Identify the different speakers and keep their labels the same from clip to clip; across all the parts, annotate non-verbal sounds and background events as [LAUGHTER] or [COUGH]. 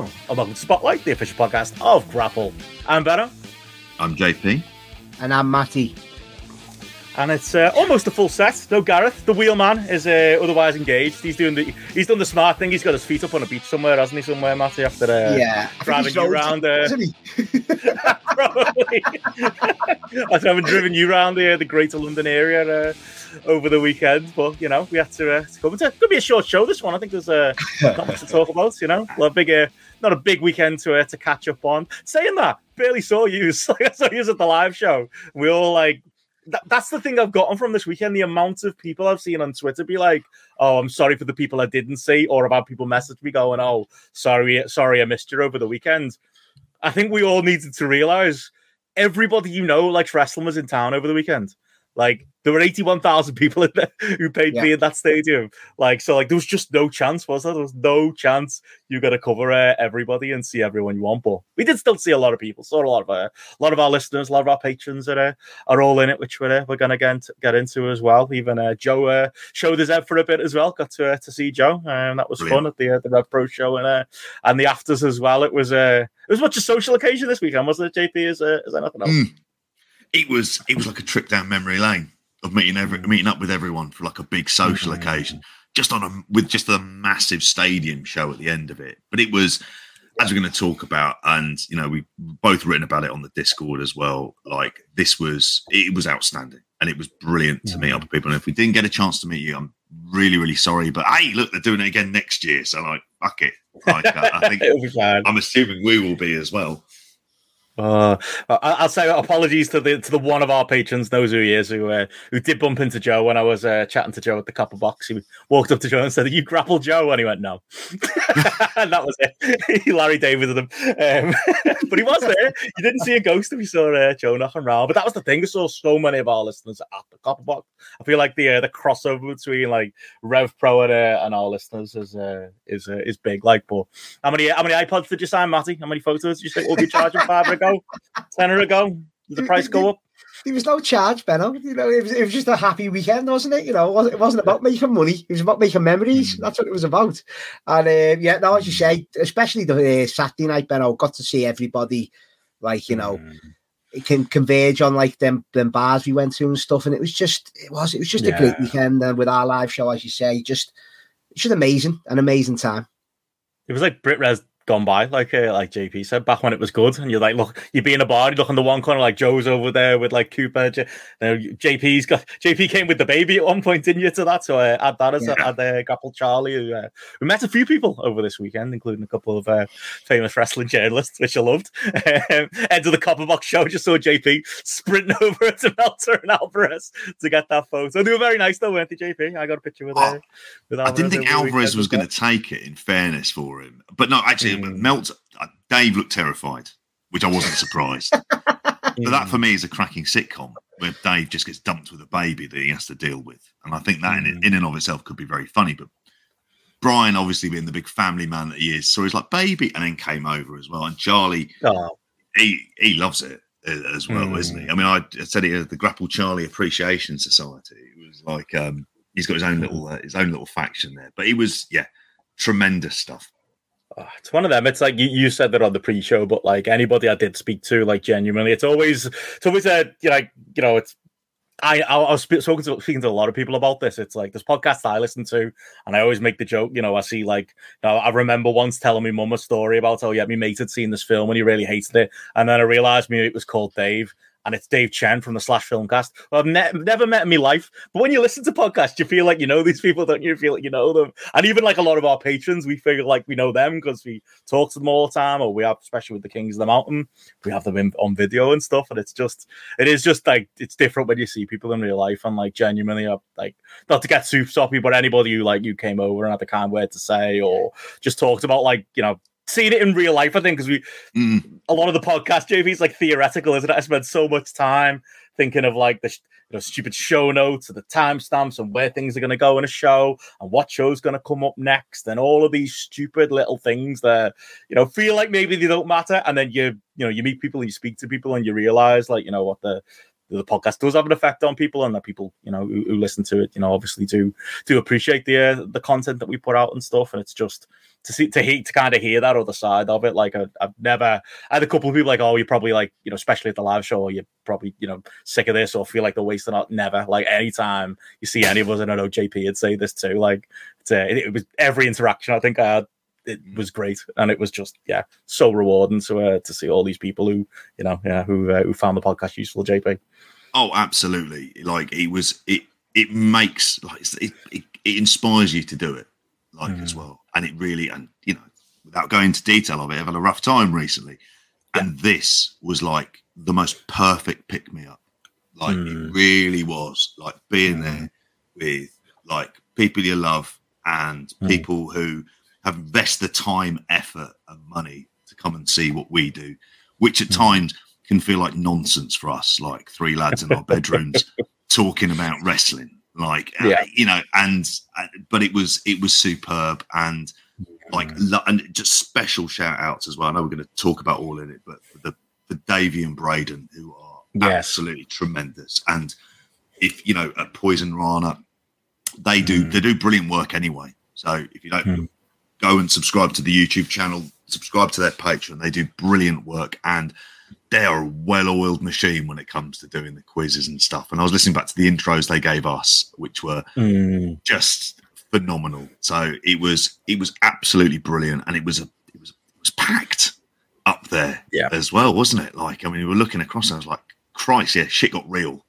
Speaker 1: Hello, and welcome to Spotlight, the official podcast of GRAPPL. I'm Benno.
Speaker 2: I'm JP.
Speaker 3: And I'm Matty.
Speaker 1: And it's uh, almost a full set. No, Gareth, the wheelman, is uh, otherwise engaged. He's doing the he's done the smart thing. He's got his feet up on a beach somewhere, hasn't he? Somewhere, Matty, after uh,
Speaker 3: yeah,
Speaker 1: driving you around. Uh, [LAUGHS] probably. [LAUGHS] After having driven you around the, uh, the Greater London area uh, over the weekend, but you know we had to, uh, to come. It's going to be a short show. This one, I think there's uh, not much to talk about. You know, a big, uh, not a big weekend to uh, to catch up on. Saying that, barely saw you. [LAUGHS] I saw you at the live show. We all like that, that's the thing I've gotten from this weekend. The amount of people I've seen on Twitter be like, "Oh, I'm sorry for the people I didn't see," or about people message me going, "Oh, sorry, sorry, I missed you over the weekend." I think we all needed to realize everybody you know likes wrestling was in town over the weekend. Like there were 81,000 people in there who paid yeah. me in that stadium. Like, so like there was just no chance, was there? There was no chance you got to cover uh, everybody and see everyone you want. But we did still see a lot of people. Saw a lot of uh, a lot of our listeners, a lot of our patrons that uh, are all in it, which we're, uh, we're going to get, get into as well. Even uh, Joe uh, showed his head for a bit as well. Got to to see Joe, and that was Brilliant. fun at the the Rev Pro show and uh, and the afters as well. It was uh, it was much a social occasion this weekend, wasn't it? JP is uh, is anything else? Mm.
Speaker 2: It was it was like a trip down memory lane of meeting every meeting up with everyone for like a big social mm-hmm. occasion, just on a with just a massive stadium show at the end of it. But it was as we're going to talk about, and you know, we both written about it on the Discord as well. Like this was, it was outstanding, and it was brilliant to meet up with people. And if we didn't get a chance to meet you, I'm really, really sorry. But hey, look, they're doing it again next year, so like, fuck it. Like, I think [LAUGHS] I'm assuming we will be as well.
Speaker 1: Uh, I'll say apologies to the to the one of our patrons knows who he is who uh, who did bump into Joe when I was uh, chatting to Joe at the copper box. He walked up to Joe and said, "You GRAPPL Joe," and he went, "No," [LAUGHS] and that was it. [LAUGHS] he Larry David him, um, [LAUGHS] but he was there. You didn't see a ghost if you saw uh, Joe knocking around. But that was the thing. I saw so many of our listeners at the copper box. I feel like the uh, the crossover between like Rev Pro and, uh, and our listeners is uh, is uh, is big. Like, but how many how many iPods did you sign, Matty? How many photos did you say we'll be charging five ago? Tenner ago? Did the price go up?
Speaker 3: There was no charge, Benno. You know, it was, it was just a happy weekend, wasn't it? You know, it wasn't about making money. It was about making memories. Mm. That's what it was about. And uh, yeah, now as you say, especially the uh, Saturday night, Benno, got to see everybody. Like you know, mm. it can converge on like them them bars we went to and stuff. And it was just, it was, it was just yeah. a great weekend. And with our live show, as you say, just it's just amazing, an amazing time.
Speaker 1: It was like BritWres gone by, like uh, like JP said, back when it was good, and you're like, look, you'd be in a bar, you look in the one corner, like Joe's over there with like Cooper. J- JP's got JP came with the baby at one point, didn't you? To that, so uh, add that as yeah. a, uh, GRAPPL Charlie. Who, uh, we met a few people over this weekend, including a couple of uh, famous wrestling journalists, which I loved. Um, end of the Copper Box show, just saw JP sprinting [LAUGHS] over to Meltzer and Alvarez to get that photo. So they were very nice though, weren't they, JP? I got a picture with, uh, oh,
Speaker 2: with Alvarez. I didn't think Alvarez was going to take it. In fairness for him, but no, actually. Melt uh, Dave looked terrified, which I wasn't surprised. [LAUGHS] but that for me is a cracking sitcom where Dave just gets dumped with a baby that he has to deal with, and I think that in, mm. in and of itself could be very funny. But Brian, obviously being the big family man that he is, so he's like baby, and then came over as well. And Charlie, oh. he he loves it uh, as well, mm. isn't he? I mean, I said it at the GRAPPL Charlie Appreciation Society. It was like um, he's got his own little uh, his own little faction there, but he was yeah, tremendous stuff.
Speaker 1: Oh, it's one of them. It's like you, you said that on the pre-show, but like anybody I did speak to, like genuinely, it's always it's always a you know, like, you know, it's I I, was speaking to, speaking to a lot of people about this. It's like this podcast I listen to, and I always make the joke. You know, I see like, you I remember once telling my mum a story about how yeah, my mate had seen this film and he really hated it, and then I realized me it was called Dave, and it's Dave Chen from the Slash Filmcast. Well, I've ne- never met in my life, but when you listen to podcasts, you feel like you know these people, don't you? Feel like you know them, and even like a lot of our patrons, we feel like we know them because we talk to them all the time, or we have, especially with the Kings of the Mountain, we have them in, on video and stuff, and it's just, it is just like it's different when you see people in real life, and like genuinely, uh, like not to get too soppy, but anybody who like you came over and had the kind word to say, or just talked about like you know seen it in real life, I think, because we mm. a lot of the podcast JV is like theoretical, isn't it? I spent so much time thinking of like the you know, stupid show notes and the timestamps and where things are going to go in a show and what show's going to come up next and all of these stupid little things that you know feel like maybe they don't matter and then you you know you meet people and you speak to people and you realize like you know what the the podcast does have an effect on people and that people you know who, who listen to it you know obviously do do appreciate the uh, the content that we put out and stuff and it's just to see to hear to kind of hear that other side of it. Like I, have never I had a couple of people like, oh, you're probably like you know, especially at the live show, you're probably you know sick of this or feel like they're wasting out. Never like anytime you see any of us, and I know JP would say this too. Like it's, uh, it, it was every interaction I think I had it was great, and it was just yeah, so rewarding to uh, to see all these people who you know yeah who uh, who found the podcast useful. JP.
Speaker 2: Oh, absolutely! Like it was it it makes like it, it, it inspires you to do it like mm. as well, and it really and you know without going into detail of it, I've had a rough time recently, yeah. and this was like the most perfect pick me up. Like mm. it really was like being mm. there with like people you love and mm. people who have invested the time, effort, and money to come and see what we do, which at mm. times can feel like nonsense for us, like three lads in our bedrooms [LAUGHS] talking about wrestling. Like, uh, yeah. You know, and uh, but it was it was superb and like and just special shout outs as well. I know we're going to talk about all in it, but for the the Davey and Braden who are yes. absolutely tremendous. And if you know at Poisonrana, they do mm. they do brilliant work anyway. So if you don't mm go and subscribe to the YouTube channel, subscribe to their Patreon. They do brilliant work and they are a well-oiled machine when it comes to doing the quizzes and stuff. And I was listening back to the intros they gave us, which were mm. just phenomenal. So it was it was absolutely brilliant, and it was a it was it was packed up there yeah. as well, wasn't it? Like I mean, we were looking across, and I was like, Christ, yeah, shit got real.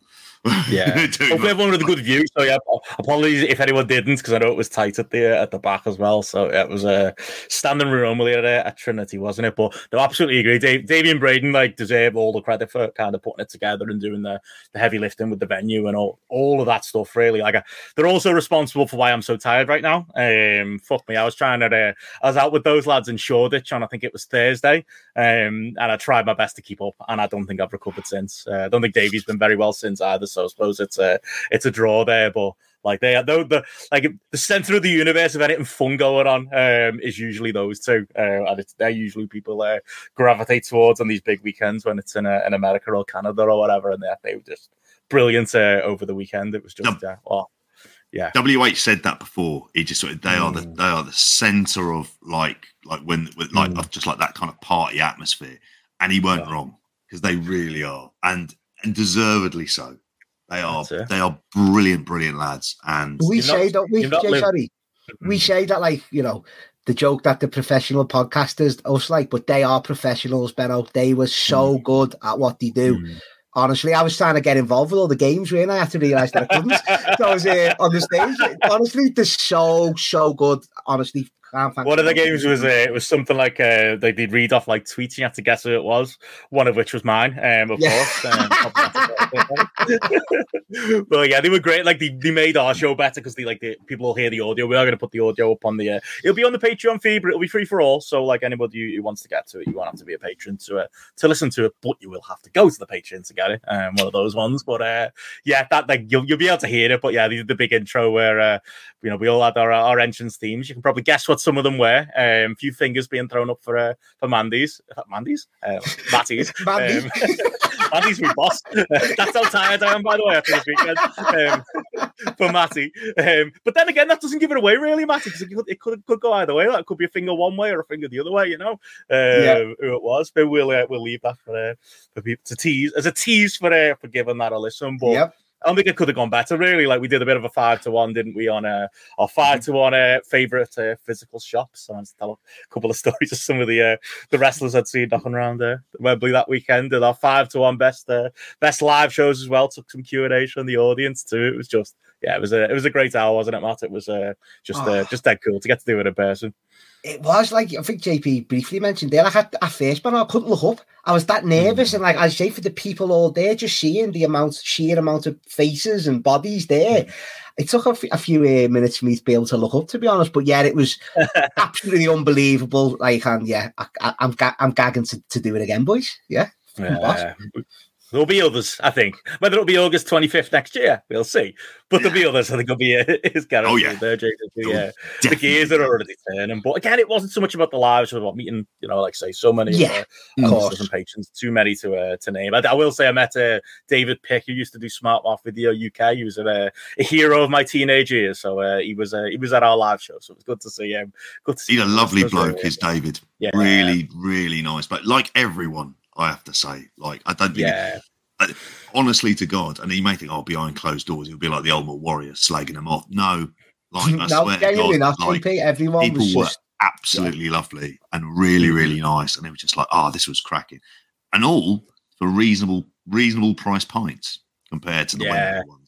Speaker 1: Yeah, [LAUGHS] hopefully everyone with a good view. So yeah, apologies if anyone didn't because I know it was tight at the at the back as well. So yeah, it was a standing room only at, at Trinity, wasn't it? But no, absolutely agree. Dave, Davey and Braden like deserve all the credit for kind of putting it together and doing the, the heavy lifting with the venue and all all of that stuff. Really, like they're also responsible for why I'm so tired right now. Um, fuck me, I was trying to uh, I was out with those lads in Shoreditch on I think it was Thursday, um, and I tried my best to keep up, and I don't think I've recovered since. Uh, I don't think Davey's been very well since either. So I suppose it's a it's a draw there, but like they are the, the like the center of the universe of anything fun going on um, is usually those two, uh, and it's they're usually people uh, gravitate towards on these big weekends when it's in, in America or Canada or whatever, and they they were just brilliant uh, over the weekend. It was just uh, oh, yeah.
Speaker 2: WH said that before. He just sort of they mm. are the mm. they are the center of like like when with like mm. of just like that kind of party atmosphere, and he weren't yeah. wrong because they really are, and and deservedly so. They are they are brilliant, brilliant lads. And
Speaker 3: we say, not, don't we, Jay, sorry, we say that like you know the joke that the professional podcasters us like, but they are professionals, Benno. They were so mm. good at what they do. Mm. Honestly, I was trying to get involved with all the games, really. I had to realize that I couldn't. [LAUGHS] so I was uh, on the stage. Honestly, they're so, so good. Honestly,
Speaker 1: one of the games was uh, it was something like uh, they did read off like tweets. You had to guess who it was. One of which was mine, um, of yeah. course. Um, [LAUGHS] [LAUGHS] but yeah, they were great. Like they, they made our show better because they like the people will hear the audio. We are going to put the audio up on the. Uh, it'll be on the Patreon feed, but it'll be free for all. So like anybody who wants to get to it, you won't have to be a patron to uh, to listen to it, but you will have to go to the Patreon to get it. Um, one of those ones. But uh, yeah, that like you'll you'll be able to hear it. But yeah, the, the big intro where uh, you know we all had our our entrance themes. You can probably guess what some of them were. Um, a few fingers being thrown up for uh, for Mandy's, Mandy's, uh, Matty's, Mandy's, [LAUGHS] um, [LAUGHS] Mandy's my boss. [LAUGHS] That's how tired I am, by the way, after this weekend um, for Matty. Um, but then again, that doesn't give it away, really, Matty, because it, could, it could, could go either way. That could be a finger one way or a finger the other way, you know, uh, yeah. who it was. But we'll uh, we'll leave that for uh, for people to tease as a tease for uh, for giving that a listen. But yep. I don't think it could have gone better, really. Like we did a bit of a five to one, didn't we? On a our five to one uh, favorite uh, physical shops. So I to tell a couple of [LAUGHS] stories of some of the uh, the wrestlers I'd seen knocking around there Wembley that weekend. And our five to one best uh, best live shows as well. Took some Q and A from the audience too. It was just yeah, it was a it was a great hour, wasn't it, Matt? It was uh, just uh, oh. just that cool to get to do it in person
Speaker 3: it was like I think JP briefly mentioned there. I had at first, but I couldn't look up. I was that nervous, mm. and like I say, for the people all there, just seeing the amount, sheer amount of faces and bodies there, mm. it took a, f- a few uh, minutes for me to be able to look up. To be honest, but yeah, it was [LAUGHS] absolutely unbelievable. Like, and yeah, I, am I'm, ga- I'm gagging to, to do it again, boys. Yeah,
Speaker 1: yeah There'll be others, I think. Whether it'll be August 25th next year, we'll see. But there'll be others. I think it'll be uh, [LAUGHS] his guaranteed
Speaker 2: Oh, yeah.
Speaker 1: there, Jacob. Yeah, the
Speaker 2: Definitely.
Speaker 1: gears are already turning. But again, it wasn't so much about the lives, it was about meeting, you know, like say, so many
Speaker 3: Yeah,
Speaker 1: uh,
Speaker 3: of course.
Speaker 1: and patrons. Too many to uh, to name. I, I will say I met uh, David Pick, who used to do Smart Mark Video UK. He was a, a hero of my teenage years. So uh, he was uh, he was at our live show. So it was good to see him. Good to see
Speaker 2: He's a lovely
Speaker 1: uh,
Speaker 2: bloke, is David.
Speaker 1: Yeah.
Speaker 2: Really, really nice. But like everyone, I have to say, like I don't think
Speaker 1: Yeah.
Speaker 2: honestly to God, and he may think, oh, behind closed doors, he'll be like the Ultimate Warrior, slagging them off. No, like I [LAUGHS]
Speaker 3: no, genuinely
Speaker 2: God, like,
Speaker 3: JP. Everyone
Speaker 2: people
Speaker 3: was
Speaker 2: were
Speaker 3: just
Speaker 2: absolutely lovely and really, really nice, and it was just like, oh, this was cracking, and all for reasonable, reasonable price pints compared to the
Speaker 1: Yeah.
Speaker 2: Ones.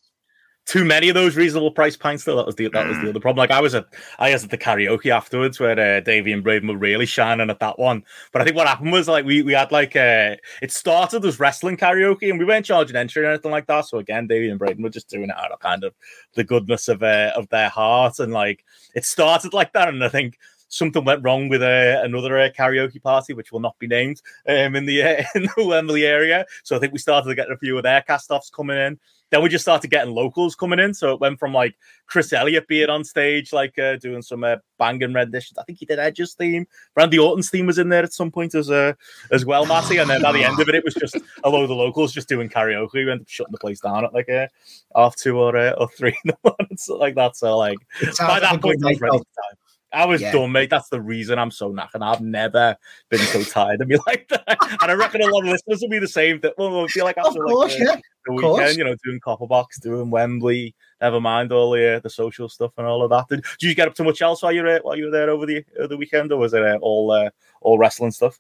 Speaker 1: Too many of those reasonable price pints. Though that was the that was the
Speaker 2: Mm.
Speaker 1: other problem. Like I was at I was at the karaoke afterwards where uh, Davey and Braden were really shining at that one. But I think what happened was like we we had like uh it started as wrestling karaoke and we weren't charging entry or anything like that. So again, Davey and Braden were just doing it out of kind of the goodness of uh, of their heart and like it started like that. And I think. Something went wrong with uh, another uh, karaoke party, which will not be named, um, in the uh, [LAUGHS] in the Wembley area. So I think we started to get a few of their cast-offs coming in. Then we just started getting locals coming in. So it went from like Chris Elliott being on stage, like uh, doing some uh, banging renditions. I think he did Edge's theme. Randy Orton's theme was in there at some point as uh, as well, Matty. And then by the end of it, it was just a load of the locals just doing karaoke. We ended up shutting the place down at like uh, half two or uh, or three in the [LAUGHS] morning, something like that. So like by
Speaker 3: sounds like a
Speaker 1: that point, I was ready die. I was
Speaker 3: Yeah.
Speaker 1: done, mate. That's the reason I'm so knackered. I've never been so tired of me like [LAUGHS] that. And I reckon a lot of listeners will be the same. That well, will feel like
Speaker 3: Of
Speaker 1: after
Speaker 3: course,
Speaker 1: like, the,
Speaker 3: yeah.
Speaker 1: the
Speaker 3: course.
Speaker 1: weekend, you know, doing Copperbox, doing Wembley, never mind all the uh, the social stuff and all of that. Did, did you get up to much else while you were while you were there over the uh, the weekend, or was it uh, all uh, all wrestling stuff?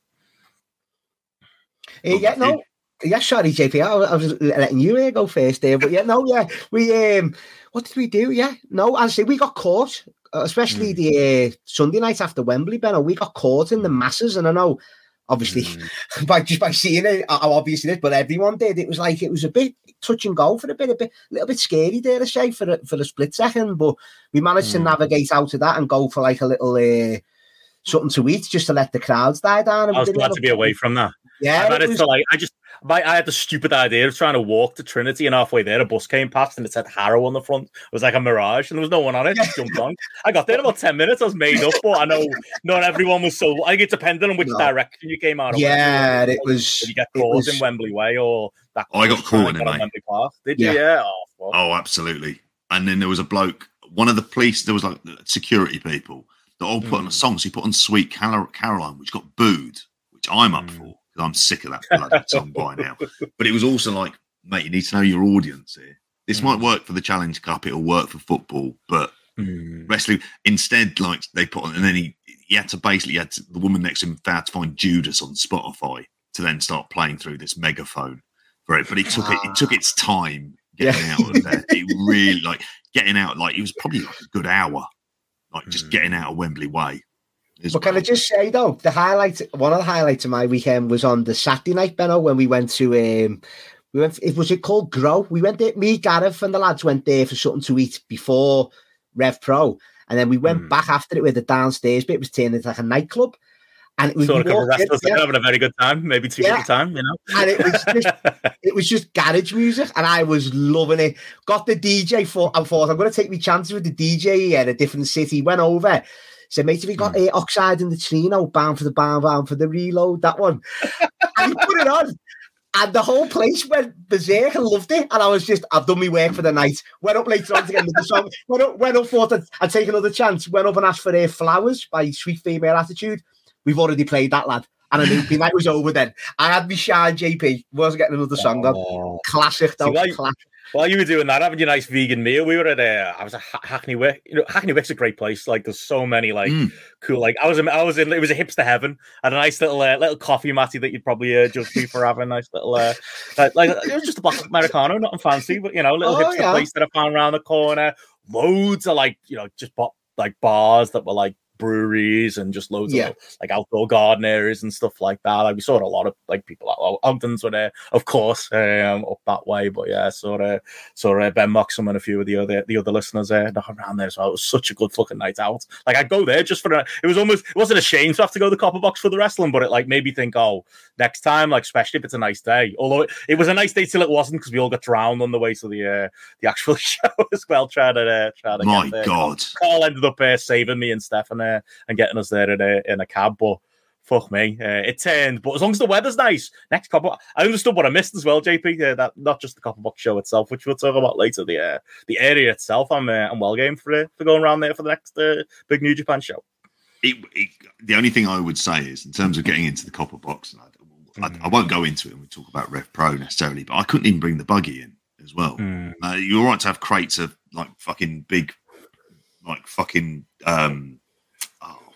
Speaker 3: Uh, yeah, no. Yeah, sorry, JP. I, I was letting you uh, go first there, but yeah, no, yeah, we um, what did we do? Yeah, no, I say we got caught, especially the uh, Sunday night after Wembley. Benno, we got caught in the masses, and I know, obviously, [LAUGHS] by just by seeing it, how obvious it is, but everyone did. It was like it was a bit touch and go for a bit, a bit, a little bit scary there to say for a, for a split second, but we managed to
Speaker 1: Mm.
Speaker 3: navigate out of that and go for like a little. Uh, Something to eat just to let the crowds die down.
Speaker 1: I
Speaker 3: we
Speaker 1: was glad to be away from that.
Speaker 3: Yeah,
Speaker 1: I
Speaker 3: it
Speaker 1: managed
Speaker 3: was-
Speaker 1: to like I just my, I had the stupid idea of trying to walk to Trinity, and halfway there, a bus came past and it said Harrow on the front. It was like a mirage, and there was no one on it. Just jumped on. I got there in about ten minutes. I was made up, but I know not everyone was so. I think it depended on which
Speaker 3: No.
Speaker 1: direction you came out. of
Speaker 3: Yeah,
Speaker 1: Wembley.
Speaker 3: it was-
Speaker 1: Did you get
Speaker 3: it
Speaker 1: caught
Speaker 3: was-
Speaker 1: in Wembley Way or that?
Speaker 2: Oh, I got caught in
Speaker 1: to
Speaker 2: it,
Speaker 1: get on
Speaker 2: mate.
Speaker 1: Wembley Park. Did you?
Speaker 3: Yeah.
Speaker 1: Yeah. Oh, fuck.
Speaker 2: Oh, absolutely. And then there was a bloke, one of the police, there was like security people that all put on a
Speaker 1: Mm.
Speaker 2: song. So he put on Sweet Car- Caroline, which got booed, which I'm up
Speaker 1: Mm.
Speaker 2: for because I'm sick of that bloody [LAUGHS] song by now. But it was also like, mate, you need to know your audience here. This
Speaker 1: Mm.
Speaker 2: might work for the Challenge Cup, it'll work for football, but
Speaker 1: Mm.
Speaker 2: wrestling instead, like they put on, and then he, he had to basically, he had to, the woman next to him had to find Judas on Spotify to then start playing through this megaphone for it. But it took it, it took its time [LAUGHS] getting out of there. It really like getting out, like it was probably like a good hour, like just
Speaker 1: Mm.
Speaker 2: getting out of Wembley Way.
Speaker 3: But can I just say though, the highlight, one of the highlights of my weekend was on the Saturday night, Benno, when we went to um, we went. It was it called Grow. We went there. Me, Gareth, and the lads went there for something to eat before Rev Pro, and then we went
Speaker 1: Mm.
Speaker 3: back after it with the downstairs bit. It was turned into like a nightclub, and it was
Speaker 1: couple of wrestlers
Speaker 3: yeah,
Speaker 1: having a very good time, maybe too
Speaker 3: Yeah.
Speaker 1: good a time, you know.
Speaker 3: and it was just [LAUGHS] it was just garage music, and I was loving it. Got the DJ for I thought I'm going to take my chances with the DJ at a different city. Went over, said, "Mate, have you got uh, Oxide and Neutrino bound for the bound bound for the reload that one?" and he put it on. And the whole place went berserk and loved it. And I was just, I've done my work for the night. Went up later on to get another song. [LAUGHS] Went up, went up thought I'd, I'd take another chance. Went up and asked for uh, Flowers by Sweet Female Attitude. We've already played that, lad. And I knew [LAUGHS] the night was over then. I had me shine JP. Wasn't getting another song on.
Speaker 1: Oh.
Speaker 3: Classic though.
Speaker 1: See,
Speaker 3: classic.
Speaker 1: While you were doing that, having your nice vegan meal, we were at uh, I was at Hackney Wick. You know, Hackney Wick's a great place. Like, there's so many like
Speaker 2: Mm.
Speaker 1: cool. Like, I was, in, I was in. It was a hipster heaven. I had a nice little uh, little coffee matty that you'd probably uh, judge me for having. A nice little, uh, like, like it was just a black americano, nothing fancy, but you know, a little
Speaker 3: Oh,
Speaker 1: hipster
Speaker 3: yeah.
Speaker 1: place that I found around the corner. Loads of like, you know, just bought like bars that were like breweries and just loads
Speaker 3: Yeah.
Speaker 1: of like outdoor garden areas and stuff like that. Like we saw a lot of like people at Ogden's were there, of course, um, up that way. But yeah, saw uh, saw uh, Ben Moxham and a few of the other the other listeners there knocking around there. So it was such a good fucking night out. Like I'd go there just for a, it was almost it wasn't a shame to have to go to the copper box for the wrestling, but it like made me think, oh, next time, like especially if it's a nice day. Although it, it was a nice day till it wasn't because we all got drowned on the way to the uh, the actual [LAUGHS] show as well, trying to uh, trying to
Speaker 2: My
Speaker 1: get there.
Speaker 2: God.
Speaker 1: Carl ended up uh, saving me and Stefan uh, and getting us there in a, in a cab, but fuck me, uh, it turned. But as long as the weather's nice, next copper, I understood what I missed as well, JP. Uh, that not just the copper box show itself, which we'll talk about later. The uh, the area itself, I'm uh, I'm well game for uh, for going around there for the next uh, big New Japan show.
Speaker 2: It, it, the only thing I would say is, in terms of getting into the copper box, and I, I, I won't go into it and we talk about Rev Pro necessarily, but I couldn't even bring the buggy in as well. Uh, you're right to have crates of like fucking big, like fucking, um,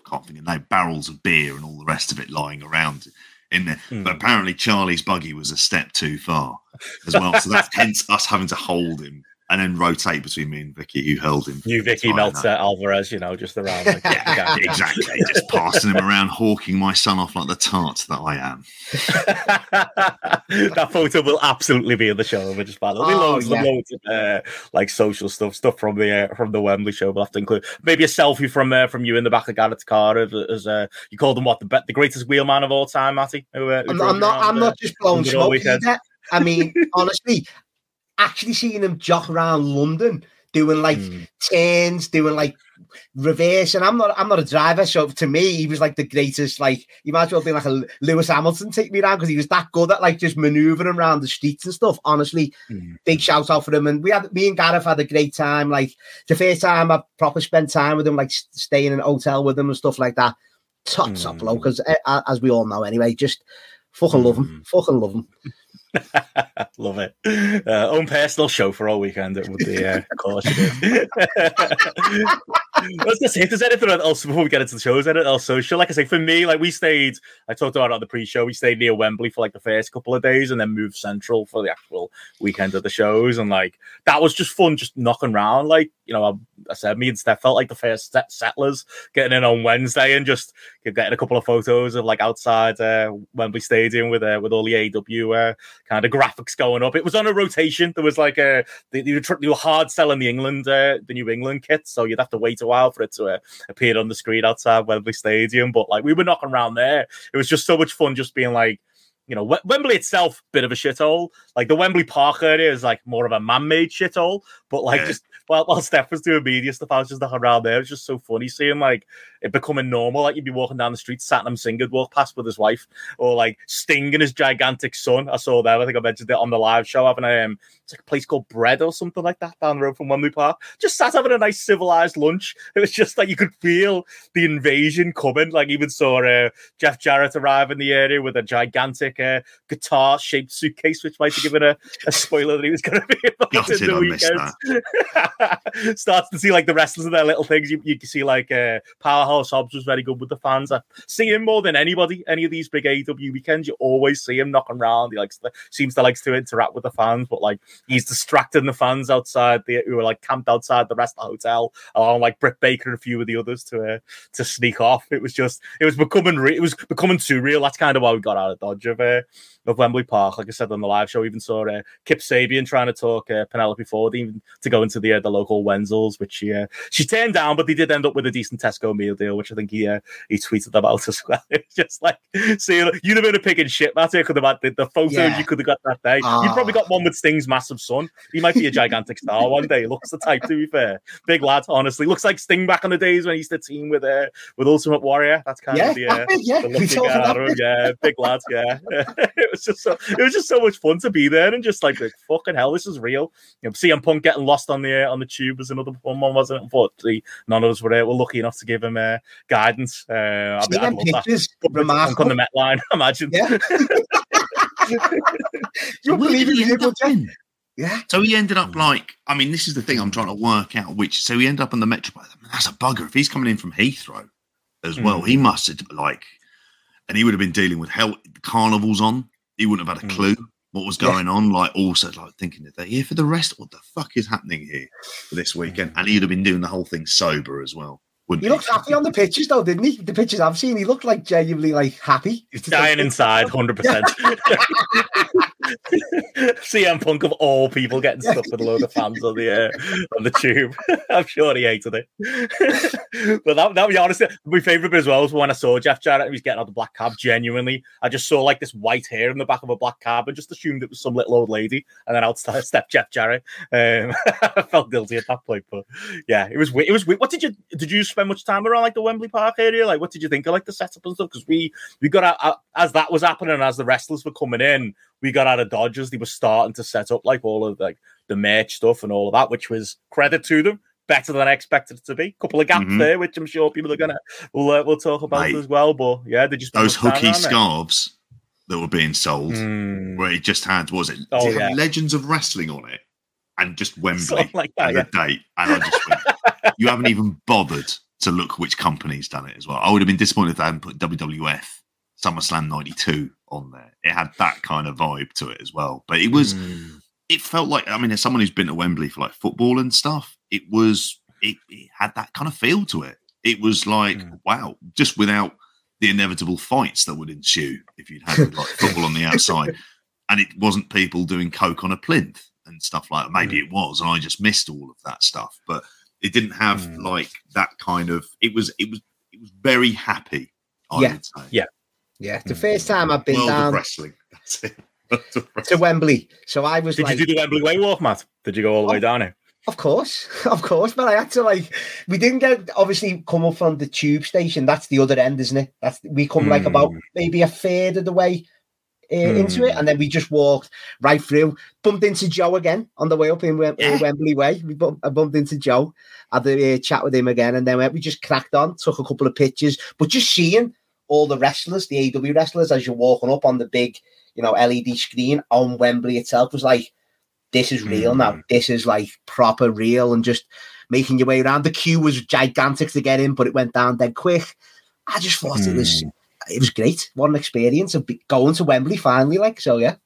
Speaker 2: can't think of name, barrels of beer and all the rest of it lying around in there.
Speaker 1: Mm.
Speaker 2: But apparently Charlie's buggy was a step too far as well. So that's [LAUGHS] hence us having to hold him and then rotate between me and Vicky, who held him.
Speaker 1: New Vicky
Speaker 2: Fine,
Speaker 1: Meltzer Alvarez, you know, just around. Like, [LAUGHS]
Speaker 2: Yeah, exactly. Just passing him around, hawking my son off like the tart that I am. [LAUGHS]
Speaker 1: that photo will absolutely be in the show. We're just there'll be
Speaker 3: Oh,
Speaker 1: loads
Speaker 3: yeah.
Speaker 1: and loads of uh, like social stuff, stuff from the uh, from the Wembley show. We'll have to include maybe a selfie from uh, from you in the back of Gareth's car as, as uh, you called him what the be- the greatest wheelman of all time, Matty. Who, uh, who
Speaker 3: I'm,
Speaker 1: drove
Speaker 3: I'm not.
Speaker 1: around,
Speaker 3: I'm
Speaker 1: uh,
Speaker 3: not just blowing smoke I mean, [LAUGHS] honestly, actually seeing him jock around London doing like
Speaker 1: Hmm.
Speaker 3: turns, doing like reverse, and I'm not. I'm not a driver, so to me, he was like the greatest. Like you might as well be like a Lewis Hamilton take me around because he was that good at like just maneuvering around the streets and stuff. Honestly,
Speaker 1: Hmm.
Speaker 3: big shout out for him. And we had me and Gareth had a great time. Like the first time I proper spent time with him, like staying in an hotel with him and stuff like that. Top top
Speaker 1: Mm.
Speaker 3: bloke, as as we all know anyway. Just fucking love him. Fucking love him.
Speaker 1: Love it. Uh, own personal show for all weekend. It would be, uh, course. is. Gonna say, if there's anything else before we get into the shows, anything else social? Like I say, for me, like we stayed. I talked about it on the pre-show. We stayed near Wembley for like the first couple of days, and then moved central for the actual weekend of the shows. And like that was just fun, just knocking around. Like you know, I, I said, me and Steph felt like the first set settlers getting in on Wednesday and just getting a couple of photos of like outside uh, Wembley Stadium with uh, with all the AW uh, kind of graphics going up. It was on a rotation. There was like a they, they, were, they were hard selling the England uh, the New England kit, so you'd have to wait a while for it to uh, appear on the screen outside Wembley Stadium. But like we were knocking around there. It was just so much fun, just being like. You know, Wembley itself, bit of a shithole. Like the Wembley Park area is like more of a man-made shithole. But like
Speaker 2: Yeah.
Speaker 1: just while, while Steph was doing media stuff, I was just knocking around there. It was just so funny seeing like it becoming normal. Like you'd be walking down the street, Satnam Singh would walk past with his wife, or like Sting and his gigantic son. I saw that. I think I mentioned it on the live show. Having a um, it's like a place called Bread or something like that down the road from Wembley Park. Just sat having a nice civilized lunch. It was just like you could feel the invasion coming. Like even saw uh, Jeff Jarrett arrive in the area with a gigantic uh, guitar-shaped suitcase, which might have given a, a spoiler that he was going to be involved
Speaker 2: Gutted [LAUGHS]
Speaker 1: in the weekend. [LAUGHS] [LAUGHS] Starts to see like the wrestlers and their little things. You, you can see like uh, Powerhouse Hobbs was very good with the fans. I see him more than anybody. Any of these big AW weekends, you always see him knocking around. He likes to, seems to likes to interact with the fans, but like he's distracting the fans outside the who are like camped outside the rest of the hotel, along like Britt Baker and a few of the others to uh, to sneak off. It was just it was becoming re- it was becoming too real. That's kind of why we got out of dodge of uh, of Wembley Park. Like I said on the live show, even saw uh, Kip Sabian trying to talk uh, Penelope Ford even to go into the uh, the local Wenzels, which she uh, she turned down, but they did end up with a decent Tesco meal deal, which I think he uh, he tweeted about [LAUGHS] as well. It's just like seeing you'd have been a pig in shit, Matty. Could have had the, the photos
Speaker 3: Yeah.
Speaker 1: you could have got that day. You probably got one with Sting's massive son. He might be a gigantic star one day. Looks the type, to be fair. Big lad, honestly. Looks like Sting back in the days when he used to team with uh, with Ultimate Warrior. That's kind
Speaker 3: Yeah,
Speaker 1: of the uh,
Speaker 3: big, yeah.
Speaker 1: the [LAUGHS] looking
Speaker 3: talking
Speaker 1: guy,
Speaker 3: that
Speaker 1: I don't know,
Speaker 3: big.
Speaker 1: yeah, big lad, yeah. [LAUGHS] it was just so it was just so much fun to be there and just like, like fucking hell, this is real. You know, CM Punk getting lost on the uh, on the tube was another fun one, wasn't it? Unfortunately, none of us were, were lucky enough to give him uh, guidance. Uh, I'd,
Speaker 3: See
Speaker 1: I'd
Speaker 3: them
Speaker 1: love that.
Speaker 3: pictures,
Speaker 1: Punk on the Met line, [LAUGHS] imagine.
Speaker 3: Yeah. [LAUGHS] you don't
Speaker 2: Where
Speaker 3: believe
Speaker 2: he
Speaker 3: you
Speaker 2: end up in?
Speaker 3: Yeah.
Speaker 2: So he ended up like, I mean, this is the thing I'm trying to work out. Which so he ended up on the Metro. I mean, that's a bugger. If he's coming in from Heathrow as well,
Speaker 1: Mm.
Speaker 2: he must have like, and he would have been dealing with hell carnivals on. He wouldn't have had a
Speaker 1: Mm.
Speaker 2: Clue what was
Speaker 3: Yeah.
Speaker 2: going on. Like also like thinking that they're here for the rest. What the fuck is happening here for this weekend? And he'd have been doing the whole thing sober as well. Wouldn't
Speaker 3: He looked happy on the pictures though, didn't he? The pictures I've seen, he looked like genuinely like happy.
Speaker 1: He's Dying inside, hundred percent. [LAUGHS] [LAUGHS] [LAUGHS] CM Punk of all people getting stuck with a load of fans on the uh, on the tube. [LAUGHS] I'm sure he hated it. [LAUGHS] but that that was honestly my favorite bit as well was when I saw Jeff Jarrett. He was getting out the black cab. Genuinely, I just saw like this white hair in the back of a black cab and just assumed it was some little old lady. And then out step Jeff Jarrett. Um, I felt guilty at that point, but yeah, it was it was What did you did you spend much time around like the Wembley Park area? Like, what did you think of like the setup and stuff? Because we we got out as that was happening, as the wrestlers were coming in, we got out of Dodgers. They were starting to set up like all of like the merch stuff and all of that, which was credit to them. Better than I expected it to be. A Couple of gaps mm-hmm. there, which I'm sure people are gonna we'll uh, we'll talk about Mate, as well. But yeah, they just
Speaker 2: those hooky scarves that were being sold, mm. where it just had was it, oh, it yeah. Legends of Wrestling on it, and just Wembley like that, and yeah. the date, and I just went, you haven't even bothered to look which company's done it as well. I would have been disappointed if they hadn't put WWF SummerSlam '92 on there. It had that kind of vibe to it as well. But it was, mm. it felt like, I mean, as someone who's been to Wembley for like football and stuff, it was, it, it had that kind of feel to it. It was like, mm. wow, just without the inevitable fights that would ensue if you'd had [LAUGHS] like football on the outside. And it wasn't people doing coke on a plinth and stuff like that. Maybe mm. it was, and I just missed all of that stuff. But it didn't have mm. like that kind of. It was. It was. It was very happy. I
Speaker 3: yeah.
Speaker 1: Yeah.
Speaker 3: Yeah, the first time I've been
Speaker 2: World
Speaker 3: down
Speaker 2: wrestling. [LAUGHS] That's it.
Speaker 3: to Wembley. So I was
Speaker 1: Did
Speaker 3: like,
Speaker 1: you do the Wembley Way walk, Matt? Did you go all the oh, way down it?
Speaker 3: Of course, [LAUGHS] of course, but I had to like. We didn't get obviously come up from the tube station. That's the other end, isn't it? That's we come mm. like about hmm. maybe a third of the way uh, mm. into it, and then we just walked right through. Bumped into Joe again on the way up in, Wem- yeah. in Wembley Way. We bumped, I bumped into Joe. Had a uh, chat with him again, and then we just cracked on. Took a couple of pictures, but just seeing all the wrestlers, the AW wrestlers, as you're walking up on the big, you know, LED screen on Wembley itself was like, this is real mm. now. This is like proper real and just making your way around. The queue was gigantic to get in, but it went down dead quick. I just thought mm. it was mm. it was great. What an experience of going to Wembley finally. Like so, yeah,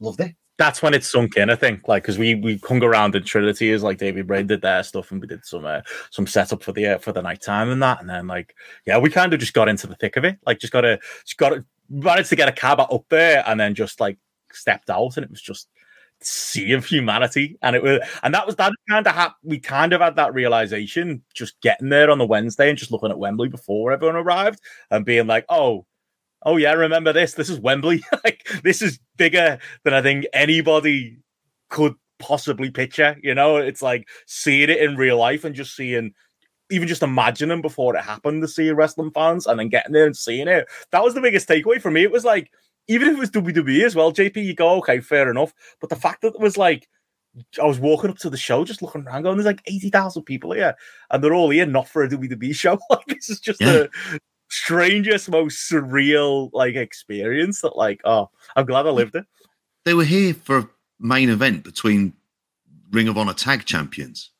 Speaker 3: loved it
Speaker 1: that's when it sunk in. I think, like, because we we hung around in Trinity as like David Brain did their stuff, and we did some uh, some setup for the uh, for the night time and that, and then like, yeah, we kind of just got into the thick of it. Like, just got to just got to managed to get a cab up there, and then just like stepped out, and it was just sea of humanity, and it was, and that was that kind of hap- we kind of had that realization just getting there on the Wednesday and just looking at Wembley before everyone arrived and being like, oh oh yeah, remember this? This is Wembley. [LAUGHS] like this is bigger than I think anybody could possibly picture. You know, it's like seeing it in real life and just seeing, even just imagining before it happened to see wrestling fans and then getting there and seeing it. That was the biggest takeaway for me. It was like, even if it was WWE as well, JP, you go, okay, fair enough. But the fact that it was like, I was walking up to the show, just looking around, going, "There's like eighty thousand people here, and they're all here not for a WWE show. [LAUGHS] Like this is just yeah. a strangest, most surreal like experience that like, oh, I'm glad I lived it.
Speaker 2: They were here for a main event between Ring of Honor tag champions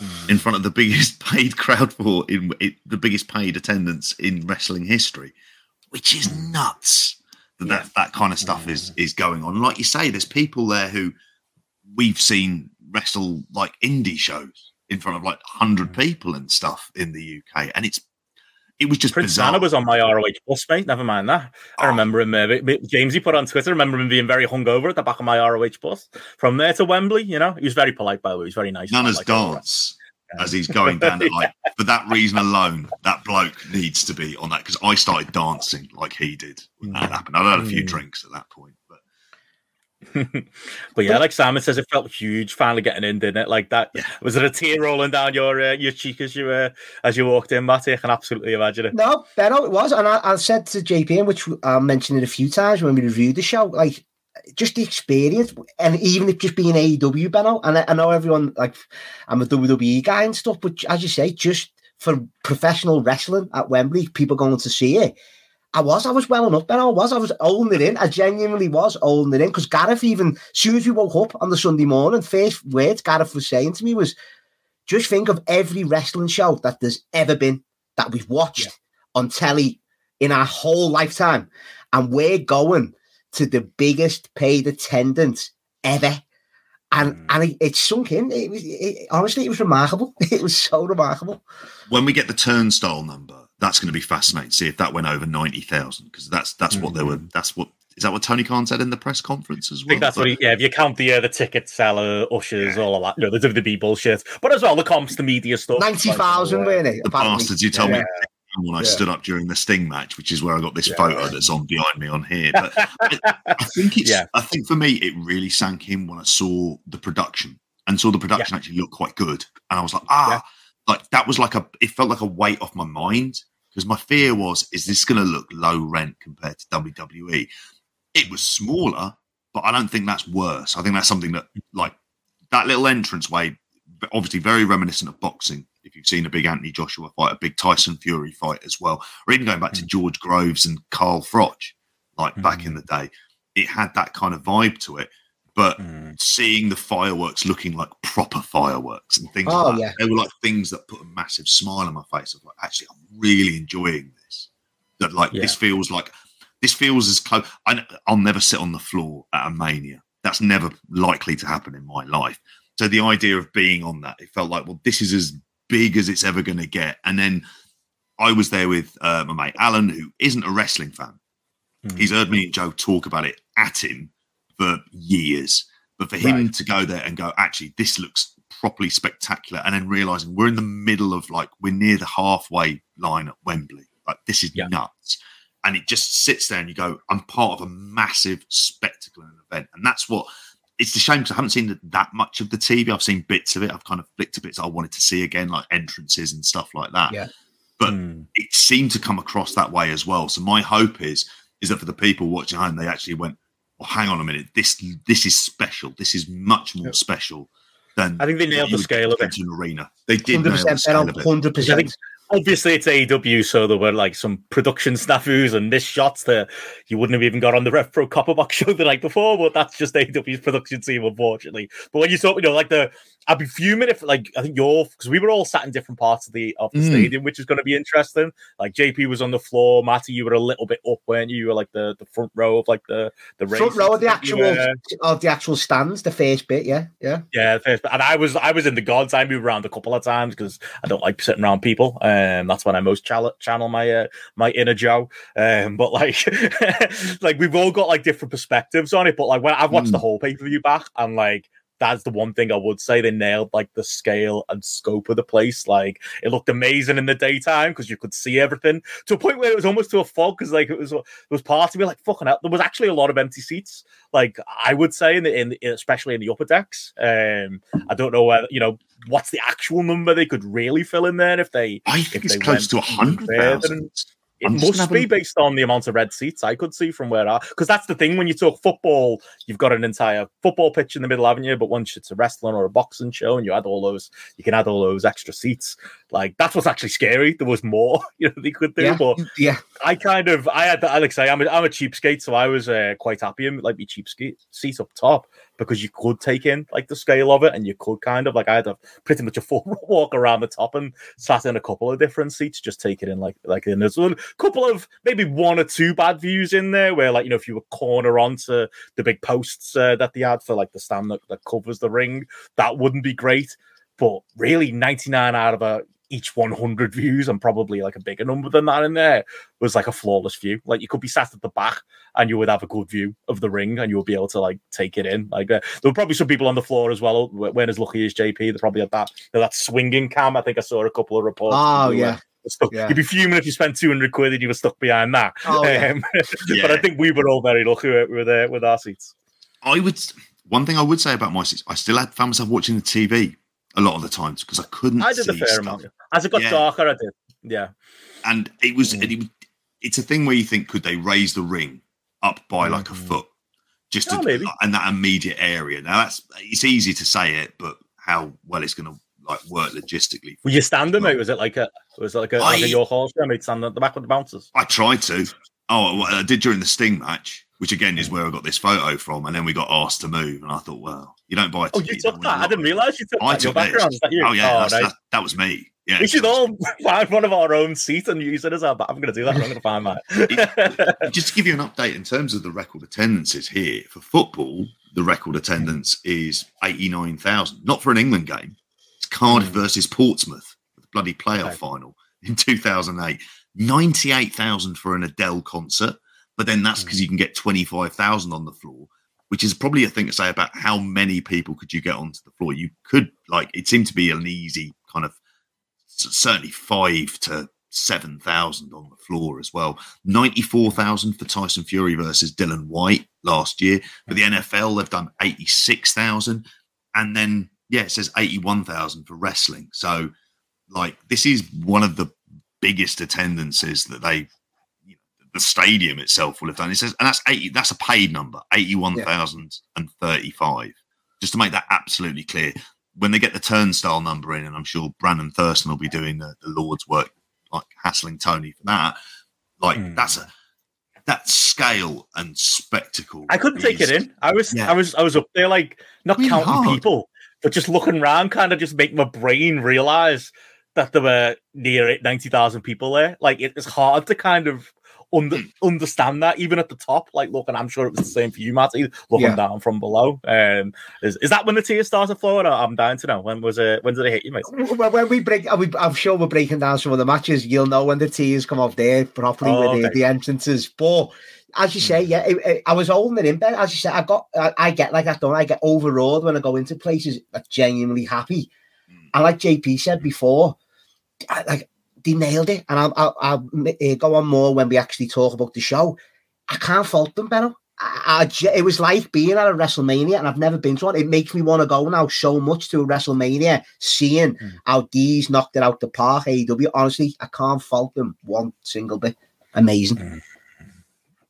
Speaker 2: mm. in front of the biggest [LAUGHS] paid crowd for in, in, the biggest paid attendance in wrestling history, which is hmm. nuts. That yeah. that, that kind of stuff is is going on. Like you say, there's people there who we've seen wrestle like indie shows in front of like 100 hmm. people and stuff in the UK, and it's it was just
Speaker 1: Prince
Speaker 2: bizarre.
Speaker 1: Nana was on my ROH bus, mate. Never mind that. I oh. remember him. Uh, James, he put on Twitter. I remember him being very hungover at the back of my ROH bus. From there to Wembley, you know, he was very polite. By the way, he was very nice.
Speaker 2: Nana's like dance as he's going down it. Like for that reason alone, that bloke needs to be on that because I started dancing like he did when that mm. happened. I had a few mm. drinks at that point. [LAUGHS]
Speaker 1: but yeah, like Simon says, it felt huge finally getting in, didn't it? Like that. Yeah. Was it a tear rolling down your uh, your cheek as you uh, as you walked in, Matty? I can absolutely imagine it.
Speaker 3: No, Benno, it was, and I, I said to JP, which I mentioned it a few times when we reviewed the show, like just the experience, and even if just being AEW, Benno, and I, I know everyone like I'm a WWE guy and stuff, but as you say, just for professional wrestling at Wembley, people going to see it I was, I was welling up, and I was, I was holding it in. I genuinely was holding it in because Gareth, even as soon as we woke up on the Sunday morning, first words Gareth was saying to me was, "Just think of every wrestling show that there's ever been that we've watched yeah. on telly in our whole lifetime, and we're going to the biggest paid attendance ever." and mm. and it, it, sunk in. It was it, honestly, it was remarkable. [LAUGHS] It was so remarkable.
Speaker 2: When we get the turnstile number, that's going to be fascinating. See if that went over ninety thousand because that's that's mm. what they were. Hmm. That's what is that what Tony Khan said in the press conference as well?
Speaker 1: I think that's but, what he, yeah. If you count the uh, the ticket seller, ushers, yeah. all of that, you know, the WWE bullshit, but as well the comps, the media stuff.
Speaker 3: Ninety thousand, like, really.
Speaker 2: The bastards! You told yeah. me when I yeah. stood up during the Sting match, which is where I got this yeah. photo that's on behind me on here. But [LAUGHS] I, I, think it's. Yeah. I think for me, it really sank in when I saw the production and saw the production actually look quite good, and I was like, ah, like that was like a. It felt like a weight off my mind because my fear was, is this going to look low rent compared to WWE? It was smaller, but I don't think that's worse. I think that's something that like that little entrance way, obviously very reminiscent of boxing if you've seen a big Anthony Joshua fight, a big Tyson Fury fight as well, or even going back to mm. George Groves and Carl Froch, like mm. back in the day, it had that kind of vibe to it. But mm. seeing the fireworks looking like proper fireworks and things oh, like yeah. that, they were like things that put a massive smile on my face of like, actually, I'm really enjoying this. That like yeah. this feels like this feels as close. I, I'll never sit on the floor at a mania. That's never likely to happen in my life. So the idea of being on that, it felt like, well, this is as big as it's ever going to get. And then I was there with uh, my mate Alan, who isn't a wrestling fan. Mm. He's heard me and Joe talk about it at him for years. But for him right. to go there and go, actually, this looks properly spectacular, and then realizing we're in the middle of like we're near the halfway line at Wembley. Like this is yeah. nuts. And it just sits there and you go, I'm part of a massive spectacle and event. And that's what it's a shame because I haven't seen that much of the TV. I've seen bits of it. I've kind of flicked to bits I wanted to see again, like entrances and stuff like that.
Speaker 3: Yeah.
Speaker 2: But mm. it seemed to come across that way as well. So my hope is is that for the people watching home, they actually went, "Oh, hang on a minute. This this is special. This is much more special than."
Speaker 1: I think they nailed the scale of it.
Speaker 2: An arena. They did 100%, nail the scale of it.
Speaker 3: Hundred percent
Speaker 1: obviously it's AEW, so there were like some production snafus and missed shots that you wouldn't have even got on the Rev Pro Copper Box [LAUGHS] show the night before, but that's just AEW's production team, unfortunately. But when you saw, you know, like the I'd be fuming if like I think you're because we were all sat in different parts of the of the mm. stadium, which is going to be interesting. Like JP was on the floor, Matty, you were a little bit up, weren't you? You were like the, the front row of like the the
Speaker 3: front row of the actual of the actual stands, the first bit, yeah, yeah,
Speaker 1: yeah. The first bit. And I was I was in the gods. I moved around a couple of times because I don't like sitting around people. Um, that's when I most channel, channel my uh, my inner Joe. Um, but like [LAUGHS] like we've all got like different perspectives on it. But like when I've watched mm. the whole pay per view back, and like that's the one thing I would say they nailed like the scale and scope of the place. Like it looked amazing in the daytime because you could see everything to a point where it was almost to a fog because like it was it was part of me like fucking hell. There was actually a lot of empty seats. Like I would say in the in, the, especially in the upper decks. Um, I don't know whether you know what's the actual number they could really fill in there if they.
Speaker 2: I think it's close to a hundred thousand.
Speaker 1: It I'm must be based on the amount of red seats I could see from where I because that's the thing when you talk football, you've got an entire football pitch in the middle, haven't you? But once it's a wrestling or a boxing show and you add all those, you can add all those extra seats. Like that's what's actually scary. There was more, [LAUGHS] you know, they could do.
Speaker 3: Yeah,
Speaker 1: but
Speaker 3: yeah,
Speaker 1: I kind of I had Alex say I'm a, I'm a cheapskate, so I was uh, quite happy in like my cheapskate seat up top because you could take in like the scale of it and you could kind of like I had a pretty much a full [LAUGHS] walk around the top and sat in a couple of different seats, just take it in like like in there's a couple of maybe one or two bad views in there where like you know if you were corner onto the big posts uh, that they had for like the stand that, that covers the ring, that wouldn't be great. But really, 99 out of a each 100 views and probably like a bigger number than that in there was like a flawless view. Like you could be sat at the back and you would have a good view of the ring and you would be able to like take it in. Like uh, there were probably some people on the floor as well. When as lucky as JP, they probably had that that swinging cam. I think I saw a couple of reports.
Speaker 3: Oh yeah.
Speaker 1: Stuck. Yeah. You'd be fuming if you spent 200 quid and you were stuck behind that. Oh, yeah. Um, yeah. [LAUGHS] But I think we were all very lucky with, uh, with our seats.
Speaker 2: I would, one thing I would say about my seats, I still had found myself watching the TV a lot of the times because I couldn't. I did a fair stuff. amount.
Speaker 1: As it got yeah. darker, I did. Yeah.
Speaker 2: And it was, mm. it, it's a thing where you think, could they raise the ring up by like a mm. foot? Just oh, to, maybe. in that immediate area. Now that's it's easy to say it, but how well it's going to like work logistically.
Speaker 1: Were you standing, mate? Was it like a was it like a, I, like a your horse mate standing at the back of the bouncers?
Speaker 2: I tried to. Oh, I did during the Sting match which again is where I got this photo from. And then we got asked to move, and I thought, well, you don't buy.
Speaker 1: Oh, you took that? I didn't realize you took I that. Took that?
Speaker 2: Oh yeah, oh, that, that was me. Yeah,
Speaker 1: we should all [LAUGHS] find one of our own seats and use it as our. I'm going to do that. I'm going to find mine. [LAUGHS]
Speaker 2: just to give you an update in terms of the record attendances here for football, the record attendance is 89,000. Not for an England game. It's Cardiff mm. versus Portsmouth, the bloody playoff
Speaker 1: Okay.
Speaker 2: final in 2008. 98,000 for an Adele concert. But then that's hmm. because you can get 25,000 on the floor, which is probably a thing to say about how many people could you get onto the floor. You could, like, it seemed to be an easy kind of certainly five to 7,000 on the floor as well. 94,000 for Tyson Fury versus Dillian Whyte last year. For the NFL, they've done 86,000. And then, yeah, it says 81,000 for wrestling. So, like, this is one of the biggest attendances that they, you know, the stadium itself will have done. It says, and that's 80, that's a paid number, 81,035. Just to make that absolutely clear. When they get the turnstile number in, and I'm sure Brandon Thurston will be doing the, the Lord's work, like hassling Tony for that, like,
Speaker 1: Hmm.
Speaker 2: that's a, that scale and spectacle.
Speaker 1: I couldn't take it in. I was,
Speaker 2: Yeah.
Speaker 1: I was, I was up there, like not
Speaker 2: Really
Speaker 1: counting
Speaker 2: hard.
Speaker 1: people, but just looking around, kind of just make my brain realize that there were near ninety thousand people there. Like it is hard to kind of under,
Speaker 2: Hmm.
Speaker 1: understand that, even at the top. Like, look, and I'm sure it was the same for you, Matty, looking
Speaker 3: Yeah.
Speaker 1: down from below. Um, is, is that when the tears started flowing? Or I'm down to know when was it? When did it hit you, mate?
Speaker 3: When when we break, we- I'm sure we're breaking down some of the matches. You'll know when the tears come off there properly
Speaker 1: Oh,
Speaker 3: with the,
Speaker 1: okay.
Speaker 3: the entrances. But as you say, yeah, it, it- I was holding it in bed. As you said, I got, I, I get like that. Don't I? Get overawed when I go into places that genuinely happy.
Speaker 2: Mm.
Speaker 3: And like JP said before, I, like they nailed it. And I'll, I'll, I'll uh, go on more when we actually talk about the show. I can't fault them, Benno. I, I, it was like being at a WrestleMania, and I've never been to one. It makes me want to go now so much to a WrestleMania, seeing
Speaker 1: Mm.
Speaker 3: how these knocked it out the park. AEW, honestly, I can't fault them one single bit. Amazing.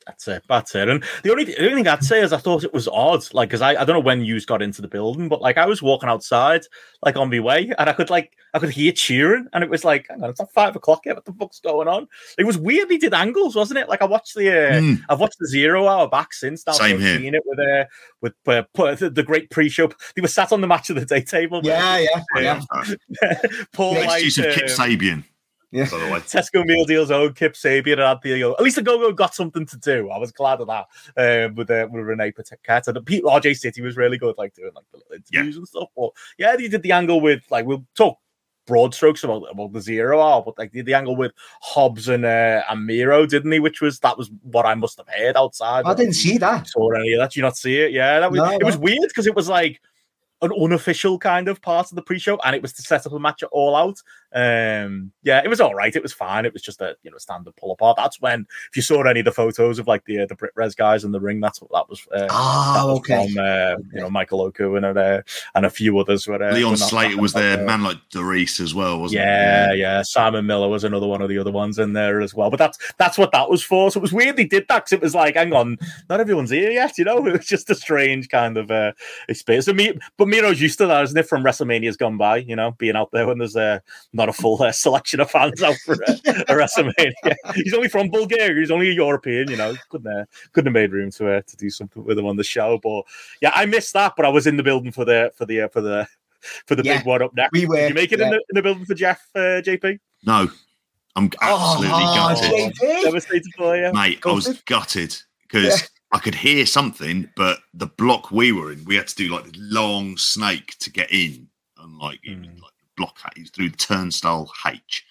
Speaker 1: That's it. That's it. And the only, the only thing I'd say is I thought it was odd, like, because I, I don't know when you got into the building, but like I was walking outside, like on my way, and I could like I could hear cheering, and it was like, hang on, it's not five o'clock yet. What the fuck's going on? It was weird. They did angles, wasn't it? Like I watched the, uh,
Speaker 2: Mm.
Speaker 1: I've watched the zero hour back since. Now,
Speaker 2: Same here.
Speaker 1: Seen it with uh, with uh, the, the great pre-show. They were sat on the match of the day table.
Speaker 3: Yeah, yeah, [LAUGHS] yeah.
Speaker 1: Paul Wight,
Speaker 2: excuse of Kip
Speaker 1: um,
Speaker 2: Sabian,
Speaker 3: Yeah.
Speaker 2: by the way.
Speaker 1: Tesco Meal Deal's own Kip Sabian and had the at least the Go-Go got something to do. I was glad of that um, with uh, with Renee Paquette and Pete RJ City was really good, like doing like the little interviews and stuff. But yeah, they did the angle with like we'll talk broad strokes about about the zero hour, but like did the angle with Hobbs and uh, and Miro, didn't he? Which was that was what I must have heard outside.
Speaker 3: I didn't see that.
Speaker 1: saw any of that. Did you not see it? Yeah, that was
Speaker 3: No,
Speaker 1: it was
Speaker 3: no.
Speaker 1: weird because it was like an unofficial kind of part of the pre-show, and it was to set up a match at All Out. Um, yeah, it was all right. It was fine. It was just a you know standard pull apart. That's when if you saw any of the photos of like the uh, the BritWres guys in the ring, that's what that was. Uh, that
Speaker 3: Oh,
Speaker 1: was
Speaker 3: okay.
Speaker 1: From, uh, you know Michael Oku and uh, and a few others were. Uh,
Speaker 2: Leon
Speaker 1: were
Speaker 2: Slater was there. Man like DeReiss as well, wasn't
Speaker 1: yeah, yeah. Simon Miller was another one of the other ones in there as well. But that's that's what that was for. So it was weird they did that because it was like, hang on, not everyone's here yet. You know, [LAUGHS] it was just a strange kind of uh, experience. So me, but Miro's used to that, isn't it? From WrestleMania's gone by, you know, being out there when there's uh, not a full uh, selection of fans out for uh, a WrestleMania. [LAUGHS] He's only from Bulgaria. He's only a European. You know, couldn't uh, couldn't have made room to uh, to do something with him on the show. But yeah, I missed that. But I was in the building for the for the uh, for the for the
Speaker 3: Yeah,
Speaker 1: big one up next.
Speaker 3: we were,
Speaker 1: Did you make it in, the, in the building for Jeff, uh, JP?
Speaker 2: No, I'm absolutely
Speaker 3: Oh,
Speaker 2: gutted,
Speaker 3: JP.
Speaker 1: Devastated for you.
Speaker 2: mate. I was
Speaker 3: Gutted?
Speaker 2: gutted because I could hear something, but the block we were in, we had to do like the long snake to get in, and like it was
Speaker 1: Mm.
Speaker 2: like the block through the turnstile H,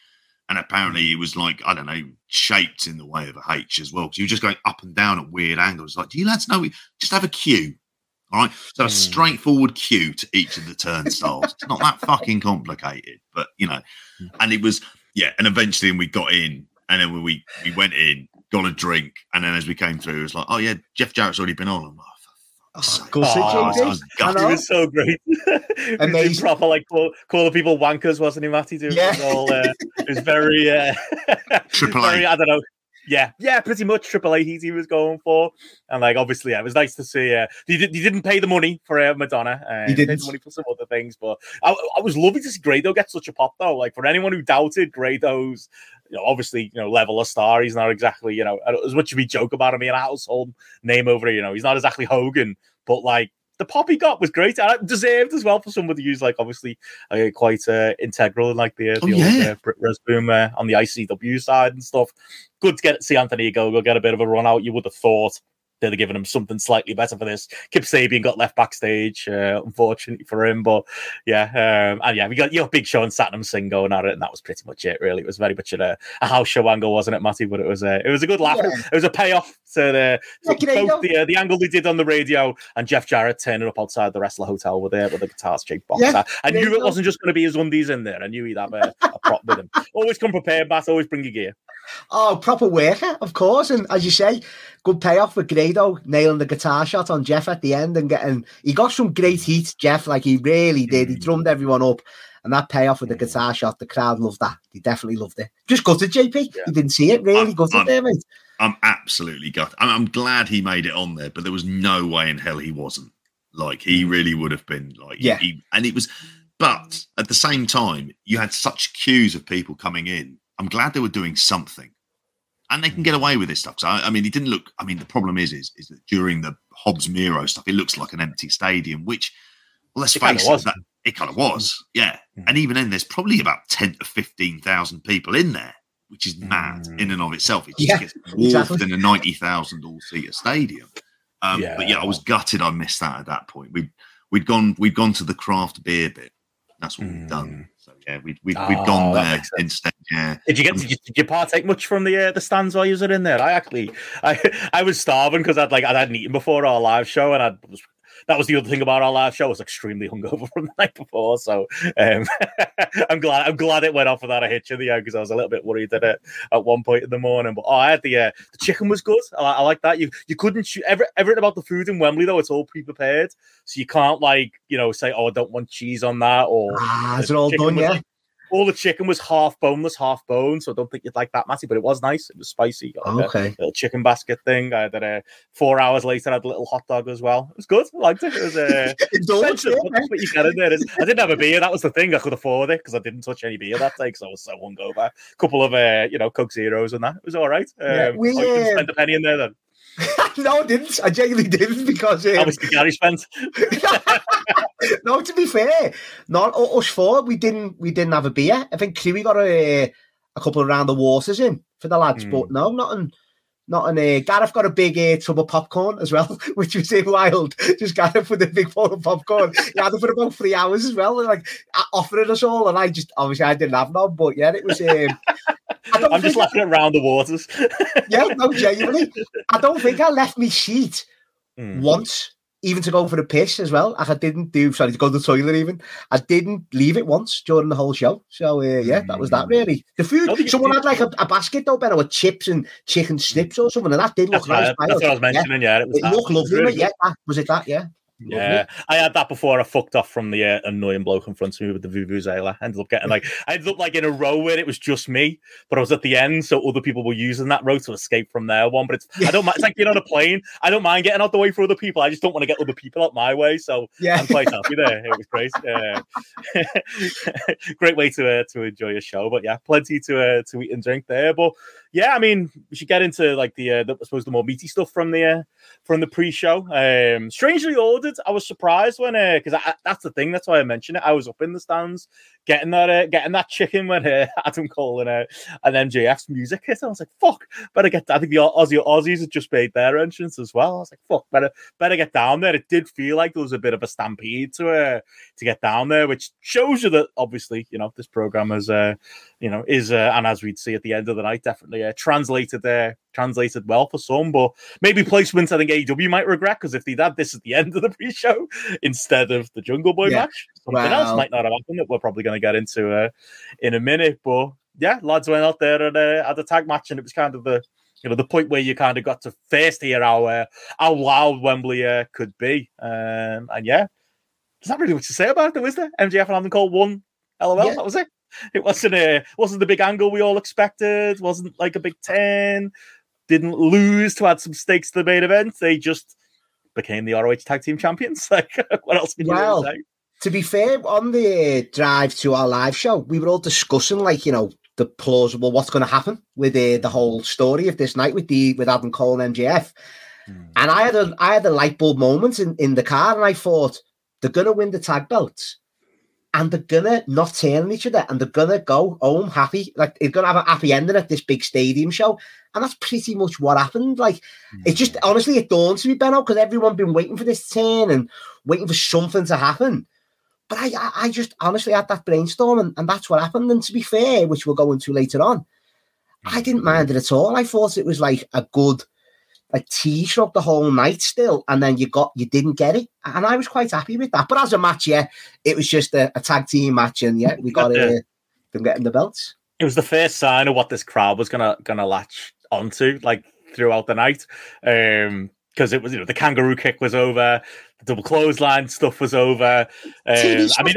Speaker 2: and apparently it was like I don't know shaped in the way of a H as well because you were just going up and down at weird angles. Like, do you lads know? we Just have a queue. All right, so a
Speaker 1: Mm.
Speaker 2: straightforward queue to each of the turnstiles. it's not that [LAUGHS] fucking complicated, but you know, and it was yeah. And eventually, we got in, and then we we went in, got a drink, and then as we came through, it was like, oh yeah, Jeff Jarrett's already been on. I'm like, For
Speaker 3: go
Speaker 2: sake.
Speaker 3: see
Speaker 1: Oh,
Speaker 2: I was, was
Speaker 1: He was so great. [LAUGHS] He was
Speaker 3: Amazing.
Speaker 1: proper like call, calling people wankers, wasn't he, Matty? Doing
Speaker 3: Yeah.
Speaker 1: it all, uh, it was very, uh, [LAUGHS]
Speaker 2: Triple A.
Speaker 1: very, I don't know. Yeah, yeah, pretty much Triple A heat he was going for, and like obviously, yeah, it was nice to see. Uh, he, did, he didn't pay the money for uh, Madonna. Uh,
Speaker 3: He didn't.
Speaker 1: the money for some other things, but I, I was lovely to see Grado get such a pop though. Like for anyone who doubted Grado's, you know, obviously, you know, level of star, he's not exactly, you know, as much as we joke about him being a household name over, you know, he's not exactly Hogan, but like the pop he got was great and deserved as well for somebody who's like obviously uh, quite uh, integral in like the, uh,
Speaker 2: Oh,
Speaker 1: the old
Speaker 2: yeah.
Speaker 1: uh, BritWres Boom uh, on the ICW side and stuff. Good to get see Anthony Gogo get a bit of a run out. You would have thought they're giving him something slightly better for this. Kip Sabian got left backstage, uh, unfortunately for him, but yeah, um, and yeah, we got your big show and Satnam Singh going at it, and that was pretty much it. Really, it was very much a, a house show angle, wasn't it, Matty? But it was a it was a good laugh. Yeah. It was a payoff to the both the uh, the angle they did on the radio and Jeff Jarrett turning up outside the wrestler hotel with it with the guitar shaped box. Yeah, I, I knew it wasn't just going to be his undies in there. I knew he'd have a, a prop with him. [LAUGHS] Always come prepared, Matt. Always bring your gear.
Speaker 3: Oh, proper worker, of course. And as you say, good payoff with Grado nailing the guitar shot on Jeff at the end and getting he got some great heat, Jeff. Like he really did. He mm. drummed everyone up. And that payoff with the guitar shot, the crowd loved that. They definitely loved it. Just gutted, JP. Yeah. You didn't see it, really. Got gutted I'm, there, mate.
Speaker 2: I'm absolutely gutted. I'm, I'm glad he made it on there, but there was no way in hell he wasn't. Like he mm. really would have been like
Speaker 3: yeah.
Speaker 2: He, and it was but at the same time, you had such queues of people coming in. I'm glad they were doing something and they can get away with this stuff. So I, mean, he didn't look. I mean, the problem is, is, is that during the Hobbs Miro stuff, it looks like an empty stadium. Which, well, let's it face it, that, it kind of was, yeah. Mm. And even then, there's probably about ten to fifteen thousand people in there, which is mad mm. in and of itself. It just yeah, gets [LAUGHS] dwarfed exactly. in a ninety thousand all-seater stadium. Um, yeah. But yeah, I was gutted. I missed that at that point. We we'd gone we'd gone to the craft beer bit. That's what mm. we've done. Yeah, we we oh, we've gone there instead. Yeah.
Speaker 1: Did you get? Did, you, did you partake much from the uh, the stands while you were in there? I actually, I [LAUGHS] I was starving because I'd like I hadn't eaten before our live show, and I was that was the other thing about our live show. I was extremely hungover [LAUGHS] from the night before, so um, [LAUGHS] I'm glad I'm glad it went off without a hitch in the end because I was a little bit worried that it at one point in the morning. But oh, I had the uh, the chicken was good. I, I like that. You you couldn't shoot every, everything about the food in Wembley though. It's all pre prepared, so you can't like you know say oh I don't want cheese on that or
Speaker 3: ah, is it all done? Yeah
Speaker 1: all the chicken was half boneless, half bone. So I don't think you'd like that, Matty, but it was nice. It was spicy.
Speaker 3: Like okay.
Speaker 1: little chicken basket thing. I had a four hours later, I had a little hot dog as well. It was good. I liked it. It was uh, [LAUGHS] expensive. That's what you get in there. I didn't have a beer. That was the thing. I could afford it because I didn't touch any beer that day because I was so hungover. A couple of, uh, you know, Coke Zeros and that. It was all right. Um, yeah, we, oh, uh... spend a penny in there then. [LAUGHS]
Speaker 3: no, I didn't. I genuinely didn't because um,
Speaker 1: did Gary spend? [LAUGHS]
Speaker 3: no, to be fair, not us four. We didn't. We didn't have a beer. I think Kiwi got a a couple of round the waters in for the lads, mm. but no, nothing. Not an uh, Gareth got a big uh, tub of popcorn as well, [LAUGHS] which was in wild. Just Gareth with a big bowl of popcorn. he had it for about three hours as well, like offering us all. And I just obviously I didn't have none, but yeah, it was. Um,
Speaker 1: I'm just laughing at round the waters.
Speaker 3: yeah, no, genuinely. I don't think I left me sheet mm. once even to go for the piss as well. I didn't do sorry to go to the toilet even. I didn't leave it once during the whole show. So uh, yeah, that was that mm. really. The food. someone had like a, a, basket though, better with chips and chicken snips or something, and that did look
Speaker 1: that's
Speaker 3: nice.
Speaker 1: That's what I was mentioning. Yeah,
Speaker 3: yeah it, it looked lovely. Really yeah, that, was it that? Yeah.
Speaker 1: Yeah, I had that before. I fucked off from the uh, annoying bloke in front of me with the vuvuzela. I ended up getting like I ended up like in a row where it was just me, but I was at the end, so other people were using that row to escape from their one. But it's I don't [LAUGHS] mind. It's like being on a plane. I don't mind getting out the way for other people. I just don't want to get other people out my way. So yeah, I'm quite happy there. It was great. Uh, [LAUGHS] great way to uh, to enjoy a show. But yeah, plenty to uh, to eat and drink there. But yeah, I mean, we should get into like the, uh, the I suppose the more meaty stuff from the uh, from the pre-show. Um, strangely ordered. I was surprised when because uh, that's the thing. That's why I mentioned it. I was up in the stands getting that uh, getting that chicken when uh, [LAUGHS] Adam Cole and uh, and MJF's music hit. I was like, fuck, better get. I think the Aussie Aussies had just made their entrance as well. I was like, fuck, better better get down there. It did feel like there was a bit of a stampede to uh, to get down there, which shows you that obviously you know this program is uh, you know is uh, and as we'd see at the end of the night, definitely uh, translated there. Uh, translated well for some, but maybe placements I think AEW might regret because if they'd had this at the end of the pre-show [LAUGHS] instead of the Jungle Boy yeah. match, something else might not have happened that we're probably going to get into uh, in a minute. But yeah, lads went out there and uh, had a tag match, and it was kind of the you know the point where you kind of got to first hear how uh, how loud Wembley uh, could be, um, and yeah, there's not really much to say about it, was there? MJF and Adam Cole won. LOL, yeah. that was it. It wasn't a wasn't the big angle we all expected. wasn't like a big ten. Didn't lose to add some stakes to the main event. They just became the ROH Tag Team Champions. [LAUGHS] Like, what else can you say?
Speaker 3: To be fair, on the drive to our live show, we were all discussing, like, you know, the plausible what's going to happen with uh, the whole story of this night with the with Adam Cole and MJF. Mm. And I had a I had a light bulb moment in, in the car, and I thought they're going to win the tag belts and they're gonna not turn on each other and they're gonna go home happy. Like they're gonna have a happy ending at this big stadium show. And that's pretty much what happened. Like it's just honestly it dawned to me, Benno, because everyone's been waiting for this turn and waiting for something to happen. But I, I, I just honestly had that brainstorm, and, and that's what happened. And to be fair, which we'll go into later on, I didn't mind it at all. I thought it was like a good a teaser up the whole night still, and then you got you didn't get it, and I was quite happy with that. But as a match, yeah, it was just a, a tag team match, and yeah, we got [LAUGHS] it. Uh, getting the belts.
Speaker 1: It was the first sign of what this crowd was gonna gonna latch onto, like throughout the night. Um, because it was you know the kangaroo kick was over, the double clothesline stuff was over. Um, I mean,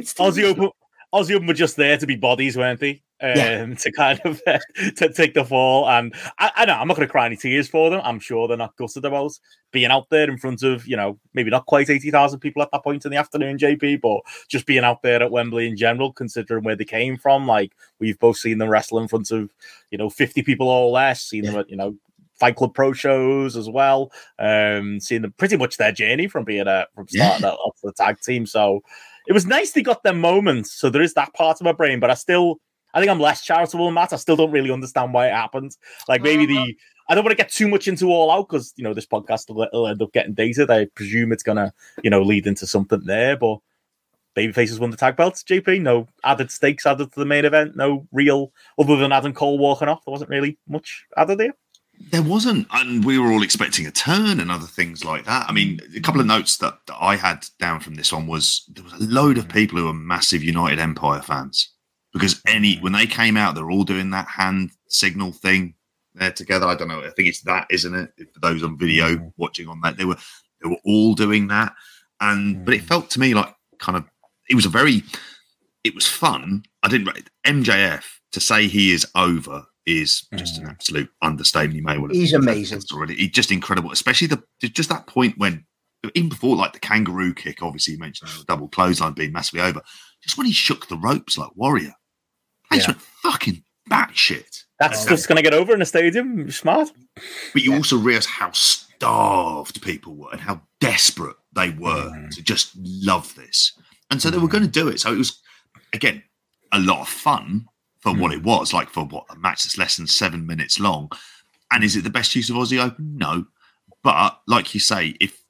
Speaker 1: Aussie Open, Aussie Open were just there to be bodies, weren't they? Um, yeah. to kind of [LAUGHS] uh, to take the fall, and I, I know I'm not going to cry any tears for them. I'm sure they're not gutted about being out there in front of you know maybe not quite eighty thousand people at that point in the afternoon, JP, but just being out there at Wembley in general, considering where they came from. Like we've both seen them wrestle in front of you know fifty people or less, seen yeah. them at you know Fight Club Pro shows as well. Um, seeing them pretty much their journey from being a from starting yeah. up the tag team. So it was nice they got their moments. So there is that part of my brain, but I still I think I'm less charitable than that. I still don't really understand why it happened. Like maybe the uh-huh. I don't want to get too much into all out because you know this podcast will, will, end up getting dated. I presume it's gonna you know lead into something there, but. Babyfaces won the tag belts. JP, no added stakes added to the main event. No real, other than Adam Cole walking off. There wasn't really much added there.
Speaker 2: There wasn't, and we were all expecting a turn and other things like that. I mean, a couple of notes that, that I had down from this one was there was a load of people who were massive United Empire fans because any when they came out, they're all doing that hand signal thing there together. I don't know. I think it's that, isn't it? For those on video mm. watching on that, they were they were all doing that, and but it mm. felt to me like kind of it was a very it was fun. I didn't MJF to say he is over is just an mm. absolute understatement. You may well
Speaker 3: he's amazing
Speaker 2: already. He's just incredible, especially the just that point when even before like the kangaroo kick. Obviously, you mentioned the double clothesline being massively over. Just when he shook the ropes like Warrior, place yeah. went fucking batshit.
Speaker 1: That's okay. just going to get over in a stadium. Smart.
Speaker 2: But you yeah. also realize how starved people were and how desperate they were mm. to just love this. And so mm. they were going to do it. So it was, again, a lot of fun for mm. what it was, like for what a match that's less than seven minutes long. And is it the best use of Aussie Open? No. But like you say, if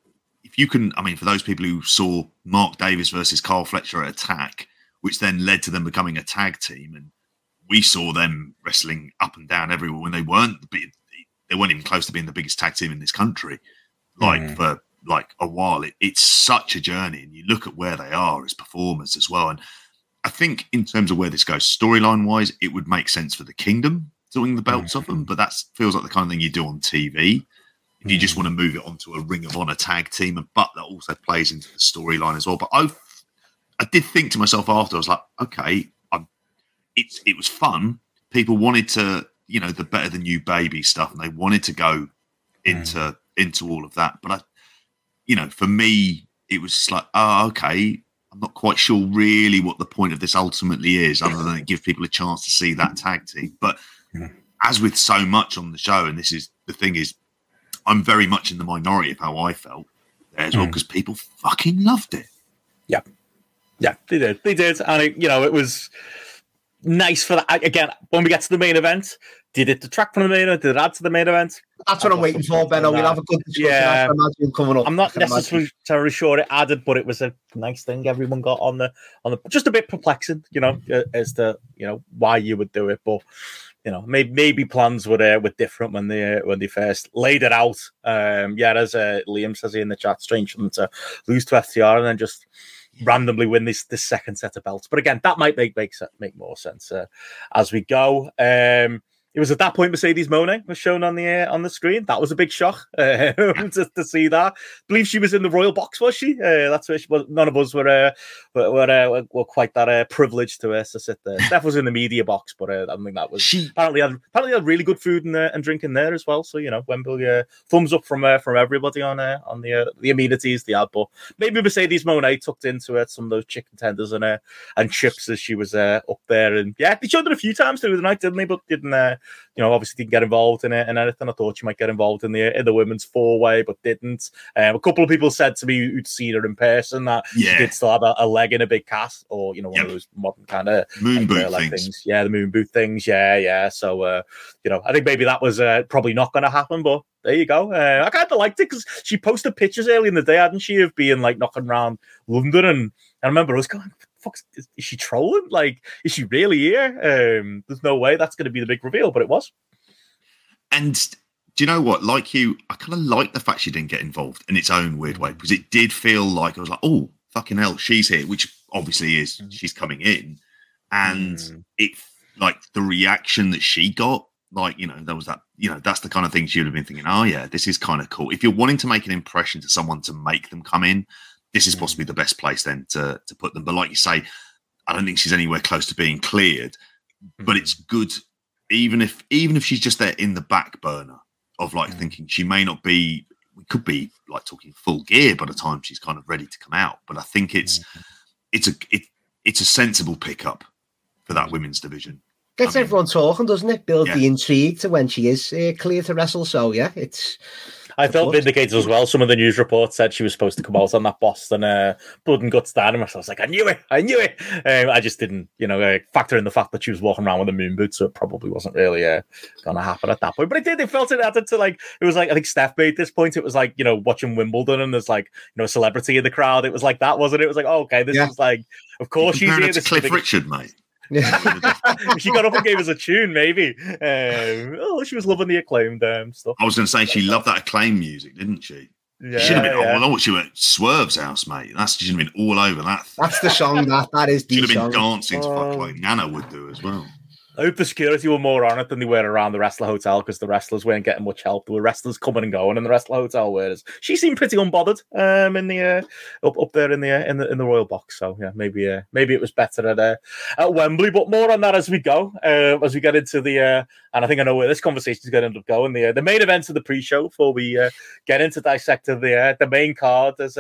Speaker 2: if you can, I mean, for those people who saw Mark Davis versus Kyle Fletcher at Attack, which then led to them becoming a tag team, and we saw them wrestling up and down everywhere when they weren't they weren't even close to being the biggest tag team in this country, like mm. for like a while. It, it's such a journey, and you look at where they are as performers as well, and I think in terms of where this goes, storyline wise, it would make sense for the Kingdom doing the belts mm-hmm. of them, but that feels like the kind of thing you do on TV. If you just mm. want to move it onto a Ring of Honor tag team, but that also plays into the storyline as well. But I, I did think to myself after, I was like, okay, I'm, it's it was fun. People wanted to, you know, the better than you baby stuff, and they wanted to go into mm. into all of that. But I, you know, for me, it was just like, oh, okay, I'm not quite sure really what the point of this ultimately is, other than it give people a chance to see that tag team. But as with so much on the show, and this is the thing is, I'm very much in the minority of how I felt there as well because mm. people fucking loved it.
Speaker 1: Yeah, yeah, they did, they did, and it, you know it was nice for that. Again, when we get to the main event, did it detract from the main event? Did it add to the main event?
Speaker 3: That's what I'm waiting for, Ben. We'll have a good discussion. Yeah, coming up.
Speaker 1: I'm not necessarily imagine. sure it added, but it was a nice thing everyone got on the on the. Just a bit perplexing, you know, uh, as to you know why you would do it, but you know maybe maybe plans were uh, were different when they uh, when they first laid it out. Um, yeah, as uh, Liam says in the chat, strange for them to lose to FTR and then just randomly win this this second set of belts. But again, that might make make make more sense uh, as we go. Um, it was at that point Mercedes Moné was shown on the uh, on the screen. That was a big shock [LAUGHS] uh, to, to, see that. I believe she was in the royal box, was she? Uh, that's where she was. None of us were uh, were, were, uh, were quite that uh, privileged to, to sit there. [LAUGHS] Steph was in the media box, but I think that was she apparently had apparently had really good food and, and drinking there as well. So you know, Wembley thumbs up from from everybody on on the the amenities they had. But maybe Mercedes Moné tucked into it some of those chicken tenders and and chips as she was up there. And yeah, they showed it a few times through the night, didn't they? But didn't you know, obviously didn't get involved in it and anything. I thought she might get involved in the in the women's four way, but didn't. Um, a couple of people said to me who'd seen her in person that yeah. she did still have a, a, leg in a big cast or you know one yep. of those modern kind of
Speaker 2: moon boot things. things.
Speaker 1: Yeah, the moon boot things. Yeah, yeah. So uh, you know, I think maybe that was uh, probably not going to happen, but there you go. Uh, I kind of liked it because she posted pictures early in the day, hadn't she, of being like knocking around London, and I remember I was going, "Fuck, is, is she trolling? Like, is she really here?" Um, there's no way that's going to be the big reveal, but it was.
Speaker 2: And do you know what? Like you, I kind of like the fact she didn't get involved in its own weird way because it did feel like I was like, "Oh, fucking hell, she's here," which obviously is mm. she's coming in, and mm. it like the reaction that she got like you know there was that you know that's the kind of thing she would have been thinking oh yeah this is kind of cool if you're wanting to make an impression to someone to make them come in this is mm. possibly the best place then to to put them but like you say i don't think she's anywhere close to being cleared but it's mm. good even if even if she's just there in the back burner of like mm. thinking she may not be we could be like talking full gear by the time she's kind of ready to come out but i think it's mm. it's a it, it's a sensible pickup for that women's division
Speaker 3: Gets I mean, everyone talking, doesn't it? Build yeah. the intrigue to when she is uh, clear to wrestle. So yeah, it's.
Speaker 1: I felt vindicated as well. Some of the news reports said she was supposed to come out on that Boston uh, blood and guts dynamite. I was like, I knew it, I knew it. Um, I just didn't, you know, uh, factor in the fact that she was walking around with a moon boot, so it probably wasn't really uh, going to happen at that point. But it did. It felt it added to like it was like I think Steph made this point. It was like you know watching Wimbledon and there's like you know a celebrity in the crowd. It was like that, wasn't it? It was like oh, okay, this yeah. is like of course she's here.
Speaker 2: This Cliff Richard, mate. [LAUGHS]
Speaker 1: she got up and gave us a tune, maybe. Um, oh, she was loving the acclaimed um, stuff.
Speaker 2: I was going to say she loved that acclaim music, didn't she? Yeah, she should have been. Yeah. Oh, she went Swerve's house, mate. That's she should have been all over that.
Speaker 3: That's the song. That that is.
Speaker 2: The should have been dancing to fuck like Nana would do as well.
Speaker 1: I hope the security were more on it than they were around the wrestler hotel because the wrestlers weren't getting much help. There were wrestlers coming and going in the wrestler hotel, whereas she seemed pretty unbothered um, in the uh, up up there in the uh, in the in the royal box. So yeah, maybe uh, maybe it was better at uh, at Wembley. But more on that as we go, uh, as we get into the uh, and I think I know where this conversation is going to end up going. The the main event of the pre-show before we get into dissect the the main card. There's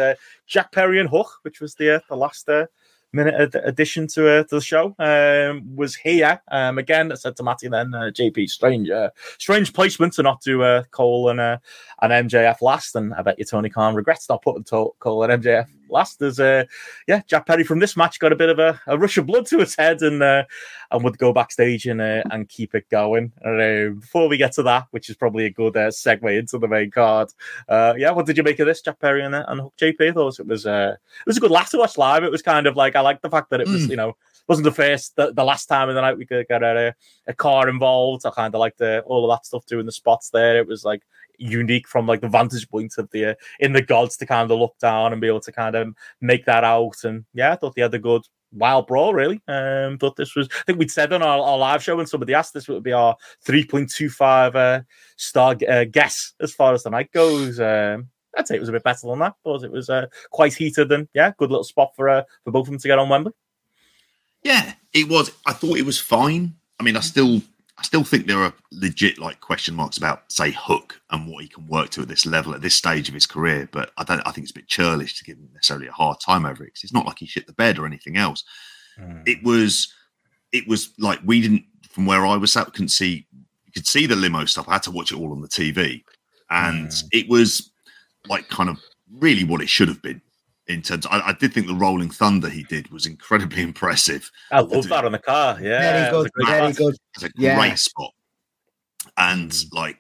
Speaker 1: Jack Perry and Hook, which was the the last minute addition to, uh, to the show um, was here um, again. I said to Matty then, uh, JP, strange, uh, strange placement to not do uh, Cole and uh, and MJF last, and I bet you Tony Khan regrets not putting Cole and MJF last. As uh, yeah, Jack Perry from this match got a bit of a, a rush of blood to his head, and uh, and would go backstage and uh, and keep it going. And, uh, before we get to that, which is probably a good uh, segue into the main card, uh, yeah, what did you make of this, Jack Perry and, uh, and Hook JP? I thought it was uh, it was a good laugh to watch live. It was kind of like I like the fact that it was mm. you know wasn't the first the, the last time in the night we could get a, a car involved. I kind of liked the all of that stuff doing the spots there. It was like unique from like the vantage point of the uh, in the gods to kind of look down and be able to kind of make that out. And yeah, I thought they had a good wild brawl, really. Um, thought this was, I think we'd said on our, our live show when somebody asked this would be our 3.25 uh, star uh, guess as far as the night goes. Um, I'd say it was a bit better than that. Thought it was uh, quite heated and yeah, good little spot for uh, for both of them to get on Wembley.
Speaker 2: Yeah, it was. I thought it was fine. I mean, I still I still think there are legit like question marks about say Hook and what he can work to at this level at this stage of his career. But I don't. I think it's a bit churlish to give him necessarily a hard time over it. Because it's not like he shit the bed or anything else. Mm. It was. It was like we didn't from where I was sat. Couldn't see. You could see the limo stuff. I had to watch it all on the TV, and mm. it was like kind of really what it should have been in terms. I, I, did think the Rolling Thunder he did was incredibly [LAUGHS] impressive.
Speaker 1: I love that on the car. Yeah,
Speaker 3: very good. Very good.
Speaker 2: It's a yeah. great spot, and mm. like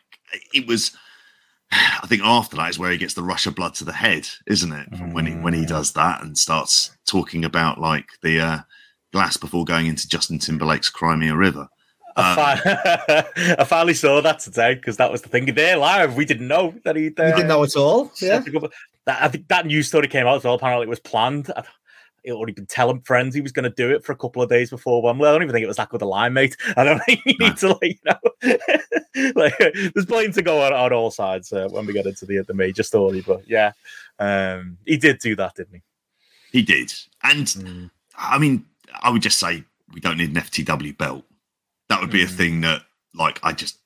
Speaker 2: it was. [SIGHS] I think after that is where he gets the rush of blood to the head, isn't it? Mm. When he when he mm. does that and starts talking about like the uh, glass before going into Justin Timberlake's Cry Me a River.
Speaker 1: I, um, [LAUGHS] I finally saw that today because that was the thing. There live, we didn't know that he.
Speaker 3: Uh, we didn't know at all. Yeah,
Speaker 1: that, I think that news story came out as well. Apparently, it was planned. He already been telling friends he was going to do it for a couple of days before Wembley. I don't even think it was that good a line, mate. [LAUGHS] I don't think you need to, like, you know, [LAUGHS] like, there's plenty to go on, on all sides uh, when we get into the the major story. But yeah, um, he did do that, didn't he?
Speaker 2: He did, and mm. I mean, I would just say we don't need an FTW belt. That would be mm. a thing that, like, I just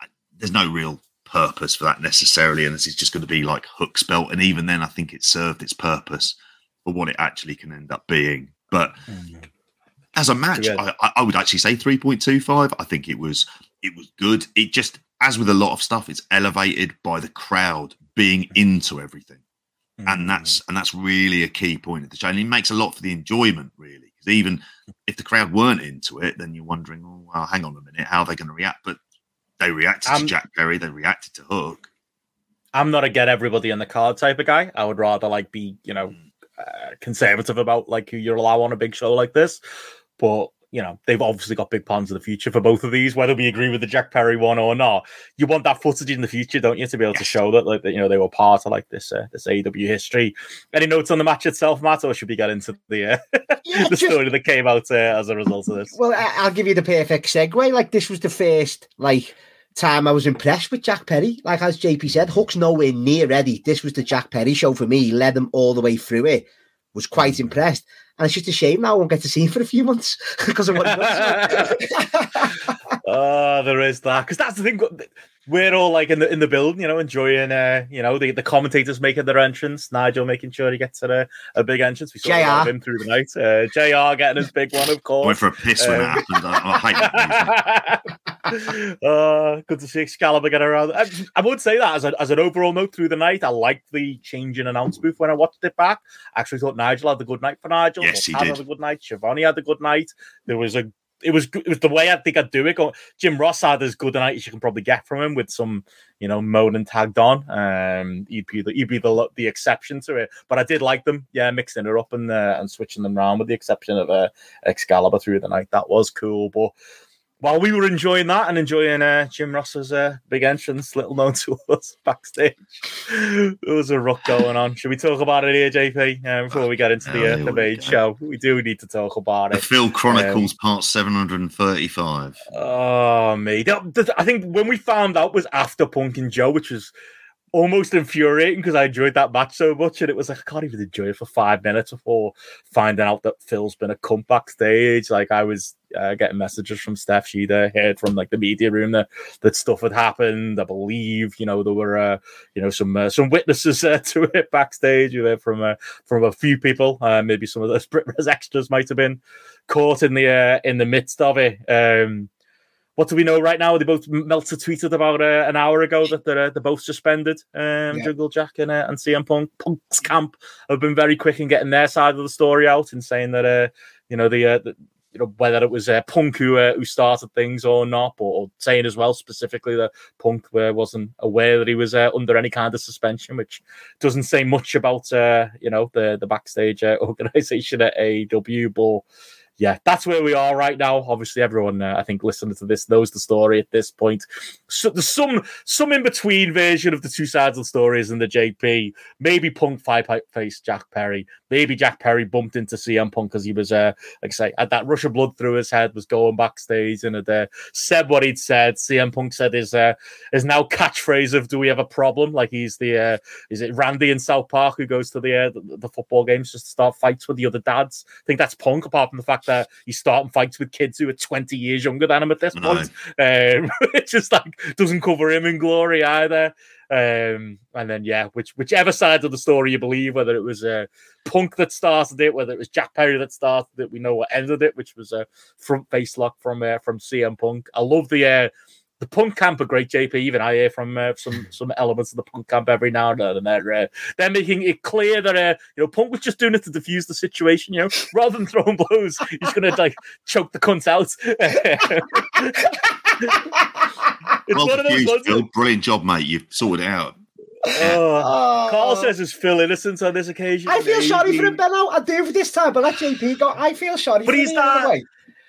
Speaker 2: I, there's no real purpose for that necessarily, and this is just going to be like Hook's belt. And even then, I think it served its purpose for what it actually can end up being. But mm. As a match, yeah. I, I would actually say 3.25. I think it was it was good. It just, as with a lot of stuff, it's elevated by the crowd being into everything. Mm. And that's and that's really a key point of the show. And it makes a lot for the enjoyment, really. Because even if the crowd weren't into it, then you're wondering, oh well, hang on a minute, how are they going to react? But they reacted um, to Jack Perry, they reacted to Hook.
Speaker 1: I'm not a get everybody in the card type of guy. I would rather like be, you know, mm. uh, conservative about like who you're allowed on a big show like this. But you know, they've obviously got big plans in the future for both of these, whether we agree with the Jack Perry one or not. You want that footage in the future, don't you, to be able to show that, like, that, you know, they were part of like this uh, this AW history. Any notes on the match itself, Matt, or should we get into the uh, yeah, [LAUGHS] the just, story that came out uh, as a result of this?
Speaker 3: Well, I'll give you the perfect segue. Like, this was the first like time I was impressed with Jack Perry. Like as JP said, Hook's nowhere near ready. This was the Jack Perry show for me. He led them all the way through it. Was quite impressed. And it's just a shame now I won't get to see him for a few months because of what he
Speaker 1: does. oh, there is that. Because that's the thing. We're all like in the in the building, you know, enjoying uh, you know, the, the commentators making their entrance, Nigel making sure he gets a, a big entrance. We
Speaker 3: saw
Speaker 1: JR. him through the night. Uh, JR getting his big one, of course.
Speaker 2: Went for a piss when um, it happened. I,
Speaker 1: I uh, [LAUGHS] good to see Excalibur get around. I, I, would say that as, a, as an overall note through the night, I liked the change in announce booth when I watched it back. I actually thought Nigel had a good night for Nigel.
Speaker 2: Yes, he did.
Speaker 1: had a good night. Shivani had a good night. There was a it was it was the way I think I'd do it. Jim Ross had as good a night as you can probably get from him with some, you know, moan and tagged on. Um, he'd be the he'd be the the exception to it. But I did like them, yeah, mixing it up and uh, and switching them around with the exception of uh, Excalibur through the night. That was cool, but while we were enjoying that and enjoying uh, Jim Ross's uh, big entrance, little known to [LAUGHS] us backstage, there was a rock going on. Should we talk about it here, JP? Uh, before we get into the, uh, the main show, we do need to talk about
Speaker 2: the
Speaker 1: it.
Speaker 2: Phil Chronicles um, Part Seven Hundred and Thirty-Five.
Speaker 1: Oh me! I think when we found out was after Punk and Joe, which was almost infuriating because I enjoyed that match so much, and it was like I can't even enjoy it for five minutes before finding out that Phil's been a cunt backstage. Like I was uh, getting messages from Steph She'd heard from like the media room that that stuff had happened. I believe you know there were uh, you know some uh, some witnesses uh, [LAUGHS] to it backstage. You know from uh, from a few people. Uh, maybe some of those [LAUGHS] Brit extras might have been caught in the in the midst of it. Um, what do we know right now? They both Meltzer tweeted about uh, an hour ago that they're, uh, they're both suspended. Um, yeah. Jungle Jack and, uh, and CM Punk. Punk's camp have been very quick in getting their side of the story out and saying that uh, you know the, uh, the you know whether it was uh, Punk who uh, who started things or not, or, or, saying as well specifically that Punk wasn't aware that he was uh, under any kind of suspension, which doesn't say much about uh, you know the the backstage uh, [LAUGHS] organization at AEW, but yeah, that's where we are right now. Obviously, everyone uh, I think listening to this knows the story at this point. So there's some some in between version of the two sides of the stories in the JP. Maybe Punk five face Jack Perry. Maybe Jack Perry bumped into CM Punk because he was uh like I say had that rush of blood through his head, was going backstage and had uh, said what he'd said. CM Punk said his uh, his now catchphrase of "Do we have a problem?" Like he's the uh, is it Randy in South Park who goes to the, uh, the the football games just to start fights with the other dads. I think that's Punk. Apart from the fact that he's starting fights with kids who are 20 years younger than him at this point. Um, [LAUGHS] it just like doesn't cover him in glory either. Um, and then yeah, which whichever side of the story you believe, whether it was uh, Punk that started it, whether it was Jack Perry that started it, we know what ended it, which was a front face lock from uh, from CM Punk. I love the uh, the punk camp are great, JP. Even I hear from uh, some some elements of the punk camp every now and then, and they're uh, they're making it clear that uh, you know punk was just doing it to defuse the situation. You know, rather than throwing blows, he's going to like choke the cunt out. [LAUGHS]
Speaker 2: it's well, one of those Phil, brilliant job, mate. You've sorted it out.
Speaker 1: Oh, oh, Carl says it's Phil innocent on this occasion.
Speaker 3: I feel sorry for him, Benno. I do for this time, but let JP go. I feel sorry.
Speaker 1: But
Speaker 3: he's
Speaker 1: that.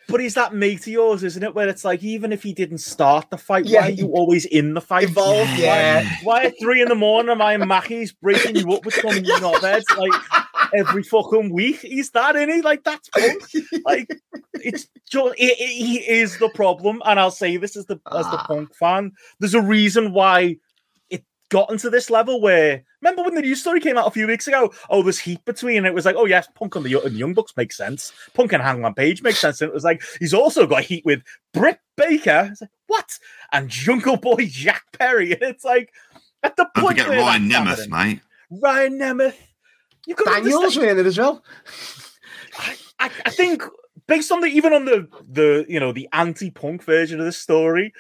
Speaker 1: But he's that mate of yours, isn't it? Where it's like, even if he didn't start the fight, yeah, why are you always in the fight?
Speaker 3: Involved, yeah.
Speaker 1: Why, why at three in the morning am I in Mackey's breaking you up with some [LAUGHS] knobheads like every fucking week? He's that, in he? Like, that's punk. Like, it's just, he, he is the problem. And I'll say this as the, as the ah. punk fan. There's a reason why gotten to this level where remember when the news story came out a few weeks ago? Oh, there's heat between it was like, oh yes, Punk and the, and Young Bucks makes sense. Punk and Hangman Page makes sense. And it was like he's also got heat with Britt Baker. It's like, what? And Jungle Boy Jack Perry. And it's like at the
Speaker 2: Don't point. Forget Ryan Nemeth, mate.
Speaker 1: Ryan Nemeth.
Speaker 3: You got Daniels in it as well.
Speaker 1: I, I, I think based on the even on the the you know the anti-punk version of the story,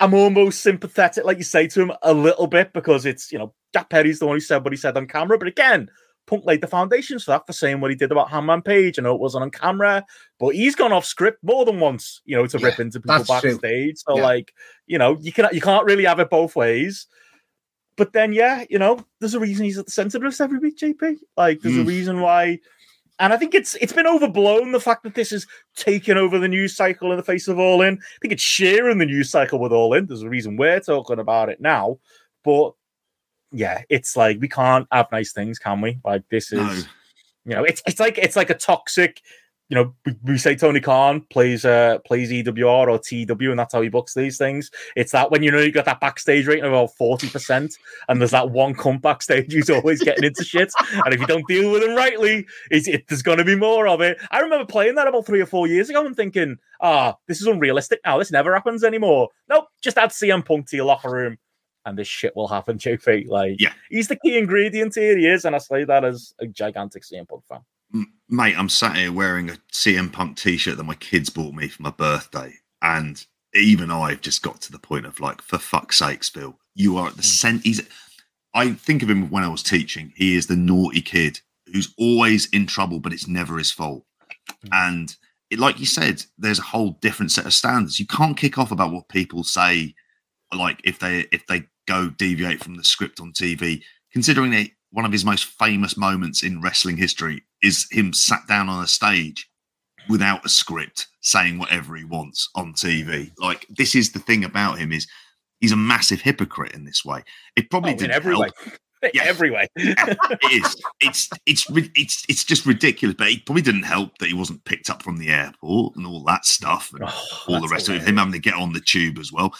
Speaker 1: I'm almost sympathetic, like you say to him, a little bit because it's you know Jack Perry's the one who said what he said on camera, but again, Punk laid the foundations for that for saying what he did about Hangman Page. I know it wasn't on camera, but he's gone off script more than once, you know, to yeah, rip into people backstage. True. So yeah. like, you know, you can you can't really have it both ways. But then, yeah, you know, there's a reason he's at the center of this every week, JP. Like, there's mm. a reason why and I think it's it's been overblown the fact that this is taken over the news cycle in the face of All In. I think it's sharing the news cycle with All In. There's a reason we're talking about it now. But yeah, it's like we can't have nice things, can we? Like this is no. you know, it's it's like it's like a toxic you know, we, we, say Tony Khan plays uh plays EWR or TW, and that's how he books these things. It's that when you know you got that backstage rating of about forty percent, and there's that one cunt backstage who's always getting into shit, and if you don't deal with him rightly, it's, it, there's going to be more of it. I remember playing that about three or four years ago and thinking, ah, oh, this is unrealistic now. This never happens anymore. Nope, just add CM Punk to your locker room. And this shit will happen, [LAUGHS] JP. Like,
Speaker 2: yeah,
Speaker 1: he's the key ingredient here. He is, and I say that as a gigantic CM Punk fan
Speaker 2: mate, I'm sat here wearing a CM Punk t-shirt that my kids bought me for my birthday, and even I've just got to the point of like, for fuck's sakes, Bill, you are at the hmm. center. He's, I think of him when I was teaching. He is the naughty kid who's always in trouble, but it's never his fault. Hmm. And it, like you said, there's a whole different set of standards. You can't kick off about what people say, like if they if they go deviate from the script on TV, considering it one of his most famous moments in wrestling history is him sat down on a stage without a script saying whatever he wants on TV. Like this is the thing about him is he's a massive hypocrite in this way. It probably oh, didn't every help.
Speaker 1: Way. [LAUGHS] [LAUGHS] Yeah, every way.
Speaker 2: it is. It's it's it's it's just ridiculous. But it probably didn't help that he wasn't picked up from the airport and all that stuff, and oh, all the rest hilarious. of it. Him having to get on the tube as well.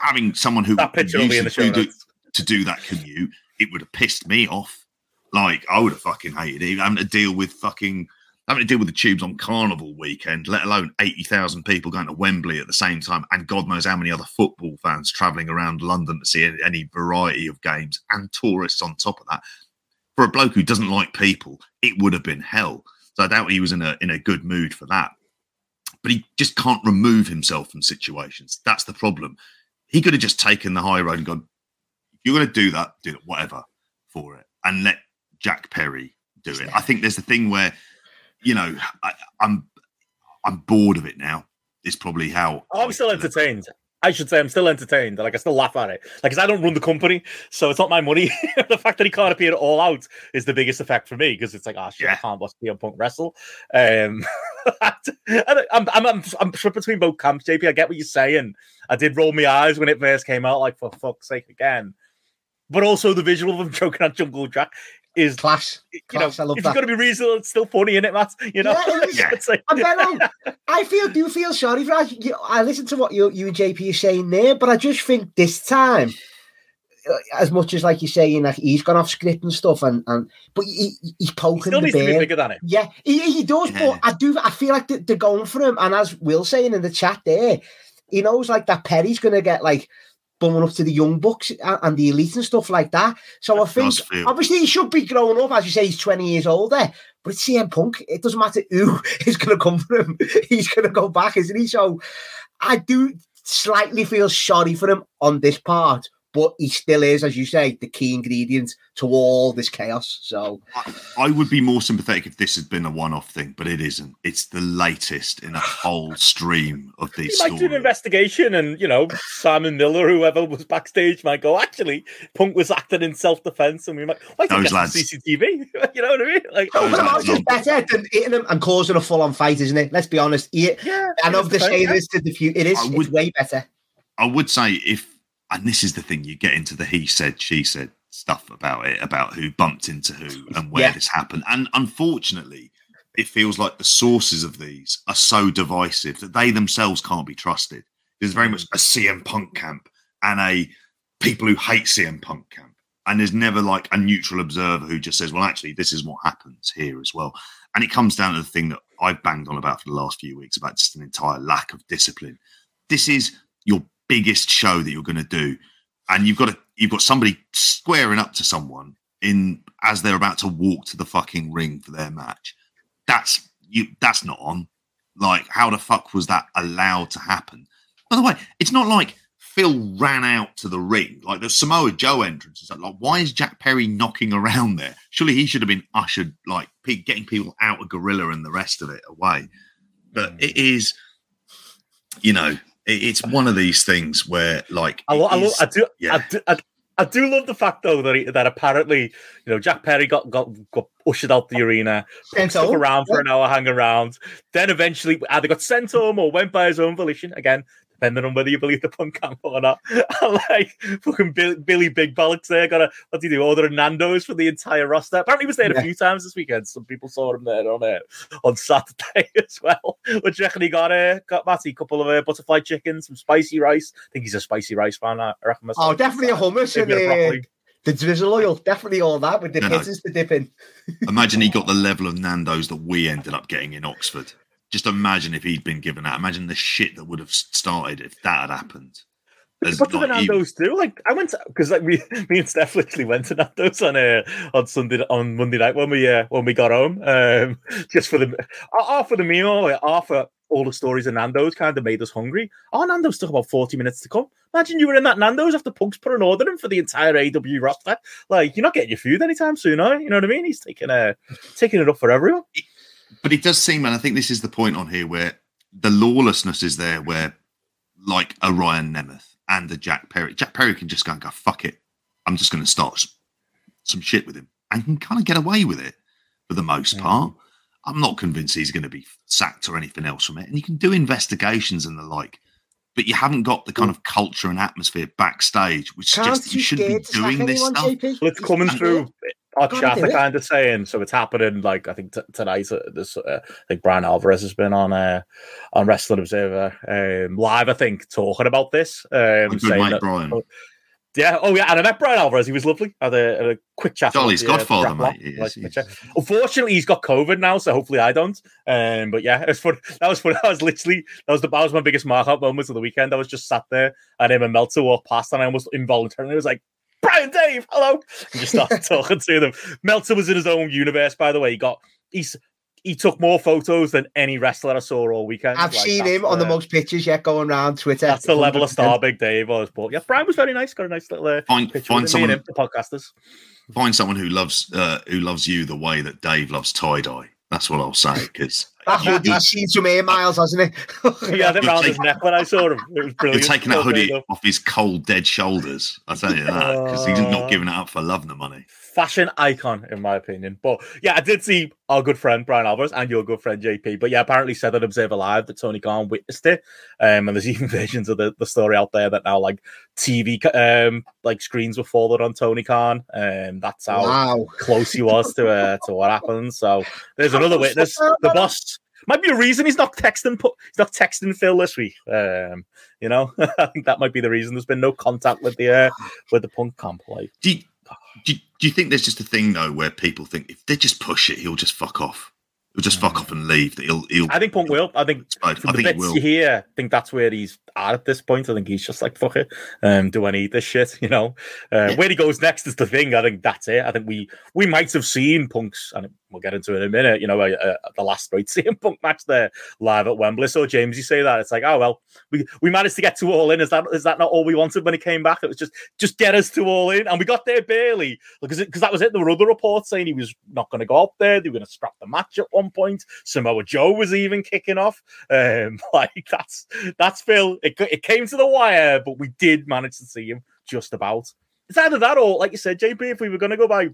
Speaker 2: Having someone who
Speaker 1: that picture will be in the show
Speaker 2: do, to do that commute it would have pissed me off. Like I would have fucking hated it. Having to deal with fucking having to deal with the tubes on Carnival weekend, let alone eighty thousand people going to Wembley at the same time, and God knows how many other football fans travelling around London to see any variety of games, and tourists on top of that. For a bloke who doesn't like people, it would have been hell. So I doubt he was in a in a good mood for that. But he just can't remove himself from situations. That's the problem. He could have just taken the high road and gone, you're going to do that, do it, whatever for it, and let Jack Perry do it. I think there's a thing where, you know, I, I'm I'm bored of it now. It's probably how
Speaker 1: oh, I'm still entertained. I should say I'm still entertained. Like I still laugh at it. Like because I don't run the company, so it's not my money. [LAUGHS] the fact that he can't appear all out is the biggest effect for me because it's like, oh shit, yeah. I can't watch CM Punk wrestle. Um, [LAUGHS] I'm, I'm, I'm, I'm between both camps, JP. I get what you're saying. I did roll my eyes when it first came out, like for fuck's sake again but also the visual of him [LAUGHS] choking on Jungle Jack is
Speaker 3: class. You class.
Speaker 1: know,
Speaker 3: I love
Speaker 1: if
Speaker 3: that.
Speaker 1: it's going to be reasonable, it's still funny, isn't it, Matt? [LAUGHS] You know,
Speaker 3: yeah, yeah. [LAUGHS] like, I, I feel do feel sorry for. I, I listen to what you you and JP are saying there, but I just think this time. Uh, as much as like you're saying, like he's gone off script and stuff, and and but he, he's poking
Speaker 1: he
Speaker 3: the bear.
Speaker 1: bigger than it.
Speaker 3: Yeah, he, he does. Yeah. But I do. I feel like they're going for him, and as Will saying in the chat there, he knows like that Perry's going to get like bumming up to the young bucks and the elite and stuff like that. So that I think obviously he should be growing up, as you say, he's 20 years older. But it's CM Punk. It doesn't matter who [LAUGHS] is going to come for him. [LAUGHS] He's going to go back, isn't he? So I do slightly feel sorry for him on this part but he still is, as you say, the key ingredient to all this chaos. So
Speaker 2: I, I would be more sympathetic if this had been a one-off thing, but it isn't. It's the latest in a whole stream of these.
Speaker 1: You might do an investigation, and you know Simon Miller, whoever was backstage, might go. Actually, Punk was acting in self-defense, and we might why those lads CCTV. [LAUGHS] you know what I mean? Like oh,
Speaker 3: those lads is better than hitting them and causing a full-on fight, isn't it? Let's be honest. yeah, I love to say this to the few. It is. Would, it's way better.
Speaker 2: I would say if and this is the thing you get into the he said she said stuff about it about who bumped into who and where yeah. this happened. And unfortunately it feels like the sources of these are so divisive that they themselves can't be trusted. There's very much mm. a cm punk camp and a people who hate cm punk camp. And there's never like a neutral observer who just says well actually this is what happens here as well. And it comes down to the thing that i've banged on about for the last few weeks about just an entire lack of discipline. This is your biggest show that you're going to do, and you've got to you've got somebody squaring up to someone in as they're about to walk to the fucking ring for their match. That's you. That's not on. Like, how the fuck was that allowed to happen? By the way, it's not like Phil ran out to the ring. Like the Samoa Joe entrance. Like, why is Jack Perry knocking around there? Surely he should have been ushered, like getting people out of Gorilla and the rest of it away. But it is, you know, it's one of these things where, like,
Speaker 1: I, I, is, I do, yeah. I do, I, I do love the fact though that he, that apparently you know Jack Perry got got, got ushered out the arena, stuck around for an hour, hang around, then eventually either got sent home or went by his own volition. Again, depending on whether you believe the punk camp or not. like fucking Billy, Billy Big Bollocks there, got a what did he do? Order a Nando's for the entire roster. Apparently, he was there yeah. a few times this weekend. Some people saw him there on uh, on Saturday [LAUGHS] as well. But you reckon he got uh, got Matty a couple of uh, butterfly chickens, some spicy rice. I think he's a spicy rice fan. I reckon.
Speaker 3: Oh, definitely a hummus and uh, the drizzle oil. Definitely all that with the no, pizzas no. to dip in. [LAUGHS]
Speaker 2: Imagine he got the level of Nando's that we ended up getting in Oxford. Just imagine if he'd been given that. Imagine the shit that would have started if that had happened.
Speaker 1: Did like, Nando's do? Like I went because like we, [LAUGHS] me and Steph literally went to Nando's on uh, on Sunday on Monday night when we uh, when we got home, um, [LAUGHS] just for the half for the meal, like, half for all the stories of Nando's kind of made us hungry. Our Nando's took about forty minutes to come. Imagine you were in that Nando's after Punk's put an order in for the entire AW roster. Like you're not getting your food anytime soon, are you? you know what I mean? He's taking uh taking it up for everyone
Speaker 2: but it does seem, and I think this is the point on here where the lawlessness is there, where like a Ryan Nemeth and a Jack Perry, Jack Perry can just go and go, fuck it. I'm just going to start some shit with him and can kind of get away with it for the most mm. part. I'm not convinced he's going to be sacked or anything else from it. And you can do investigations and the like, but you haven't got the kind of culture and atmosphere backstage, which suggests you shouldn't be doing this stuff.
Speaker 1: JP? Well, it's coming through our chat are kind of saying so. It's happening like I think t- tonight. Uh, this uh, I think Bryan Alvarez has been on uh, on Wrestling Observer um, live. I think talking about this. Um,
Speaker 2: saying that, Bryan.
Speaker 1: Oh, yeah. Oh, yeah. And I met Bryan Alvarez. He was lovely. I had a, had a quick chat.
Speaker 2: Dolly's uh, Godfather, mate. He is,
Speaker 1: like, Unfortunately, he's got COVID now, so hopefully I don't. Um, but yeah, it was fun. That was fun. [LAUGHS] That was literally that was the that was my biggest mark up moments of the weekend. I was just sat there and him and Meltzer walked past, and I almost involuntarily was like, Bryan Dave, hello. And [LAUGHS] just started [LAUGHS] talking to them. Meltzer was in his own universe, by the way. He got he's he took more photos than any wrestler I saw all weekend.
Speaker 3: I've like, seen him on the most pictures yet going around Twitter.
Speaker 1: That's the 100%. level of star Big Dave was. But yeah, Bryan was very nice. Got a nice little uh,
Speaker 2: find, find someone
Speaker 1: him, the podcasters.
Speaker 2: Find someone who loves uh, who loves you the way that Dave loves tie dye. That's what I'll say because
Speaker 3: that hoodie's seen some air miles, hasn't
Speaker 1: it? he had it around his neck when I saw him. It was brilliant.
Speaker 2: You're taking that hoodie off his cold, dead shoulders. I tell you that because he's not giving it up for love the money
Speaker 1: fashion icon, in my opinion. But yeah, I did see our good friend Bryan Alvarez and your good friend JP. But yeah, apparently said at Observer Live that Tony Khan witnessed it. Um, and there's [LAUGHS] even versions of the, the story out there that now like TV um like screens were folded on Tony Khan. And um, that's how wow. close he was to uh, to what happened. So there's another witness. The boss might be a reason he's not texting. He's not texting Phil this week. Um, you know, I [LAUGHS] think that might be the reason. There's been no contact with the uh, with the punk camp. Like,
Speaker 2: do you, do, do you think there's just a thing though where people think if they just push it, he'll just fuck off? He'll just fuck off and leave. He'll, he'll
Speaker 1: I think Punk will. I think I think he will. Here, I think that's where he's at at this point. I think he's just like fuck it. Um, do I need this shit? [LAUGHS] You know, uh, where he goes next is the thing. I think that's it. I think we we might have seen Punk's, and we'll get into it in a minute. You know, uh, uh, the last great [LAUGHS] CM Punk match there live at Wembley. So James, you say that it's like, oh well, we we managed to get to all in. Is that is that not all we wanted when he came back? It was just just get us to all in, and we got there barely because because that was it. There were other reports saying he was not going to go up there. They were going to scrap the match at one point. Samoa Joe was even kicking off. Um, [LAUGHS] like that's that's Phil. It it came to the wire, but we did manage to see him just about. It's either that or, like you said, JP. If we were going to go by,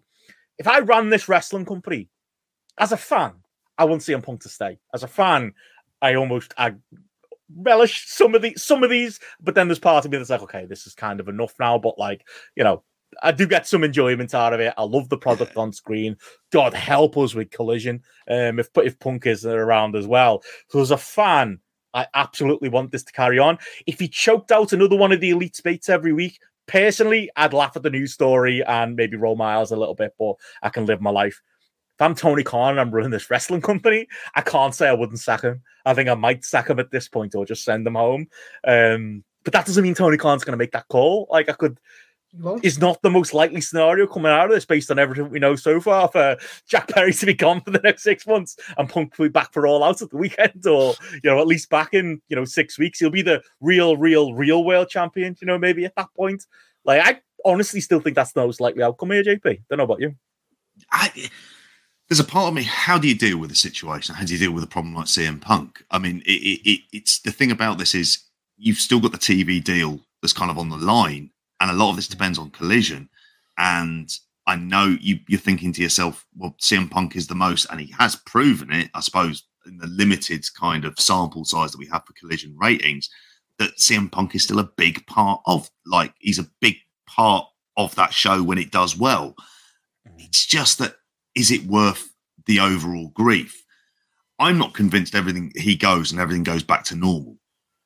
Speaker 1: if I ran this wrestling company as a fan, I wouldn't see him Punk to stay. As a fan, I almost I relish some of these some of these, but then there's part of me that's like, okay, this is kind of enough now. But like, you know, I do get some enjoyment out of it. I love the product on screen. God help us with collision. Um, if if Punk is around as well. So as a fan, I absolutely want this to carry on. If he choked out another one of the elite spates every week, personally, I'd laugh at the news story and maybe roll my eyes a little bit, but I can live my life if I'm Tony Khan and I'm running this wrestling company, I can't say I wouldn't sack him. I think I might sack him at this point or just send him home. Um, but that doesn't mean Tony Khan's going to make that call. Like I could, is not the most likely scenario coming out of this based on everything we know so far for Jack Perry to be gone for the next six months and Punk to be back for all out at the weekend or, you know, at least back in, you know, six weeks. He'll be the real, real, real world champion, you know, maybe at that point. Like, I honestly still think that's the most likely outcome here, JP. Don't know about you.
Speaker 2: I, there's a part of me. How do you deal with a situation? How do you deal with a problem like CM Punk? I mean, it, it, it's the thing about this is you've still got the TV deal that's kind of on the line, and a lot of this depends on collision. And I know you, you're thinking to yourself, well, CM Punk is the most, and he has proven it, I suppose, in the limited kind of sample size that we have for collision ratings, that CM Punk is still a big part of, like, he's a big part of that show when it does well. Mm. It's just that, is it worth the overall grief? I'm not convinced everything he goes and everything goes back to normal.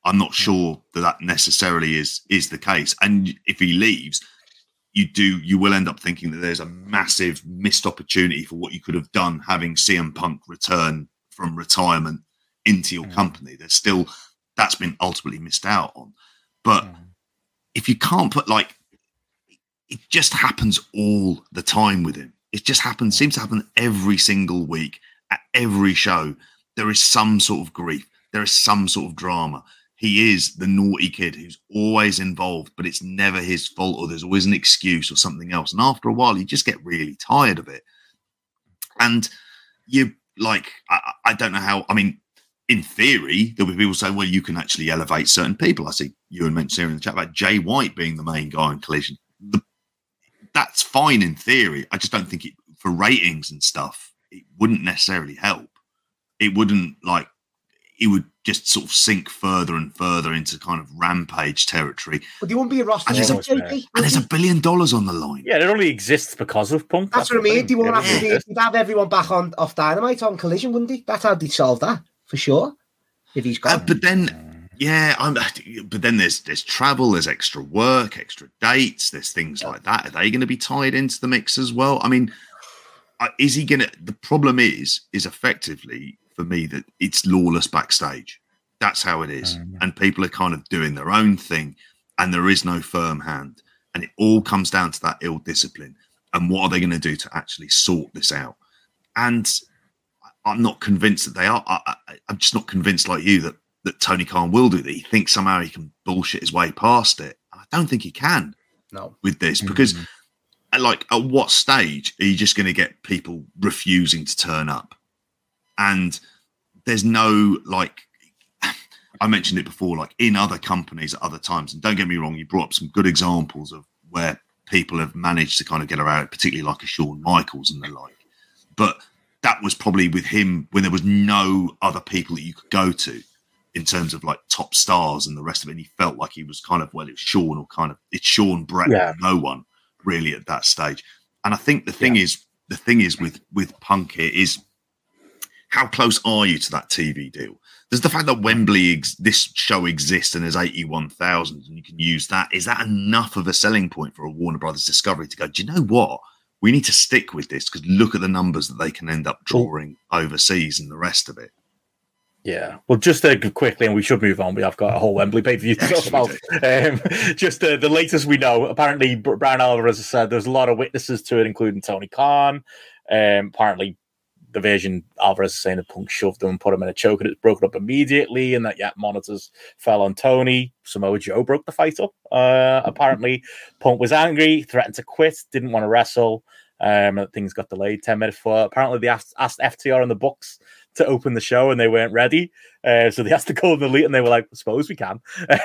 Speaker 2: I'm not sure that that necessarily is is the case. And if he leaves, you do you will end up thinking that there's a massive missed opportunity for what you could have done having CM Punk return from retirement into your mm. company. There's still that's been ultimately missed out on. But mm. if you can't put like it just happens all the time with him. It just happens, seems to happen every single week at every show. There is some sort of grief. There is some sort of drama he is the naughty kid who's always involved, but it's never his fault, or there's always an excuse or something else. And after a while, you just get really tired of it. And you like, I, I don't know how, I mean, in theory, there'll be people saying, well, you can actually elevate certain people. I see you and mentioned here in the chat about Jay White being the main guy in collision. The, that's fine in theory. I just don't think it for ratings and stuff, it wouldn't necessarily help. It wouldn't like it would just sort of sink further and further into kind of rampage territory.
Speaker 3: But there won't be a roster.
Speaker 2: And there's, a, and there's a billion dollars on the line.
Speaker 1: Yeah, it only exists because of Punk.
Speaker 3: That's, That's what I mean. They won't have to. Be, they'd have everyone back on off Dynamite on Collision, wouldn't they? That's how they'd solve that for sure. If he's gone. Uh,
Speaker 2: but then, yeah, I'm. But then there's there's travel, there's extra work, extra dates, there's things yeah. like that. Are they going to be tied into the mix as well? I mean, uh, is he going to? The problem is, is effectively for me that it's lawless backstage. That's how it is. Um, and people are kind of doing their own thing and there is no firm hand. And it all comes down to that ill discipline. And what are they going to do to actually sort this out? And I'm not convinced that they are. I, am just not convinced, like you, that that Tony Khan will do that. He thinks somehow he can bullshit his way past it. I don't think he can.
Speaker 3: No,
Speaker 2: with this because, mm-hmm. like, at what stage are you just going to get people refusing to turn up? And there's no like [SIGHS] I mentioned it before, like in other companies at other times. And don't get me wrong, you brought up some good examples of where people have managed to kind of get around it, particularly like a Shawn Michaels and the like. But that was probably with him when there was no other people that you could go to in terms of like top stars and the rest of it. And he felt like he was kind of, well, it's Shawn or kind of, it's Shawn Bret, yeah. no one really at that stage. And I think the thing yeah. is, the thing is with with Punk here is how close are you to that TV deal? Does the fact that Wembley, ex- this show exists and there's 81,000 and you can use that, is that enough of a selling point for a Warner Brothers Discovery to go, do you know what? We need to stick with this because look at the numbers that they can end up drawing overseas and the rest of it.
Speaker 1: Yeah, well, just uh, quickly, and we should move on. We have got a whole Wembley pay per view to talk about. Um, just uh, the latest we know. Apparently, Bryan Alvarez has said there's a lot of witnesses to it, including Tony Khan. Um, apparently, the version Alvarez is saying that Punk shoved him and put him in a choke and it's broken up immediately, and that yeah, monitors fell on Tony. Samoa Joe broke the fight up. Uh, apparently, Punk was angry, threatened to quit, didn't want to wrestle. Um, things got delayed 10 minutes for apparently they asked, asked FTR and the Bucks to open the show and they weren't ready. Uh, so they [LAUGHS] asked to call the elite and they were like, I suppose we can.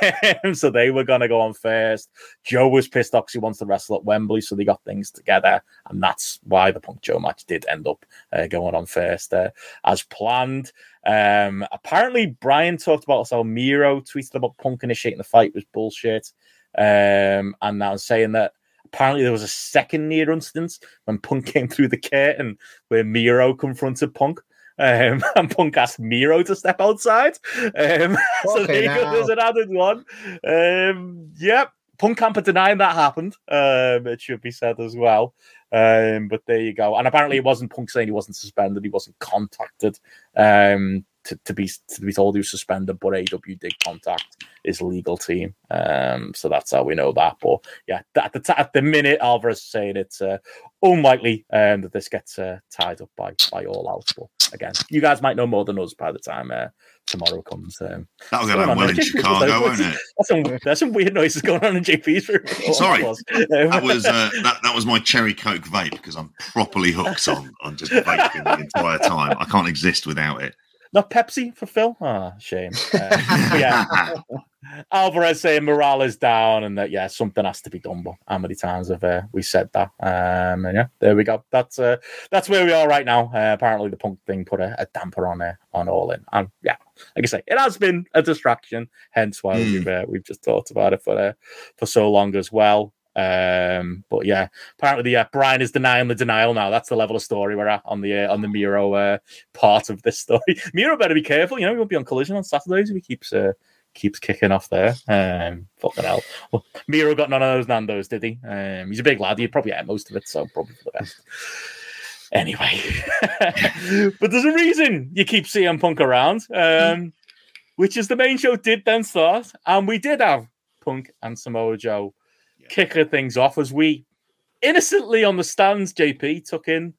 Speaker 1: [LAUGHS] so they were going to go on first. Joe was pissed off because he wants to wrestle at Wembley. So they got things together. And that's why the Punk Joe match did end up uh, going on first uh, as planned. Um, apparently, Bryan talked about how Miro tweeted about Punk initiating the fight was bullshit. Um, and now saying that apparently there was a second near instance when Punk [LAUGHS] came through the curtain where Miro confronted Punk. Um, [LAUGHS] and Punk asked Miro to step outside. Um, [LAUGHS] so there you go, there's an added one. Um, yep, Punk Camper denying that happened. Um, it should be said as well. Um, but there you go. And apparently, it wasn't Punk saying he wasn't suspended, he wasn't contacted. Um, to, to be to be told he was suspended, but AEW did contact his legal team. Um, so that's how we know that. But yeah, at the t- at the minute, Alvarez saying it's uh, unlikely um, that this gets uh, tied up by by all out. But again, you guys might know more than us by the time uh, tomorrow comes. Um,
Speaker 2: That'll go down well in Chicago, won't it? [LAUGHS]
Speaker 1: That's some, there's some weird noises going on in JP's room. [LAUGHS]
Speaker 2: Sorry, that was, that was uh, [LAUGHS] that, that was my cherry coke vape because I'm properly hooked on on just vaping the entire time. I can't exist without it.
Speaker 1: Not Pepsi for Phil. Ah, oh, shame. Uh, yeah, [LAUGHS] Alvarez saying morale is down and that yeah something has to be done. But how many times have uh, we said that? Um, and yeah, there we go. That's uh, that's where we are right now. Uh, apparently, the punk thing put a, a damper on uh, on all in, and yeah, like I say, it has been a distraction. Hence why mm. we've uh, we've just talked about it for uh, for so long as well. Um, but yeah, apparently, yeah, Bryan is denying the denial now. That's the level of story we're at on the uh, on the Miro uh, part of this story. [LAUGHS] Miro better be careful. You know, he won't be on collision on Saturdays if he keeps uh, keeps kicking off there. Um, fucking hell. Well, Miro got none of those Nando's, did he? Um, he's a big lad. He'd probably ate most of it, so probably for the best. Anyway, [LAUGHS] but there's a reason you keep CM Punk around, um, which is the main show did then start, and we did have Punk and Samoa Joe kicking things off as we innocently on the stands. JP took in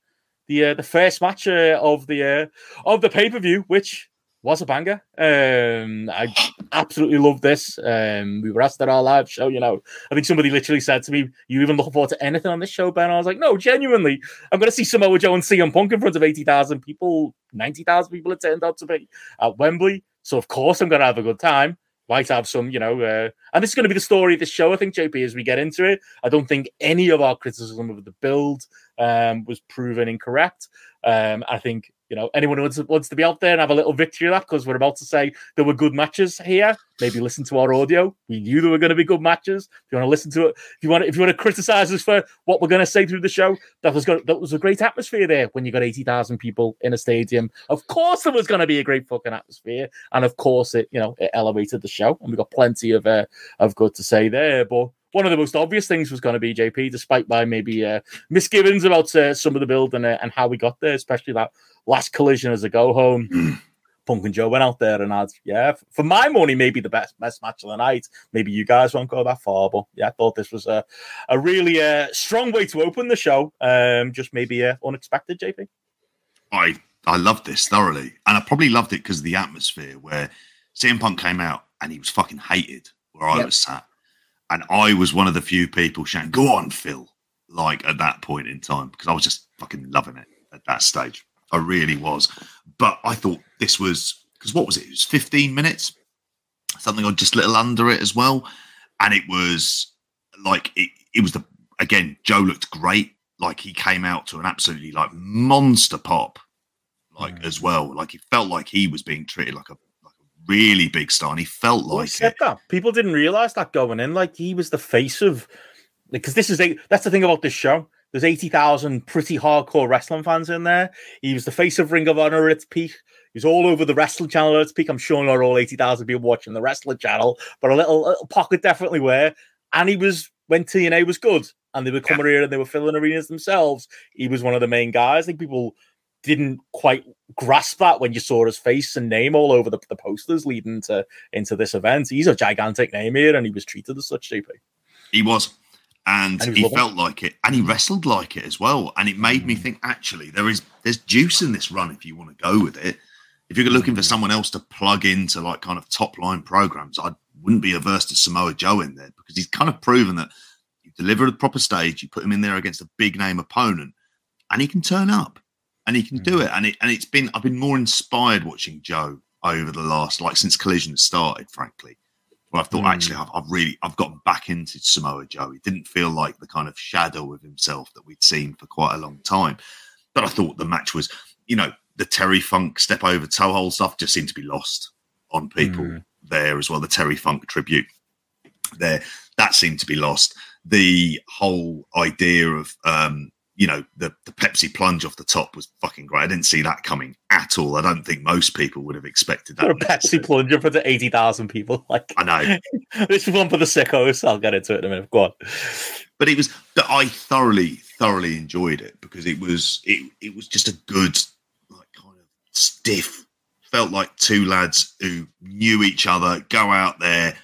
Speaker 1: the uh, the first match uh, of the uh, of the pay per view, which was a banger. Um, I absolutely love this. Um, we were asked at our live show, you know, I think somebody literally said to me, "You even looking forward to anything on this show, Ben?" I was like, "No, genuinely, I'm going to see Samoa Joe and CM Punk in front of eighty thousand people, ninety thousand people. It turned out to be at Wembley, so of course I'm going to have a good time." Might have some, you know, uh, and this is going to be the story of the show. I think JP, as we get into it, I don't think any of our criticism of the build um, was proven incorrect. Um, I think you know anyone who wants, wants to be out there and have a little victory that because we're about to say there were good matches here. Maybe listen to our audio. We knew there were going to be good matches. If you want to listen to it, if you want, to, if you want to criticize us for what we're going to say through the show, that was good. That was a great atmosphere there when you got eighty thousand people in a stadium. Of course, there was going to be a great fucking atmosphere, and of course, it you know it elevated the show, and we got plenty of uh, of good to say there, but one of the most obvious things was going to be JP, despite my maybe uh, misgivings about uh, some of the build and, uh, and how we got there, especially that last collision as a go home. [CLEARS THROAT] Punk and Joe went out there and had, yeah, for my money, maybe the best best match of the night. Maybe you guys won't go that far, but yeah, I thought this was a, a really uh, strong way to open the show. Um, just maybe uh, unexpected, JP.
Speaker 2: I I loved this thoroughly, and I probably loved it because of the atmosphere where CM Punk came out and he was fucking hated where I yep. was sat and I was one of the few people shouting, "Go on, Phil!" Like at that point in time, because I was just fucking loving it at that stage. I really was. But I thought this was because what was it? It was 15 minutes, something on just a little under it as well, and it was like it. It was the again. Joe looked great. Like he came out to an absolutely like monster pop, like mm. as well. Like he felt like he was being treated like a really big star, and he felt like
Speaker 1: said it. that. People didn't realize that going in. Like he was the face of because this is a that's the thing about this show. There's eighty thousand pretty hardcore wrestling fans in there. He was the face of Ring of Honor at its peak. He was all over the wrestling channel at its peak. I'm sure not all eighty thousand people watching the wrestling channel, but a little, little pocket definitely were. And he was when TNA was good, and they were coming yeah. here and they were filling arenas themselves. He was one of the main guys. I think people didn't quite grasp that when you saw his face and name all over the, the posters leading to into this event. He's a gigantic name here, and he was treated as such. JP.
Speaker 2: He was, and, and he, was he felt like it, and he wrestled like it as well. And it made me mm. think, actually, there is there's juice in this run if you want to go with it. If you're looking for mm. someone else to plug into like kind of top line programs, I wouldn't be averse to Samoa Joe in there because he's kind of proven that you deliver the proper stage, you put him in there against a big name opponent, and he can turn up and he can do mm. it. And it and it's been I've been more inspired watching Joe over the last like since Collision started, frankly. Where I thought mm. actually I've, I've, really I've gotten back into Samoa Joe. He didn't feel like the kind of shadow of himself that we'd seen for quite a long time. But I thought the match was, you know, the Terry Funk step over toe hole stuff just seemed to be lost on people mm. there as well. The Terry Funk tribute there that seemed to be lost. The whole idea of um, you know, the, the Pepsi plunge off the top was fucking great. I didn't see that coming at all. I don't think most people would have expected that.
Speaker 1: a Pepsi plunger for the 80,000 people. [LAUGHS] Like,
Speaker 2: I know. [LAUGHS]
Speaker 1: this is one for the sickos. I'll get into it in a minute. Go on.
Speaker 2: But it was that I thoroughly, thoroughly enjoyed it because it was, it, it was just a good, like, kind of stiff felt like two lads who knew each other, go out there,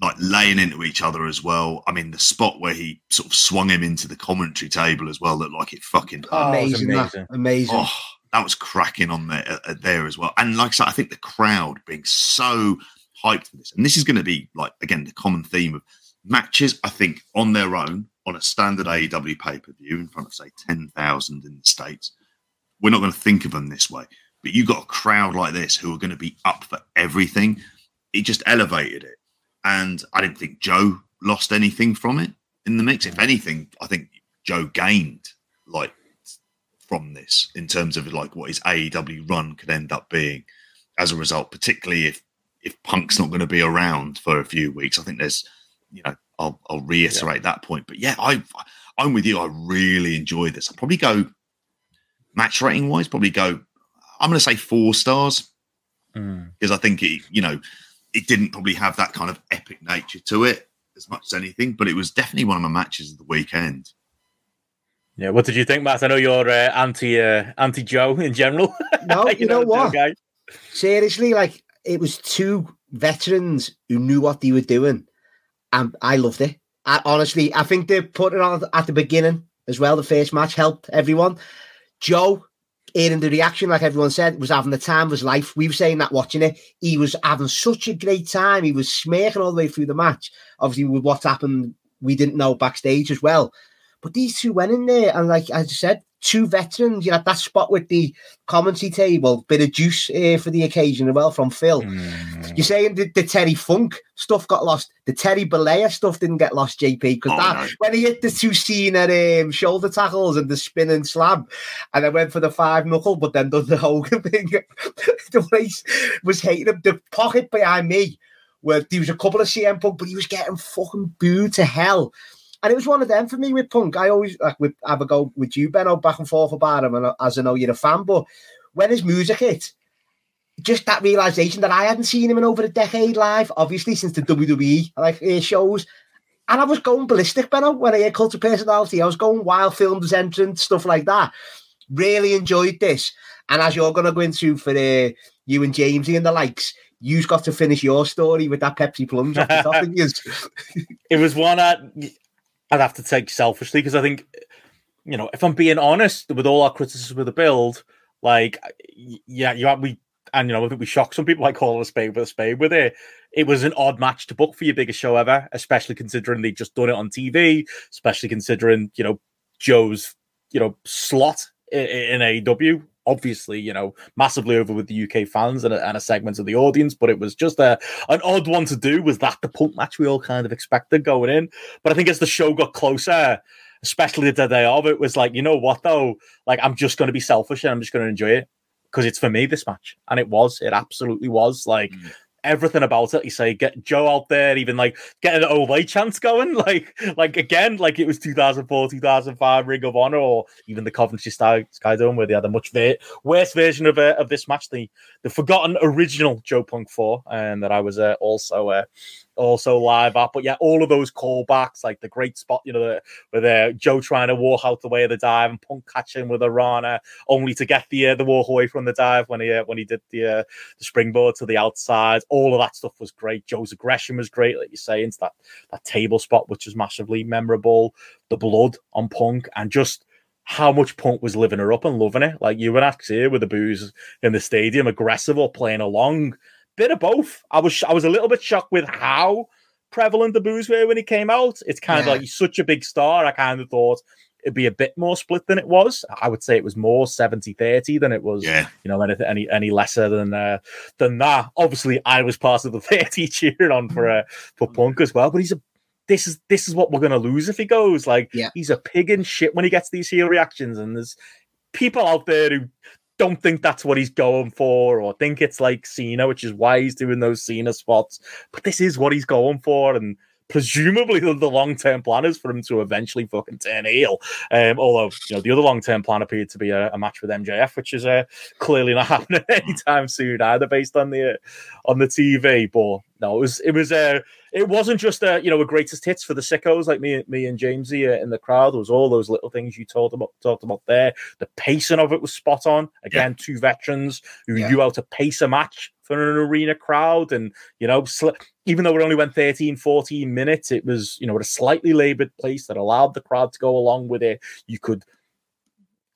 Speaker 2: like laying into each other as well. I mean, the spot where he sort of swung him into the commentary table as well looked like it fucking
Speaker 3: oh, amazing, amazing. amazing.
Speaker 2: Oh, that was cracking on there, uh, uh, there as well. And like I said, I think the crowd being so hyped for this, and this is going to be like again the common theme of matches. I think on their own on a standard AEW pay per view in front of say ten thousand in the states, we're not going to think of them this way. But you got a crowd like this who are going to be up for everything. It just elevated it, and I didn't think Joe lost anything from it in the mix. If anything, I think Joe gained like from this in terms of like what his AEW run could end up being as a result, particularly if if Punk's not going to be around for a few weeks. I think there's, you know, I'll, I'll reiterate yeah. that point. But yeah, I I'm with you. I really enjoyed this. I'll probably go match rating wise, probably go. I'm going to say four stars because mm. I think it, you know, it didn't probably have that kind of epic nature to it as much as anything, but it was definitely one of my matches of the weekend.
Speaker 1: Yeah, what did you think, Matt? I know you're uh, anti uh, anti Joe in general. [LAUGHS]
Speaker 3: No, you, [LAUGHS] you know, know what? Seriously, like it was two veterans who knew what they were doing, and I loved it. I, honestly, I think they put it on at the beginning as well. The first match helped everyone. Joe, in the reaction, like everyone said, was having the time of his life. We were saying that watching it. He was having such a great time. He was smirking all the way through the match. Obviously, with what happened, we didn't know backstage as well. But these two went in there, and like I said, two veterans. You know, that spot with the commentary table, bit of juice uh, for the occasion as well from Phil. Mm. You're saying the, the, Terry Funk stuff got lost. The Terry Bollea stuff didn't get lost, JP, because oh, that no. when he hit the two Cena um, shoulder tackles and the spinning slam, and I went for the five knuckle, but then done the [LAUGHS] Hogan thing. [LAUGHS] the place was hating him. The pocket behind me. Where there was a couple of CM Punk, but he was getting fucking booed to hell. And it was one of them for me with Punk. I always like with have a go with you, Benno, back and forth about him, and as I know you're a fan. But when his music hit, just that realization that I hadn't seen him in over a decade live, obviously since the WWE like uh, shows. And I was going ballistic, Benno, when I heard Cult of Personality. I was going wild films entrance, stuff like that. Really enjoyed this. And as you're going to go into for uh, you and Jamesy and the likes, you've got to finish your story with that Pepsi plunge off the top of [LAUGHS]
Speaker 1: it was one I, I'd have to take selfishly because I think, you know, if I'm being honest with all our criticism of the build, like, yeah, you we, and you know, I think we shocked some people like calling a spade with a spade with it. It was an odd match to book for your biggest show ever, especially considering they just done it on TV, especially considering, you know, Joe's, you know, slot in, in AEW obviously, you know, massively over with the UK fans and a, and a segment of the audience, but it was just a, an odd one to do. Was that the punk match we all kind of expected going in? But I think as the show got closer, especially the day of, it was like, you know what though? Like, I'm just going to be selfish and I'm just going to enjoy it because it's for me this match. And it was, it absolutely was. Like, mm everything about it. You say get Joe out there, even like getting an Olay chance going, [LAUGHS] like like again, like it was 2004, 2005 Ring of Honor, or even the Coventry Sky, Sky Dome, where they had a much va- worse version of uh, of this match, the the forgotten original Joe Punk four, and that I was uh, also uh, also live up. But yeah, all of those callbacks, like the great spot, you know, the, with uh, Joe trying to walk out the way of the dive and Punk catching with a Rana, only to get the uh, the walk away from the dive when he uh, when he did the uh, the springboard to the outside. All of that stuff was great. Joe's aggression was great, like you say, into that that table spot, which was massively memorable. The blood on Punk and just how much Punk was living her up and loving it. Like you and here with the booze in the stadium, aggressive or playing along bit of both. I was I was a little bit shocked with how prevalent the booze were when he came out. It's kind yeah. of like he's such a big star. I kind of thought it'd be a bit more split than it was. I would say it was more 70-30 than it was,
Speaker 2: yeah.
Speaker 1: you know, any any, any lesser than uh, than that. Obviously, I was part of the [LAUGHS] 30 cheering on for uh, for Punk as well, but he's a this is this is what we're gonna lose if he goes. Like
Speaker 3: yeah.
Speaker 1: he's a pig in shit when he gets these heel reactions, and there's people out there who don't think that's what he's going for or think it's like Cena, which is why he's doing those Cena spots. But this is what he's going for. And presumably the, the long term plan is for him to eventually fucking turn heel. Um, although you know the other long term plan appeared to be a, a, match with MJF, which is uh, clearly not [LAUGHS] happening anytime soon either, based on the uh, on the TV. But no, it was it was uh, it wasn't just a you know a greatest hits for the sickos like me me and Jamesy uh, in the crowd. There was all those little things you talked about talked about there. The pacing of it was spot on. Again, yeah. two veterans who yeah. knew how to pace a match for an arena crowd. And, you know, sl- even though it only went 13, 14 minutes, it was, you know, at a slightly labored pace that allowed the crowd to go along with it. You could,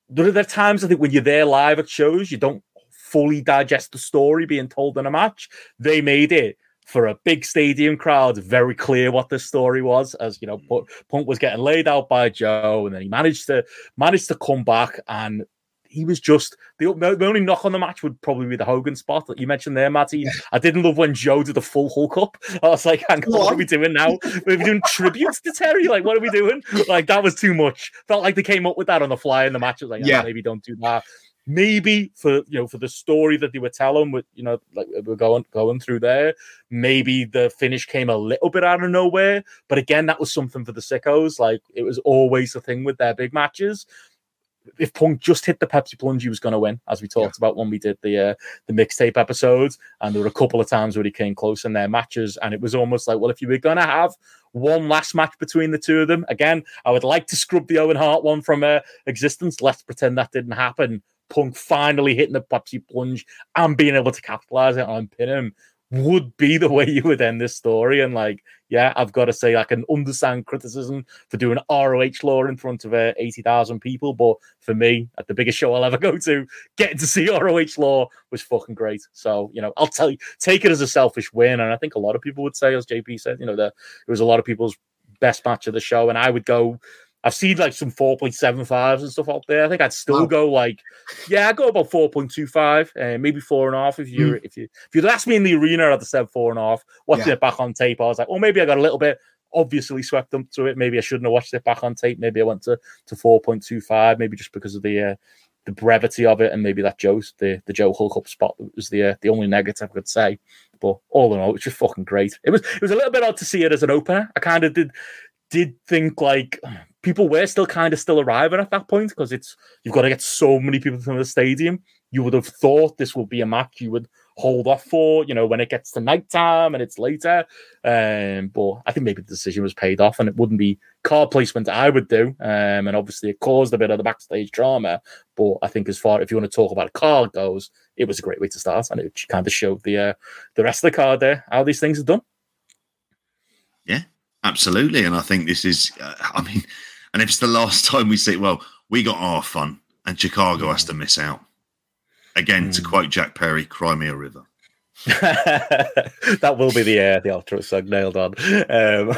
Speaker 1: there are times I think when you're there live at shows, you don't fully digest the story being told in a match. They made it for a big stadium crowd, very clear what the story was. As you know, mm. Punk was getting laid out by Joe, and then he managed to managed to come back and he was just the, the, only knock on the match would probably be the Hogan spot that you mentioned there, Matty. Yeah. I didn't love when Joe did the full Hulk up. I was like, hang on, what, what are we doing now? We're doing tributes to Terry. Like, what are we doing? Like, that was too much. Felt like they came up with that on the fly in the match. I was like, ah, yeah, oh, maybe don't do that. Maybe for you know for the story that they were telling, with you know like uh, we're going going through there, maybe the finish came a little bit out of nowhere. But again, that was something for the sickos. Like it was always the thing with their big matches if Punk just hit the Pepsi plunge, he was going to win, as we talked yeah. about when we did the uh, the mixtape episodes. And there were a couple of times where he came close in their matches, and it was almost like, well, if you were going to have one last match between the two of them, again, I would like to scrub the Owen Hart one from uh, existence. Let's pretend that didn't happen. Punk finally hitting the Pepsi plunge and being able to capitalize it on pin him would be the way you would end this story. And like, yeah, I've got to say, I can understand criticism for doing ROH law in front of uh, 80,000 people. But for me, at the biggest show I'll ever go to, getting to see ROH law was fucking great. So, you know, I'll tell you, take it as a selfish win. And I think a lot of people would say, as JP said, you know, that it was a lot of people's best match of the show. And I would go I've seen like some 4.75s and stuff out there. I think I'd still wow. go like, yeah, I'd go about 4.25, uh, maybe four and a half. If you mm. if you if you'd asked me in the arena, I'd have said four and a half. Watching yeah. it back on tape, I was like, well, maybe I got a little bit obviously swept them to it. Maybe I shouldn't have watched it back on tape. Maybe I went to to 4.25, maybe just because of the uh, the brevity of it, and maybe that Joe the the Joe Hulk up spot was the uh, the only negative I could say. But all in all, it's just fucking great. It was it was a little bit odd to see it as an opener. I kind of did did think like people were still kind of still arriving at that point because it's you've got to get so many people from the stadium. You would have thought this would be a match you would hold off for, you know, when it gets to nighttime and it's later. Um, but I think maybe the decision was paid off and it wouldn't be car placement I would do. Um, and obviously it caused a bit of the backstage drama. But I think as far if you want to talk about a card goes, it was a great way to start and it kind of showed the uh, the rest of the card there how these things are done.
Speaker 2: Yeah, absolutely. And I think this is, uh, I mean, and if it's the last [LAUGHS] time we see, well, we got our fun, and Chicago has to miss out. Again, mm. to quote Jack Perry, "Cry me a river." [LAUGHS]
Speaker 1: that will be the uh, the outro song nailed on. Um,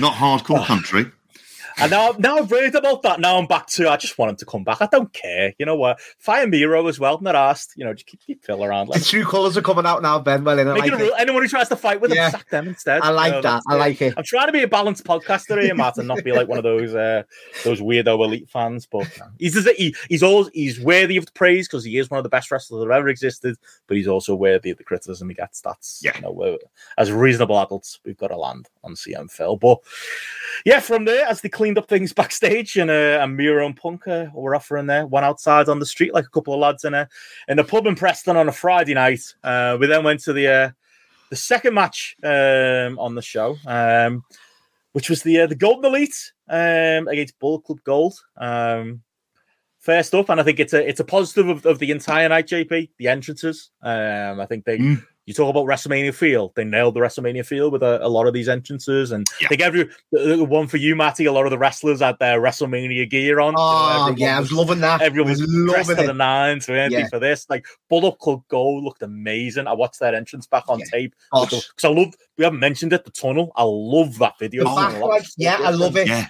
Speaker 2: Not hardcore [LAUGHS] country.
Speaker 1: And now, now I've read about that. Now I'm back to. I just want him to come back. I don't care. You know what? Fire Miro as well. Not asked. You know, just keep, keep Phil around.
Speaker 3: Like, the true colours are coming out now, Ben. Well, in like
Speaker 1: anyone who tries to fight with yeah. him, sack them instead.
Speaker 3: I like you know, that. I like it.
Speaker 1: I'm trying to be a balanced podcaster here, Matt, and not be like one of those uh, those weirdo elite fans. But he's he, he's always he's worthy of the praise because he is one of the best wrestlers that ever existed. But he's also worthy of the criticism he gets. That's yeah. You know, as reasonable adults, we've got to land on CM Phil. But yeah, from there, as they cleaned up things [LAUGHS] backstage, and, uh, and Miro and Punk uh, were offering there, one outside on the street, like a couple of lads in a in a pub in Preston on a Friday night. Uh, we then went to the uh, the second match um, on the show, um, which was the uh, the Golden Elite um, against Bullet Club Gold. Um, first up, and I think it's a it's a positive of, of the entire night, JP. The entrances, um, I think they mm you talk about WrestleMania feel. They nailed the WrestleMania feel with a, a lot of these entrances, and yeah. they gave you the, the, one for you, Matty. A lot of the wrestlers had their WrestleMania gear on.
Speaker 3: Oh yeah, I was loving that.
Speaker 1: Everyone was, was dressed to the nines for anything yeah. for this. Like Bullet Club Gold looked amazing. I watched that entrance back on yeah. tape because I love. We haven't mentioned it. The tunnel. I love that video.
Speaker 3: Oh, yeah, I love it.
Speaker 2: Yeah.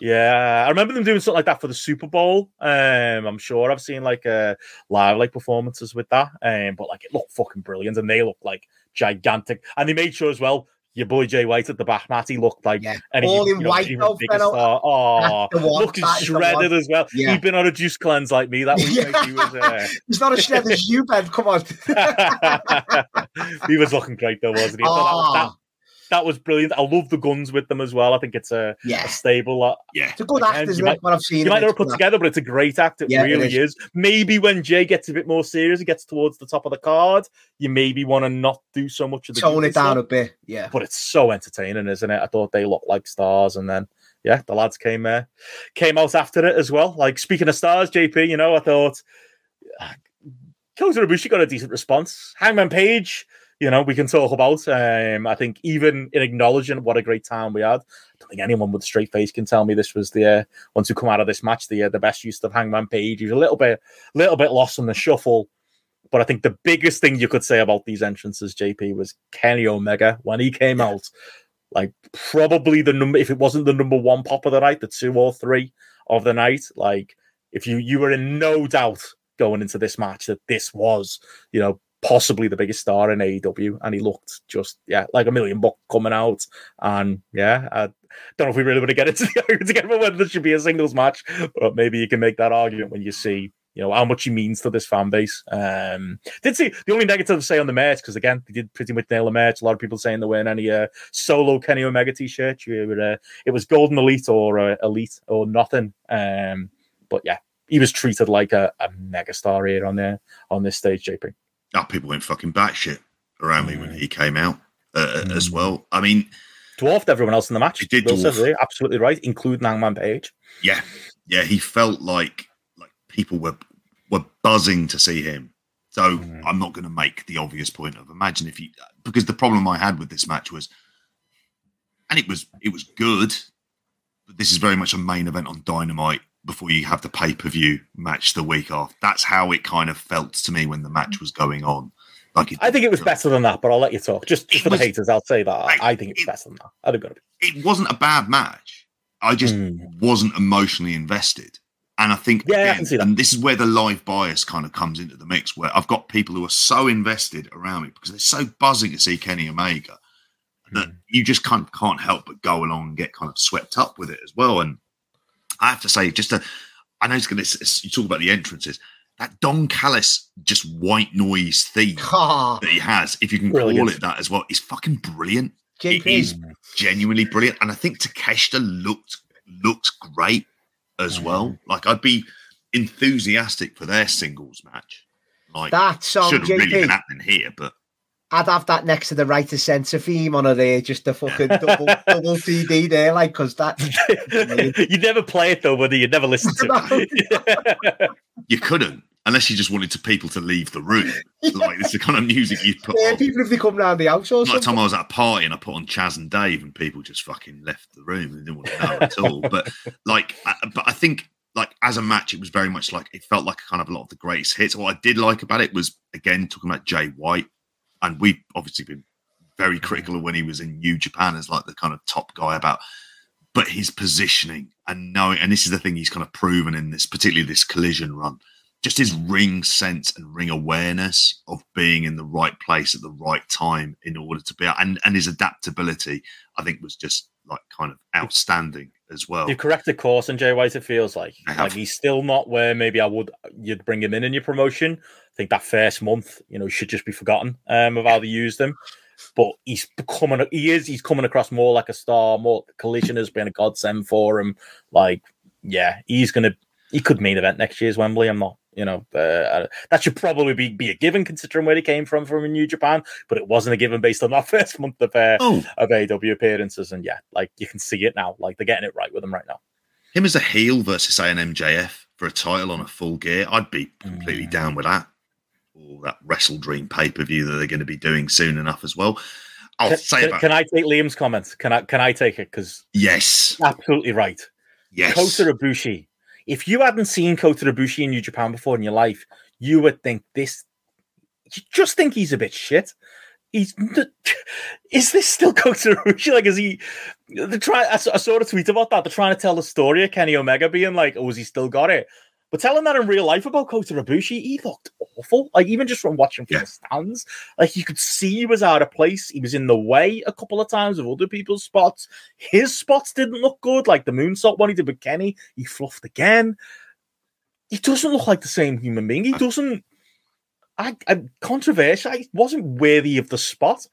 Speaker 1: Yeah, I remember them doing something like that for the Super Bowl. Um, I'm sure I've seen like uh, live like performances with that. Um, but like it looked fucking brilliant, and they like gigantic. And they made sure as well. Your boy Jay White at the back, Matty looked like
Speaker 3: yeah. any, all in you know, white. Though,
Speaker 1: star. Oh, looking shredded as well. Yeah. He'd been on a juice cleanse like me that [LAUGHS] week. Yeah. He was, uh... [LAUGHS]
Speaker 3: He's not as shredded as you, Ben. Come on. [LAUGHS]
Speaker 1: he was looking great though, wasn't he? Oh. So that, that, that was brilliant. I love the guns with them as well. I think it's a,
Speaker 3: yeah.
Speaker 1: a stable. Uh,
Speaker 2: yeah,
Speaker 3: it's a good act, isn't
Speaker 1: might,
Speaker 3: it? What I've seen,
Speaker 1: you might never put together, but it's a great act. It yeah, really it is. is. Maybe when Jay gets a bit more serious, he gets towards the top of the card. You maybe want to not do so much of the
Speaker 3: tone it down stuff. a bit. Yeah,
Speaker 1: but it's so entertaining, isn't it? I thought they looked like stars, and then yeah, the lads came uh, came out after it as well. Like speaking of stars, JP, you know, I thought Kota Ibushi got a decent response. Hangman Page, you know, we can talk about. Um, I think even in acknowledging what a great time we had, I don't think anyone with a straight face can tell me this was the uh, once we come out of this match the uh, the best use of Hangman Page. He's a little bit, little bit lost in the shuffle. But I think the biggest thing you could say about these entrances, JP, was Kenny Omega when he came out. Like probably the number, if it wasn't the number one pop of the night, the two or three of the night. Like if you you were in no doubt going into this match that this was, you know, possibly the biggest star in AEW, and he looked just yeah like a million bucks coming out. And yeah, I don't know if we really want [LAUGHS] to get into the argument together whether this should be a singles match, but maybe you can make that argument when you see you know how much he means to this fan base. Um, did see the only negative to say on the merch because again they did pretty much nail the merch. A lot of people saying they wearing any uh, solo Kenny Omega t-shirt. You were, uh, it was Golden Elite or uh, Elite or nothing. Um, but yeah, he was treated like a, a megastar here on there on this stage. JP.
Speaker 2: Oh, people went fucking batshit around mm. me when he came out uh, mm. as well. I mean,
Speaker 1: dwarfed everyone else in the match.
Speaker 2: He did
Speaker 1: absolutely right, including Hangman Page.
Speaker 2: Yeah, yeah, he felt like like people were were buzzing to see him. So mm. I'm not going to make the obvious point of imagine if you because the problem I had with this match was, and it was it was good, but this is very much a main event on Dynamite before you have the pay per view match the week off. That's how it kind of felt to me when the match was going on. Like
Speaker 1: I think it was better than that, but I'll let you talk. Just, just for was, the haters, I'll say that I, I think it's it, better than that. I think
Speaker 2: it wasn't a bad match. I just mm. wasn't emotionally invested. And I think,
Speaker 1: yeah, again, I can see that.
Speaker 2: And this is where the live bias kind of comes into the mix, where I've got people who are so invested around me because they're so buzzing to see Kenny Omega that mm. you just can't can't help but go along and get kind of swept up with it as well. And I have to say, just to, I know it's going to you talk about the entrances. That Don Callis just white noise theme [LAUGHS] that he has, if you can brilliant. call it that as well, is fucking brilliant. JP. It is genuinely brilliant, and I think Takeshita looked looks great as mm. well. Like I'd be enthusiastic for their singles match. Like
Speaker 3: that song
Speaker 2: should have really been happening here, but
Speaker 3: I'd have that next to the Right to Censor theme on a there, just a fucking double, [LAUGHS] double CD there, like because that [LAUGHS]
Speaker 1: you never play it though, buddy. You never listen to it. [LAUGHS]
Speaker 2: you couldn't unless you just wanted to people to leave the room. Like it's the kind of music you put.
Speaker 3: Yeah,
Speaker 2: on.
Speaker 3: people if they come round the house or
Speaker 2: like time I was at a party and I put on Chas and Dave, and people just fucking left the room. They didn't want to know at all. But like, I, but I think like as a match, it was very much like it felt like a kind of a lot of the greatest hits. What I did like about it was again talking about Jay White, and we've obviously been very critical of when he was in New Japan as like the kind of top guy about but his positioning and knowing and this is the thing he's kind of proven in this particularly this collision run just his ring sense and ring awareness of being in the right place at the right time in order to be and and his adaptability i think was just like kind of outstanding as well.
Speaker 1: You corrected course and jay white it feels like. Like he's still not where maybe i would you'd bring him in in your promotion i think that first month you know should just be forgotten um of how they used him but he's becoming he is he's coming across more like a star more collision has been a godsend for him like yeah he's gonna he could main event next year's wembley i'm not you know, uh, that should probably be, be a given considering where he came from from New Japan, but it wasn't a given based on that [LAUGHS] first month of uh, oh. of AW appearances. And yeah, like you can see it now, like they're getting it right with him right now.
Speaker 2: Him as a heel versus say an MJF for a title on a full gear, I'd be completely mm. down with that. Or that WrestleDream pay per view that they're going to be doing soon enough as well. I'll
Speaker 1: can,
Speaker 2: say
Speaker 1: can, can I take Liam's comments? Can I can I take it? Because
Speaker 2: yes,
Speaker 1: absolutely right.
Speaker 2: Yes,
Speaker 1: Kota Ibushi if you hadn't seen Kota Ibushi in New Japan before in your life, you would think this. You just think he's a bit shit. He's [LAUGHS] is this still Kota Ibushi? Like, is he? They're trying. I, I saw a tweet about that. They're trying to tell the story of Kenny Omega being like, "Oh, has he still got it?" But telling that in real life about Kota Ibushi, he looked awful. Like even just from watching from yeah. the stands, like you could see he was out of place. He was in the way a couple of times of other people's spots. His spots didn't look good. Like the moonsault one he did with Kenny, he fluffed again. He doesn't look like the same human being. He doesn't. I, I controversial. I wasn't worthy of the spot.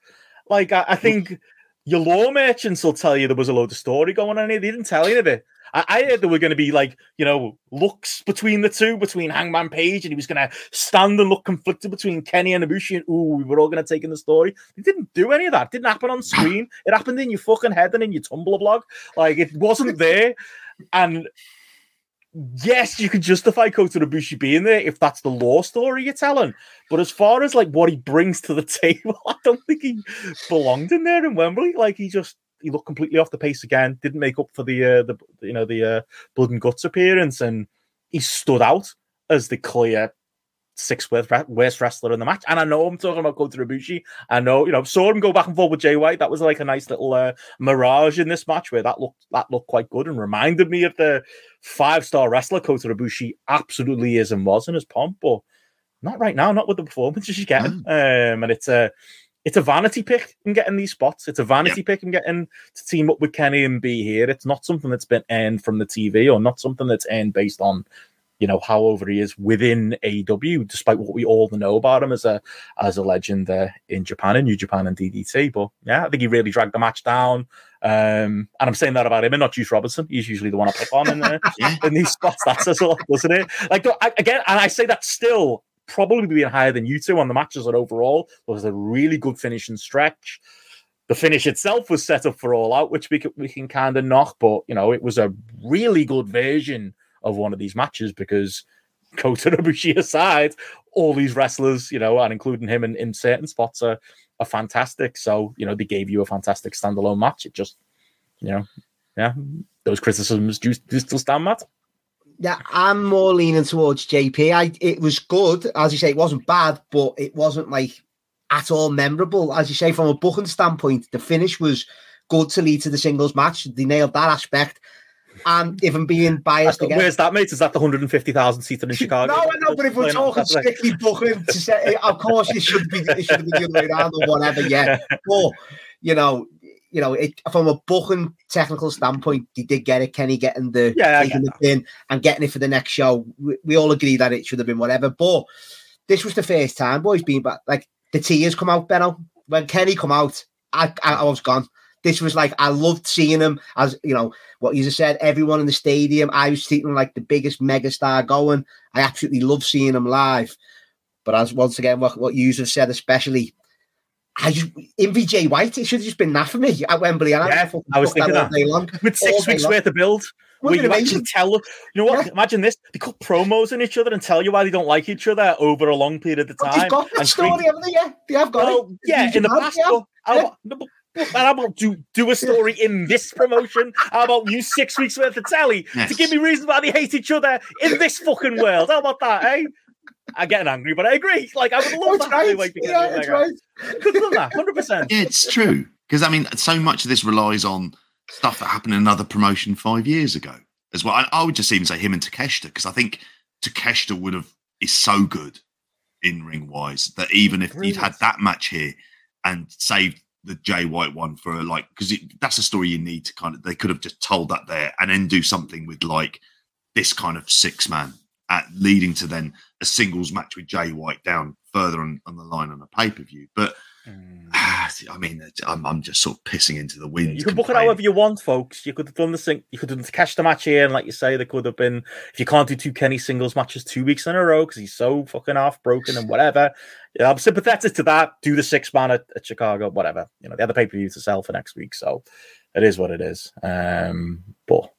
Speaker 1: Like I, I think your law merchants will tell you there was a load of story going on here. They didn't tell you of it. I, I heard there were going to be like, you know, looks between the two, between Hangman Page, and he was going to stand and look conflicted between Kenny and Ibushi, and ooh, we were all going to take in the story. They didn't do any of that. It didn't happen on screen. [LAUGHS] It happened in your fucking head and in your Tumblr blog. Like it wasn't there. And yes, you can justify Kota Ibushi being there if that's the law story you're telling. But as far as like what he brings to the [LAUGHS] table, I don't think he belonged in there in Wembley. Like he just he looked completely off the pace again. Didn't make up for the uh, the you know the uh, blood and guts appearance, and he stood out as the clear sixth worst wrestler in the match. And I know I'm talking about Kota Ibushi. I know you know saw him go back and forth with Jay White. That was like a nice little uh, mirage in this match where that looked that looked quite good and reminded me of the five star wrestler Kota Ibushi absolutely is and was in his pomp, but not right now. Not with the performances she's getting. Mm. Um, and it's a it's a vanity pick in getting these spots. It's a vanity yeah. pick in getting to team up with Kenny and be here. It's not something that's been earned from the TV or not something that's earned based on, you know, how over he is within AEW, despite what we all know about him as a as a legend uh, in Japan, in New Japan and DDT. But yeah, I think he really dragged the match down. Um, and I'm saying that about him and not Juice Robinson. He's usually the one I pick on in, uh, [LAUGHS] in these spots. That says a lot, doesn't it? Like again, and I say that still probably being higher than you two on the matches and overall. It was a really good finish and stretch. The finish itself was set up for all out, which we can, we can kind of knock, but you know, it was a really good version of one of these matches because Kota [LAUGHS] Ibushi aside, all these wrestlers, you know, and including him in, in certain spots are, are fantastic. So, you know, they gave you a fantastic standalone match. It just, you know, yeah, those criticisms do, do still stand, Matt.
Speaker 3: Yeah, I'm more leaning towards JP. I it was good, as you say, it wasn't bad, but it wasn't like at all memorable. As you say, from a booking standpoint, the finish was good to lead to the singles match. They nailed that aspect. And if I'm being biased
Speaker 1: again, where's that, mate? Is that the 150,000 seater in [LAUGHS] Chicago?
Speaker 3: No, I know, but if we're talking strictly booking, to say, of course, it should be it should be the other way around or whatever. Yeah, [LAUGHS] but you know, you know, it, from a booking technical standpoint, they did get it. Kenny getting the
Speaker 1: yeah,
Speaker 3: in and getting it for the next show. We, we, all agree that it should have been whatever. But this was the first time, boys, being back. Like the tears come out, Benno. When Kenny come out, I, I, I was gone. This was like I loved seeing him as you know what you just said. Everyone in the stadium, I was treating him like the biggest megastar going. I absolutely love seeing him live. But as once again, what, what you have said, especially I just MVJ White, it should have just been that for me at Wembley. And
Speaker 1: yeah, I, I was thinking that, that. Long, With six weeks worth of build. Where you amazing? actually tell you know what? Yeah. Imagine this: they cut promos on each other and tell you why they don't like each other over a long period of time.
Speaker 3: But they've got that story, create... haven't they? Yeah, they have got well,
Speaker 1: it. Yeah, in the past. Yeah. How, yeah. how about do do a story in this promotion? How about you six weeks worth of telly yes. to give me reasons why they hate each other in this fucking world? How about that, eh? I'm getting angry, but I agree. Like I would love that. Right. Like, yeah, it's right. Could love that, hundred percent.
Speaker 2: Yeah, [LAUGHS] it's true because I mean, so much of this relies on stuff that happened in another promotion five years ago as well. I, I would just even say him and Takeshita because I think Takeshita would have is so good in ring wise that even if he'd had that match here and saved the Jay White one for like because that's a story you need to kind of they could have just told that there and then do something with like this kind of six man at leading to then a singles match with Jay White down further on, on the line on a pay per view. But mm. [SIGHS] I mean, I'm, I'm, just sort of pissing into the wind.
Speaker 1: You can book it however you want, folks. You could have done the thing. You could have catch the match here, and like you say, there could have been if you can't do two Kenny singles matches two weeks in a row because he's so fucking half broken and whatever. Yeah, I'm sympathetic to that. Do the six man at, at Chicago, whatever. You know, the other pay per view to sell for next week, so it is what it is. Um, but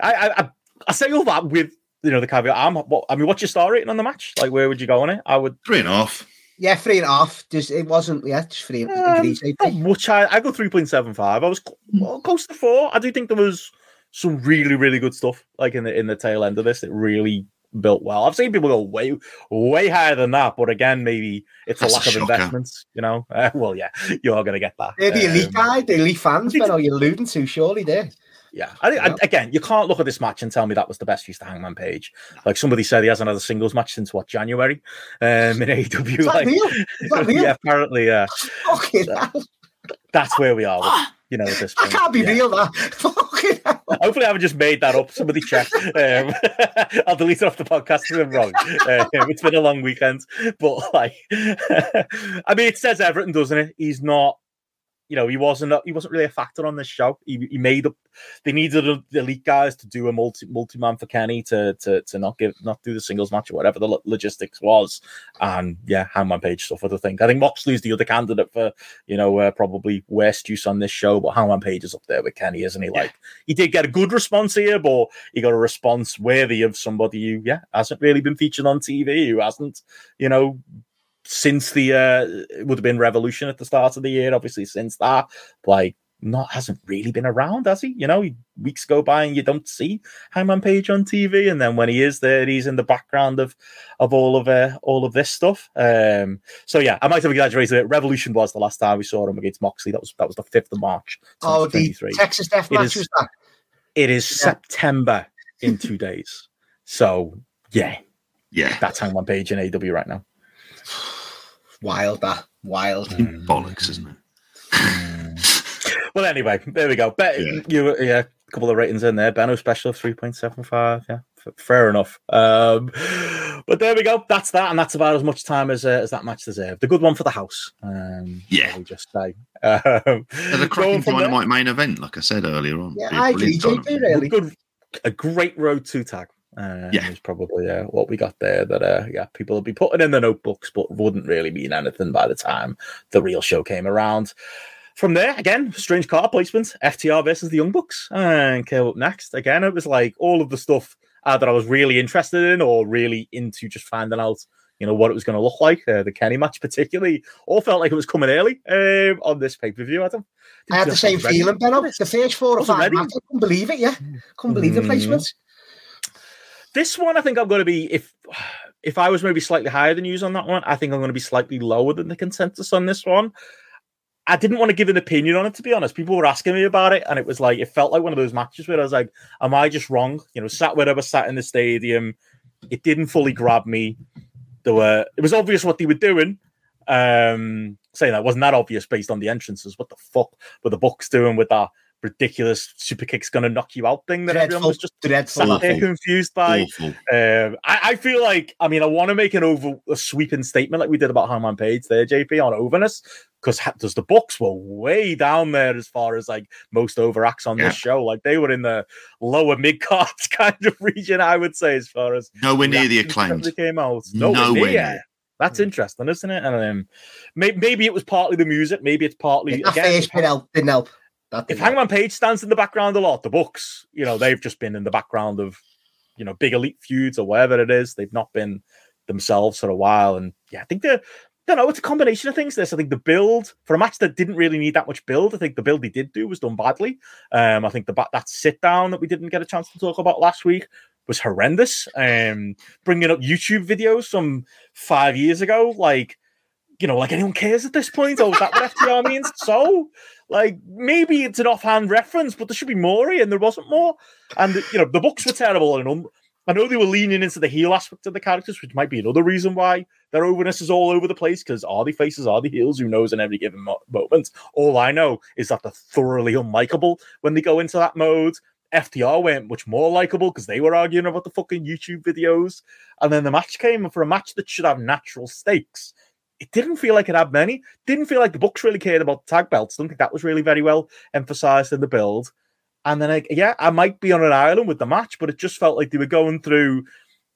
Speaker 1: I, I, I, I say all that with you know the caveat. I'm what I mean, what's your star rating on the match? Like, where would you go on it? I would
Speaker 2: three and a half.
Speaker 3: Yeah, three and a half. Just it wasn't. Yeah, just three. Um,
Speaker 1: much. I I go three point seven five. I was well, close to four. I do think there was some really really good stuff like in the in the tail end of this. It really built well. I've seen people go way way higher than that, but again, maybe it's That's a lack a of investments. You know. Uh, [LAUGHS] well, yeah, you're going to get that.
Speaker 3: They're the elite um, guy, the elite fans. But are you alluding to? Surely, there.
Speaker 1: Yeah, I, I, again, you can't look at this match and tell me that was the best use to Hangman Page. Like somebody said, he hasn't had a singles match since what January um, in AEW.
Speaker 3: like, [LAUGHS]
Speaker 1: yeah, apparently, yeah. Okay, so, that's where we are. With, you know, at this point.
Speaker 3: I can't be
Speaker 1: yeah.
Speaker 3: real. That [LAUGHS]
Speaker 1: hopefully, I haven't just made that up. Somebody check. [LAUGHS] Um, I'll delete it off the podcast if I'm wrong. Um, it's been a long weekend, but like, I mean, it says everything, doesn't it? He's not you know, he wasn't a, he wasn't really a factor on this show. He, he made up. They needed the elite guys to do a multi multi man for Kenny to to to not give not do the singles match or whatever the logistics was. And yeah, Hangman Page suffered. I think. I think Moxley's the other candidate for you know uh, probably worst use on this show, but Hangman Page is up there with Kenny, isn't he? Like he did get a good response here, but he got a response worthy of somebody who yeah hasn't really been featured on TV, who hasn't you know since the uh it would have been revolution at the start of the year obviously since that like not hasn't really been around has he? You know weeks go by and you don't see Hangman Page on TV and then when he is there he's in the background of of all of uh, all of this stuff. Um so yeah I might have exaggerated it. Revolution was the last time we saw him against Moxley. That was that was the 5th of March
Speaker 3: oh the Texas Death Match was that.
Speaker 1: it is yeah. September in two days. So yeah.
Speaker 2: Yeah.
Speaker 1: That's Hangman Page in AW right now [SIGHS] [SIGHS] [SIGHS]
Speaker 3: Wild that. Wild.
Speaker 2: Mm. Bollocks, isn't it? [LAUGHS]
Speaker 1: Well, anyway, there we go. Bet yeah. you yeah, a couple of ratings in there. Benno special of 3.75. Yeah, f- fair enough. Um, but there we go. That's that, and that's about as much time as uh, as that match deserved. A good one for the house. Um,
Speaker 2: yeah,
Speaker 1: we just say. Um,
Speaker 2: As a cracking dynamite main event, like I said earlier on.
Speaker 3: Yeah, I agree. JP, really.
Speaker 1: Good, a great road to tag. Um, yeah, is probably uh, what we got there. That uh, yeah, people will be putting in the notebooks, but wouldn't really mean anything by the time the real show came around. From there, again, strange car placement: FTR versus the Young Bucks, and came up next. Again, it was like all of the stuff uh, that I was really interested in, or really into just finding out, you know, what it was going to look like. Uh, the Kenny match, particularly, all felt like it was coming early um, on this pay per view. Adam,
Speaker 3: I had the same feeling, Ben. It's the first four or five matches, I couldn't believe it. Yeah, couldn't believe mm. the placements.
Speaker 1: This one, I think I'm going to be if if I was maybe slightly higher than you on that one, I think I'm going to be slightly lower than the consensus on this one. I didn't want to give an opinion on it to be honest. People were asking me about it, and it was like it felt like one of those matches where I was like, "Am I just wrong?" You know, sat where I was sat in the stadium, it didn't fully grab me. There were it was obvious what they were doing. Um, saying that wasn't that obvious based on the entrances. What the fuck were the Bucks doing with that? Ridiculous super kick's going to knock you out thing that dreadful, everyone was just dreadful, sat confused by. Um, I, I, feel like, I mean, I want to make an over a sweeping statement like we did about Hangman Page there, JP, on overness, because does the Bucks were way down there as far as like most over acts on yeah. this show. Like they were in the lower mid cards [LAUGHS] kind of region, I would say, as far as
Speaker 2: nowhere near the acclaimed.
Speaker 1: They came out. Nowhere, nowhere near. near. That's interesting, isn't it? And um, maybe, maybe it was partly the music. Maybe it's partly.
Speaker 3: Again, didn't help. Didn't help.
Speaker 1: If Hangman Page stands in the background a lot, the Bucks, you know, they've just been in the background of, you know, big elite feuds or whatever it is. They've not been themselves for a while. And yeah, I think they're, I don't know, it's a combination of things. This, I think the build for a match that didn't really need that much build, I think the build they did do was done badly. Um, I think the that sit down that we didn't get a chance to talk about last week was horrendous. Um, bringing up YouTube videos from five years ago, like, you know, like anyone cares at this point. Oh, is that what FTR means? So, like maybe it's an offhand reference, but there should be more, and there wasn't more. And you know the Bucks were terrible, and um, I know they were leaning into the heel aspect of the characters, which might be another reason why their overness is all over the place. Because are they faces, are they heels? Who knows in every given mo- moment? All I know is that they're thoroughly unlikable when they go into that mode. FTR went much more likable because they were arguing about the fucking YouTube videos. And then the match came, and for a match that should have natural stakes, it didn't feel like it had many. Didn't feel like the Bucks really cared about the tag belts. Don't think that was really very well emphasized in the build. And then, I, yeah, I might be on an island with the match, but it just felt like they were going through.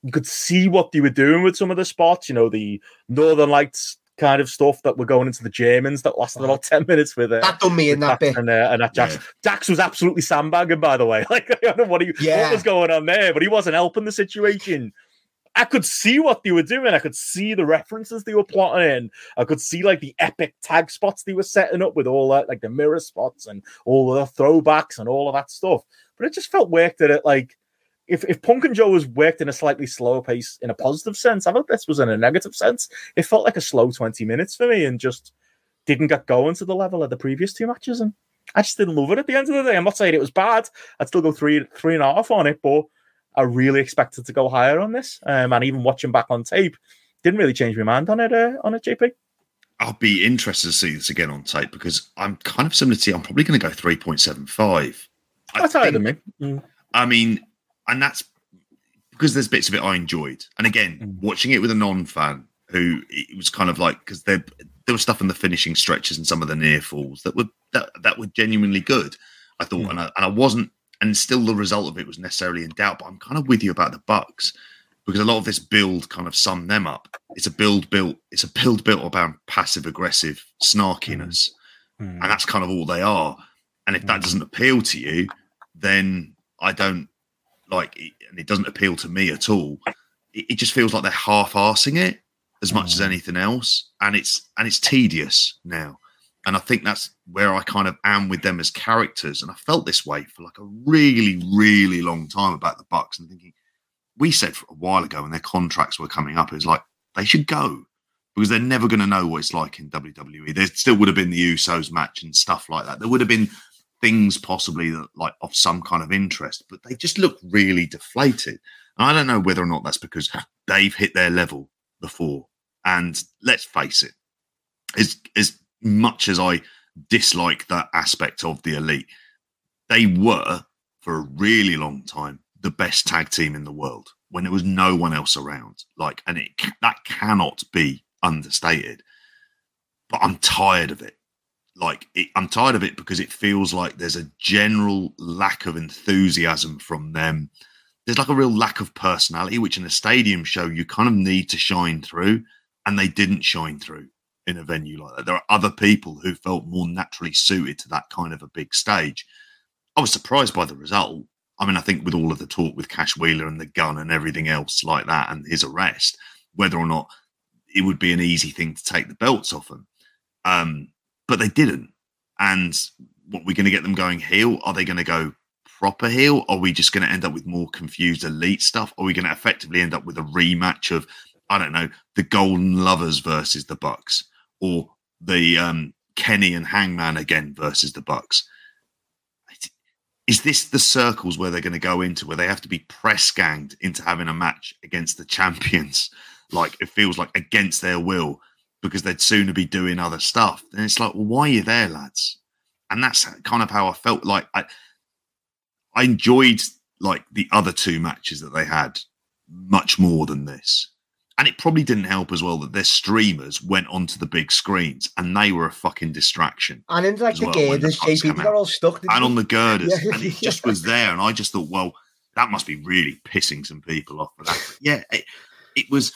Speaker 1: You could see what they were doing with some of the spots. You know, the Northern Lights kind of stuff that were going into the Germans that lasted about 10 minutes with it.
Speaker 3: Uh, that done me in that bit.
Speaker 1: And, uh, and that Dax. Yeah. Dax was absolutely sandbagging, by the way. [LAUGHS] Like, I don't know what, he, yeah. what was going on there, but he wasn't helping the situation. I could see what they were doing. I could see the references they were plotting in. I could see like the epic tag spots they were setting up with all that, like the mirror spots and all the throwbacks and all of that stuff. But it just felt worked at it like if, if Punk and Joe was worked in a slightly slower pace in a positive sense, I thought this was in a negative sense. It felt like a slow 20 minutes for me and just didn't get going to the level of the previous two matches. And I just didn't love it at the end of the day. I'm not saying it was bad. I'd still go three, three and a half on it, but I really expected to go higher on this, um, and even watching back on tape, didn't really change my mind on it. Uh, on it, JP.
Speaker 2: I'll be interested to see this again on tape because I'm kind of similar to you. I'm probably going to go three point seven five.
Speaker 1: That's higher than me.
Speaker 2: Mm. I mean, and that's because there's bits of it I enjoyed. And again, mm. watching it with a non-fan who it was kind of like because they're there was stuff in the finishing stretches and some of the near falls that were that, that were genuinely good. I thought, mm. and, I, and I wasn't, and still the result of it was necessarily in doubt. But I'm kind of with you about the Bucks because a lot of this build kind of summed them up. It's a build built, it's a build built about passive aggressive snarkiness, mm. and that's kind of all they are. And if that mm. doesn't appeal to you, then I don't like, it, and it doesn't appeal to me at all. It, it just feels like they're half-arsing it as much as mm. anything else, and it's and it's tedious now. And I think that's where I kind of am with them as characters. And I felt this way for like a really, really long time about the Bucks and thinking, we said a while ago when their contracts were coming up, it was like they should go because they're never going to know what it's like in WWE. There still would have been the Usos match and stuff like that. There would have been things possibly that like of some kind of interest, but they just look really deflated. And I don't know whether or not that's because they've hit their level before. And let's face it, as as much as I dislike that aspect of the elite, they were for a really long time the best tag team in the world when there was no one else around. Like, and it that cannot be understated. But I'm tired of it. Like, it, I'm tired of it because it feels like there's a general lack of enthusiasm from them. There's like a real lack of personality, which in a stadium show you kind of need to shine through, and they didn't shine through in a venue like that. There are other people who felt more naturally suited to that kind of a big stage. I was surprised by the result I mean, I think with all of the talk with Cash Wheeler and the gun and everything else like that and his arrest, whether or not it would be an easy thing to take the belts off him. Um, but they didn't. And what we're going to get them going heel? Are they going to go proper heel? Are we just going to end up with more confused elite stuff? Are we going to effectively end up with a rematch of, I don't know, the Golden Lovers versus the Bucks or the um, Kenny and Hangman again versus the Bucks? is this the circles where they're going to go into where they have to be press ganged into having a match against the champions? [LAUGHS] Like it feels like against their will because they'd sooner be doing other stuff. And it's like well, why are you there lads? And that's kind of how i felt. Like i i enjoyed like the other two matches that they had much more than this and it probably didn't help as well that their streamers went onto the big screens and they were a fucking distraction.
Speaker 3: And in like the well, girders, JP got all stuck.
Speaker 2: And on the girders. And it just was there. And I just thought, well, that must be really pissing some people off for that. yeah, it, it was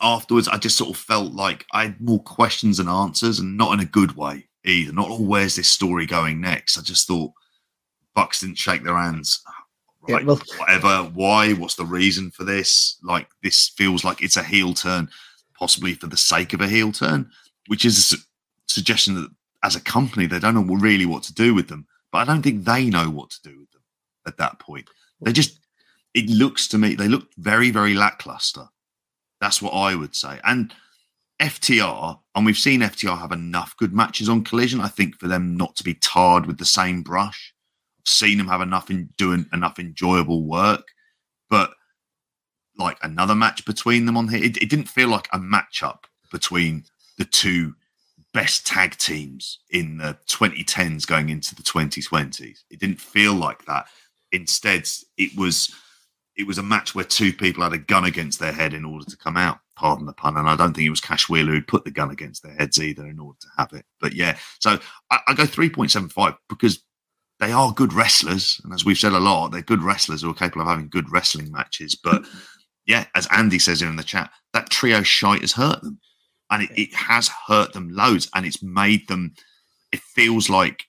Speaker 2: afterwards, I just sort of felt like I had more questions and answers, and not in a good way either. Not, oh, where's this story going next? I just thought Bucks didn't shake their hands right, yeah, well, whatever, why, what's the reason for this? Like, this feels like it's a heel turn, possibly for the sake of a heel turn, which is a su- suggestion that as a company, they don't know really what to do with them. But I don't think they know what to do with them at that point. They just, it looks to me, they look very, very lackluster. That's what I would say. And FTR, and we've seen FTR have enough good matches on Collision, I think, for them not to be tarred with the same brush seen him have enough in doing enough enjoyable work, but like another match between them on here, it, it didn't feel like a matchup between the two best tag teams in the 2010s going into the 2020s. It didn't feel like that. Instead, it was it was a match where two people had a gun against their head in order to come out. Pardon the pun. And I don't think it was Cash Wheeler who put the gun against their heads either in order to have it. But yeah, so I, I go 3.75 because they are good wrestlers, and as we've said a lot, they're good wrestlers who are capable of having good wrestling matches. But [LAUGHS] yeah, as Andy says here in the chat, that trio shite has hurt them, and it, it has hurt them loads, and it's made them. It feels like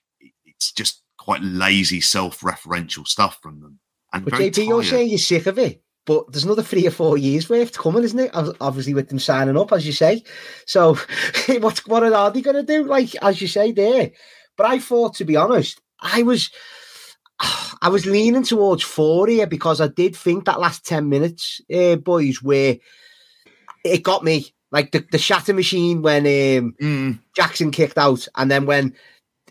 Speaker 2: it's just quite lazy, self-referential stuff from them. And
Speaker 3: but JP, you're saying you're sick of it, but there's another three or four years worth coming, isn't it? Obviously, with them signing up, as you say. So, [LAUGHS] what what are they going to do? Like as you say there. But I thought, to be honest, I was I was leaning towards four here because I did think that last 10 minutes, uh, boys, where it got me. Like the, the shatter machine when um, mm. Jackson kicked out, and then when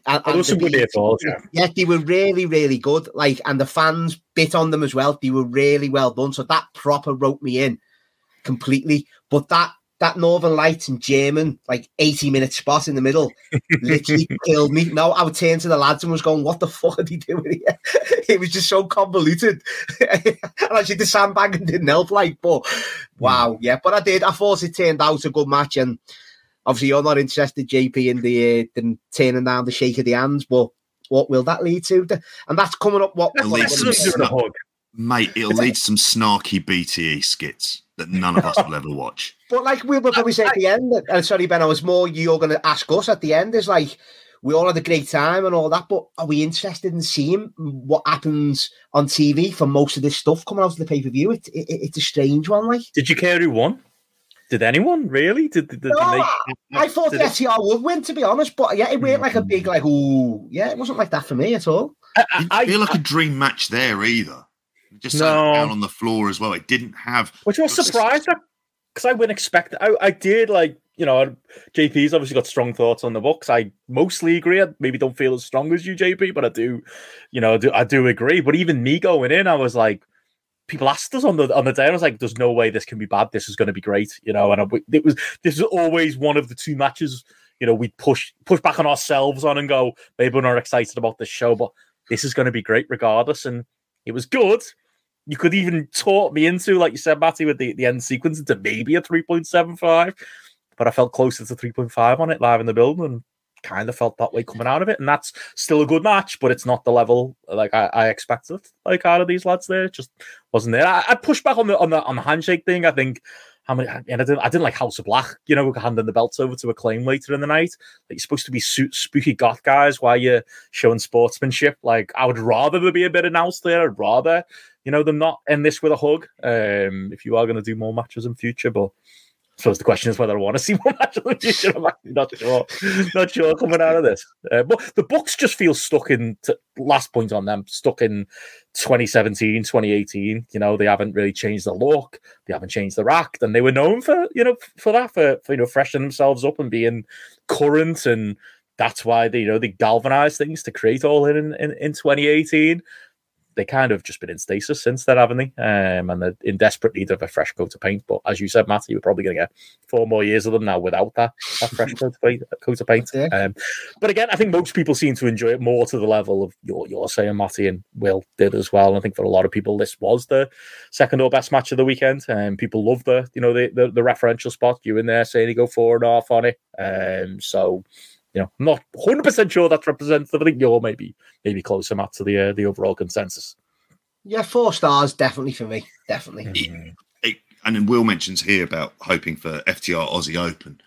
Speaker 1: and, and some good falls, yeah.
Speaker 3: yeah, they were really, really good. Like, and the fans bit on them as well. They were really well done. So that proper wrote me in completely. But that that Northern Lights and German, like 80 minute spot in the middle, literally [LAUGHS] killed me. No, I would turn to the lads and was going, What the fuck are they doing here? [LAUGHS] it was just so convoluted. [LAUGHS] and actually, the sandbagging didn't help, like, but wow, yeah. But I did. I thought it turned out a good match. And Obviously, you're not interested, JP, in the uh, the turning down the shake of the hands, but what will that lead to? And that's coming up. What?
Speaker 2: It'll lead to some Mate, it'll lead to some snarky BTE skits that none of us will ever watch. [LAUGHS]
Speaker 3: But like we will probably say at the end, and sorry, Ben, I was more you're going to ask us at the end is like, we all had a great time and all that, but are we interested in seeing what happens on TV for most of this stuff coming out of the pay per view? It, it, it's a strange one. Like,
Speaker 1: did you care who won? Did anyone really? Did, did, did
Speaker 3: no, they, I thought the FTR would win, to be honest, but yeah, it wasn't like a mm. big like, oh, yeah, it wasn't like that for me at all.
Speaker 2: I, I, I feel like a dream match there either. Just no. down on the floor as well. It didn't have,
Speaker 1: which was surprised because I wouldn't expect. I, I did like you know, JP's obviously got strong thoughts on the Bucks. I mostly agree. I maybe don't feel as strong as you, JP, but I do, you know, I do, I do agree. But even me going in, I was like, people asked us on the on the day. I was like, "There's no way this can be bad. This is going to be great," you know. And I, it was this is always one of the two matches. You know, we push push back on ourselves on and go, maybe we're not excited about this show, but this is going to be great regardless. And it was good. You could even talk me into, like you said, Matty, with the, the end sequence into maybe a 3.75 but I felt closer to 3.5 on it live in the building and kind of felt that way coming out of it. And that's still a good match, but it's not the level like I, I expected like out of these lads there. It just wasn't there. I, I pushed back on the on the on the handshake thing. I think how many and I didn't I didn't like House of Black, you know, handing the belts over to a claim later in the night. Like you're supposed to be spooky goth guys while you're showing sportsmanship. Like I would rather there be a bit announced there. I'd rather, you know, them not end this with a hug. Um, if you are going to do more matches in future, but suppose the question is whether I want to [LAUGHS] see more match of. I'm actually not sure. not sure coming out of this. Uh, but the Bucks just feel stuck in. To, last point on them, stuck in 2017, 2018. You know, they haven't really changed the look. They haven't changed the act, and they were known for you know for that for, for you know freshening themselves up and being current and. That's why they, you know, they galvanized things to create all in, in, in 2018 they kind of just been in stasis since then, haven't they? Um, and they're in desperate need of a fresh coat of paint. But as you said, Matty, we're probably going to get four more years of them now without that, that fresh coat of paint. [LAUGHS] Coat of paint. Yeah. Um, but again, I think most people seem to enjoy it more to the level of you're, you're saying, Matty, and Will did as well. And I think for a lot of people, this was the second or best match of the weekend. And um, people love the, you know, the, the, the referential spot. You in there saying you go four and a half on it. Um, so you know, I'm not 100 percent sure that's representative. I think you're maybe maybe closer, Matt, to the uh, the overall consensus.
Speaker 3: Yeah, four stars definitely for me, definitely.
Speaker 2: Mm-hmm. It, and then Will mentions here about hoping for FTR Aussie Open.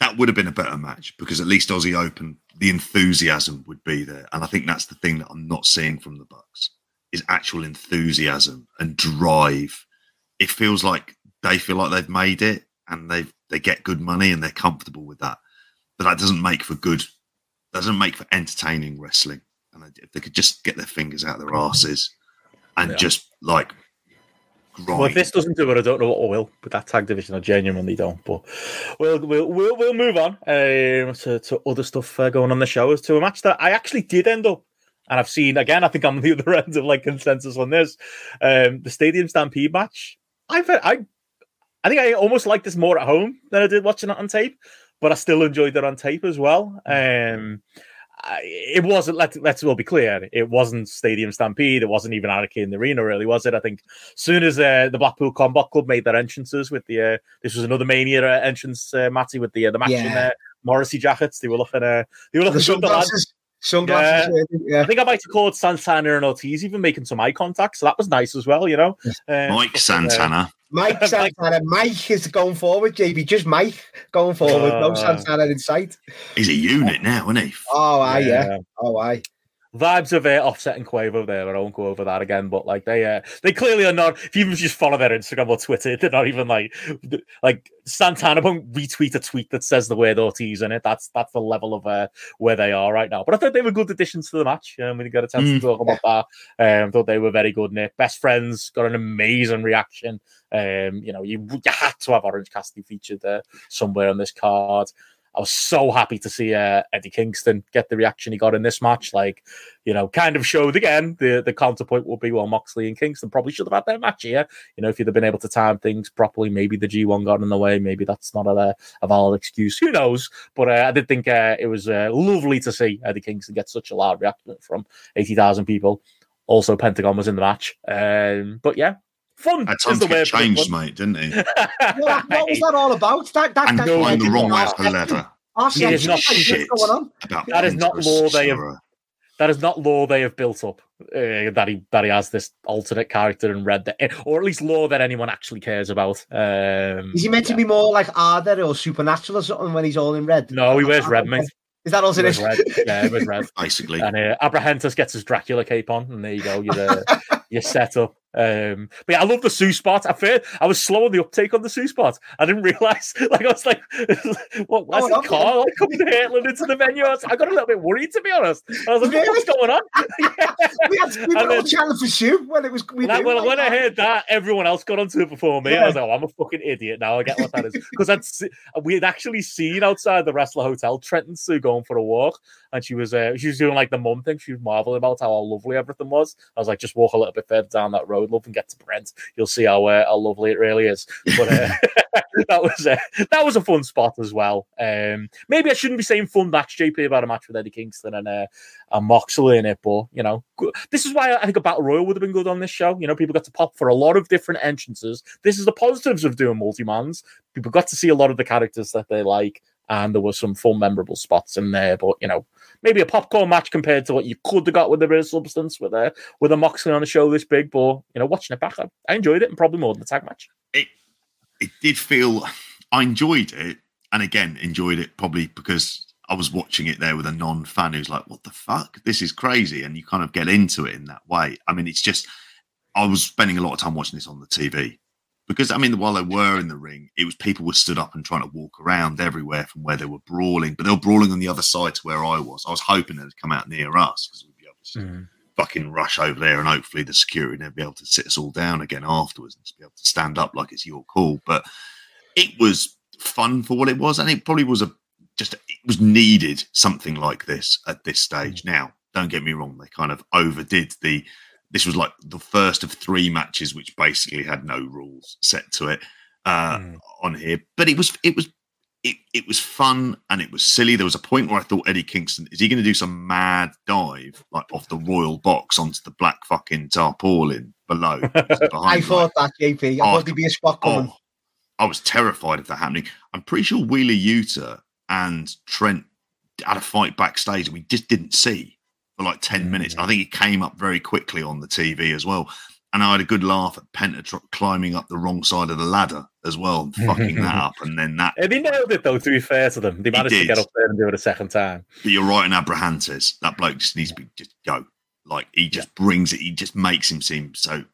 Speaker 2: That would have been a better match because at least Aussie Open, the enthusiasm would be there, and I think that's the thing that I'm not seeing from the Bucks is actual enthusiasm and drive. It feels like they feel like they've made it and they they get good money and they're comfortable with that but that doesn't make for good doesn't make for entertaining wrestling and if they could just get their fingers out of their asses and yeah. just like
Speaker 1: grind. well if this doesn't do it i don't know what will But that tag division i genuinely don't but we'll we'll we'll, we'll move on um, to, to other stuff uh, going on the show to a match that i actually did end up and i've seen again i think i'm the [LAUGHS] other end of like consensus on this um, the stadium stampede match i've i I think I almost like this more at home than I did watching it on tape but I still enjoyed it on tape as well. Um, it wasn't. Let's let's well be clear. It wasn't Stadium Stampede. It wasn't even Anarchy in the Arena, really, was it? I think soon as uh, the Blackpool Combat Club made their entrances with the uh, this was another Mania uh, entrance, uh, Matty, with the uh, the match yeah. in uh, Morrissey jackets. They were looking. Uh, they were looking. The
Speaker 3: sunglasses. Sunglasses.
Speaker 1: Yeah. yeah. I think I might have called Santana and Ortiz even making some eye contact, so that was nice as well. You know,
Speaker 2: um, Mike Santana.
Speaker 3: Mike [LAUGHS] Santana. Mike is going forward, JB. Just Mike going forward. Uh, no Santana in sight.
Speaker 2: He's a unit now, isn't he?
Speaker 3: Oh, I yeah. yeah. Oh, I
Speaker 1: vibes of uh, offset and Quavo there, but I won't go over that again. But like they, uh, they clearly are not. If you just follow their Instagram or Twitter, they're not even like, like Santana won't retweet a tweet that says the word Ortiz in it. That's that's the level of uh, where they are right now. But I thought they were good additions to the match. Um, we got a chance mm. to talk about that. Um, thought they were very good. Nick, best friends, got an amazing reaction. Um, you know, you, you had to have Orange Cassidy featured there somewhere on this card. I was so happy to see uh, Eddie Kingston get the reaction he got in this match. Like, you know, kind of showed again the the counterpoint will be well, Moxley and Kingston probably should have had their match here. You know, if you'd have been able to time things properly, maybe the G1 got in the way. Maybe that's not a, a valid excuse. Who knows? But uh, I did think uh, it was uh, lovely to see Eddie Kingston get such a loud reaction from 80,000 people. Also, Pentagon was in the match. Um, but yeah, Fun
Speaker 2: Had
Speaker 1: is
Speaker 2: time to
Speaker 1: word.
Speaker 2: get changed,
Speaker 1: fun.
Speaker 2: mate, didn't he? [LAUGHS]
Speaker 3: what, what was that all about? That, that,
Speaker 2: And
Speaker 3: that
Speaker 2: climb the wrong way
Speaker 3: our
Speaker 2: up the
Speaker 1: It is not
Speaker 2: shit.
Speaker 3: going on?
Speaker 2: About
Speaker 1: That is not law they have- That is not law they have built up. Uh, that he that he has this alternate character in red, that, or at least law that anyone actually cares about. Um,
Speaker 3: Is he meant to be more like Arthur or supernatural or something when he's all in red?
Speaker 1: No, he wears red, mate.
Speaker 3: Is that also
Speaker 1: He
Speaker 3: this?
Speaker 1: wears red. Yeah, he wears red. [LAUGHS]
Speaker 2: basically.
Speaker 1: And uh, Abrahantes gets his Dracula cape on, and there you go. You're uh, [LAUGHS] you're set up. Um, but yeah, I love the Sue spot. I fear I was slow on the uptake on the Sue spot. I didn't realize. [LAUGHS] Like I was like, [LAUGHS] "What? Why's
Speaker 3: Oh,
Speaker 1: the car like coming hurtling into the venue?" I, was, I got a little bit worried, to be honest. I was like,
Speaker 3: Really?
Speaker 1: "What's going on?" Yeah. [LAUGHS]
Speaker 3: we had we were
Speaker 1: And then-
Speaker 3: chanting for Sue when it was. We
Speaker 1: When, I,
Speaker 3: knew,
Speaker 1: when,
Speaker 3: like,
Speaker 1: when I heard that, everyone else got onto it before me. I was like, oh, I'm a fucking idiot now. I get what that is. Because I'd we had actually seen outside the Wrestler Hotel Trenton Sue going for a walk, and she was uh, she was doing like the mum thing. She was marveling about how lovely everything was. I was like, just walk a little bit further down that road, love, and get to Brent. You'll see how uh, how lovely it really is. But uh, [LAUGHS] [LAUGHS] that was uh, that was a fun spot as well. Um, maybe I shouldn't be saying fun match, JP, about a match with Eddie Kingston and uh, and Moxley in it, but you know, this is why I think a battle royal would have been good on this show. You know, people got to pop for a lot of different entrances. This is the positives of doing multi-mans. People got to see a lot of the characters that they like, and there were some fun, memorable spots in there. But you know, maybe a popcorn match compared to what you could have got with a bit of substance with a with a Moxley on a show this big. But you know, watching it back, I, I enjoyed it, and probably more than the tag match.
Speaker 2: it it did feel I enjoyed it, and again enjoyed it probably because I was watching it there with a non-fan who's like, "What the fuck? This is crazy," and you kind of get into it in that way. I mean, it's just I was spending a lot of time watching this on the TV because I mean, while they were in the ring, it was people were stood up and trying to walk around everywhere from where they were brawling, but they were brawling on the other side to where I was. I was hoping they'd come out near us because we'd be able to mm. fucking rush over there and hopefully the security will be able to sit us all down again afterwards and just be able to stand up like it's your call. But it was fun for what it was, and it probably was a just it was needed something like this at this stage. Mm. Now, don't get me wrong, they kind of overdid the this was like the first of three matches which basically had no rules set to it uh
Speaker 1: Mm.
Speaker 2: on here. But it was it was it, it was fun and it was silly. There was a point where I thought Eddie Kingston is he going to do some mad dive like off the royal box onto the black fucking tarpaulin below? [LAUGHS] behind,
Speaker 3: I
Speaker 2: like-
Speaker 3: thought that, JP. I
Speaker 2: Oh,
Speaker 3: thought there'd be a spot coming.
Speaker 2: Oh, I was terrified of that happening. I'm pretty sure Wheeler Yuta and Trent had a fight backstage and we just didn't see for like 10 minutes. I think it came up very quickly on the TV as well. And I had a good laugh at Penta tr- climbing up the wrong side of the ladder as well and fucking that [LAUGHS] up. And then that,
Speaker 1: And they nailed it though. To be fair to them, they managed to get up there and do it a second time.
Speaker 2: but you're right in Abrahantes. That bloke just needs to be just go. Like he just brings it, he just makes him seem so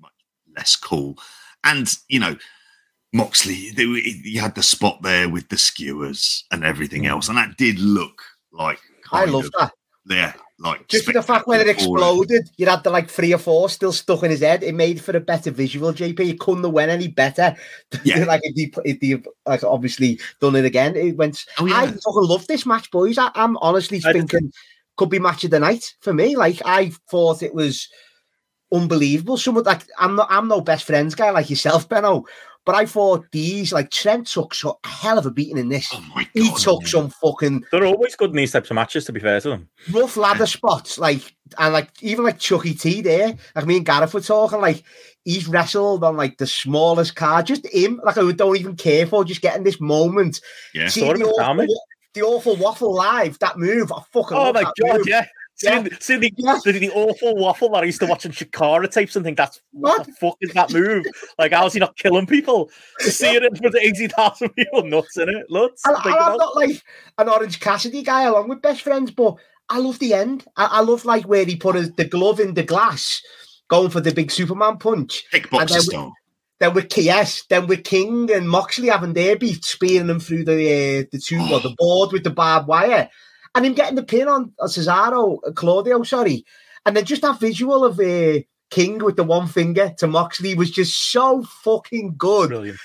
Speaker 2: much less cool. And, you know, Moxley, they, were- you had the spot there with the skewers and everything
Speaker 1: Mm.
Speaker 2: else, and that did look like
Speaker 3: I love
Speaker 2: of,
Speaker 3: that.
Speaker 2: yeah, like
Speaker 3: Just for the fact when it exploded, you had the like three or four still stuck in his head. It made for a better visual, JP. You couldn't have went any better.
Speaker 2: Yeah. [LAUGHS]
Speaker 3: like if you, if you like obviously done it again. It went.
Speaker 2: Oh,
Speaker 3: I fucking love this match, boys. I, I'm honestly
Speaker 1: I did
Speaker 3: thinking could be match of the night for me. Like I thought it was unbelievable. Some of like I'm not I'm no best friends guy like yourself, Benno. But I thought these like Trent took so a hell of a beating in this.
Speaker 2: Oh my god!
Speaker 3: He took some fucking
Speaker 1: They're always good in these types of matches. To be fair to them,
Speaker 3: rough ladder spots, like and like even like Chucky T there, like me and Gareth were talking, like he's wrestled on like the smallest card, just him, like I don't even care for, just getting this moment.
Speaker 2: Yeah.
Speaker 3: See the awful, the awful waffle live, that move, I fucking
Speaker 1: oh
Speaker 3: love
Speaker 1: my
Speaker 3: that
Speaker 1: god,
Speaker 3: move.
Speaker 1: yeah.
Speaker 3: Yeah.
Speaker 1: See, see the,
Speaker 3: Yeah.
Speaker 1: the, the awful waffle that I used to watch in Chikara tapes and think that's what the fuck is that move? Like, how's he not killing people? To see it in front of 80,000 people, nuts in it, nuts.
Speaker 3: And,
Speaker 1: Think
Speaker 3: and I'm
Speaker 1: about-
Speaker 3: not like an Orange Cassidy guy along with best friends, but I love the end. I, I love like where he put his, the glove in the glass, going for the big Superman punch.
Speaker 2: Kickboxer
Speaker 3: and then we-
Speaker 2: style.
Speaker 3: Then with KS, then with King and Moxley having their beat, spearing them through the uh, the two or the [SIGHS] board with the barbed wire, and him getting the pin on Cesaro, uh, Claudio, sorry, and then just that visual of uh, King with the one finger to Moxley was just so fucking good.
Speaker 1: Brilliant.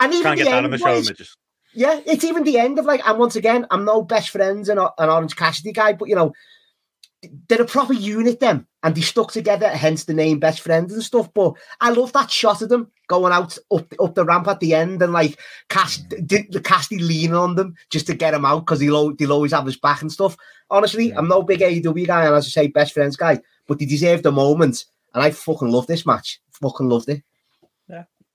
Speaker 3: And even
Speaker 1: Can't
Speaker 3: the
Speaker 1: get that
Speaker 3: end
Speaker 1: the
Speaker 3: was-
Speaker 1: Midges.
Speaker 3: yeah, it's even the end of like, and once again, I'm no best friends and an Orange Cassidy guy, but you know, they're a proper unit, them, and they stuck together, hence the name best friends and stuff. But I love that shot of them going out up up the ramp at the end and like cast the, the Cassidy leaning on them just to get him out because he'll, al- he'll always have his back and stuff. Honestly, I'm no big AEW guy, and as I say, best friends guy, but they deserve the moment, and I fucking love this match. Fucking loved it.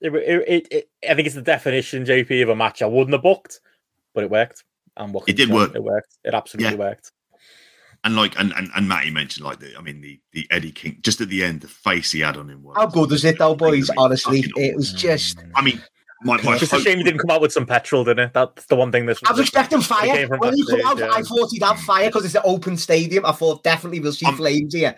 Speaker 1: it, it, it, I think it's the definition, JP, of a match I wouldn't have booked, but it worked. And
Speaker 2: it did work.
Speaker 1: It worked. It absolutely yeah. worked.
Speaker 2: And like, and, and and Matty mentioned like the, I mean the the Eddie King just at the end, the face he had on him. Was,
Speaker 3: How good was it though, boys? Honestly, it was just.
Speaker 2: I mean, my, my
Speaker 1: just a shame he didn't come out with some petrol, didn't it? That's the one thing. This
Speaker 3: I was expecting fire when he come out. Yeah. I thought he'd have fire because it's an open stadium. I thought definitely we'll see I'm, flames here.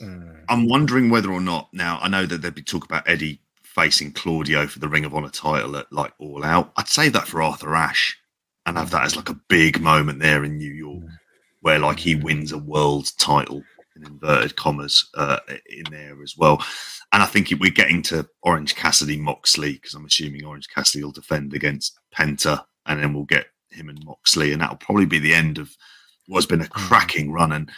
Speaker 3: Mm.
Speaker 2: I'm wondering whether or not now. I know that there'd be talk about Eddie facing Claudio for the Ring of Honor title at like All Out. I'd save that for Arthur Ashe and have that as like a big moment there in New York mm. Where like he wins a world title in inverted commas uh, in there as well. And I think we're getting to Orange Cassidy Moxley because I'm assuming Orange Cassidy will defend against Penta, and then we'll get him and Moxley, and that'll probably be the end of what's been a hmm. cracking run. And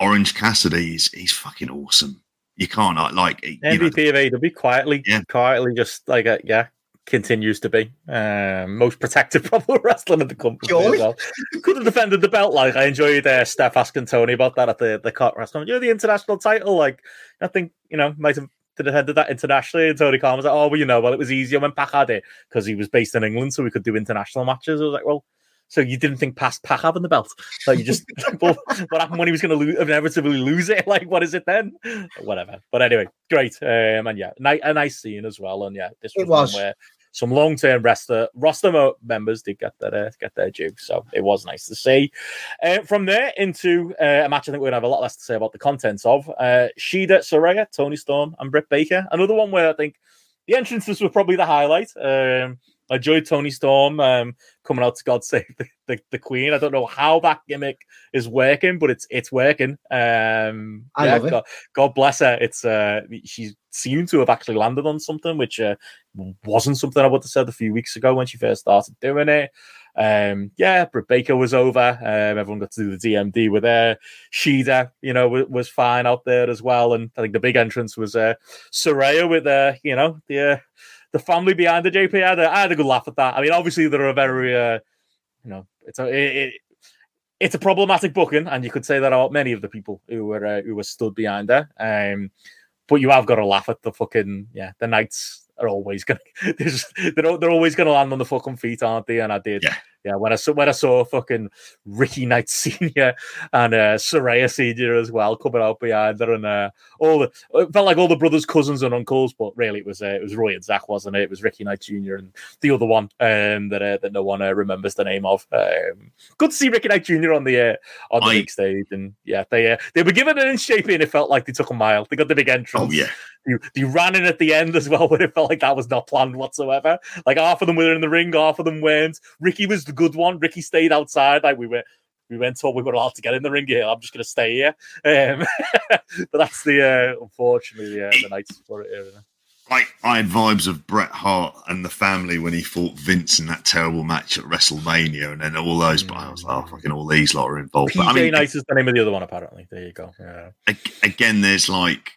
Speaker 2: Orange Cassidy, he's, he's fucking awesome. You can't like like
Speaker 1: MVP know, of AEW quietly, yeah. quietly, just like a, yeah, continues to be um, most protected [LAUGHS] probably wrestling in the company. As well. Could have defended the belt. Like I enjoyed uh, Steph asking Tony about that at the the cut wrestling. You're the international title. Like I think you know might have defended that internationally. And Tony Khan was like, "Oh, well, you know, well, it was easier when Pac had it because he was based in England, so we could do international matches." I was like, "Well." So you didn't think past Pac having the belt? So you just [LAUGHS] what happened when he was going to lose, inevitably lose it? [LAUGHS] Like what is it then? Whatever. But anyway, great. Um, and yeah, nice, a nice scene as well. And yeah, this was, was. where some long term roster roster members did get their uh, get their due, so it was nice to see. Uh, from there into uh, a match, I think we're gonna have a lot less to say about the contents of uh, Shida Saraya, Toni Storm, and Britt Baker. Another one where I think the entrances were probably the highlight. Um, I enjoyed Toni Storm um, coming out to God Save the, the, the, Queen. I don't know how that gimmick is working, but it's it's working. Um,
Speaker 3: I yeah, love it.
Speaker 1: God, God, bless her. It's uh, she seemed to have actually landed on something, which uh, wasn't something I would have said a few weeks ago when she first started doing it. Um, yeah, Britt Baker was over. Um, everyone got to do the DMD with her. Shida, you know, was, was fine out there as well. And I think the big entrance was uh, Saraya with, uh, you know, the uh, the family behind the JP. I had, a, I had a good laugh at that. I mean, obviously there are very, uh, you know, it's a it, it, it's a problematic booking, and you could say that about many of the people who were uh, who were stood behind her. Um, but you have got to laugh at the fucking yeah, the knights are always gonna [LAUGHS] they're, they're always gonna land on the fucking feet, aren't they? And I did.
Speaker 2: Yeah
Speaker 1: yeah, when I saw when I saw fucking Ricky Knight [LAUGHS] Senior and uh, Saraya Senior as well coming out behind her, and uh, all the it felt like all the brothers, cousins, and uncles, but really it was uh, it was Roy and Zak, wasn't it? It was Ricky Knight Jr. and the other one um, that uh, that no one uh, remembers the name of. Um, good to see Ricky Knight Jr. on the uh, on the I... big stage, and yeah, they uh, they were given an in shaping. and it felt like they took a mile. They got the big entrance.
Speaker 2: Oh yeah,
Speaker 1: they, they ran in at the end as well, [LAUGHS] but it felt like that was not planned whatsoever. Like half of them were in the ring, half of them weren't. Ricky was the good one. Ricky stayed outside. Like we were, we went told we were allowed to get in the ring here. I'm just going to stay here. Um, [LAUGHS] but that's the uh, unfortunately uh, the nights for it here.
Speaker 2: I, I had vibes of Bret Hart and the family when he fought Vince in that terrible match at WrestleMania, and then all those. But I was like, oh, fucking all these lot are involved.
Speaker 1: PJ
Speaker 2: but, I
Speaker 1: mean, Knight is the name of the other one, apparently. There you go. Yeah.
Speaker 2: Again, there's like,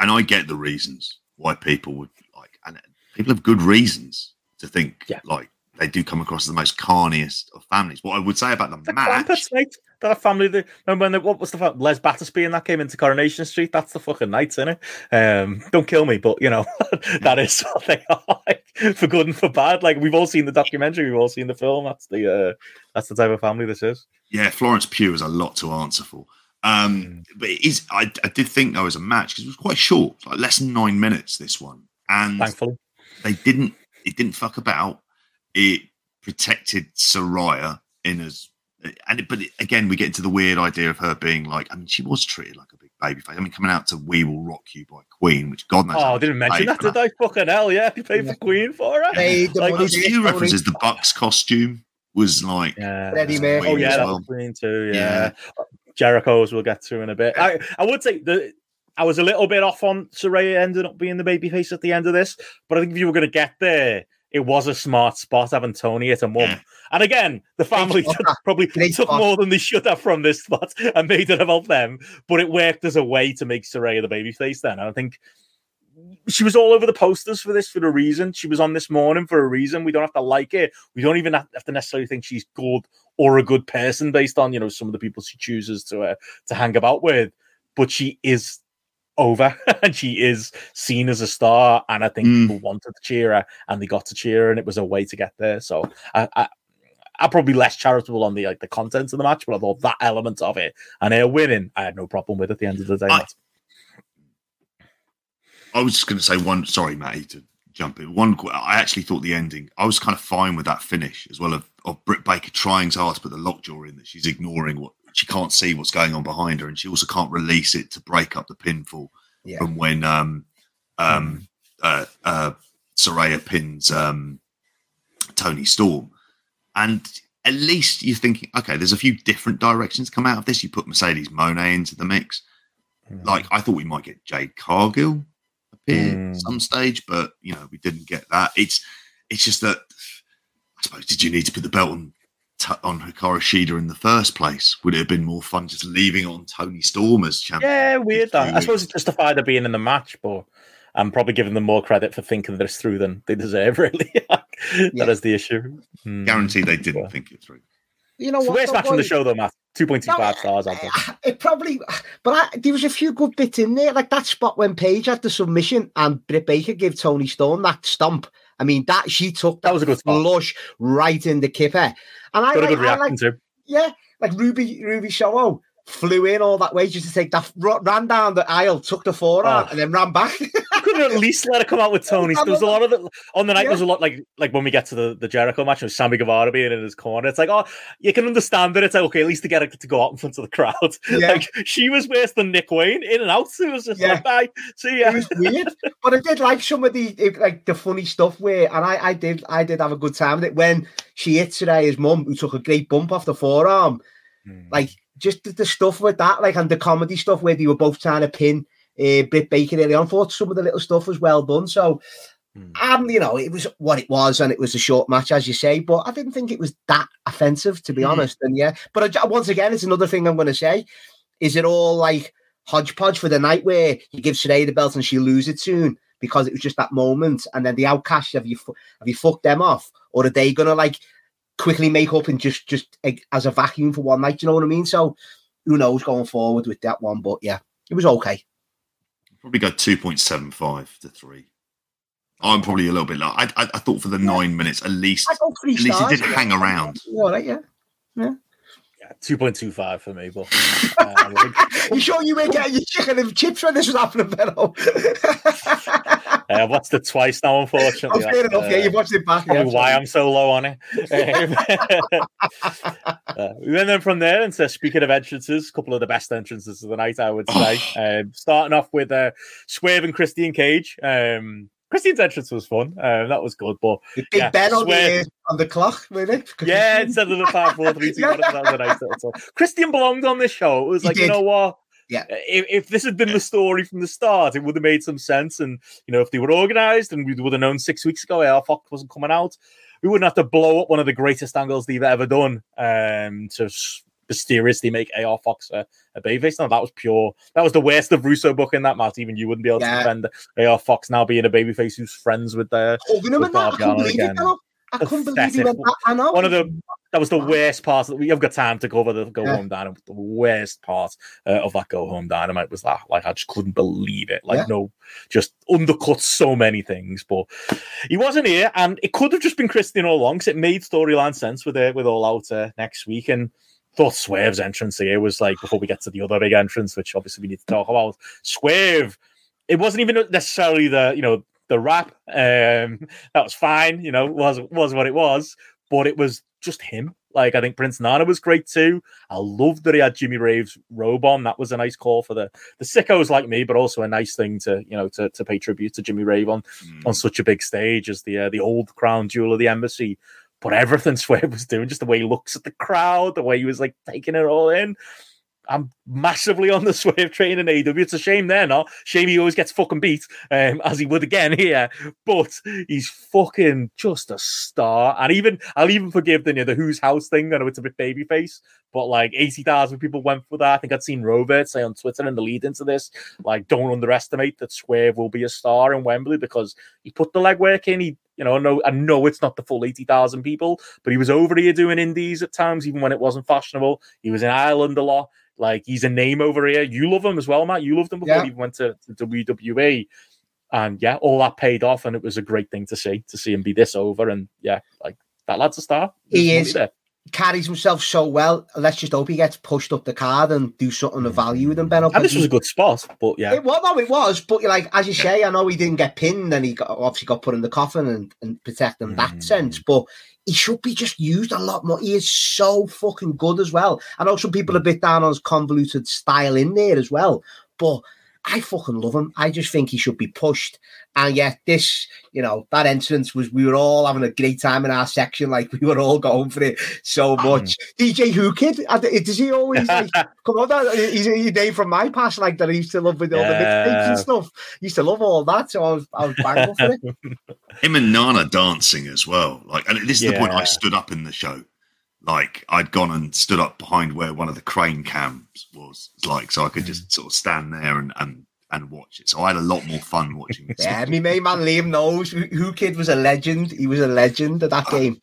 Speaker 2: and I get the reasons why people would like, and people have good reasons to think
Speaker 1: yeah.
Speaker 2: like they do come across as the most carniest of families. What I would say about the,
Speaker 1: the
Speaker 2: match.
Speaker 1: That family, the, remember when the, what was the Les Battersby and that came into Coronation Street? That's the fucking Knights, isn't it? Um, don't kill me, but you know [LAUGHS] that is what they are, [LAUGHS] like, for good and for bad. Like we've all seen the documentary, we've all seen the film. That's the uh, that's the type of family this is.
Speaker 2: Yeah, Florence Pugh is a lot to answer for. Um, mm. But it is. I, I did think there was a match because it was quite short, like less than nine minutes. This one, and
Speaker 1: thankfully
Speaker 2: they didn't. It didn't fuck about it protected Saraya in as and it, but it, again we get into the weird idea of her being like I mean she was treated like a big baby face. I mean coming out to "We Will Rock You" by Queen, which God knows.
Speaker 1: Oh, I didn't mention that, did I? Fucking hell, yeah, you paid for Queen for her.
Speaker 3: Hey,
Speaker 2: like those few references. The Bucks costume was like
Speaker 1: yeah. Oh yeah, well. Queen too. Yeah. yeah. Jericho's we'll get to in a bit. I, I would say the I was a little bit off on Saraya ending up being the baby face at the end of this, but I think if you were going to get there, it was a smart spot having Toni at a mum. Yeah. And again, the family [LAUGHS] probably took spot. more than they should have from this spot [LAUGHS] and made it about them. But it worked as a way to make Saraya the baby face then. And I think she was all over the posters for this for a reason. She was on this morning for a reason. We don't have to like it. We don't even have to necessarily think she's good or a good person based on you know some of the people she chooses to uh, to hang about with. But she is over [LAUGHS] and she is seen as a star and i think mm. people wanted to cheer her and they got to cheer her and it was a way to get there so i, I I'm probably less charitable on the like the contents of the match, but I thought that element of it and her winning, I had no problem with at the end of the day. I,
Speaker 2: I was just going to say one. Sorry, Matty, to jump in. One, I actually thought the ending. I was kind of fine with that finish as well of, of Britt Baker trying so hard to put the lockjaw in that she's ignoring what she can't see what's going on behind her, and she also can't release it to break up the pinfall yeah. from when um um uh, uh Saraya pins um Toni Storm, and at least you're thinking, okay, there's a few different directions come out of this. You put Mercedes Mone into the mix. Mm. Like I thought we might get Jade Cargill appear mm. some stage, but you know we didn't get that. It's it's just that I suppose did you need to put the belt on on Hikaru Shida in the first place? Would it have been more fun just leaving on Toni Storm as champion?
Speaker 1: Yeah, weird. That I suppose it's justified her being in the match, but I'm probably giving them more credit for thinking this through than they deserve. [LAUGHS] Really, yeah. that is the issue.
Speaker 2: Mm. Guarantee they didn't yeah. think it through.
Speaker 3: You know what?
Speaker 1: worst match on the show, though, Matt. Two point two five stars. I
Speaker 3: think it probably, but I, there was a few good bits in there, like that spot when Paige had the submission and Britt Baker gave Toni Storm that stomp. I mean, that she took that,
Speaker 1: that was a good
Speaker 3: flush right in the kipper, and I,
Speaker 1: got a good reaction like.
Speaker 3: Yeah, like Ruby Ruby Soho flew in all that way just to take that ran down the aisle, took the forearm, oh. and then ran back. [LAUGHS]
Speaker 1: could have at least let her come out with [LAUGHS] Toni. There was a lot of it on the night. Yeah. There's a lot like like when we get to the, the Jericho match and Sammy Guevara being in his corner. It's like oh, you can understand that. It's like okay, at least to get her to go out in front of the crowd. [LAUGHS] Yeah. like she was worse than Nick Wayne in and out. It was just yeah. like bye. See ya.
Speaker 3: It was weird, but I did like some of the like the funny stuff where, and I I did I did have a good time with it when she hit today his mum who took a great bump off the forearm, mm. like just the, the, stuff with that, like and the comedy stuff where they were both trying to pin uh, Britt Baker early on. Thought some of the little stuff was well done. So, mm. um, you know, it was what it was, and it was a short match, as you say. But I didn't think it was that offensive, to be mm. honest. And yeah, but I, once again, it's another thing I'm going to say: is it all like hodgepodge for the night where you give Saraya the belt and she lose it soon? Because it was just that moment, and then the outcast have you have you fucked them off, or are they gonna like quickly make up and just just as a vacuum for one night? You know what I mean? So who knows going forward with that one? But yeah, it was okay.
Speaker 2: Probably go two point seven five to three. I'm probably a little bit low. I, I, I thought for the yeah. nine minutes at least. at least stars, it didn't yeah. hang around.
Speaker 3: Yeah, yeah. Yeah.
Speaker 1: Yeah, two point two five for me, but [LAUGHS]
Speaker 3: uh, you sure you were getting your chicken and chips when this was happening, Benno? [LAUGHS]
Speaker 1: Uh, I've watched it twice now, unfortunately.
Speaker 3: Oh, fair enough. Uh, yeah, you've watched it back.
Speaker 1: Yeah, why I'm so low on it. [LAUGHS] uh, we went then from there into speaking of entrances, a couple of the best entrances of the night, I would say. [SIGHS] um, starting off with uh, Swerve and Christian Cage. Um, Christian's entrance was fun. Um, that was good, but
Speaker 3: the Big yeah, Ben on the, on the clock, really. [LAUGHS]
Speaker 1: Yeah, instead of the five, four, three, two, [LAUGHS] one, that was a nice little Christian belonged on this show. It was he like, did. you know what?
Speaker 3: Yeah.
Speaker 1: If, if, this had been the story from the start, it would have made some sense. And, you know, if they were organized and we would have known six weeks ago, AR Fox wasn't coming out, we wouldn't have to blow up one of the greatest angles they've ever done um, to mysteriously make AR Fox a, a babyface. No, that was pure. That was the worst of Russo book in that match. Even you wouldn't be able yeah. to defend AR Fox now being a babyface who's friends with the.
Speaker 3: Oh, you know, with I couldn't believe it. I couldn't believe he went that. I know.
Speaker 1: One of the that was the worst part. That we have got time to cover the go yeah. home dynamite. The worst part uh, of that go home dynamite was that, like, I just couldn't believe it. Like, yeah. no, just undercut so many things. But he wasn't here, and it could have just been Christian all along because it made storyline sense with it with all out uh, next week. And thought Swerve's entrance here was like before we get to the other big entrance, which obviously we need to talk about. Swerve, it wasn't even necessarily the you know the rap. Um, [LAUGHS] that was fine, you know, was was what it was, but it was just him. Like I think Prince Nana was great too. I loved that he had Jimmy Rave's robe on. That was a nice call for the the sickos like me, but also a nice thing to you know to, to pay tribute to Jimmy Rave on mm. on such a big stage as the uh, the old crown jewel of the embassy. But everything Swerve [LAUGHS] was doing, just the way he looks at the crowd, the way he was like taking it all in. I'm massively on the [LAUGHS] Swerve train in AEW. It's a shame there, not shame he always gets fucking beat, um, as he would again [LAUGHS] here. But he's fucking just a star. And even I'll even forgive the you know, the Who's House thing. I know it's a bit babyface, but like eighty thousand people went for that. I think I'd seen Robert say on Twitter in the lead into this, like, don't underestimate that Swerve will be a star in Wembley because he put the legwork in. He you know, no, I know it's not the full 80,000 people, but he was over here doing indies at times, even when it wasn't fashionable. He was in Ireland a lot Like he's a name over here. You love him as well, Matt. You loved him before
Speaker 3: Yeah.
Speaker 1: he went to, to WWE. And yeah, all that paid off, and it was a great thing to see to see him be this over. And yeah, like that lad's a star.
Speaker 3: He is. Carries himself so well. Let's just hope he gets pushed up the card and do something of value with him, Ben.
Speaker 1: And this was a good spot, but yeah,
Speaker 3: It was, no, it was, but like as you say, I know he didn't get pinned and he got obviously got put in the coffin and, and protect in that
Speaker 1: Mm.
Speaker 3: sense. But he should be just used a lot more. He is so fucking good as well. I know some people are a bit down on his convoluted style in there as well, but I fucking love him. I just think he should be pushed. And yet, this, you know, that entrance was we were all having a great time in our section. Like we were all going for it so mm. much. DJ Whoo Kid, I d- does he always like [LAUGHS] come on? That he's a name from my past, like that I used to love with all the mixtapes
Speaker 1: Yeah.
Speaker 3: and stuff. Used to love all that, so I was I was bang for it.
Speaker 2: Him and Nana dancing as well. Like, and this is the point I stood up in the show. Like, I'd gone and stood up behind where one of the crane cams was, like, so I could just sort of stand there and and and watch it. So I had a lot more fun watching it. [LAUGHS]
Speaker 3: Yeah, me main man Liam knows who, who Kid was a legend. He was a legend at that uh, game.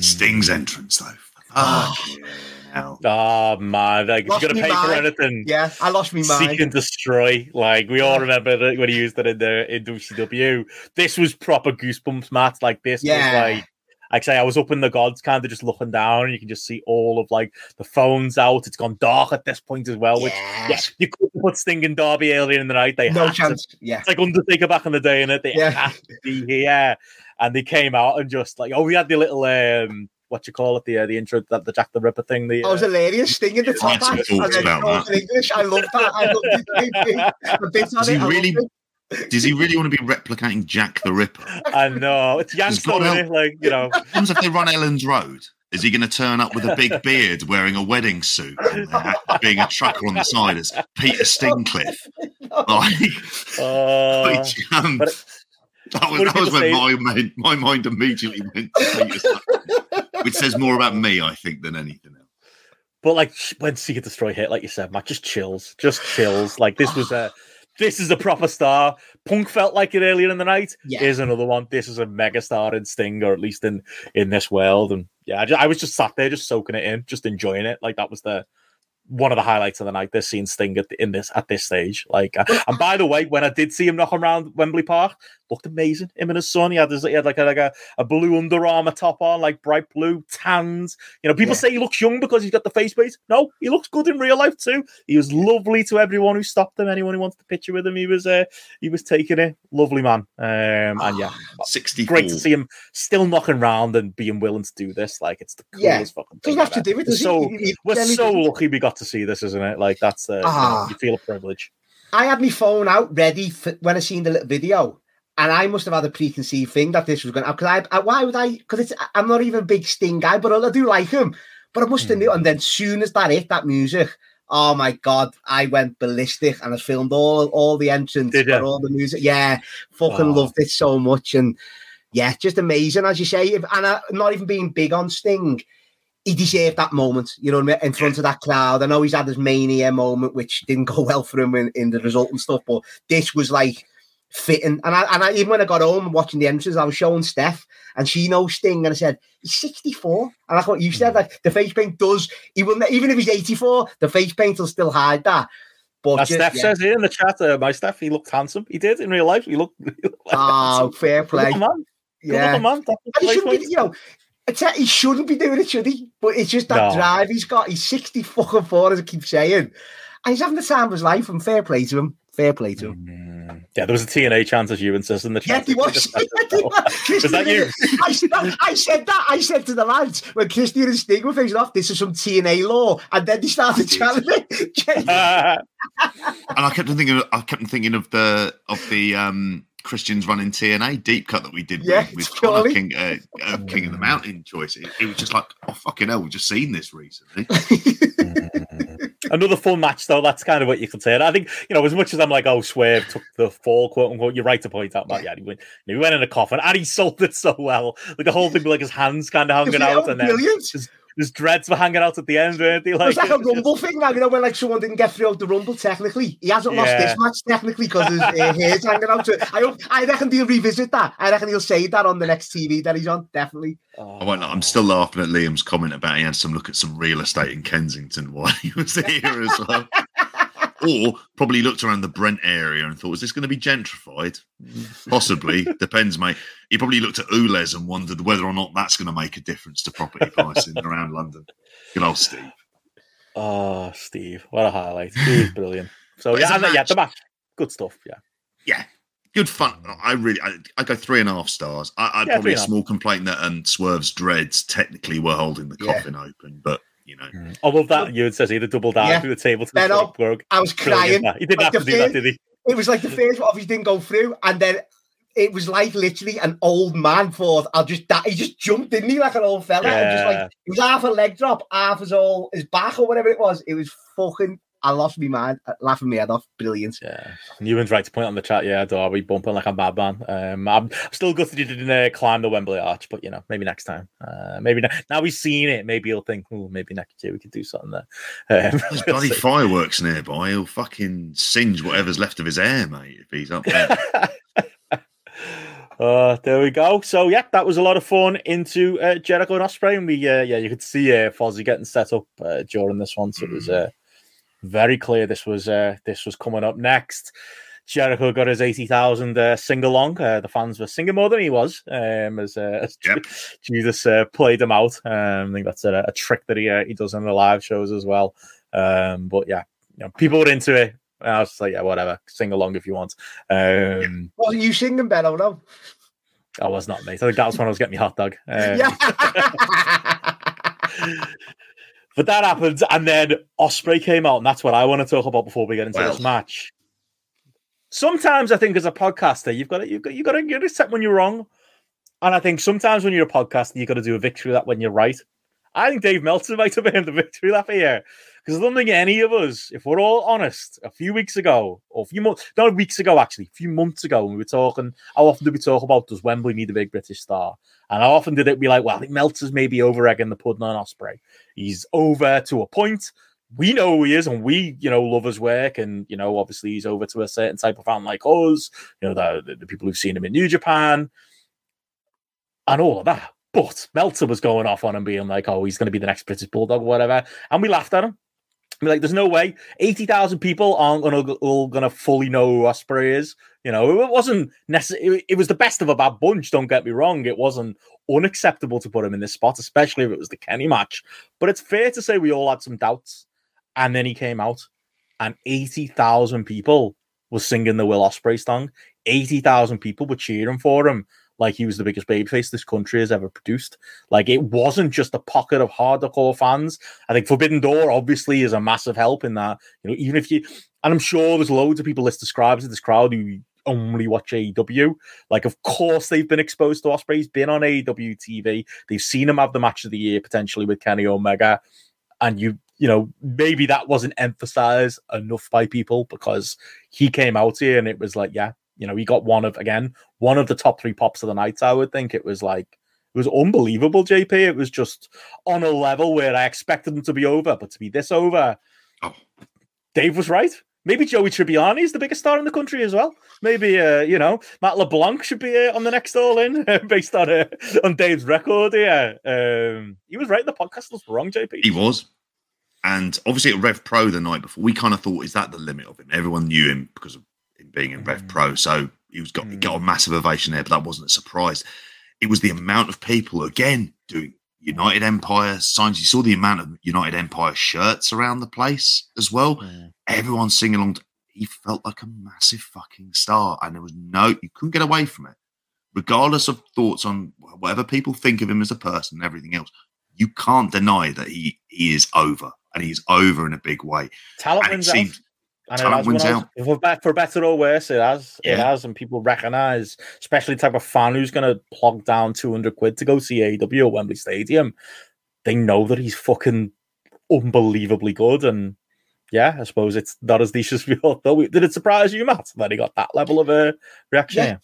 Speaker 2: Sting's entrance though.
Speaker 3: Oh.
Speaker 2: Fucking hell.
Speaker 1: Oh man, like if you're gonna
Speaker 3: me
Speaker 1: pay for anything,
Speaker 3: Yeah, I lost me
Speaker 1: seek
Speaker 3: mind.
Speaker 1: and destroy. Like we all remember that when he used it in the in WCW. This was proper goosebumps, Matt. Like this
Speaker 3: Yeah.
Speaker 1: was like. Like I say, I was up in the gods, kind of just looking down, and you can just see all of like the phones out. It's gone dark at this point as well. Which, yeah,
Speaker 3: Yes.
Speaker 1: you couldn't put Sting and Darby earlier in the night. They
Speaker 3: no
Speaker 1: had to
Speaker 3: chance. Yeah.
Speaker 1: It's like Undertaker back in the day, and it they
Speaker 3: Yeah.
Speaker 1: had to be here, and they came out and just like, oh, we had the little um, what you call it, the uh, the intro, that the Jack the Ripper thing. The
Speaker 3: I was
Speaker 1: uh,
Speaker 3: hilarious. Sting in the top
Speaker 2: Lots of
Speaker 3: hat.
Speaker 2: thoughts
Speaker 3: and then
Speaker 2: about
Speaker 3: talking English. I love that. I love it. The bits on it, I
Speaker 2: really-
Speaker 3: loved it.
Speaker 2: Does he really want to be replicating Jack the Ripper?
Speaker 1: I know it's
Speaker 2: He's
Speaker 1: Yankee,
Speaker 2: got
Speaker 1: isn't
Speaker 2: out-
Speaker 1: it? Like you know,
Speaker 2: What happens if they run Elland Road? Is he going to turn up with a big beard, wearing a wedding suit, and being a trucker on the side as Peter Stingcliffe? Like,
Speaker 1: uh,
Speaker 2: like, um, that was, that was when my mind, my mind immediately went to Peter which says more about me, I think, than anything else.
Speaker 1: but like when Seek Destroy hit, like you said, Matt, just chills, just chills. Like this was a. This is a proper star. Punk felt like it earlier in the night.
Speaker 3: Yeah.
Speaker 1: Here's another one. This is a mega star in Sting, or at least in in this world. And yeah, I, ju- I was just sat there, just soaking it in, just enjoying it. Like that was the one of the highlights of the night. This seeing Sting at the, in this at this stage. Like, uh, and by the way, when I did see him knocking around Wembley Park, looked amazing. Him and his son. He had his, he had like a like a, a blue Under Armour top on, like bright blue, tanned. You know, people
Speaker 3: Yeah.
Speaker 1: say he looks young because he's got the face paint. No, he looks good in real life too. He was lovely to everyone who stopped him. Anyone who wanted to picture with him, he was uh, he was taking it. Lovely man. Um, and yeah,
Speaker 2: 64.
Speaker 1: great to see him still knocking around and being willing to do this. Like it's the coolest
Speaker 3: Yeah.
Speaker 1: fucking thing.
Speaker 3: Doesn't have to do it.
Speaker 1: We're
Speaker 3: Does he?
Speaker 1: so
Speaker 3: He- he-
Speaker 1: we're so lucky we got to see this, isn't it? Like that's uh, you know,
Speaker 3: Ah.
Speaker 1: you feel a privilege.
Speaker 3: I had my phone out ready for when I seen the little video, and I must have had a preconceived thing that this was going. to Because I, I, why would I? Because it's I'm not even a big Sting guy, but I do like him. But I must have
Speaker 1: hmm.
Speaker 3: knew. And then soon as that hit, that music, oh my god, I went ballistic, and I filmed all all the entrance,
Speaker 1: ya?
Speaker 3: all the music. Yeah, fucking
Speaker 1: Oh.
Speaker 3: loved it so much, and yeah, just amazing as you say. If, and I, not even being big on Sting. He deserved that moment, you know, I mean, in front of that crowd. I know he's had his mania moment, which didn't go [LAUGHS] well for him in, in the result and stuff, but this was like fitting. And I, and I, even when I got home watching the entrances, I was showing Steph, and she knows Sting, and I said, "He's 64." And I thought you said like the face paint does. He will even if he's 84, the face paint will still hide that. But just-
Speaker 1: Steph
Speaker 3: yeah.
Speaker 1: says here in the chat, uh, my Steph, he looked handsome. He did in real life. He looked. [LAUGHS] He looked like
Speaker 3: "Oh,
Speaker 1: handsome.
Speaker 3: fair play."
Speaker 1: looking man. Good
Speaker 3: Yeah,
Speaker 1: man.
Speaker 3: He shouldn't be, you know. He shouldn't be doing it, should he? But it's just that
Speaker 1: No.
Speaker 3: drive he's got. He's 60 fucking four, as I keep saying. And he's having the time of his life, and fair play to him. Fair play to him.
Speaker 1: Mm. Yeah, there was a TNA chance, as you insist in the chat.
Speaker 3: Yeah,
Speaker 1: chat.
Speaker 3: he was. [LAUGHS]
Speaker 1: Was that you?
Speaker 3: I, said that- I said that. I said to the lads when Christian and Sting were facing off, this is some TNA law. And then they started challenging.
Speaker 1: Uh, [LAUGHS] [LAUGHS]
Speaker 2: And I kept on thinking, I kept on thinking of the of the um, Christians running TNA deep cut that we did
Speaker 3: Yeah,
Speaker 2: with, with
Speaker 3: it's Conor.
Speaker 2: King, uh, uh, King of the Mountain choice. It, it was just like, oh fucking hell, we've just seen this recently.
Speaker 1: Another fun match, though. That's kind of what you could say. And I think, you know, as much as I'm like, oh, Swerve took the fall, quote unquote, you're right to point out, Matt. Yeah, he went, he went in a coffin and he sold it so well. Like the whole thing, like his hands kind of hanging out, and then
Speaker 3: brilliant.
Speaker 1: his dreads were hanging out at the end, weren't they?
Speaker 3: Like, it's like a rumble thing now, you know, when like someone didn't get through the rumble technically. He hasn't lost this match technically because his uh, hair's hanging out. So I hope, I reckon he'll revisit that. I reckon he'll say that on the next TV that he's on, definitely.
Speaker 2: Oh. I won't, I'm still laughing at Liam's comment about he had some look at some real estate in Kensington while he was here as well [LAUGHS] or probably looked around the Brent area and thought, "Is this going to be gentrified?" [LAUGHS] Possibly, depends, mate. He probably looked at Ulez and wondered whether or not that's going to make a difference to property pricing around London. Good old Steve.
Speaker 1: Oh, Steve, what a highlight! He's brilliant. So yeah, and, yeah, the match, good stuff. Yeah,
Speaker 2: yeah, good fun. I really, I, I go three and a half stars. I, would yeah, probably a small complaint that um, Swerve's dreads technically were holding the coffin yeah. open, but you know. Mm.
Speaker 1: I love that you said he had double down yeah. through the table to the
Speaker 3: Benno, I was crying.
Speaker 1: He didn't like have to do that, did he?
Speaker 3: It was like the first one obviously didn't go through, and then it was like literally an old man thought I'll just that He just jumped, didn't he, like an old fella? Yeah. And just like it was half a leg drop, half his all his back or whatever it was. It was fucking I lost my mind, uh, laughing me head off. Brilliant.
Speaker 1: Yeah, Newman's right to point on the chat. Yeah, Darby bumping like a madman. Um, I'm still gutted he didn't uh, climb the Wembley Arch, but you know, maybe next time. Uh, maybe na- now he's seen it. Maybe he'll think, oh, maybe next year we could do something there. Um,
Speaker 2: There's [LAUGHS] bloody fireworks nearby. He'll fucking singe whatever's left of his hair, mate, if he's up there. [LAUGHS]
Speaker 1: Uh, there we go. So yeah, that was a lot of fun into uh, Jericho and Ospreay, and we uh, yeah, you could see uh, Fozzy getting set up uh, during this one. So it was uh, very clear this was uh, this was coming up next. Jericho got his eighty thousand uh, sing along. Uh, the fans were singing more than he was, um, as, uh, as yep. [LAUGHS] Judas uh, played them out. Um, I think that's a, a trick that he uh, he does in the live shows as well. Um, but yeah, you know, people were into it. I was like, yeah, whatever, sing along if you want. Um,
Speaker 3: Wasn't you singing, Ben? Oh no,
Speaker 1: I was not, mate. I think that was when I was getting me hot dog. [LAUGHS] Um, yeah. [LAUGHS] But that happened, and then Ospreay came out, and that's what I want to talk about before we get into well. this match. Sometimes I think as a podcaster, you've got to you've got you got to you got to accept when you're wrong, and I think sometimes when you're a podcaster, you've got to do a victory lap when you're right. I think Dave Meltzer might have been the victory lap here because I don't think any of us, if we're all honest, a few weeks ago or a few months, not weeks ago actually, a few months ago, when we were talking, how often do we talk about does Wembley need a big British star? And how often did it be like, well, I think Meltzer's maybe over egging the pudding on Ospreay. He's over to a point. We know who he is, and we, you know, love his work. And you know, obviously, he's over to a certain type of fan like us. You know, the, the people who've seen him in New Japan, and all of that. But Meltzer was going off on him, being like, "Oh, he's going to be the next British Bulldog, or whatever," and we laughed at him. I like, there's no way eighty thousand people aren't gonna all gonna fully know who Ospreay is. You know, it wasn't necessary. It was the best of a bad bunch. Don't get me wrong. It wasn't unacceptable to put him in this spot, especially if it was the Kenny match. But it's fair to say we all had some doubts. And then he came out, and eighty thousand people were singing the Will Ospreay song. Eighty thousand people were cheering for him like he was the biggest babyface this country has ever produced. Like it wasn't just a pocket of hardcore fans. I think Forbidden Door obviously is a massive help in that. You know, even if you and I'm sure there's loads of people this describes to this crowd who only watch AEW. Like, of course, they've been exposed to Ospreay. He's been on AEW TV. They've seen him have the match of the year potentially with Kenny Omega, and you, you know, maybe that wasn't emphasized enough by people because he came out here and it was like, yeah, you know, he got one of again one of the top three pops of the night. I would think it was like it was unbelievable. JP, it was just on a level where I expected him to be over, but to be this over, oh. Dave was right. Maybe Joey Tribbiani is the biggest star in the country as well. Maybe uh, you know Matt LeBlanc should be uh, on the next All In [LAUGHS] based on uh, on Dave's record. Yeah, um, he was right. The podcast was wrong, JP.
Speaker 2: He was, and obviously at Rev Pro the night before, we kind of thought, is that the limit of him? Everyone knew him because of being in mm. Rev Pro, so he was got mm. got a massive ovation there. But that wasn't a surprise. It was the amount of people again doing United Empire signs. You saw the amount of United Empire shirts around the place as well. Mm. Everyone singing along. He felt like a massive fucking star, and there was no you couldn't get away from it, regardless of thoughts on whatever people think of him as a person and everything else. You can't deny that he he is over, and he's over in a big way.
Speaker 1: Talent and it seemed, and Talent wins out. For, for better or worse, it has. Yeah. It has, and people recognise, especially the type of fan who's going to plug down 200 quid to go see AEW at Wembley Stadium. They know that he's fucking unbelievably good. And yeah, I suppose it's not as niche as we thought. Did it surprise you, Matt, that he got that level of a uh, reaction?
Speaker 3: Yeah.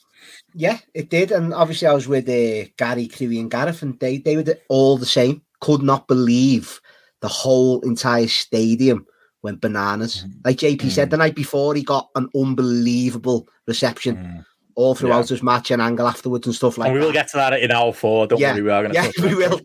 Speaker 3: yeah, it did. And obviously, I was with uh, Gary, Crewy, and Gareth, and they, they were all the same could not believe the whole entire stadium went bananas.
Speaker 1: Mm.
Speaker 3: Like JP said the night before, he got an unbelievable reception
Speaker 1: Mm.
Speaker 3: all throughout
Speaker 1: Yeah.
Speaker 3: his match and angle afterwards and stuff like
Speaker 1: and we will
Speaker 3: that.
Speaker 1: get to that in hour four. Don't
Speaker 3: Yeah.
Speaker 1: worry, we are going to.
Speaker 3: Yeah, [LAUGHS] we will.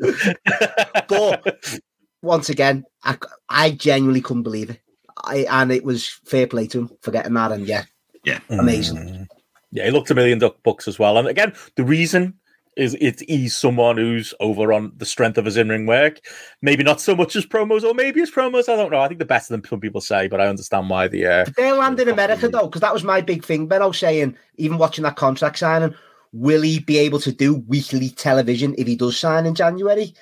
Speaker 3: But [LAUGHS] once again, I, I genuinely couldn't believe it. I, and it was fair play to him for getting that. And yeah, yeah, amazing.
Speaker 1: Mm. Yeah, he looked a million duck bucks as well. And again, the reason is it's he's someone who's over on the strength of his in-ring work. Maybe not so much as promos, or maybe as promos. I don't know. I think the better than some people say, but I understand why the uh,
Speaker 3: They land in America though, because that was my big thing. Ben, I was saying, even watching that contract signing, will he be able to do weekly television if he does sign in January?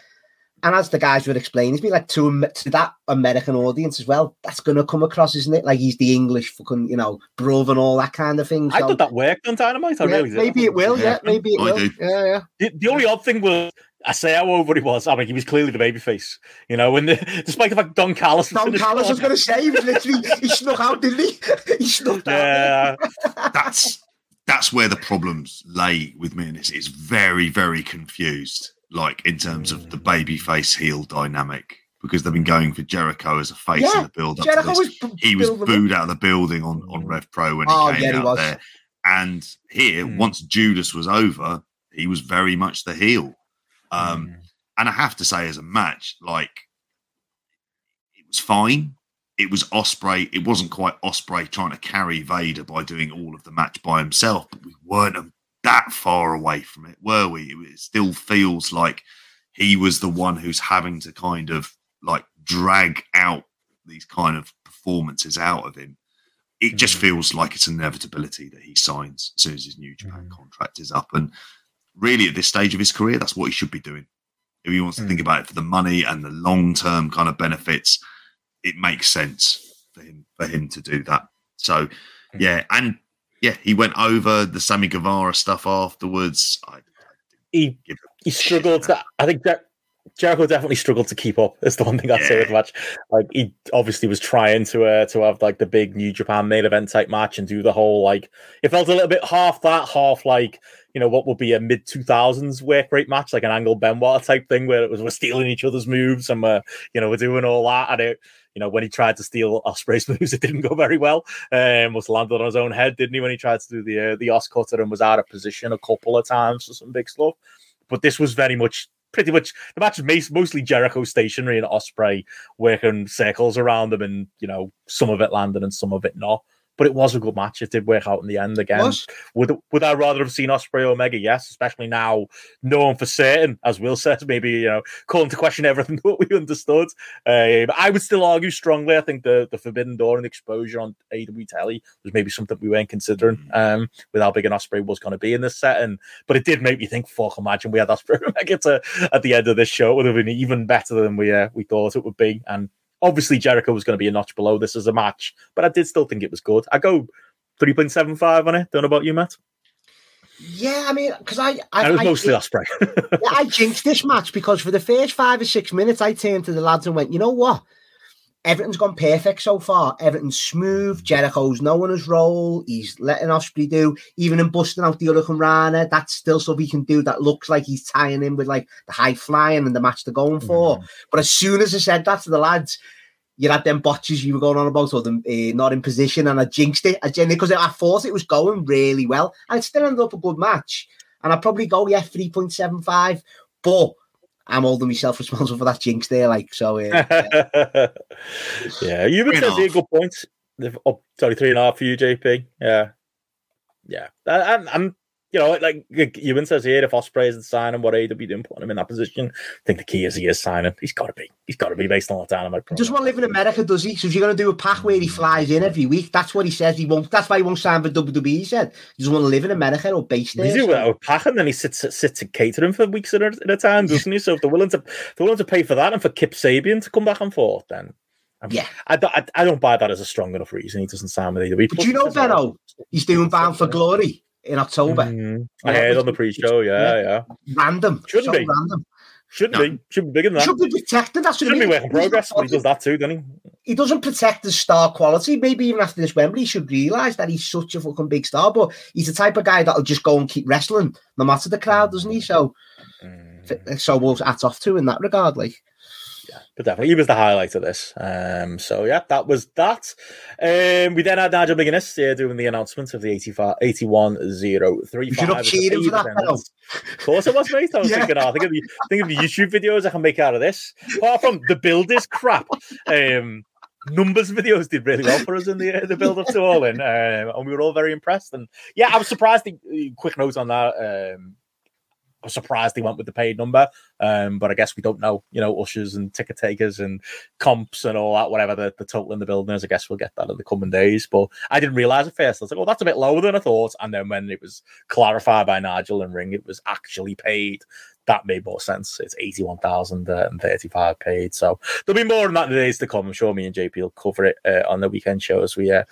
Speaker 3: And as the guys would explain, it's me like to, to that American audience as well. That's going to come across, isn't it? Like he's the English fucking, you know, bruv and all that kind of thing.
Speaker 1: I thought that worked on Dynamite. I
Speaker 3: yeah,
Speaker 1: really did.
Speaker 3: maybe it will. Yeah, maybe it
Speaker 2: I
Speaker 3: will.
Speaker 2: do.
Speaker 3: Yeah, yeah.
Speaker 1: The, the only odd thing was, I say how over he was. I mean, he was clearly the babyface. You know, when the, [LAUGHS] despite the fact Don Callis,
Speaker 3: Don
Speaker 1: in
Speaker 3: Callis, I was going to say, he was literally he snuck out, didn't he? [LAUGHS] he snuck out.
Speaker 1: Yeah, [LAUGHS]
Speaker 2: that's that's where the problems lay with me, and it's, it's very very confused. Like in terms of the baby face heel dynamic, because they've been going for Jericho as a face
Speaker 3: Yeah,
Speaker 2: in the build up.
Speaker 3: Jericho
Speaker 2: to this.
Speaker 3: was
Speaker 2: he was
Speaker 3: building up.
Speaker 2: booed out of the building on on Rev Pro when he
Speaker 3: Oh,
Speaker 2: came
Speaker 3: yeah, he
Speaker 2: out
Speaker 3: was.
Speaker 2: there. And here,
Speaker 1: Mm.
Speaker 2: once Judas was over, he was very much the heel. Um,
Speaker 1: Mm.
Speaker 2: and I have to say, as a match, like it was fine. It was Ospreay. It wasn't quite Ospreay trying to carry Vader by doing all of the match by himself, but we weren't that far away from it, were we? It still feels like he was the one who's having to kind of like drag out these kind of performances out of him. It just
Speaker 1: Mhm.
Speaker 2: feels like it's an inevitability that he signs as soon as his New Japan
Speaker 1: Mhm.
Speaker 2: contract is up. And really, at this stage of his career, that's what he should be doing. If he wants to think
Speaker 1: Mm.
Speaker 2: about it for the money and the long term kind of benefits, it makes sense for him for him to do that. So,
Speaker 1: Mm.
Speaker 2: yeah, and yeah, he went over the Sammy Guevara stuff afterwards. I,
Speaker 1: he he struggled to. I think Jer- Jericho definitely struggled to keep up. That's the one thing I'd say with the match. Like he obviously was trying to uh, to have like the big New Japan main event type match and do the whole like it felt a little bit half that, half like you know what would be a mid two thousands work rate match, like an Angle Benoit type thing where it was we're stealing each other's moves and we're you know we're doing all that and it. You know, when he tried to steal Ospreay's [LAUGHS] moves, it didn't go very well. Um, was landed on his own head, didn't he? When he tried to do the uh, the OsCutter and was out of position a couple of times for some big stuff but this was very much pretty much the match was mostly Jericho stationary and Ospreay working circles around him and you know some of it landed and some of it not. But it was a good match. It did work out in the end again. Would would I rather have seen Ospreay Omega? Yes, especially now known for certain, as Will said, [LAUGHS] maybe you know calling to question everything [LAUGHS] that we understood. Um, I would still argue strongly. I think the the Forbidden Door and exposure on AW Telly was maybe something we weren't considering um, with how big an Ospreay was going to be in this setting. But it did make me think, fuck, imagine we had Ospreay [LAUGHS] Omega to, at the end of this show. It would have been even better than we uh, we thought it would be. And obviously Jericho was going to be a notch below this as a match, but I did still think it was good. I go 3.75 on it. Don't know about you, Matt.
Speaker 3: Yeah, I mean, because I, I,
Speaker 1: And it was
Speaker 3: I,
Speaker 1: mostly Ospreay. [LAUGHS]
Speaker 3: yeah, I jinxed this match because for the first five or six minutes, I turned to the lads and went, you know what? Everything's gone perfect so far. Everything's smooth. Jericho's knowing his role. He's letting Ospreay do, even in busting out the Hurricanrana. That's still stuff he can do that looks like he's tying in with like the high flying and the match they're going for. But as soon as I said that to the lads, you had them botches you were going on about, or them uh, not in position, and I jinxed it. I genuinely because I thought it was going really well, and it still ended up a good match. And I'd probably go, yeah, 3.75. But I'm holding myself responsible for that jinx there. Like, so, uh, yeah. [LAUGHS]
Speaker 1: yeah, you've
Speaker 2: Three and
Speaker 1: say
Speaker 2: a
Speaker 1: a good point. They've- Oh, sorry, three and a half for you, JP. Yeah, yeah. I- I'm, I'm you know, like Ewan says here, if Ospreay isn't signing, what AW doing putting him in that position? I think the key is he is signing. He's got to be. He's got to be based on the dynamite.
Speaker 3: He doesn't want to live in America, does he? So if you're going to do a pack where he hmm. flies in every week, that's what he says. He won't. That's why he won't sign for WWE. He said he doesn't want to live in America or based there.
Speaker 1: He's
Speaker 3: so-
Speaker 1: doing it with PAC, and then he sits sits at catering for weeks at a, at a time, doesn't he? So if they're willing to, if they're willing to pay for that and for Kip Sabian to come back and forth, then I'm-
Speaker 3: Yeah.
Speaker 1: I, don't- I, I don't buy that as a strong enough reason. He doesn't sign with AW.
Speaker 3: But you know, Benno, he's doing Bound for Glory in October.
Speaker 1: Mhm. I heard on the pre-show. Yeah, yeah.
Speaker 3: Random.
Speaker 1: Shouldn't
Speaker 3: so
Speaker 1: be.
Speaker 3: random.
Speaker 1: Shouldn't
Speaker 2: No.
Speaker 1: be. Should be bigger than that.
Speaker 3: should be protected. That's what I
Speaker 1: Shouldn't be
Speaker 3: mean.
Speaker 1: work in progress. He does that too, doesn't he?
Speaker 3: he doesn't protect his star quality. Maybe even after this Wembley, he should realise that he's such a fucking big star. But he's the type of guy that'll just go and keep wrestling no matter the crowd, doesn't he? So,
Speaker 1: Mm.
Speaker 3: so we'll hats off to in that regard. Like,
Speaker 1: yeah, but definitely he was the highlight of this. Um, so yeah, that was that. Um, we then had Nigel McGuinness uh, doing the announcement of the 85, 81035.
Speaker 3: You should have cheered for that.
Speaker 1: Of course it was, mate. I was [LAUGHS] yeah. thinking, oh, think of the think of the YouTube videos I can make out of this. Apart from the builders crap. Um, numbers videos did really well for us in the the build up to all in, um, and we were all very impressed. And yeah, I was surprised. The, quick note on that. Um, surprised they went with the paid number, um, but I guess we don't know, you know, ushers and ticket takers and comps and all that, whatever the, the total in the building is. I guess we'll get that in the coming days. But I didn't realize at first. I was like, oh, that's a bit lower than I thought. And then when it was clarified by Nigel and Ring, it was actually paid. That made more sense. It's 81,035 paid. So there'll be more on that in the days to come. I'm sure me and JP will cover it uh, on the weekend shows. We uh,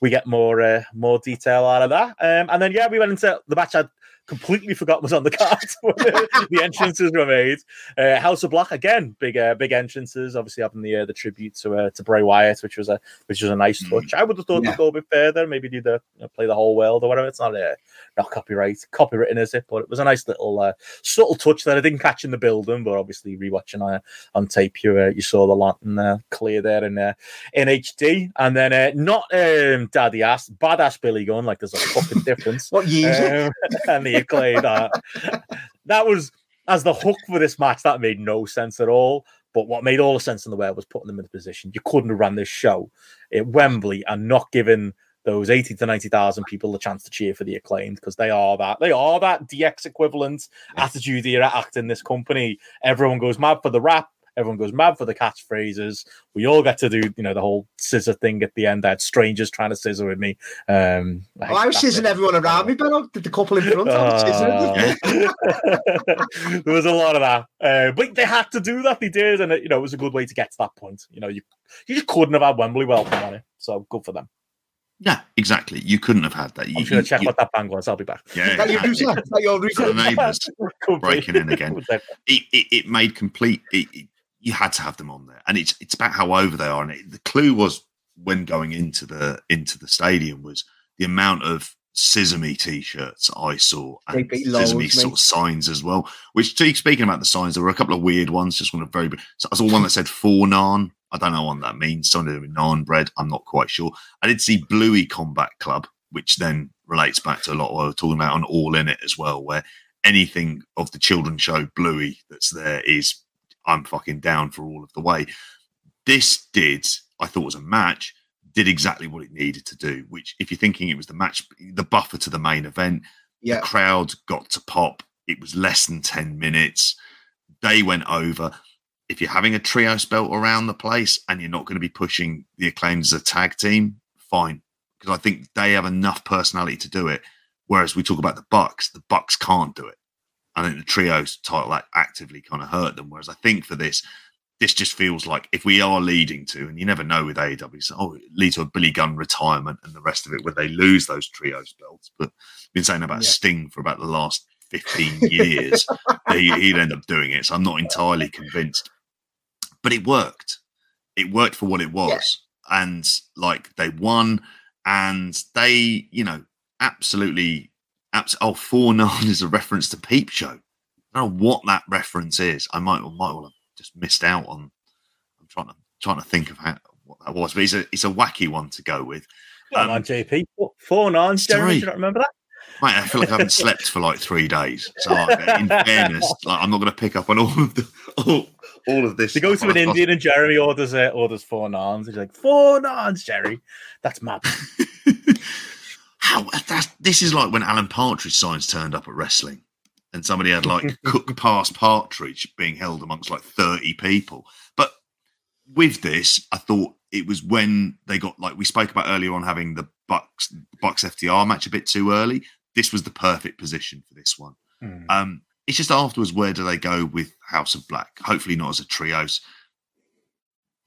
Speaker 1: we get more uh, more detail out of that. Um, and then, yeah, we went into the match had completely forgot was on the card when [LAUGHS] the, entrances were made. Uh, House of Black again, big uh, big entrances. Obviously having the uh, the tribute to uh, to Bray Wyatt, which was a which was a nice mm. touch. I would have thought yeah. they'd go a bit further, maybe do the you know, play the whole world or whatever. It's not uh, not copyright copywritten is it? But it was a nice little uh, subtle touch that I didn't catch in the building, but obviously rewatching uh, on tape, you uh, you saw the lantern uh, clear there in uh, in HD, and then uh, not um, daddy ass, badass Billy Gunn. Like there's a fucking difference. [LAUGHS]
Speaker 3: what year? Um, [LAUGHS]
Speaker 1: and the acclaim that uh, that was as the hook for this match. That made no sense at all. But what made all the sense in the world was putting them in the position. You couldn't have ran this show at Wembley and not given those 80 to 90,000 people the chance to cheer for the acclaimed because they are that they are that DX equivalent attitude era act in this company. Everyone goes mad for the rap, everyone goes mad for the catchphrases. We all get to do, you know, the whole scissor thing at the end. I had strangers trying to scissor with me. Um,
Speaker 3: I, oh, I was scissoring everyone around me, but did the couple in front uh, [LAUGHS]
Speaker 1: there was a lot of that, uh, but they had to do that. They did, and it, you know, it was a good way to get to that point. You know, you you just couldn't have had Wembley welcome on it, so good for them.
Speaker 2: Yeah, exactly. You couldn't have had that.
Speaker 1: I'm just going to check
Speaker 2: you,
Speaker 1: what that bang was. I'll be back.
Speaker 2: Yeah, that your
Speaker 3: your
Speaker 2: neighbours [LAUGHS] breaking in again. [LAUGHS] It, it, it made complete. It, you had to have them on there, and it's it's about how over they are. And it, the clue was when going into the into the stadium was the amount of Sesame t-shirts I saw and Sesame sort of signs as well. Which, speaking about the signs, there were a couple of weird ones. Just one of very. So I saw one that said "for Nan," I don't know what that means. Something with naan bread. I'm not quite sure. I did see Bluey Combat Club, which then relates back to a lot of what we are talking about on All In It as well, where anything of the children's show Bluey that's there is I'm fucking down for all of the way. This did, I thought was a match, did exactly what it needed to do, which if you're thinking it was the match, the buffer to the main event, yeah. the crowd got to pop. It was less than 10 minutes. They went over if you're having a trio belt around the place and you're not going to be pushing the acclaims as a tag team, fine. Because I think they have enough personality to do it. Whereas we talk about the Bucks, the Bucks can't do it. I think the trios title like actively kind of hurt them. Whereas I think for this, this just feels like if we are leading to, and you never know with AEW, so oh, lead to a Billy Gunn retirement and the rest of it where they lose those trios belts. But I've been saying about yeah. Sting for about the last 15 years. [LAUGHS] he, would end up doing it. So I'm not entirely convinced but it worked. It worked for what it was, yeah. and like they won, and they, you know, absolutely, abs- oh, four nine is a reference to Peep Show. I don't know what that reference is. I might, might well have just missed out on. I'm trying to trying to think of how what that was, but it's a it's a wacky one to go with.
Speaker 1: Um, on, JP, four nines. Jeremy, do you not remember that?
Speaker 2: Mate, I feel like I haven't slept for like three days. So, like, in [LAUGHS] fairness, like, I'm not going to pick up on all of the all, all of this.
Speaker 1: To go to an Indian and Jeremy orders uh, orders four naans. He's like four naans, Jerry. That's mad. [LAUGHS]
Speaker 2: How that's, this is like when Alan Partridge signs turned up at wrestling, and somebody had like [LAUGHS] cook past Partridge being held amongst like thirty people. But with this, I thought it was when they got like we spoke about earlier on having the Bucks Bucks FTR match a bit too early this was the perfect position for this one. Mm. Um, it's just afterwards, where do they go with House of Black? Hopefully not as a trios.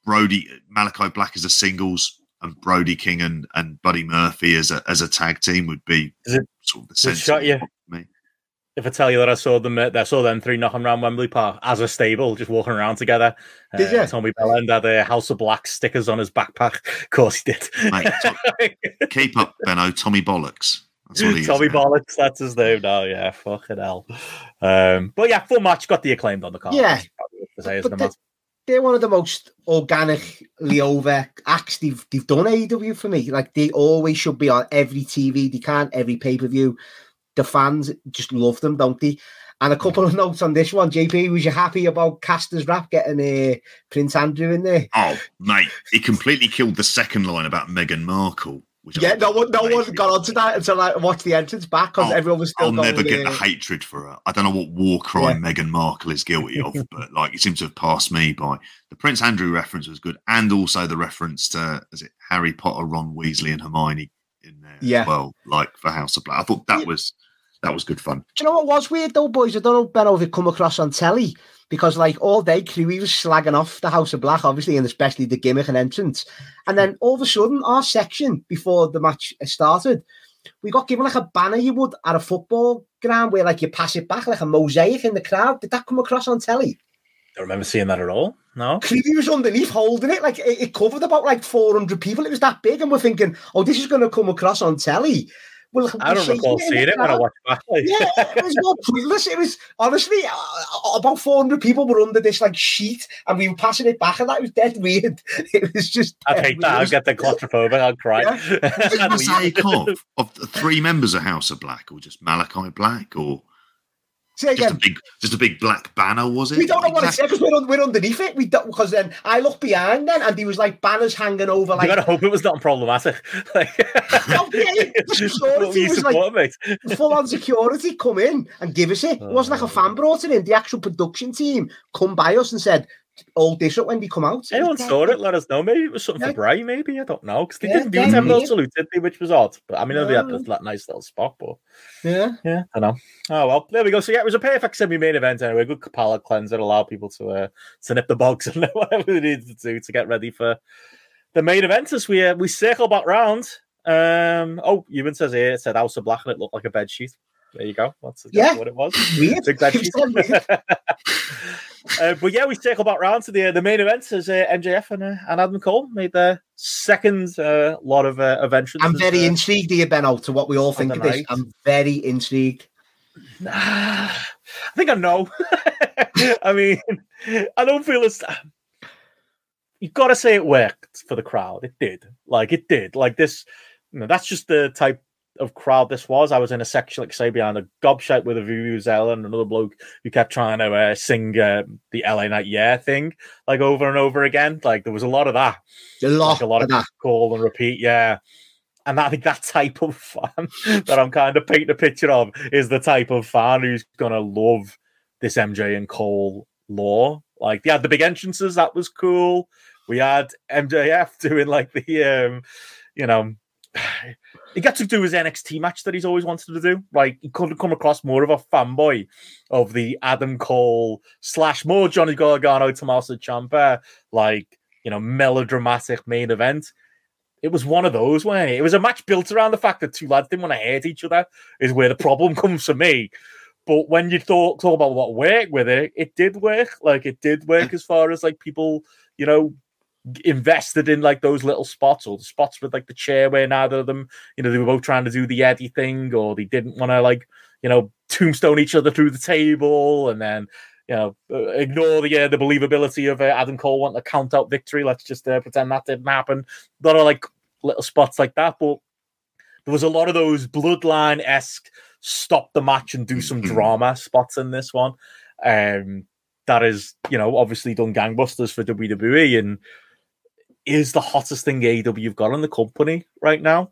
Speaker 2: Brody Malachi Black as a singles and Brody King and, and Buddy Murphy as a as a tag team would be it, sort of the sense. Shot you. Me.
Speaker 1: If I tell you that I saw them, uh, I saw them three knocking around Wembley Park as a stable, just walking around together.
Speaker 3: Did uh, you?
Speaker 1: Tommy Belland had a House of Black stickers on his backpack. [LAUGHS] Of course he did.
Speaker 2: Mate, [LAUGHS] keep up, Benno. Tommy Bollocks.
Speaker 1: That's Tommy Bollocks, that's his name now. Yeah, fucking hell. Um, but yeah, full match got the acclaimed on the card.
Speaker 3: Yeah, say, but, the, they're one of the most organically over acts they've they've done AEW for me. Like they always should be on every TV they can, every pay per view. The fans just love them, don't they? And a couple of [LAUGHS] notes on this one. JP, was you happy about Caster's rap getting uh, Prince Andrew in there?
Speaker 2: Oh, mate, he completely killed the second line about Meghan Markle.
Speaker 3: Yeah, no one, no one got onto that until I watched the entrance back because everyone was still.
Speaker 2: I'll never get uh, the hatred for her. I don't know what war crime yeah. Meghan Markle is guilty of, [LAUGHS] but like it seems to have passed me by. The Prince Andrew reference was good, and also the reference to is it Harry Potter, Ron Weasley, and Hermione in there yeah. as well, like for House of Black. I thought that yeah. was that was good fun.
Speaker 3: Do you know what was weird though, boys? I don't know, Ben, if it come across on telly because like all day Crewy was slagging off the House of Black, obviously, and especially the gimmick and entrance. And then all of a sudden, our section before the match started, we got given like a banner you would at a football ground where like you pass it back like a mosaic in the crowd. Did that come across on telly?
Speaker 1: I remember seeing that at all. No,
Speaker 3: Creevy was underneath holding it, like it, it, covered about like 400 people. It was that big, and we're thinking, oh, this is going to come across on telly.
Speaker 1: Well, I don't recall seeing it when I watched back.
Speaker 3: yeah, it was more pointless. It was honestly uh, about 400 people were under this like sheet, and we were passing it back, and that was dead weird. [LAUGHS] It was just.
Speaker 1: I hate that. I get the claustrophobic. I'll cry.
Speaker 2: Yeah. [LAUGHS] mosaic of, of three members of House of Black, or just Malachi Black, or Say again. Just a big, just a big black banner, was it?
Speaker 3: We don't know what it said because we're, on, we're underneath it. We don't because then um, I looked behind then and he was like banners hanging over. Like,
Speaker 1: you gotta hope it was not problematic. [LAUGHS] like,
Speaker 3: no, yeah, [LAUGHS] security was like full on security come in and give us it. It wasn't like a oh. fan brought it in. The actual production team come by us and said, all this up when they come out.
Speaker 1: Anyone saw it? Let us know. Maybe it was something yeah. for Bray. Maybe I don't know because they yeah, didn't do a no salute, did they? Which was odd. But I mean, no. they had that nice little spot. But
Speaker 3: yeah,
Speaker 1: yeah, I know. Oh well, there we go. So yeah, it was a perfect semi-main event anyway. Good palate cleanser, allow people to uh, to nip the bogs and [LAUGHS] whatever they needed to do to get ready for the main event. As we uh, we circle back round. Um, oh, Ewan says here it said House of Black and it looked like a bed sheet. There you go. That's
Speaker 3: yeah.
Speaker 1: what it was.
Speaker 3: Weird. Big bed sheet. [LAUGHS]
Speaker 1: uh, but yeah, we circle back round to the uh, the main event as uh, MJF and, uh, and Adam Cole made their second uh, lot of uh, events.
Speaker 3: I'm very intrigued here, Benno, to what we all think of this. [SIGHS] I'm very intrigued.
Speaker 1: I think I know. [LAUGHS] I mean, I don't feel as you've got to say it worked for the crowd. It did. Like it did. Like this. You know, that's just the type of crowd this was. I was in a section, like say, behind a gobshite with a Vuvuzela and another bloke who kept trying to uh, sing uh, the LA Knight Yeah thing, like over and over again. Like there was a lot of that.
Speaker 3: A lot, like,
Speaker 1: a lot of,
Speaker 3: that.
Speaker 1: call and repeat. Yeah. And I think that type of fan [LAUGHS] that I'm kind of painting a picture of is the type of fan who's to love this MJ and Cole law. Like, they had the big entrances, that was cool. We had MJF [LAUGHS] doing like the, um, you know, he got to do his NXT match that he's always wanted to do. Like he could have come across more of a fanboy of the Adam Cole slash more Johnny Gargano, Tommaso Ciampa, like you know, melodramatic main event. It was one of those where it? it was a match built around the fact that two lads didn't want to hate each other, is where the problem [LAUGHS] comes for me. But when you talk talk about what worked with it, it did work. Like it did work [CLEARS THROAT] as far as like people, you know, invested in like those little spots or the spots with like the chair where neither of them, you know, they were both trying to do the Eddie thing or they didn't want to like, you know, tombstone each other through the table and then, you know, uh, ignore the uh, the believability of uh, Adam Cole wanting to count out victory. Let's just uh, pretend that didn't happen. A lot of like little spots like that, but there was a lot of those bloodline esque stop the match and do some mm-hmm. drama spots in this one. Um, that is, you know, obviously done gangbusters for WWE and is the hottest thing AEW you've got in the company right now.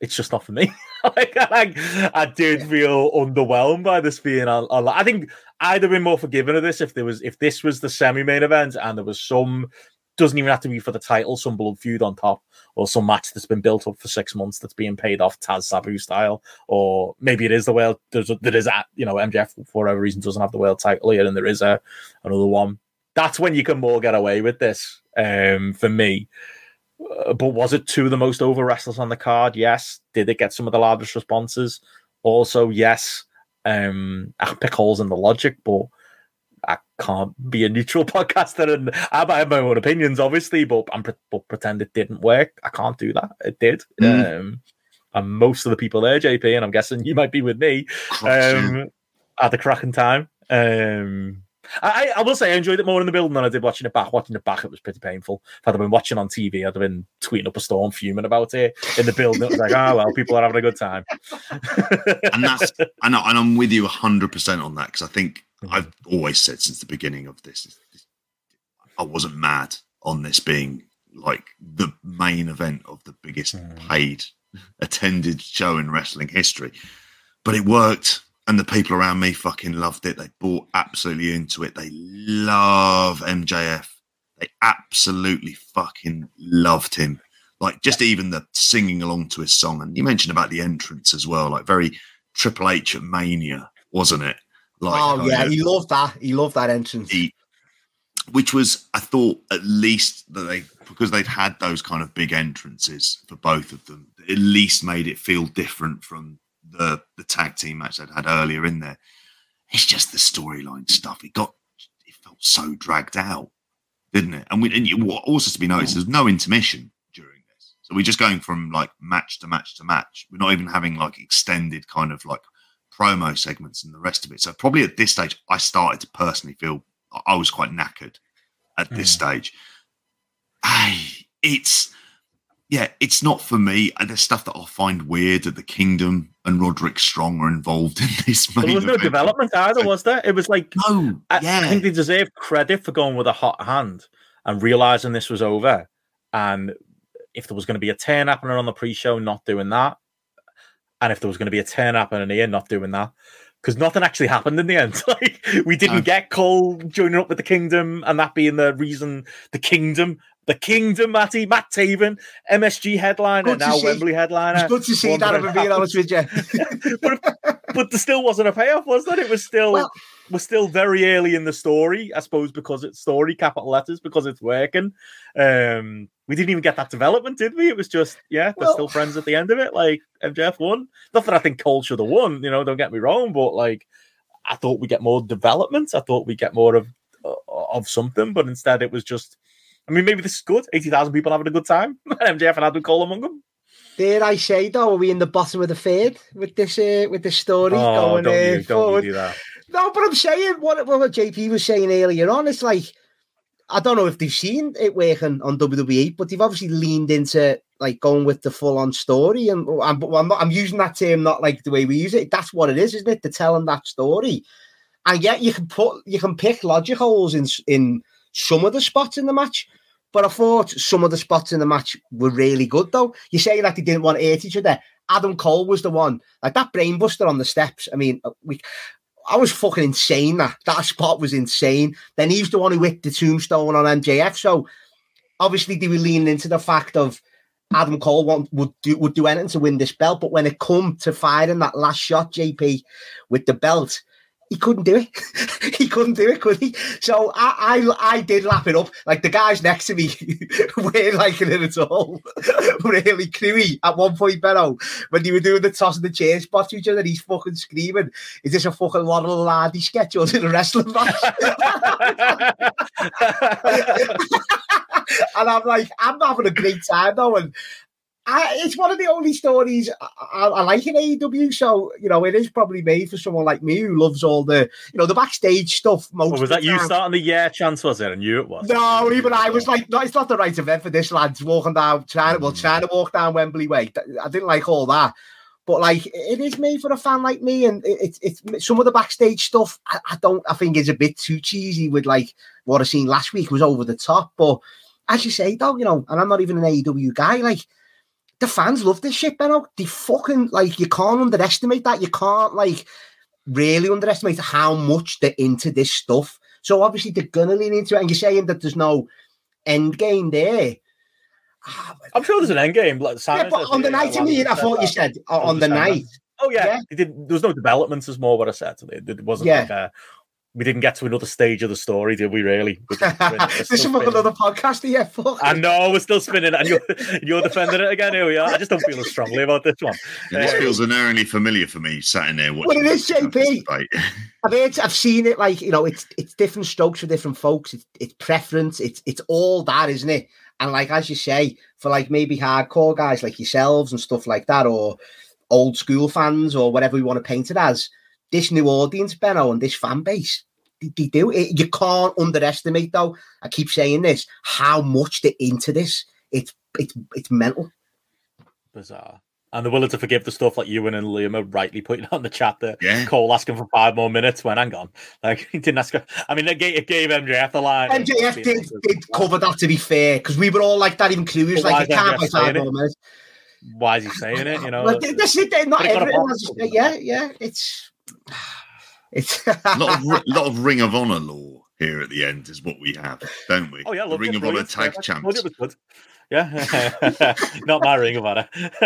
Speaker 1: It's just not for me. [LAUGHS] like, like, I did feel underwhelmed by this being a, a lot. I think I'd have been more forgiving of this if there was if this was the semi-main event and there was some doesn't even have to be for the title, some blood feud on top, or some match that's been built up for six months that's being paid off Taz Sabu style, or maybe it is the world. There's a, there is a you know MJF for whatever reason doesn't have the world title yet, and there is a another one. That's when you can more get away with this um, for me. Uh, but was it two of the most over wrestlers on the card? Yes. Did it get some of the loudest responses? Also, yes. Um, I pick holes in the logic, but I can't be a neutral [LAUGHS] podcaster and I have my own opinions, obviously, but I'm but pretend it didn't work. I can't do that. It did. Mm. Um, and most of the people there, JP, and I'm guessing you might be with me, um, at the cracking time. Um, I, I will say I enjoyed it more in the building than I did watching it back. Watching it back, it was pretty painful. If I'd have been watching on TV, I'd have been tweeting up a storm, fuming about it. In the building, it was like, oh well, people are having a good time. [LAUGHS]
Speaker 2: and that's and, I, and I'm with you hundred percent on that because I think mm-hmm. I've always said since the beginning of this, I wasn't mad on this being like the main event of the biggest mm. paid attended show in wrestling history, but it worked and the people around me fucking loved it. They bought absolutely into it. They love MJF. They absolutely fucking loved him. Like just even the singing along to his song. And you mentioned about the entrance as well, like very Triple H at Mania, wasn't it?
Speaker 3: Like, oh yeah, he loved that. He loved that entrance. He,
Speaker 2: which was, I thought, at least that they because they'd had those kind of big entrances for both of them, at least made it feel different from the the tag team match they'd had earlier in there. It's just the storyline stuff. It got it felt so dragged out, didn't it? And we and you, also to be noticed, there's no intermission during this, so we're just going from like match to match to match. We're not even having like extended kind of like promo segments and the rest of it. So probably at this stage, I started to personally feel I was quite knackered at this mm. stage. I, it's yeah, it's not for me. And there's stuff that I'll find weird that the Kingdom and Roderick Strong are involved in [LAUGHS] this.
Speaker 1: There was no development either, was there? It was like
Speaker 2: no,
Speaker 1: I, yeah. I think they deserve credit for going with a hot hand and realizing this was over. And if there was going to be a turn happening on the pre-show, not doing that, and if there was going to be a turn happening here, not doing that, because nothing actually happened in the end. [LAUGHS] like we didn't get Cole joining up with the Kingdom, and that being the reason the Kingdom the Kingdom, Matty, Matt Taven, MSG headliner, now Wembley headliner.
Speaker 3: It's good to see that, I'm being honest with you. [LAUGHS]
Speaker 1: but, but there still wasn't a payoff, was there? It was still well, we're still very early in the story, I suppose, because it's story, capital letters, because it's working. Um, we didn't even get that development, did we? It was just, yeah, they're well, still friends at the end of it. Like MJF won. Not that I think Cole should have won, you know, don't get me wrong, but like I thought we get more development. I thought we get more of uh, of something, but instead it was just I mean, maybe this is good. 80,000 people having a good time. [LAUGHS] MJF and Adam Cole among them.
Speaker 3: Dare I say, though, are we in the bottom of the third with this uh, with this story
Speaker 1: oh, going don't uh, you, forward? Don't do that.
Speaker 3: No, but I'm saying what, what JP was saying earlier on. It's like, I don't know if they've seen it working on WWE, but they've obviously leaned into like going with the full on story. And I'm, I'm, not, I'm using that term not like the way we use it. That's what it is, isn't it? They're telling that story. And yet you can put, you can pick logic holes in, in some of the spots in the match. But I thought some of the spots in the match were really good, though. You say that they didn't want to hurt each other. Adam Cole was the one, like that brainbuster on the steps. I mean, uh, we, I was fucking insane. That that spot was insane. Then he's the one who hit the tombstone on MJF. So obviously they were leaning into the fact of Adam Cole want, would do would do anything to win this belt. But when it come to firing that last shot, JP with the belt, he couldn't do it. [LAUGHS] he couldn't do it, could he? So I, I, I did lap it up. Like the guys next to me [LAUGHS] weren't liking it at all. [LAUGHS] really crewy at one point, Benno, when they were doing the toss of the chair spot to each other, he's fucking screaming, "Is this a fucking Laurel Lardy sketch or is it a wrestling match?" and I'm like, I'm having a great time though, and I, it's one of the only stories I, I, like in AEW. So you know, it is probably made for someone like me who loves all the you know the backstage stuff. Most
Speaker 1: oh, was that you starting the yeah chance? Was it? I knew it was.
Speaker 3: No, even I was like, no, it's not the right event for this lads walking down trying to well hmm. trying to walk down Wembley Way. I didn't like all that. But like it is made for a fan like me, and it's it, it's some of the backstage stuff. I, I don't. I think is a bit too cheesy. With like what I seen last week was over the top. But as you say, though, you know, and I'm not even an AEW guy. Like the fans love this shit, Benno. They fucking like you can't underestimate that. You can't like really underestimate how much they're into this stuff. So obviously they're gonna lean into it. And you're saying that there's no end game there.
Speaker 1: Ah, I'm sure there's an end game. Like,
Speaker 3: yeah, but on the night, I mean, I thought you said on the night.
Speaker 1: Oh yeah, yeah. Did, there was no developments, is more what I said. It wasn't yeah. like a, we didn't get to another stage of the story, did we? Really? [LAUGHS]
Speaker 3: this is another podcast here. Fuck.
Speaker 1: I know we're still spinning, and you're you're defending it again. Here we are. I just don't feel as strongly about this one.
Speaker 2: This uh, feels unerringly familiar for me, sat in there watching.
Speaker 3: Well, it is JP. [LAUGHS] I've heard, I've seen it. Like you know, it's it's different strokes for different folks. It's it's preference. It's it's all that, isn't it? And like as you say, for like maybe hardcore guys like yourselves and stuff like that, or old school fans, or whatever we want to paint it as this new audience, Benno, and this fan base, they do. It, you can't underestimate, though. I keep saying this. How much they're into this? It's it's it's mental.
Speaker 1: Bizarre. And they're willing to forgive the stuff like Ewan and Liam are rightly putting on the chat there.
Speaker 2: Yeah.
Speaker 1: Cole asking for five more minutes when hang on. Like [LAUGHS] he didn't ask I mean it gave, it gave MJF the line.
Speaker 3: MJF did, did cover that to be fair, because we were all like that, even Clue was like, you can't buy five more minutes.
Speaker 1: Why is he saying it? You know,
Speaker 3: well, this not everything. Yeah, yeah, it's [SIGHS] it's
Speaker 2: a lot of lot of Ring of Honor law here at the end is what we have, don't we?
Speaker 1: Oh yeah,
Speaker 2: the Ring of Honor tag champs.
Speaker 1: Yeah, [LAUGHS] not my ring of honor. [LAUGHS]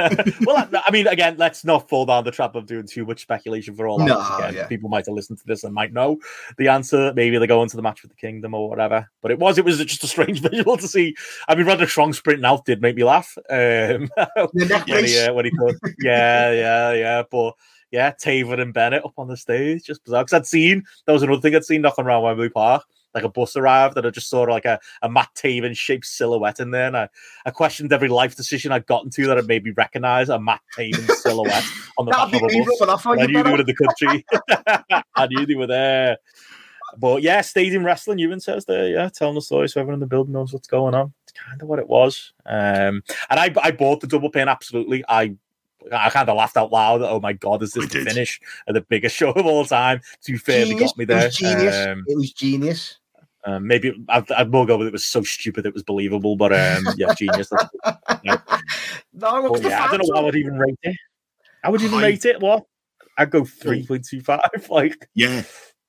Speaker 1: well, I, I, mean, again, let's not fall down the trap of doing too much speculation for all
Speaker 3: no,
Speaker 1: again,
Speaker 3: yeah.
Speaker 1: people might have listened to this and might know the answer. Maybe they go into the match with the Kingdom or whatever. But it was, it was just a strange [LAUGHS] visual to see. I mean, Roderick Strong sprinting out did make me laugh. Um, when, he, uh, when he thought, yeah, yeah, yeah, but yeah, Taven and Bennett up on the stage, just bizarre. Because I'd seen that was another thing I'd seen knocking around Wembley Park like a bus arrived and I just saw like a, a Matt Taven shaped silhouette in there. And I, I questioned every life decision I'd gotten to that had made me recognize a Matt Taven silhouette [LAUGHS] on the back of a bus. I knew they were in the country. [LAUGHS] I knew they were there. But yeah, stadium wrestling, Ewan says there, yeah, telling the story so everyone in the building knows what's going on. It's kind of what it was. Um, and I, I bought the double pin, absolutely. I I kind of laughed out loud. Oh my god, is this the finish of the biggest [LAUGHS] show of all time? To be fair,
Speaker 3: genius.
Speaker 1: they got me there.
Speaker 3: It was genius. Um, it was genius.
Speaker 1: Um, maybe I'd, I'd, more go with it was so stupid it was believable, but um, yeah, [LAUGHS] genius. yeah.
Speaker 3: No,
Speaker 1: but, yeah, I don't know why I would even rate it. I would even I, rate it. What? I'd go three point two five. [LAUGHS] Like,
Speaker 2: yeah,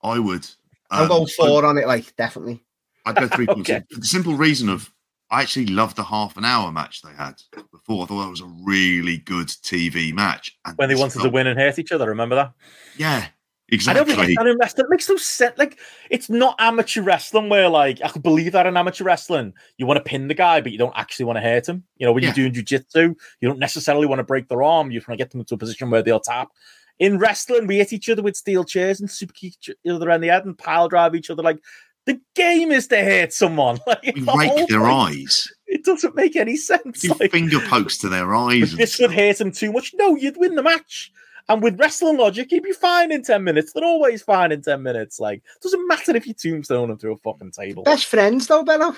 Speaker 2: I would.
Speaker 3: I'll go four on it. Like, definitely.
Speaker 2: I'd go three point okay. two. For the simple reason of I actually loved the half an hour match they had before. I thought that was a really good TV match.
Speaker 1: And when they wanted to win and hurt each other, remember that?
Speaker 2: Yeah, Exactly.
Speaker 1: I don't think it's wrestling. It makes no sense. Like it's not amateur wrestling where like I could believe that in amateur wrestling, you want to pin the guy, but you don't actually want to hurt him. You know, when yeah. you're doing jujitsu, you don't necessarily want to break their arm. You want to get them into a position where they'll tap. In wrestling, we hit each other with steel chairs and super kick each other in the head and pile drive each other. Like the game is to hurt someone. [LAUGHS] Like
Speaker 2: we rake their eyes.
Speaker 1: It doesn't make any sense.
Speaker 2: Do like, finger pokes to their eyes.
Speaker 1: This would hurt them too much. No, you'd win the match. And with wrestling logic, he'd be fine in 10 minutes. They're always fine in 10 minutes. Like, doesn't matter if you tombstone them through a fucking table.
Speaker 3: Best friends, though, Benno.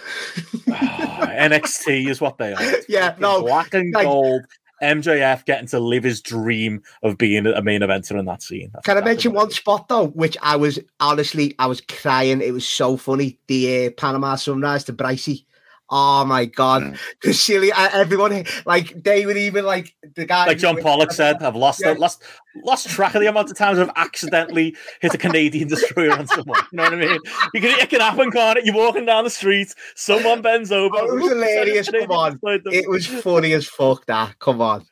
Speaker 3: Ah, oh,
Speaker 1: NXT is what they are. [LAUGHS]
Speaker 3: Yeah, no.
Speaker 1: Black and like, gold. MJF getting to live his dream of being a main eventer in that scene.
Speaker 3: That's, Can I mention one spot though, which I was honestly I was crying. It was so funny. The uh, Panama Sunrise to Brycey Oh my god, the silly everyone like they would even like the guy
Speaker 1: like John Pollock said, I've lost yeah. lost lost track of the amount of times I've accidentally hit a Canadian destroyer on someone. You know what I mean? You can, it can happen, can't it? You're walking down the street, someone bends over.
Speaker 3: Oh, it was hilarious. Come on, it was funny as fuck. That come on.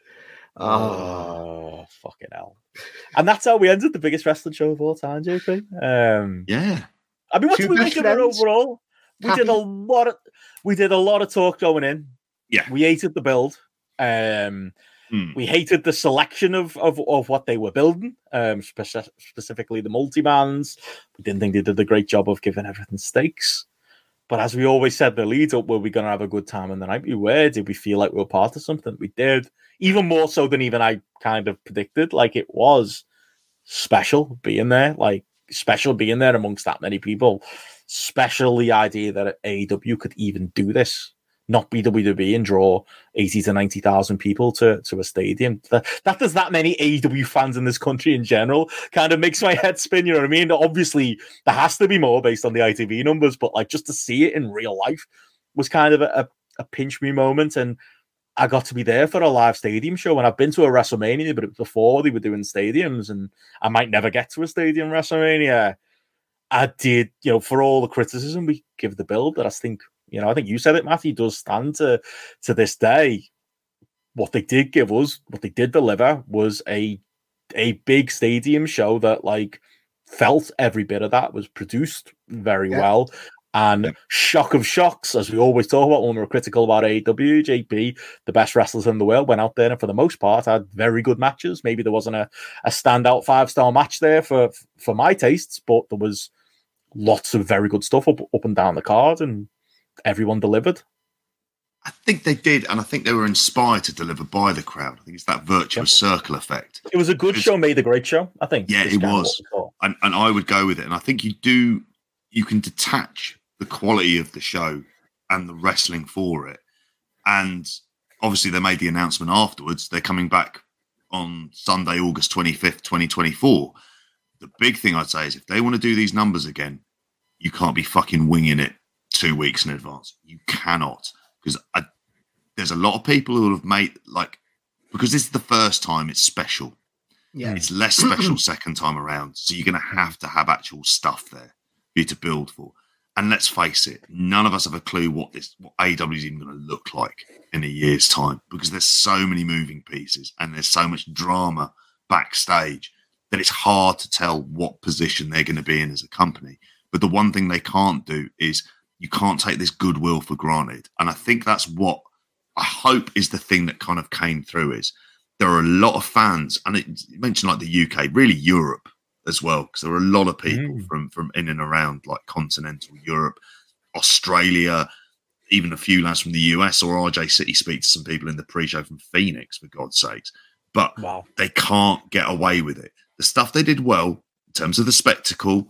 Speaker 1: Oh. oh, fucking hell! And that's how we ended the biggest wrestling show of all time, JP. Um,
Speaker 2: yeah.
Speaker 1: I mean, what do we make of it overall? We Happy. did a lot of we did a lot of talk going in.
Speaker 2: Yeah,
Speaker 1: we hated the build. Um,
Speaker 2: hmm.
Speaker 1: We hated the selection of, of, of what they were building, um, spe- specifically the multi bands. We didn't think they did a great job of giving everything stakes. But as we always said, the lead up, were we going to have a good time in the night? We were. Did we feel like we were part of something? We did. Even more so than even I kind of predicted. Like it was special being there. Like special being there amongst that many people. Special the idea that AEW could even do this, not be WWE and draw 80 to 90,000 people to, to a stadium. That, that there's that many AEW fans in this country in general kind of makes my head spin, you know what I mean? Obviously, there has to be more based on the ITV numbers, but like just to see it in real life was kind of a, a, a pinch me moment. And I got to be there for a live stadium show, and I've been to a WrestleMania, but it was before they were doing stadiums, and I might never get to a stadium WrestleMania. I did, you know, for all the criticism we give the build, that I think, you know, I think you said it, Matthew, does stand to to this day. What they did give us, what they did deliver, was a a big stadium show that like felt every bit of that was produced very yeah. well. And yeah. shock of shocks, as we always talk about when we're critical about AEW, JP, the best wrestlers in the world, went out there and for the most part had very good matches. Maybe there wasn't a, a standout five star match there for for my tastes, but there was lots of very good stuff up, up and down the card, and everyone delivered.
Speaker 2: I think they did, and I think they were inspired to deliver by the crowd. I think it's that virtuous yep. circle effect.
Speaker 1: It was a good show, made a great show. I think.
Speaker 2: Yeah, it was, and, and I would go with it. And I think you do you can detach the quality of the show and the wrestling for it. And obviously, they made the announcement afterwards. They're coming back on Sunday, August 25th, 2024. The big thing I'd say is if they want to do these numbers again, you can't be fucking winging it two weeks in advance. You cannot. Because there's a lot of people who have made, like, because this is the first time it's special.
Speaker 3: Yeah.
Speaker 2: It's less special second time around. So you're going to have to have actual stuff there for you to build for. And let's face it, none of us have a clue what this what AW is even going to look like in a year's time because there's so many moving pieces and there's so much drama backstage that it's hard to tell what position they're going to be in as a company. But the one thing they can't do is you can't take this goodwill for granted. And I think that's what I hope is the thing that kind of came through is there are a lot of fans, and it, mentioned like the UK, really Europe as well, because there are a lot of people
Speaker 1: Mm.
Speaker 2: from from in and around like continental Europe, Australia, even a few lads from the US or RJ City speak to some people in the pre-show from Phoenix, for God's sakes. But
Speaker 1: Wow.
Speaker 2: they can't get away with it. The stuff they did well in terms of the spectacle,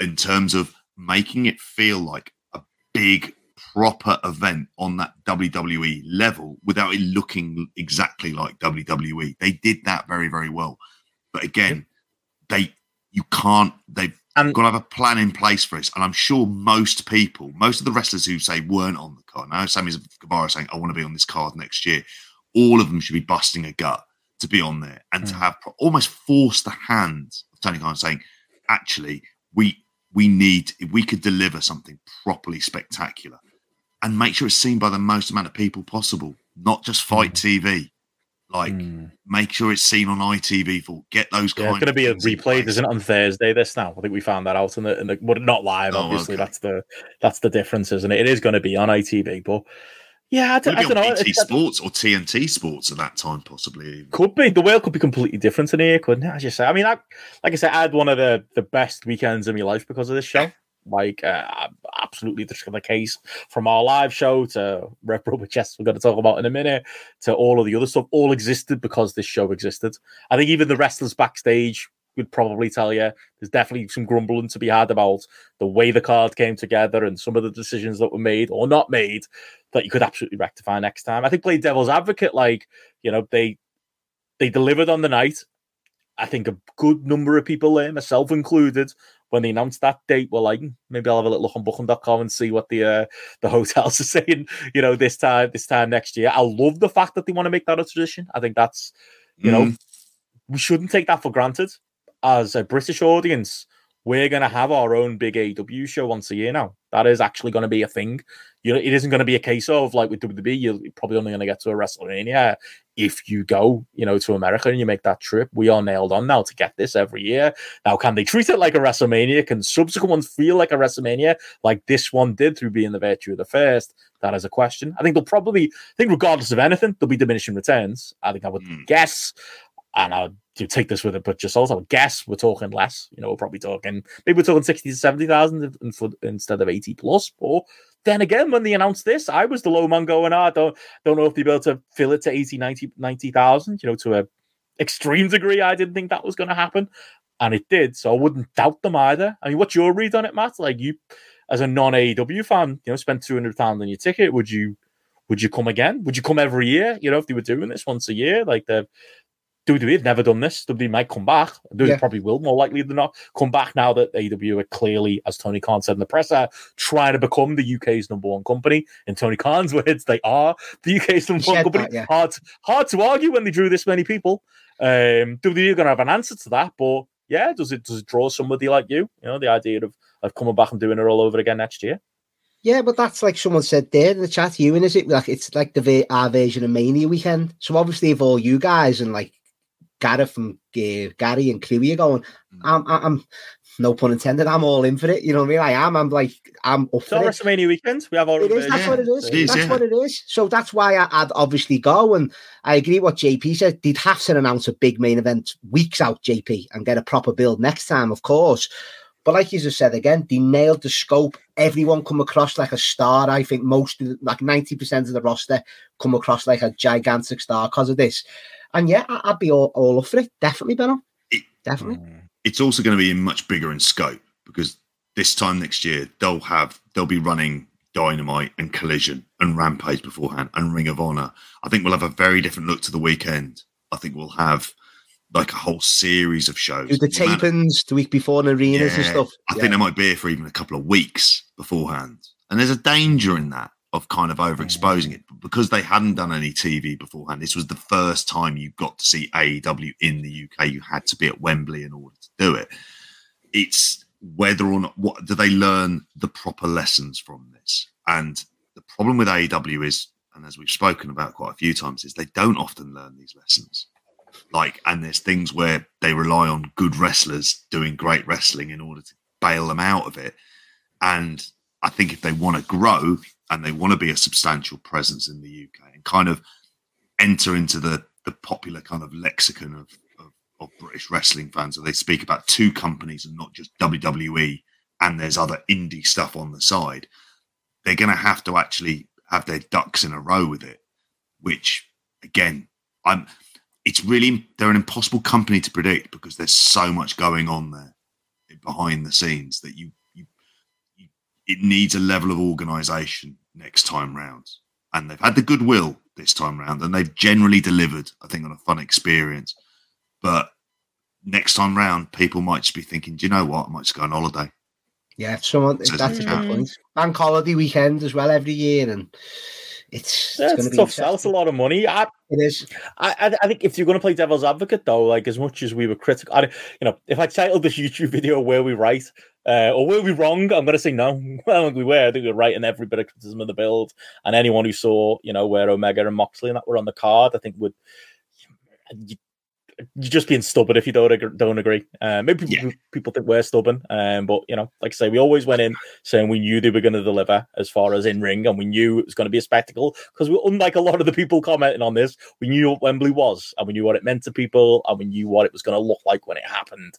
Speaker 2: in terms of making it feel like a big proper event on that WWE level without it looking exactly like WWE. They did that very, very well. But again, they you can't they've
Speaker 1: And-
Speaker 2: got to have a plan in place for this. And I'm sure most people, most of the wrestlers who say weren't on the card, now Sammy Guevara saying, I want to be on this card next year, all of them should be busting a gut to be on there and to
Speaker 1: Mm.
Speaker 2: have pro- almost force the hand of Tony Khan saying, actually, we we need if we could deliver something properly spectacular and make sure it's seen by the most amount of people possible, not just FITE TV. Like
Speaker 1: Mm.
Speaker 2: make sure it's seen on ITV for get those
Speaker 1: Yeah,
Speaker 2: kind
Speaker 1: it's going to be a replay, isn't it, on Thursday? This now, I think we found that out in the, in the well, not live.
Speaker 2: Oh,
Speaker 1: Obviously,
Speaker 2: okay.
Speaker 1: that's the that's the difference, isn't it? It is going to be on ITV, but yeah, I, d-
Speaker 2: Could
Speaker 1: I don't
Speaker 2: on
Speaker 1: know.
Speaker 2: BT Sports or TNT Sports at that time, possibly. Even.
Speaker 1: Could be the world could be completely different in here, couldn't it? As you say, I mean, I, like I said, I had one of the the best weekends of my life because of this show. Like, uh, absolutely the the case from our live show to Rep Rubber Chest, we're going to talk about in a minute, to all of the other stuff, all existed because this show existed. I think even the wrestlers backstage would probably tell you there's definitely some grumbling to be had about the way the card came together and some of the decisions that were made or not made that you could absolutely rectify next time. I think play devil's advocate, like, you know, they they delivered on the night. I think a good number of people there, myself included, when they announced that date, were like, "Hmm, maybe I'll have a little look on booking.com and see what the uh, the [LAUGHS] hotels are saying, you know, this time, this time next year. I love the fact that they want to make that a tradition. I think that's, you know,
Speaker 2: Mm.
Speaker 1: we shouldn't take that for granted. As a British audience, we're going to have our own big AW show once a year now. That is actually going to be a thing. You know, it isn't going to be a case of like with WWE, you're probably only going to get to a WrestleMania if you go, you know, to America and you make that trip. We are nailed on now to get this every year. Now, can they treat it like a WrestleMania? Can subsequent ones feel like a WrestleMania, like this one did through being the virtue of the first? That is a question. I think they'll probably, I think, regardless of anything, there'll be diminishing returns. I think I would
Speaker 2: Mm.
Speaker 1: guess, and I do take this with a but just also guess we're talking less. You know, we're probably talking maybe we're talking sixty to seventy thousand instead of eighty plus. Or then again, when they announced this, I was the low man going, "Ah, I don't don't know if they'll be able to fill it to 80, 90 90,000, You know, to a extreme degree, I didn't think that was going to happen, and it did. So I wouldn't doubt them either. I mean, what's your read on it, Matt? Like you, as a non AEW fan, you know, spend two hundred pounds on your ticket. Would you? Would you come again? Would you come every year? You know, if they were doing this once a year, like the WWE have never done this. WWE might come back. They
Speaker 3: Yeah.
Speaker 1: probably will, more likely than not, come back now that AEW are clearly, as Tony Khan said in the presser, trying to become the UK's number one company. In Tony Khan's [LAUGHS] words, they are the UK's number one company.
Speaker 3: that, yeah.
Speaker 1: Hard, hard to argue when they drew this many people. Um, WWE are going to have an answer to that, but yeah, does it does it draw somebody like you? You know, the idea of of coming back and doing it all over again next year.
Speaker 3: Yeah, but that's like someone said there in the chat. You and is it like it's like the our version of Mania weekend? So obviously, if all you guys and like Gareth and uh, Gary and Crewy are going, I'm, I'm, I'm, no pun intended. I'm all in for it. You know what I mean? I am. I'm like, I'm up
Speaker 1: It's our
Speaker 3: for it.
Speaker 1: WrestleMania weekend. We have all.
Speaker 3: It
Speaker 1: own
Speaker 3: is. That's
Speaker 1: version.
Speaker 3: what it is.
Speaker 2: It is,
Speaker 3: that's
Speaker 2: yeah.
Speaker 3: what it is. So that's why I, I'd obviously go. And I agree what JP said. They'd have to announce a big main event weeks out, JP, and get a proper build next time, of course. But like you just said again, they nailed the scope. Everyone come across like a star. I think most, of the, like ninety percent of the roster, come across like a gigantic star because of this. And yeah, I- I'd be all, all up for it. Definitely, Benno.
Speaker 2: It-
Speaker 3: Definitely.
Speaker 1: Mm.
Speaker 2: It's also going to be much bigger in scope because this time next year they'll have they'll be running Dynamite and Collision and Rampage beforehand and Ring of Honor. I think we'll have a very different look to the weekend. I think we'll have like a whole series of shows.
Speaker 3: Do the tapings the week before in arenas yeah, and stuff.
Speaker 2: I yeah. think they might be here for even a couple of weeks beforehand. And there's a danger in that of kind of overexposing it. Because they hadn't done any TV beforehand, this was the first time you got to see AEW in the UK. You had to be at Wembley in order to do it. It's whether or not what do they learn the proper lessons from this? And the problem with AEW is, and as we've spoken about quite a few times, is they don't often learn these lessons. Like, and there's things where they rely on good wrestlers doing great wrestling in order to bail them out of it. And I think if they want to grow and they want to be a substantial presence in the UK and kind of enter into the the popular kind of lexicon of of British wrestling fans, so they speak about two companies and not just WWE, and there's other indie stuff on the side. They're going to have to actually have their ducks in a row with it, which again, I'm. It's really they're an impossible company to predict because there's so much going on there behind the scenes that you it needs a level of organisation next time round, and they've had the goodwill this time round, and they've generally delivered. I think on a fun experience but next time round, people might just be thinking, do you know what? I might just go on holiday.
Speaker 3: Yeah, someone so that's a good mm. point. Bank holiday weekend as well every year, and it's,
Speaker 1: yeah, it's, it's tough sell. It's a lot of money. I,
Speaker 3: it is.
Speaker 1: I, I think if you're going to play devil's advocate, though, like as much as we were critical, I, you know, if I titled this YouTube video "Were We Right" uh, or "Were We Wrong," I'm going to say no. I don't think we were. I think we were right in every bit of criticism of the build, and anyone who saw, you know, where Omega and Moxley and that were on the card, I think would you're just being stubborn if you don't agree, don't agree. Uh, maybe people, yeah. people think we're stubborn, um, but you know, like I say, we always went in saying we knew they were going to deliver as far as in ring, and we knew it was going to be a spectacle because we, unlike a lot of the people commenting on this, we knew what Wembley was, and we knew what it meant to people, and we knew what it was going to look like when it happened.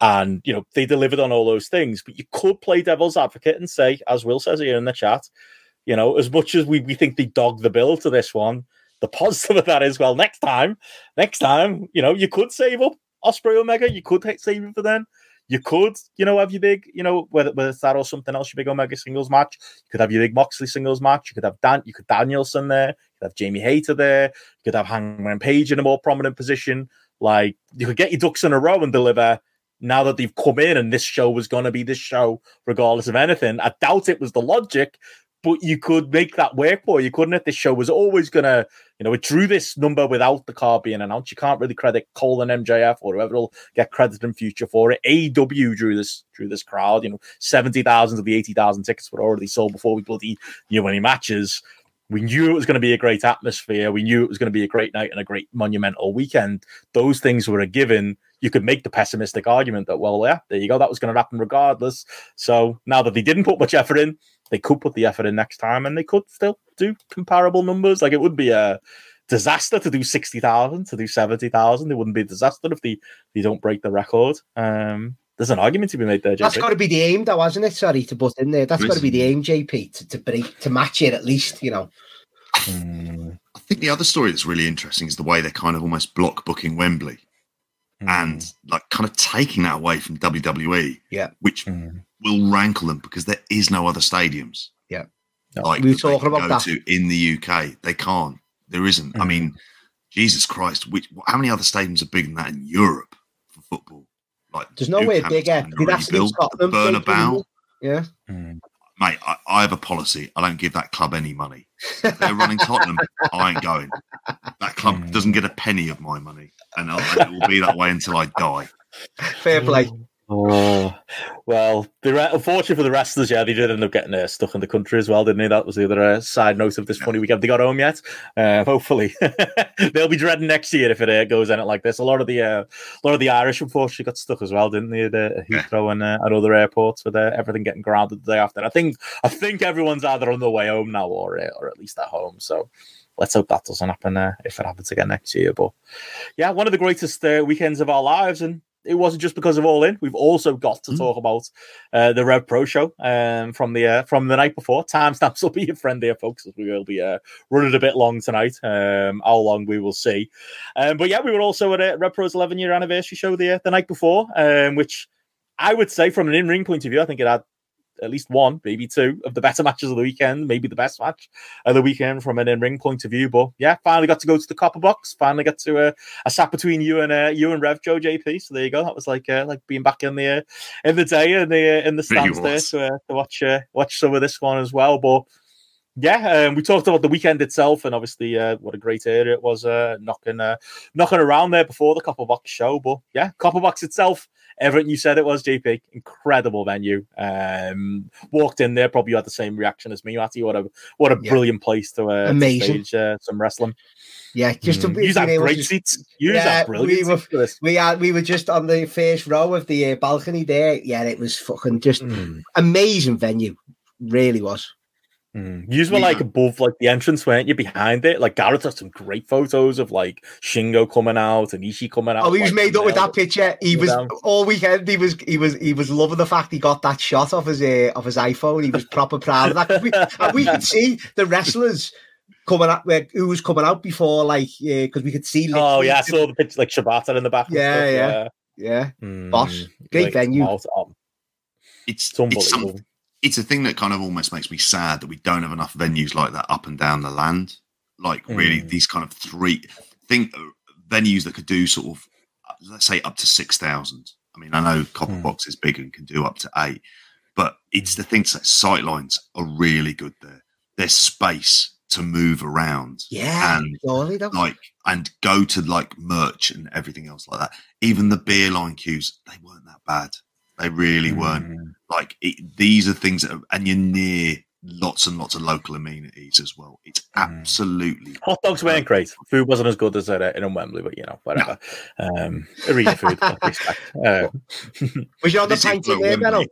Speaker 1: And you know, they delivered on all those things. But you could play devil's advocate and say, as Will says here in the chat, you know, as much as we, we think they dogged the bill to this one, the positive of that is, well, next time, next time, you know, you could save up Ospreay Omega, you could save him for then. You could, you know, have your big, you know, whether, whether it's that or something else, your big Omega singles match. You could have your big Moxley singles match. You could have Dan, you could Danielson there. You could have Jamie Hayter there. You could have Hangman Page in a more prominent position. Like you could get your ducks in a row and deliver. Now that they've come in and this show was going to be this show, regardless of anything, I doubt it was the logic but you could make that work for you, couldn't it? This show was always gonna, you know, it drew this number without the car being announced. You can't really credit Cole and MJF or whoever will get credit in future for it. AEW drew this drew this crowd. You know, seventy thousand of the eighty thousand tickets were already sold before we bloody knew any matches. We knew it was going to be a great atmosphere. We knew it was going to be a great night and a great monumental weekend. Those things were a given. You could make the pessimistic argument that, well, yeah, there you go. That was going to happen regardless. So now that they didn't put much effort in, they could put the effort in next time and they could still do comparable numbers. Like it would be a disaster to do 60,000, to do 70,000. It wouldn't be a disaster if they, they don't break the record. Um, there's an argument to be made there. JP.
Speaker 3: That's got to be the aim, though, hasn't it? Sorry to put in there. That's got to be the aim, JP, to, to break to match it at least. You know.
Speaker 2: Mm. I think the other story that's really interesting is the way they're kind of almost block booking Wembley, mm. and like kind of taking that away from WWE.
Speaker 3: Yeah,
Speaker 2: which mm will rankle them because there is no other stadiums.
Speaker 3: Yeah.
Speaker 2: Like we were talking about that in the UK. They can't. There isn't. Mm. I mean, Jesus Christ, which how many other stadiums are bigger than that in Europe for football?
Speaker 3: Like there's nowhere bigger. That's built,
Speaker 2: the Bernabeu.
Speaker 3: Yeah. Mm.
Speaker 2: Mate, I, I, have a policy. I don't give that club any money. [LAUGHS] If they're running Tottenham, I ain't going. That club mm. doesn't get a penny of my money, and it will be that way until I die.
Speaker 3: Fair play.
Speaker 1: Oh well, the unfortunately for the wrestlers, yeah, they did end up getting uh, stuck in the country as well, didn't they? That was the other uh, side note of this funny weekend. They got home yet? Uh, hopefully, [LAUGHS] they'll be dreading next year if it uh, goes in it like this. A lot of the uh, a lot of the Irish unfortunately got stuck as well, didn't they? At uh, Heathrow and at other airports with everything getting grounded the day after. I think I think everyone's either on their way home now or or at least at home. So let's hope that doesn't happen uh, if it happens again next year. But yeah, one of the greatest uh, weekends of our lives, and it wasn't just because of All In. We've also got to mm. talk about uh, the Rev Pro show um, from the uh, from the night before. Timestamps [LAUGHS] will be your friend here, folks, as we will be uh, running a bit long tonight. Um, how long we will see. Um, but yeah, we were also at a Rev Pro's 11 year anniversary show the the night before, um, which I would say from an in-ring point of view, I think it had at least one, maybe two of the better [LAUGHS] matches of the weekend, maybe the best match of the weekend from an in-ring point of view. But yeah, finally got to go to the copper box. Finally got to uh, a sat between you and uh, you and Rev Joe JP. So there you go. That was like uh, like being back in the uh, in the day in the uh, in the stands there to, uh, to watch uh, watch some of this one as well. But yeah, um, we talked about the weekend itself, and obviously uh, what a great area it was uh, knocking uh, knocking around there before the Copper Box show. But yeah, Copper Box itself everything you said it was, JP. Incredible venue. Um, walked in there, probably had the same reaction as me, Matty. What a what a yeah. brilliant place to, uh,
Speaker 3: Amazing.
Speaker 1: To stage, uh, some wrestling.
Speaker 3: Yeah, just
Speaker 1: mm. use that great just, seats. Use yeah, that brilliant.
Speaker 3: We were, we had we were just on the first row of the uh, balcony there. Yeah, it was fucking just mm. amazing venue. Really was.
Speaker 1: Mm. You were like above like the entrance, weren't you? Behind it, like Gareth has some great photos of like Shingo coming out and Ishii coming out.
Speaker 3: Oh, he was like, made up with that picture. He was down. all weekend. He was he was he was loving the fact he got that shot of his uh, of his iPhone. He was proper proud of that. We, [LAUGHS] and we could see the wrestlers coming out who was coming out before, like yeah, because we could see.
Speaker 1: Oh yeah, I saw the picture like Shibata in the back.
Speaker 3: Yeah, yeah, yeah, yeah. Mm, Boss, great like, venue.
Speaker 2: It's, it's unbelievable. It's it's a thing that kind of almost makes me sad that we don't have enough venues like that up and down the land. Like really, mm. these kind of three think uh, venues that could do sort of let's say up to six thousand. I mean, I know Copper mm. Box is big and can do up to eight, but it's the things that sight lines are really good there. There's space to move around.
Speaker 3: Yeah, and
Speaker 2: like and go to like merch and everything else like that. Even the beer line queues, they weren't that bad. They really mm. weren't. Like it, these are things that, are, and you're near lots and lots of local amenities as well. It's mm. absolutely
Speaker 1: hot dogs weren't great. Food wasn't as good as uh, in Wembley, but you know whatever. No. Um, arena food, uh, [LAUGHS] [LAUGHS]
Speaker 3: was you on the pint in there, Benno?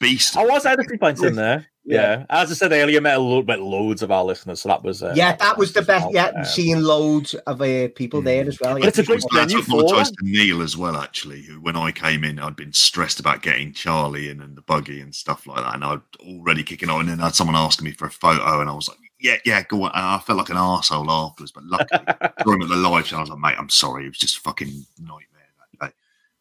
Speaker 2: Beast.
Speaker 1: I was. I had a few pints in [LAUGHS] there. Yeah. As I said earlier, met a little bit loads of our listeners, so that was
Speaker 3: uh, yeah, that was the best. Yeah, um, seeing loads of uh, people mm. there as well.
Speaker 1: Yeah. It's a great venue for
Speaker 2: to Neil as well. Actually, who when I came in, I'd been stressed about getting Charlie in and the buggy and stuff like that, and I'd already kicking on, and then I had someone asking me for a photo, and I was like, yeah, yeah, go on. And I felt like an arsehole afterwards, but luckily, saw him at the live show. I was like, mate, I'm sorry, it was just fucking nightmare.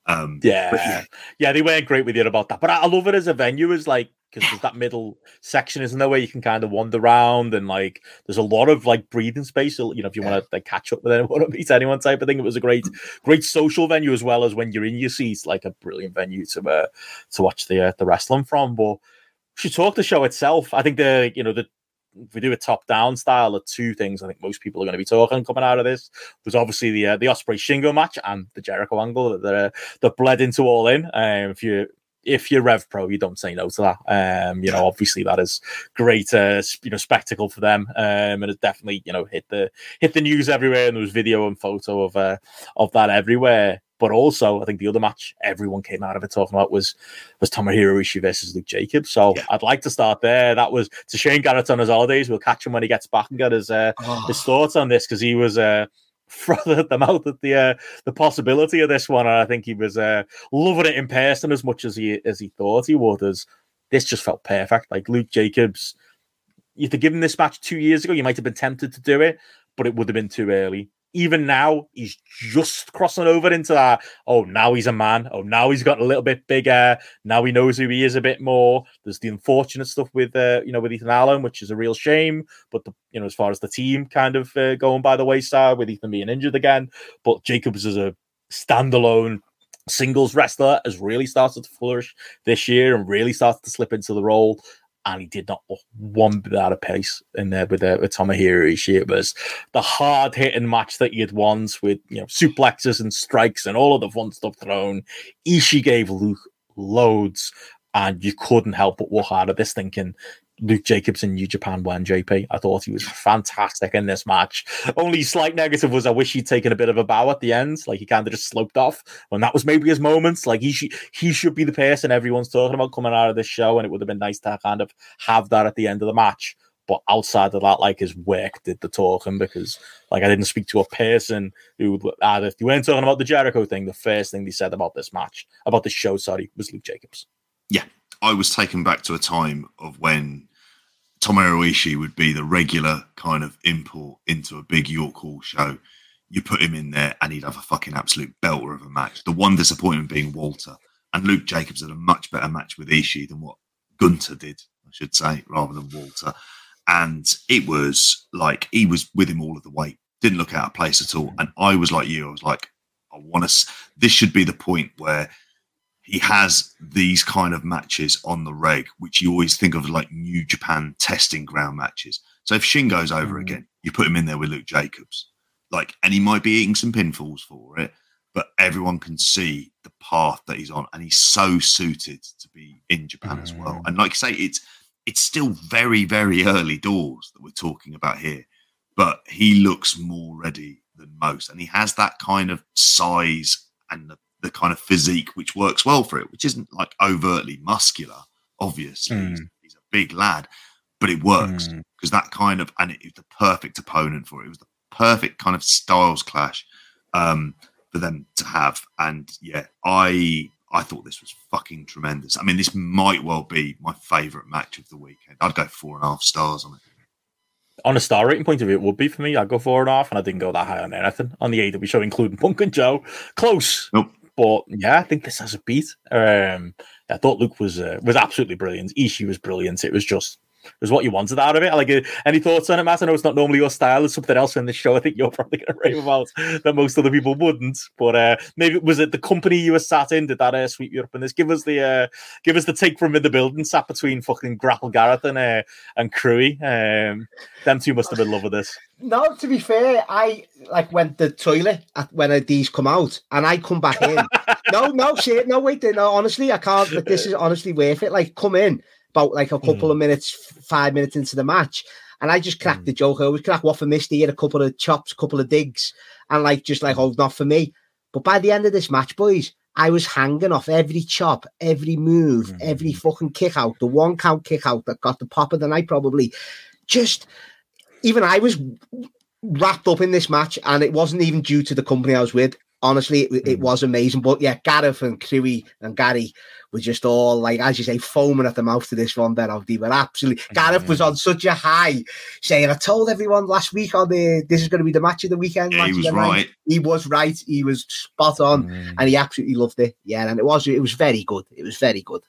Speaker 1: Um, yeah, yeah, yeah, they weren't great with you about that, but I, I love it as a venue. Is like because there's that middle section, isn't there, where you can kind of wander around and like there's a lot of like breathing space. So, you know, if you want to like catch up with anyone [LAUGHS] or meet anyone type of thing, it was a great, great social venue as well as when you're in your seats, like a brilliant venue to uh, to watch the uh, the wrestling from. But we should talk the show itself. I think the you know the if we do a top down style of two things, I think most people are going to be talking coming out of this. There's obviously the uh, the Ospreay Shingo match and the Jericho angle that uh, that bled into all in. Um, if you if you're Rev Pro, you don't say no to that. Um, you know, obviously that is great, uh, you know, spectacle for them. Um, and it definitely, you know, hit the hit the news everywhere, and there was video and photo of uh, of that everywhere. But also, I think the other match everyone came out of it talking about was was Tomohiro Ishii versus Luke Jacobs. So yeah. I'd like to start there. That was to Shane Gareth on his holidays. We'll catch him when he gets back and get his uh, oh. his thoughts on this because he was uh, frothing at the mouth at the uh, the possibility of this one, and I think he was uh, loving it in person as much as he as he thought he would. As this just felt perfect. Like Luke Jacobs, if to give him this match two years ago, you might have been tempted to do it, but it would have been too early even now he's just crossing over into that. Oh, now he's a man. Oh, now he's got a little bit bigger. Now he knows who he is a bit more. There's the unfortunate stuff with uh, you know with Ethan Allen, which is a real shame. But the you know as far as the team kind of uh, going by the wayside with Ethan being injured again, but Jacobs is a standalone singles wrestler has really started to flourish this year and really started to slip into the role and he did not one bit out of pace in there with, uh, with Tomohiro Ishii. It was the hard hitting match that he had won with you know suplexes and strikes and all of the fun stuff thrown. Ishii gave Luke loads, and you couldn't help but walk out of this thinking Luke Jacobs in New Japan when JP. I thought he was fantastic in this match. Only slight negative was I wish he'd taken a bit of a bow at the end, like he kind of just sloped off. And that was maybe his moments. Like he should he should be the person everyone's talking about coming out of this show, and it would have been nice to kind of have that at the end of the match. But outside of that, like his work did the talking because, like, I didn't speak to a person who either if you weren't talking about the Jericho thing, the first thing they said about this match, about the show, sorry, was Luke Jacobs.
Speaker 2: Yeah, I was taken back to a time of when Tomohiro Ishii would be the regular kind of import into a big York Hall show. You put him in there and he'd have a fucking absolute belter of a match. The one disappointment being Walter. and Luke Jacobs had a much better match with Ishii than what Gunther did, I should say, rather than Walter. And it was like he was with him all of the way, didn't look out of place at all. Mm. And I was like you, I was like, I want to. This should be the point where he has these kind of matches on the reg, which you always think of like New Japan testing ground matches. So if Shin goes over mm. again, you put him in there with Luke Jacobs, like, and he might be eating some pinfalls for it, but everyone can see the path that he's on, and he's so suited to be in Japan mm. as well. Mm. And like I say, it's it's still very very early doors that we're talking about here, but he looks more ready than most, and he has that kind of size and the, the kind of physique which works well for it, which isn't like overtly muscular. Obviously, mm. he's, he's, a big lad, but it works because mm. that kind of and it, was the perfect opponent for it. It was the perfect kind of styles clash. Um, for them to have. And yeah, I I thought this was fucking tremendous. I mean, this might well be my favourite match of the weekend. I'd go four and a half stars on it.
Speaker 1: On a star rating point of view, it would be for me. I'd go four and a half, and I didn't go that high on anything on the AW show, including Punk and Joe. Close.
Speaker 2: Nope.
Speaker 1: But yeah, I think this has a beat. Um, I thought Luke was uh, was absolutely brilliant. Ishii was brilliant. It was just was what you wanted out of it. Like, uh, any thoughts on it, Matt? I know it's not normally your style. There's something else in the show. I think you're [LAUGHS] probably going to rave about that most other people wouldn't. But uh, maybe was it the company you were sat in? Did that uh, sweep you up in this? Give us the uh, give us the take from in the building, sat between fucking GRAPPL Gareth and uh, and Crewy. Um, them two must have been in love with this.
Speaker 3: No, to be fair, I like went the toilet at, when these come out, and I come back in. [LAUGHS] no, no, shit, no, wait, no, honestly, I can't. But this is honestly worth it. Like, come in about like a couple mm. of minutes, five minutes into the match. And I just cracked mm. the joke. I always crack what for Misty, He had a couple of chops, a couple of digs, and like just like, oh, not for me. But by the end of this match, boys, I was hanging off every chop, every move, mm. every fucking kick out, the one count kick out that got the pop of the night, probably. Just even I was wrapped up in this match, and it wasn't even due to the company I was with. Honestly, it, it mm. was amazing. But yeah, Gareth and Crewy and Gary were just all like, as you say, foaming at the mouth to this one. Then they were absolutely. Gareth was on such a high, saying, "I told everyone last week on the this is going to be the match of the weekend."
Speaker 2: Yeah, he was right.
Speaker 3: He was right. He was spot on, mm. and he absolutely loved it. Yeah, and it was it was very good. It was very good.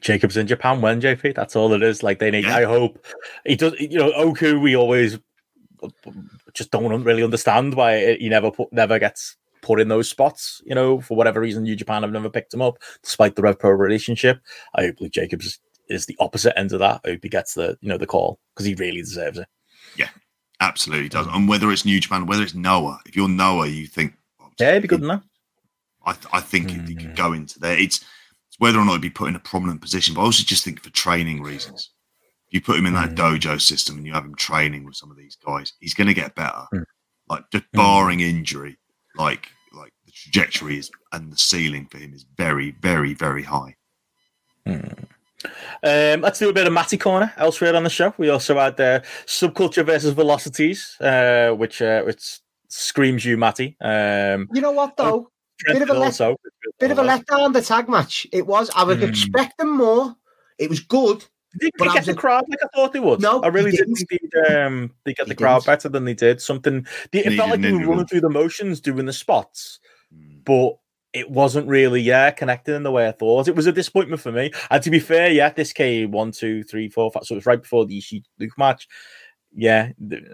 Speaker 1: Jacobs in Japan when JP. That's all it is. Like they need. Yeah. I hope he does. You know, Oku. We always just don't really understand why he never put, never gets put in those spots, you know, for whatever reason, New Japan have never picked him up, despite the Rev Pro relationship. I hope Luke Jacobs is the opposite end of that. I hope he gets the, you know, the call because he really deserves it.
Speaker 2: Yeah, absolutely does. And whether it's New Japan, whether it's Noah, if you're Noah, you think,
Speaker 1: oh, yeah, it'd be good enough.
Speaker 2: I, th- I think mm. he could go into there. It's, it's whether or not he'd be put in a prominent position, but I also just think for training reasons. If you put him in that mm. dojo system and you have him training with some of these guys, he's going to get better. Mm. Like just hmm. barring injury, like like the trajectory is and the ceiling for him is very, very, very high.
Speaker 1: Hmm. Um, let's do a bit of Matty Corner elsewhere on the show. We also had uh, Subculture versus Velocities, uh, which uh, which screams you, Matty. Um,
Speaker 3: you know what though? Bit of, a let, also, bit of a letdown the tag match. It was. I was mm. expecting more. It was good.
Speaker 1: Did they get the crowd like I thought they would? No, I really didn't. think they um, they get the crowd didn't. better than they did. Something they, it felt like they were running through the motions, doing the spots, hmm. but it wasn't really yeah connecting in the way I thought. It was a disappointment for me. And to be fair, yeah, this came one, two, three, four, five. So it was right before the Ishii Luke match yeah,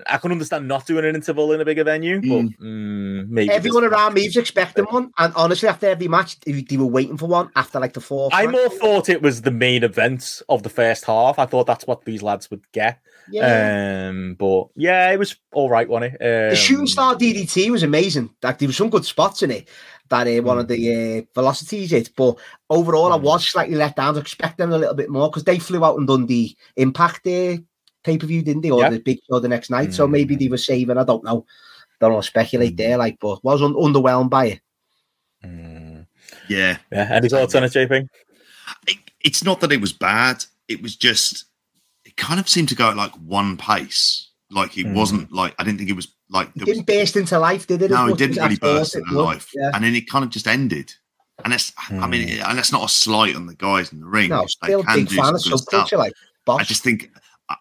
Speaker 1: I can understand not doing an interval in a bigger venue, but mm. Mm, maybe
Speaker 3: everyone around me was [LAUGHS] expecting one, and honestly, after every match, they were waiting for one. After like the fourth,
Speaker 1: I more thought it was the main event of the first half. I thought that's what these lads would get. Yeah. Um, but yeah, it was all right, wasn't it? Um,
Speaker 3: the shooting star DDT was amazing. Like there were some good spots in it that uh, one of the mm. uh, velocities it. But overall, mm. I was slightly let down. I was expecting a little bit more because they flew out and done the impact uh, pay per view, didn't they? Or yeah. the big show the next night. Mm. So maybe they were saving. I don't know. Don't know. Speculate mm. there, like, but was un- underwhelmed by it.
Speaker 2: Mm. Yeah.
Speaker 1: Yeah. Any thoughts on it, JP?
Speaker 2: It, it's not that it was bad. It was just it kind of seemed to go at like one pace. Like it mm. wasn't like I didn't think it was like
Speaker 3: it didn't was, burst into life, did it?
Speaker 2: No, it didn't really burst into life, yeah. and then it kind of just ended. And that's, mm. I mean, mm. and that's not a slight on the guys in the ring.
Speaker 3: No, still big fan of subculture, like
Speaker 2: boss. I just think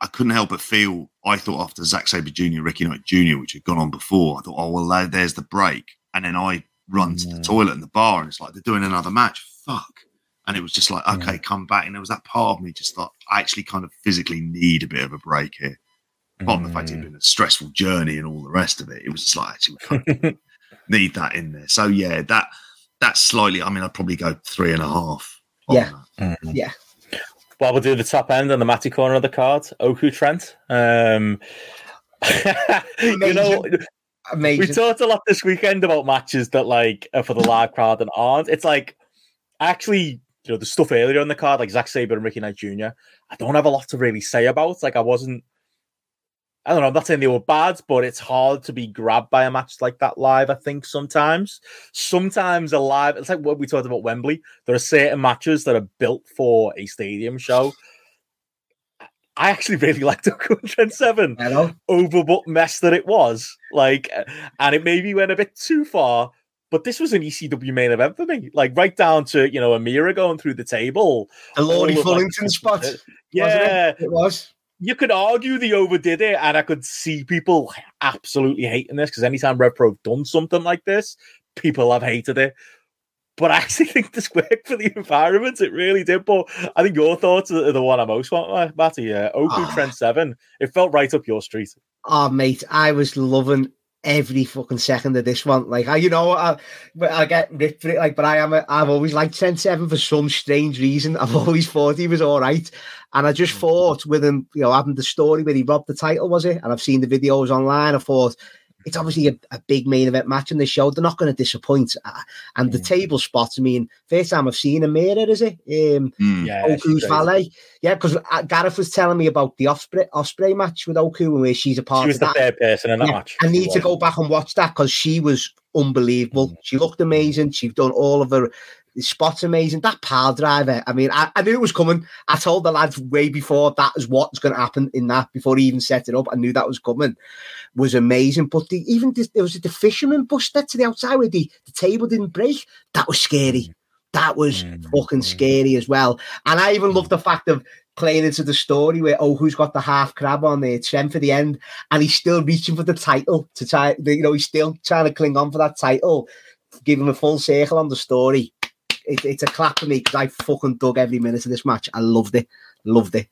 Speaker 2: I couldn't help but feel. I thought after Zack Sabre Jr., Ricky Knight Jr., which had gone on before, I thought, oh well, there's the break, and then I run to the toilet in the bar, and it's like they're doing another match. Fuck. And it was just like, okay, come back. And there was that part of me just thought, I actually kind of physically need a bit of a break here. Apart from the fact it had mm. been a stressful journey and all the rest of it, it was just like actually we kind of [LAUGHS] need that in there. So yeah, that that's slightly. I mean, I'd probably go three and a half.
Speaker 3: Yeah.
Speaker 2: that. Mm-hmm.
Speaker 3: Yeah.
Speaker 1: Well, we'll do the top end and the Matty corner of the card. Oku Trent. Um, [LAUGHS] you know, we talked a lot this weekend about matches that like are for the live crowd and aren't. It's like actually, you know, the stuff earlier on the card, like Zack Sabre and Ricky Knight Jr. I don't have a lot to really say about. Like I wasn't. I don't know. I'm not saying they were bad, but it's hard to be grabbed by a match like that live. I think sometimes, sometimes a live. It's like what we talked about Wembley. There are certain matches that are built for a stadium show. I actually really [LAUGHS] liked Oku and Trent Seven
Speaker 3: I know.
Speaker 1: overbooked mess that it was. Like, and it maybe went a bit too far. But this was an ECW main event for me. Like right down to you know Amira going through the table.
Speaker 3: The Lordy
Speaker 1: like,
Speaker 3: Fullington spot.
Speaker 1: Yeah,
Speaker 3: it? It was.
Speaker 1: You could argue they overdid it, and I could see people absolutely hating this because anytime Rev Pro done something like this, people have hated it. But I actually [LAUGHS] think this worked for the environment. It really did. But I think your thoughts are the one I most want, Matty. Uh, Oku
Speaker 3: Ah.
Speaker 1: Trent Seven. It felt right up your street.
Speaker 3: Oh, mate, I was loving every fucking second of this one. Like, I, you know, I, I get ripped for it. Like, but I am, I've always liked Trent Seven for some strange reason. [LAUGHS] I've always thought he was all right, and I just thought with him, you know, having the story where he robbed the title, was it? And I've seen the videos online. I thought. It's obviously a, a big main event match in the show. They're not going to disappoint. Uh, And the
Speaker 1: Mm.
Speaker 3: table spots, I mean, first time I've seen Amira, is it? Um,
Speaker 2: Mm.
Speaker 1: Yeah,
Speaker 3: Oku's
Speaker 1: crazy.
Speaker 3: valet. Yeah, because Gareth was telling me about the Ospreay, Ospreay match with Oku and where she's a part
Speaker 1: She was
Speaker 3: of
Speaker 1: the
Speaker 3: that.
Speaker 1: third person in that
Speaker 3: Yeah,
Speaker 1: match.
Speaker 3: I need to go back and watch that because she was unbelievable. She looked amazing. She's done all of her spots amazing. That pile driver, I mean, I, I knew it was coming. I told the lads way before that is what's going to happen in that before he even set it up. I knew that was coming. Was amazing. But the, even the, there was the fisherman buster to the outside where the, the table didn't break. That was scary. Mm. That was
Speaker 1: Mm.
Speaker 3: mm fucking mm. scary as well. And I even love the fact of playing into the story where oh who's got the half crab on there Trent for the end and he's still reaching for the title to try you know he's still trying to cling on for that title give him a full circle on the story it, it's a clap for me because I fucking dug every minute of this match I loved it loved it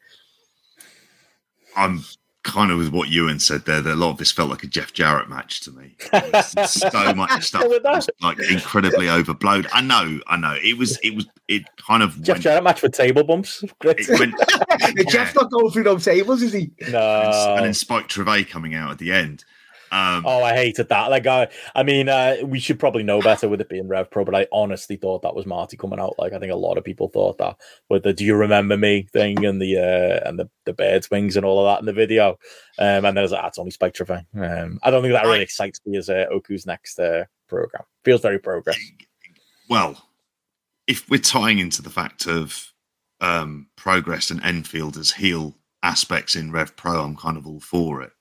Speaker 2: I'm kind of with what Ewan said there. That a lot of this felt like a Jeff Jarrett match to me. [LAUGHS] So much stuff was like incredibly overblown. I know, I know. It was, it was, it kind of
Speaker 1: Jeff
Speaker 2: went,
Speaker 1: Jarrett match with table bumps. Great. [LAUGHS]
Speaker 2: it went [LAUGHS]
Speaker 3: Jeff's not going through those tables is he No.
Speaker 2: and
Speaker 1: No.
Speaker 2: then Spike Trivet coming out at the end. Um,
Speaker 1: Oh, I hated that. Like, I, I mean, uh, we should probably know better with it being Rev Pro, but I honestly thought that was Marty coming out. Like, I think a lot of people thought that with the "Do you remember me?" thing and the uh, and the the birds wings and all of that in the video. Um, and then I was like, "That's only Spike Trivet." Um, I don't think that really
Speaker 2: Right.
Speaker 1: excites me as uh, Oku's next uh, program. Feels very progress.
Speaker 2: well, if we're tying into the fact of um, progress and Enfield as heel aspects in Rev Pro, I'm kind of all for it.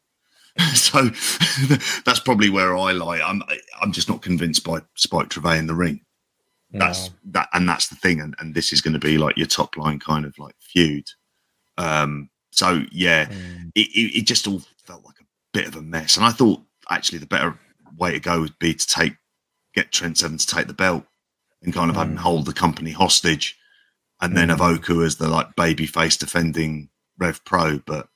Speaker 2: [LAUGHS] so [LAUGHS] that's probably where I lie. I'm I'm just not convinced by Spike Trivet in the ring. That's
Speaker 1: No.
Speaker 2: that, and that's the thing. And, and this is going to be like your top line kind of like feud. Um, so yeah,
Speaker 1: Mm.
Speaker 2: it, it, it just all felt like a bit of a mess. And I thought actually the better way to go would be to take get Trent Seven to take the belt and kind of have him
Speaker 1: Mm.
Speaker 2: hold the company hostage, and then have
Speaker 1: Mm.
Speaker 2: Oku as the like baby face defending Rev Pro. But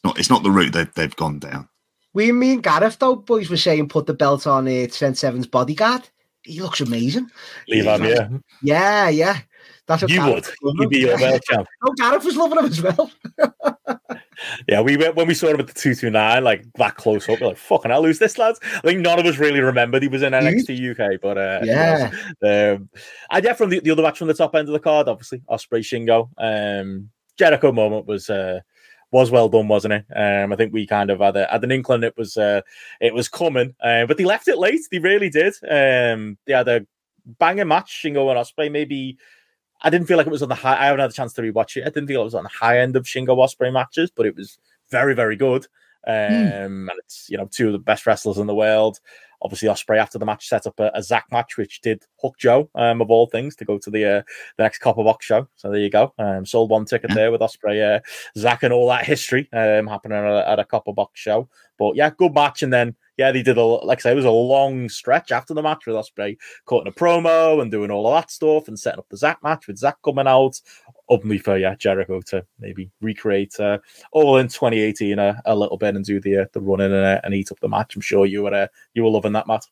Speaker 2: it's not it's not the route they've they've gone down.
Speaker 3: we me and Gareth though boys were saying put the belt on uh, Trent Seven's bodyguard he looks amazing
Speaker 1: Leave him, yeah.
Speaker 3: yeah yeah that's what
Speaker 1: You would.
Speaker 3: Gareth was
Speaker 1: You'd be your belt champ. [LAUGHS]
Speaker 3: oh Gareth was loving him as well [LAUGHS]
Speaker 1: Yeah, we went when we saw him at the two two nine, like that close up. We're like, "Fucking hell, who's this, lads?" I think none of us really remembered he was in NXT UK, but uh,
Speaker 3: yeah
Speaker 1: Um, and yeah, from the, the other match from the top end of the card, obviously Ospreay Shingo. Um, Jericho moment was uh, was well done, wasn't it? Um, I think we kind of had, a, had an inkling it was uh, it was coming, uh, but they left it late. They really did. Um, they had a banging match, Shingo and Ospreay. Maybe I didn't feel like it was on the high. I haven't had a chance to rewatch it. I didn't feel it was on the high end of Shingo Ospreay matches, but it was very very good. Um, and it's you know two of the best wrestlers in the world. Obviously, Ospreay after the match set up a, a Zack match, which did hook Joe, um, of all things, to go to the uh, the next Copper Box show. So there you go. Um, sold one ticket there with Ospreay, uh, Zack, and all that history um, happening at a, at a Copper Box show. But yeah, good match. And then yeah, they did a like I say, it was a long stretch after the match with Ospreay cutting a promo and doing all of that stuff and setting up the Zack match with Zack coming out. Openly for yeah, Jericho to maybe recreate uh, all in 2018 uh, a little bit and do the uh, the running and, uh, and eat up the match. I'm sure you were uh, you were loving that, Matt.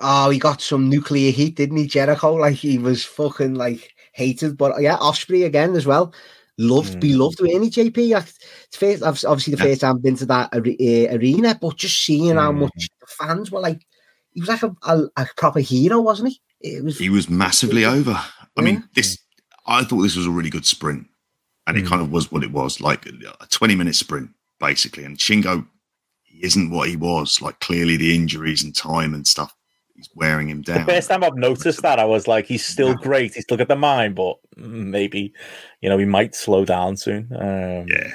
Speaker 3: Oh, he got some nuclear heat, didn't he, Jericho? Like he was fucking like hated, but yeah, Ospreay again as well loved, mm. be loved with any JP. It's first, obviously the first time I've been to that uh, arena, but just seeing mm. how much the fans were like, he was like a, a, a, proper hero, wasn't he?
Speaker 2: It was. He was massively over. I yeah. mean, this. I thought this was a really good sprint, and mm. it kind of was what it was, like a twenty-minute sprint basically. And Shingo, he isn't what he was. Like clearly, the injuries and time and stuff he's wearing him down.
Speaker 1: The first time I've noticed that, I was like, he's still yeah. great. He's still got the mind, but maybe, you know, he might slow down soon. Um,
Speaker 2: yeah.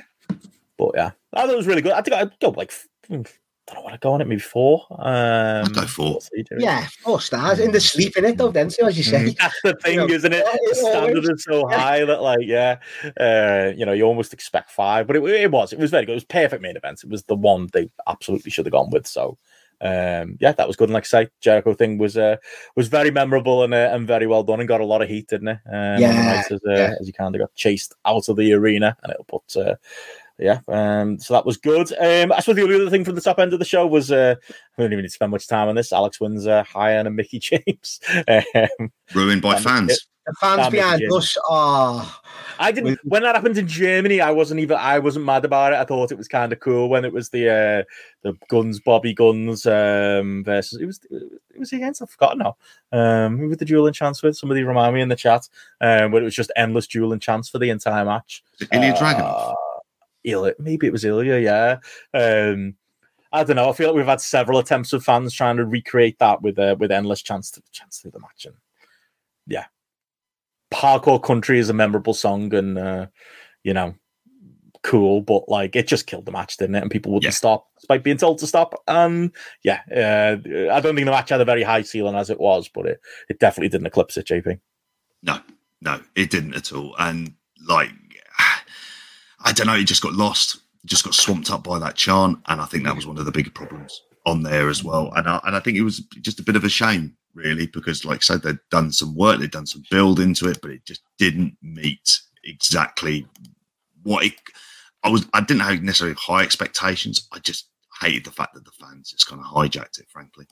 Speaker 1: But yeah, I thought it was really good. I think I'd go like, I don't know what I'd go on it, maybe four. Um,
Speaker 2: I'd go four.
Speaker 3: Yeah, four stars. In the sleep in it, though, then, so as you say. [LAUGHS]
Speaker 1: That's the thing, you know, isn't it? The standard is so [LAUGHS] yeah. high that, like, yeah, uh, you know, you almost expect five, but it, it was. It was very good. It was perfect main event. It was the one they absolutely should have gone with. So, um, yeah, that was good. And like I say, Jericho thing was uh, was very memorable and uh, and very well done and got a lot of heat, didn't it? Um,
Speaker 3: yeah,
Speaker 1: as, uh,
Speaker 3: yeah.
Speaker 1: as he kind of got chased out of the arena, and it'll put. Uh, yeah, um, so that was good. Um, I suppose the other thing from the top end of the show was uh, I don't even need to spend much time on this. Alex wins uh, higher and Mickie [LAUGHS] James, um,
Speaker 2: ruined by fans.
Speaker 3: The fans behind us are.
Speaker 1: I didn't. When that happened in Germany, I wasn't even. I wasn't mad about it. I thought it was kind of cool when it was the uh, the Gunns Bobby Gunns um, versus. It was. It was against. I've forgotten now. Um, who was the dueling chance with? Somebody remind me in the chat. Um, but it was just endless dueling chance for the entire match.
Speaker 2: Ilja uh, Dragunov.
Speaker 1: Ilja, maybe it was Ilja. Yeah. Um, I don't know. I feel like we've had several attempts of fans trying to recreate that with uh, with endless chance to chance through the match, and yeah, hardcore country is a memorable song and uh, you know cool but like it just killed the match didn't it? And people wouldn't yeah. stop despite being told to stop. Um yeah uh, i don't think the match had a very high ceiling as it was but it it definitely didn't eclipse it jp
Speaker 2: no no it didn't at all. And like i don't know it just got lost just got swamped up by that chant and i think that was one of the bigger problems on there as well. And I, and I think it was just a bit of a shame really, because like I said, they'd done some work, they'd done some build into it, but it just didn't meet exactly what it. I was. I didn't have necessarily high expectations. I just hated the fact that the fans just kind of hijacked it, frankly.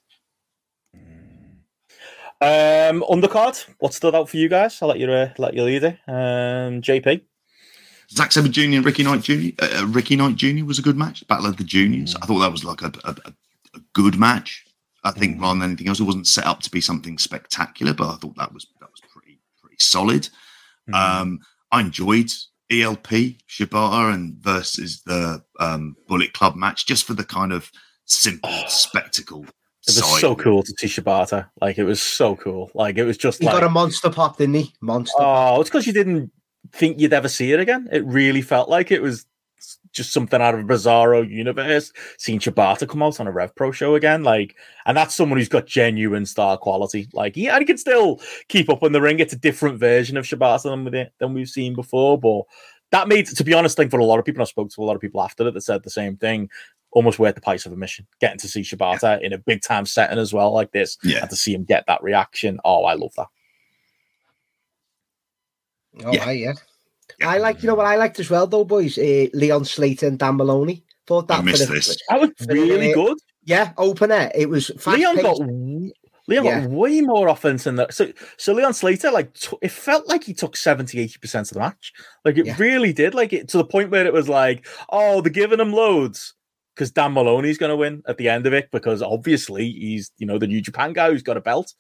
Speaker 1: Um, undercard, what stood out for you guys? I'll let you uh, let you lead it. Um, JP.
Speaker 2: Zack Sabre Jr. and Ricky Knight Jr. Uh, uh, Ricky Knight Jr. was a good match. Battle of the Juniors. Mm. I thought that was like a, a, a good match. I think rather than anything else, it wasn't set up to be something spectacular, but I thought that was that was pretty pretty solid. Mm. Um, I enjoyed ELP Shibata and versus the um, Bullet Club match just for the kind of simple oh, spectacle.
Speaker 1: It was so cool to see Shibata. Like it was so cool. Like it was just.
Speaker 3: He
Speaker 1: like,
Speaker 3: got a monster pop, didn't he? Monster.
Speaker 1: Oh, it's because you didn't think you'd ever see it again. It really felt like it was just something out of a bizarro universe. Seeing Shibata come out on a Rev Pro show again, like, and that's someone who's got genuine star quality. Like, yeah, he can still keep up in the ring. It's a different version of Shibata than, than we've seen before, but that made, to be honest, thing for a lot of people. I spoke to a lot of people after it that said the same thing. Almost worth the price of admission. Getting to see Shibata yeah. in a big time setting as well, like this,
Speaker 2: yeah.
Speaker 1: and to see him get that reaction. Oh, I love that.
Speaker 3: Oh, yeah. yeah. Yeah. I like, you know what I liked as well, though, boys. Uh, Leon Slater and Dan Moloney. Thought that
Speaker 2: I missed this.
Speaker 1: That was really good.
Speaker 3: Yeah, opener. It it was
Speaker 1: Leon got Leon yeah. got way more offense than that. So, so Leon Slater, like, t- it felt like he took 70, 80% of the match. Like, it yeah. really did. Like, it to the point where it was like, oh, they're giving him loads because Dan Moloney's going to win at the end of it because obviously he's, you know, the New Japan guy who's got a belt.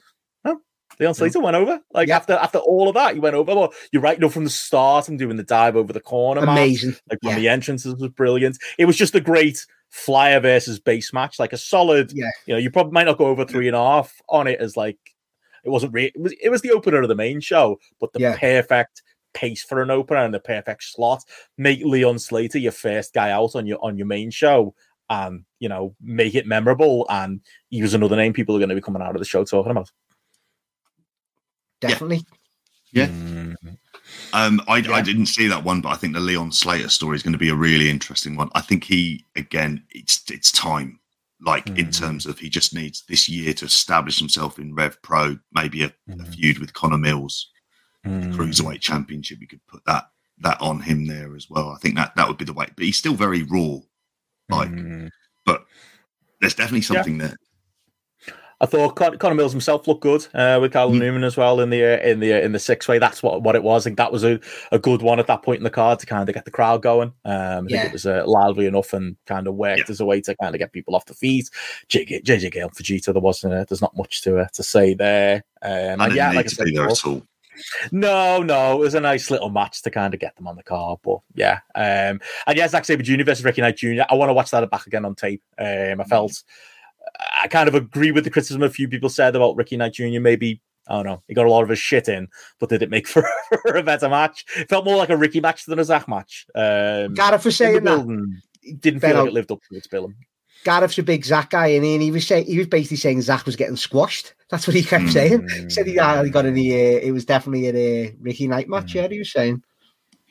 Speaker 1: Leon Slater went over. Like yeah. after after all of that, he went over. Well, you're right, you know, from the start and doing the dive over the corner.
Speaker 3: Amazing.
Speaker 1: Match. Like yeah. the entrances was brilliant. It was just a great flyer versus base match, like a solid.
Speaker 3: Yeah.
Speaker 1: You know, you probably might not go over three and a half on it as like it wasn't re- it was it was the opener of the main show, but the yeah. perfect pace for an opener and the perfect slot. Make Leon Slater your first guy out on your on your main show and you know make it memorable and use another name people are going to be coming out of the show talking about
Speaker 3: definitely.
Speaker 2: Yeah. Mm. Um, I, yeah. I didn't see that one, but I think the Leon Slater story is going to be a really interesting one. I think he again, it's it's time. like mm. in terms of he just needs this year to establish himself in Rev Pro, maybe a, mm. a feud with Connor Mills, mm. the cruiserweight championship. We could put that that on him there as well. I think that that would be the way. But he's still very raw, like. Mm. But there's definitely something yeah. there.
Speaker 1: I thought Con- Connor Mills himself looked good uh, with Carl mm. Newman as well in the uh, in the uh, in the six way. That's what, what it was. I think that was a, a good one at that point in the card to kind of get the crowd going. Um, I yeah. think it was uh, lively enough and kind of worked yeah. as a way to kind of get people off the feet. JJ, JJ Gale Fujita, there wasn't uh, there's not much to uh, to say there. Um,
Speaker 2: and yeah, like I said, there at all.
Speaker 1: No, no, it was a nice little match to kind of get them on the card, but yeah. Um, and yeah, Zack Sabre Jr. versus Ricky Knight Jr. I want to watch that back again on tape. Um, I felt I kind of agree with the criticism a few people said about Ricky Knight Jr. Maybe I don't know. He got a lot of his shit in, but did it make [LAUGHS] for, for a better match? It felt more like a Ricky match than a Zack match. Um,
Speaker 3: Gareth for saying that.
Speaker 1: Didn't feel like it lived up to its billing.
Speaker 3: Gareth's a big Zack guy, and he was saying he was basically saying Zack was getting squashed. That's what he kept mm. saying. He said he, he got in the. Uh, it was definitely a uh, Ricky Knight match. Mm. Yeah, he was saying.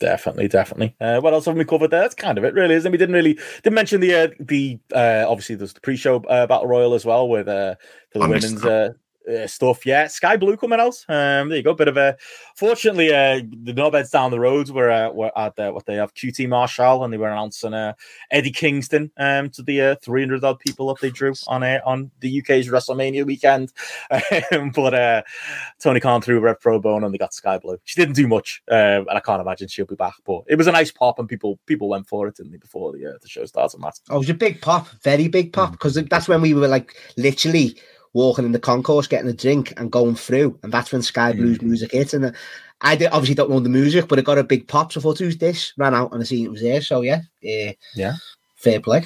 Speaker 1: Definitely, definitely. Uh, what else have we covered there? That's kind of it, really, isn't it? We didn't really didn't mention the uh, the uh, obviously there's the pre-show uh, battle royal as well with uh, the women's uh, uh, stuff. Yeah, Skye Blue coming out. Um, there you go. Bit of a. Fortunately, uh, the knobheads down the road were uh, were at uh, what they have QT Marshall, and they were announcing uh, Eddie Kingston um to the uh, 300 odd people that they drew on uh, on the UK's WrestleMania weekend. [LAUGHS] Um, but uh, Tony Khan threw Rev Pro Bone, and they got Skye Blue. She didn't do much, uh, and I can't imagine she'll be back. But it was a nice pop, and people people went for it, didn't they, before the uh, the show started. Matt.
Speaker 3: Oh, it was a big pop, very big pop, because mm. that's when we were like literally walking in the concourse, getting a drink, and going through. And that's when Skye Blues mm. music hit. And uh, I did, obviously don't know the music, but it got a big pop. So I thought, who's this? Ran out and I seen it was there. So yeah, uh,
Speaker 1: yeah,
Speaker 3: fair play.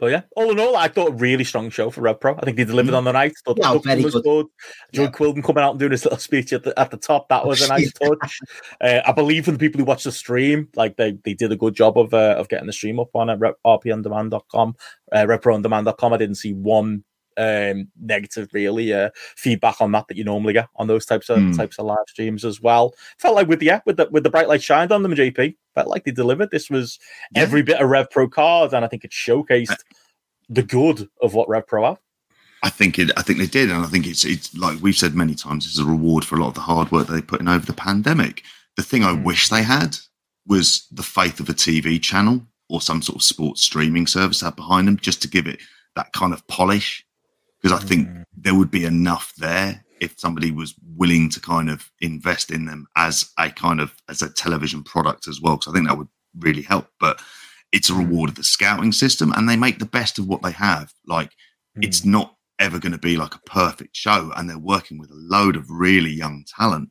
Speaker 1: But yeah, all in all, I thought a really strong show for Rev Pro. I think they delivered mm. on the night. Thought yeah, the very was good. good. Joe yeah. Quildan coming out and doing his little speech at the, at the top. That was a [LAUGHS] nice touch. [LAUGHS] Uh, I believe for the people who watched the stream, like they, they did a good job of uh, of getting the stream up on uh, rpondemand.com, uh, rpondemand.com. I didn't see one um, negative really uh, feedback on that that you normally get on those types of mm. types of live streams as well. Felt like with the yeah, with the with the bright light shined on them, JP. Felt like they delivered. This was yeah. every bit of Rev Pro card, and I think it showcased the good of what Rev Pro have.
Speaker 2: I think it. I think they did, and I think it's it's like we've said many times. It's a reward for a lot of the hard work they put in over the pandemic. The thing I mm. wish they had was the faith of a TV channel or some sort of sports streaming service out behind them, just to give it that kind of polish because I think mm. there would be enough there if somebody was willing to kind of invest in them as a kind of as a television product as well. Because I think that would really help. But it's a reward of the scouting system, and they make the best of what they have. Like mm. it's not ever going to be like a perfect show, and they're working with a load of really young talent.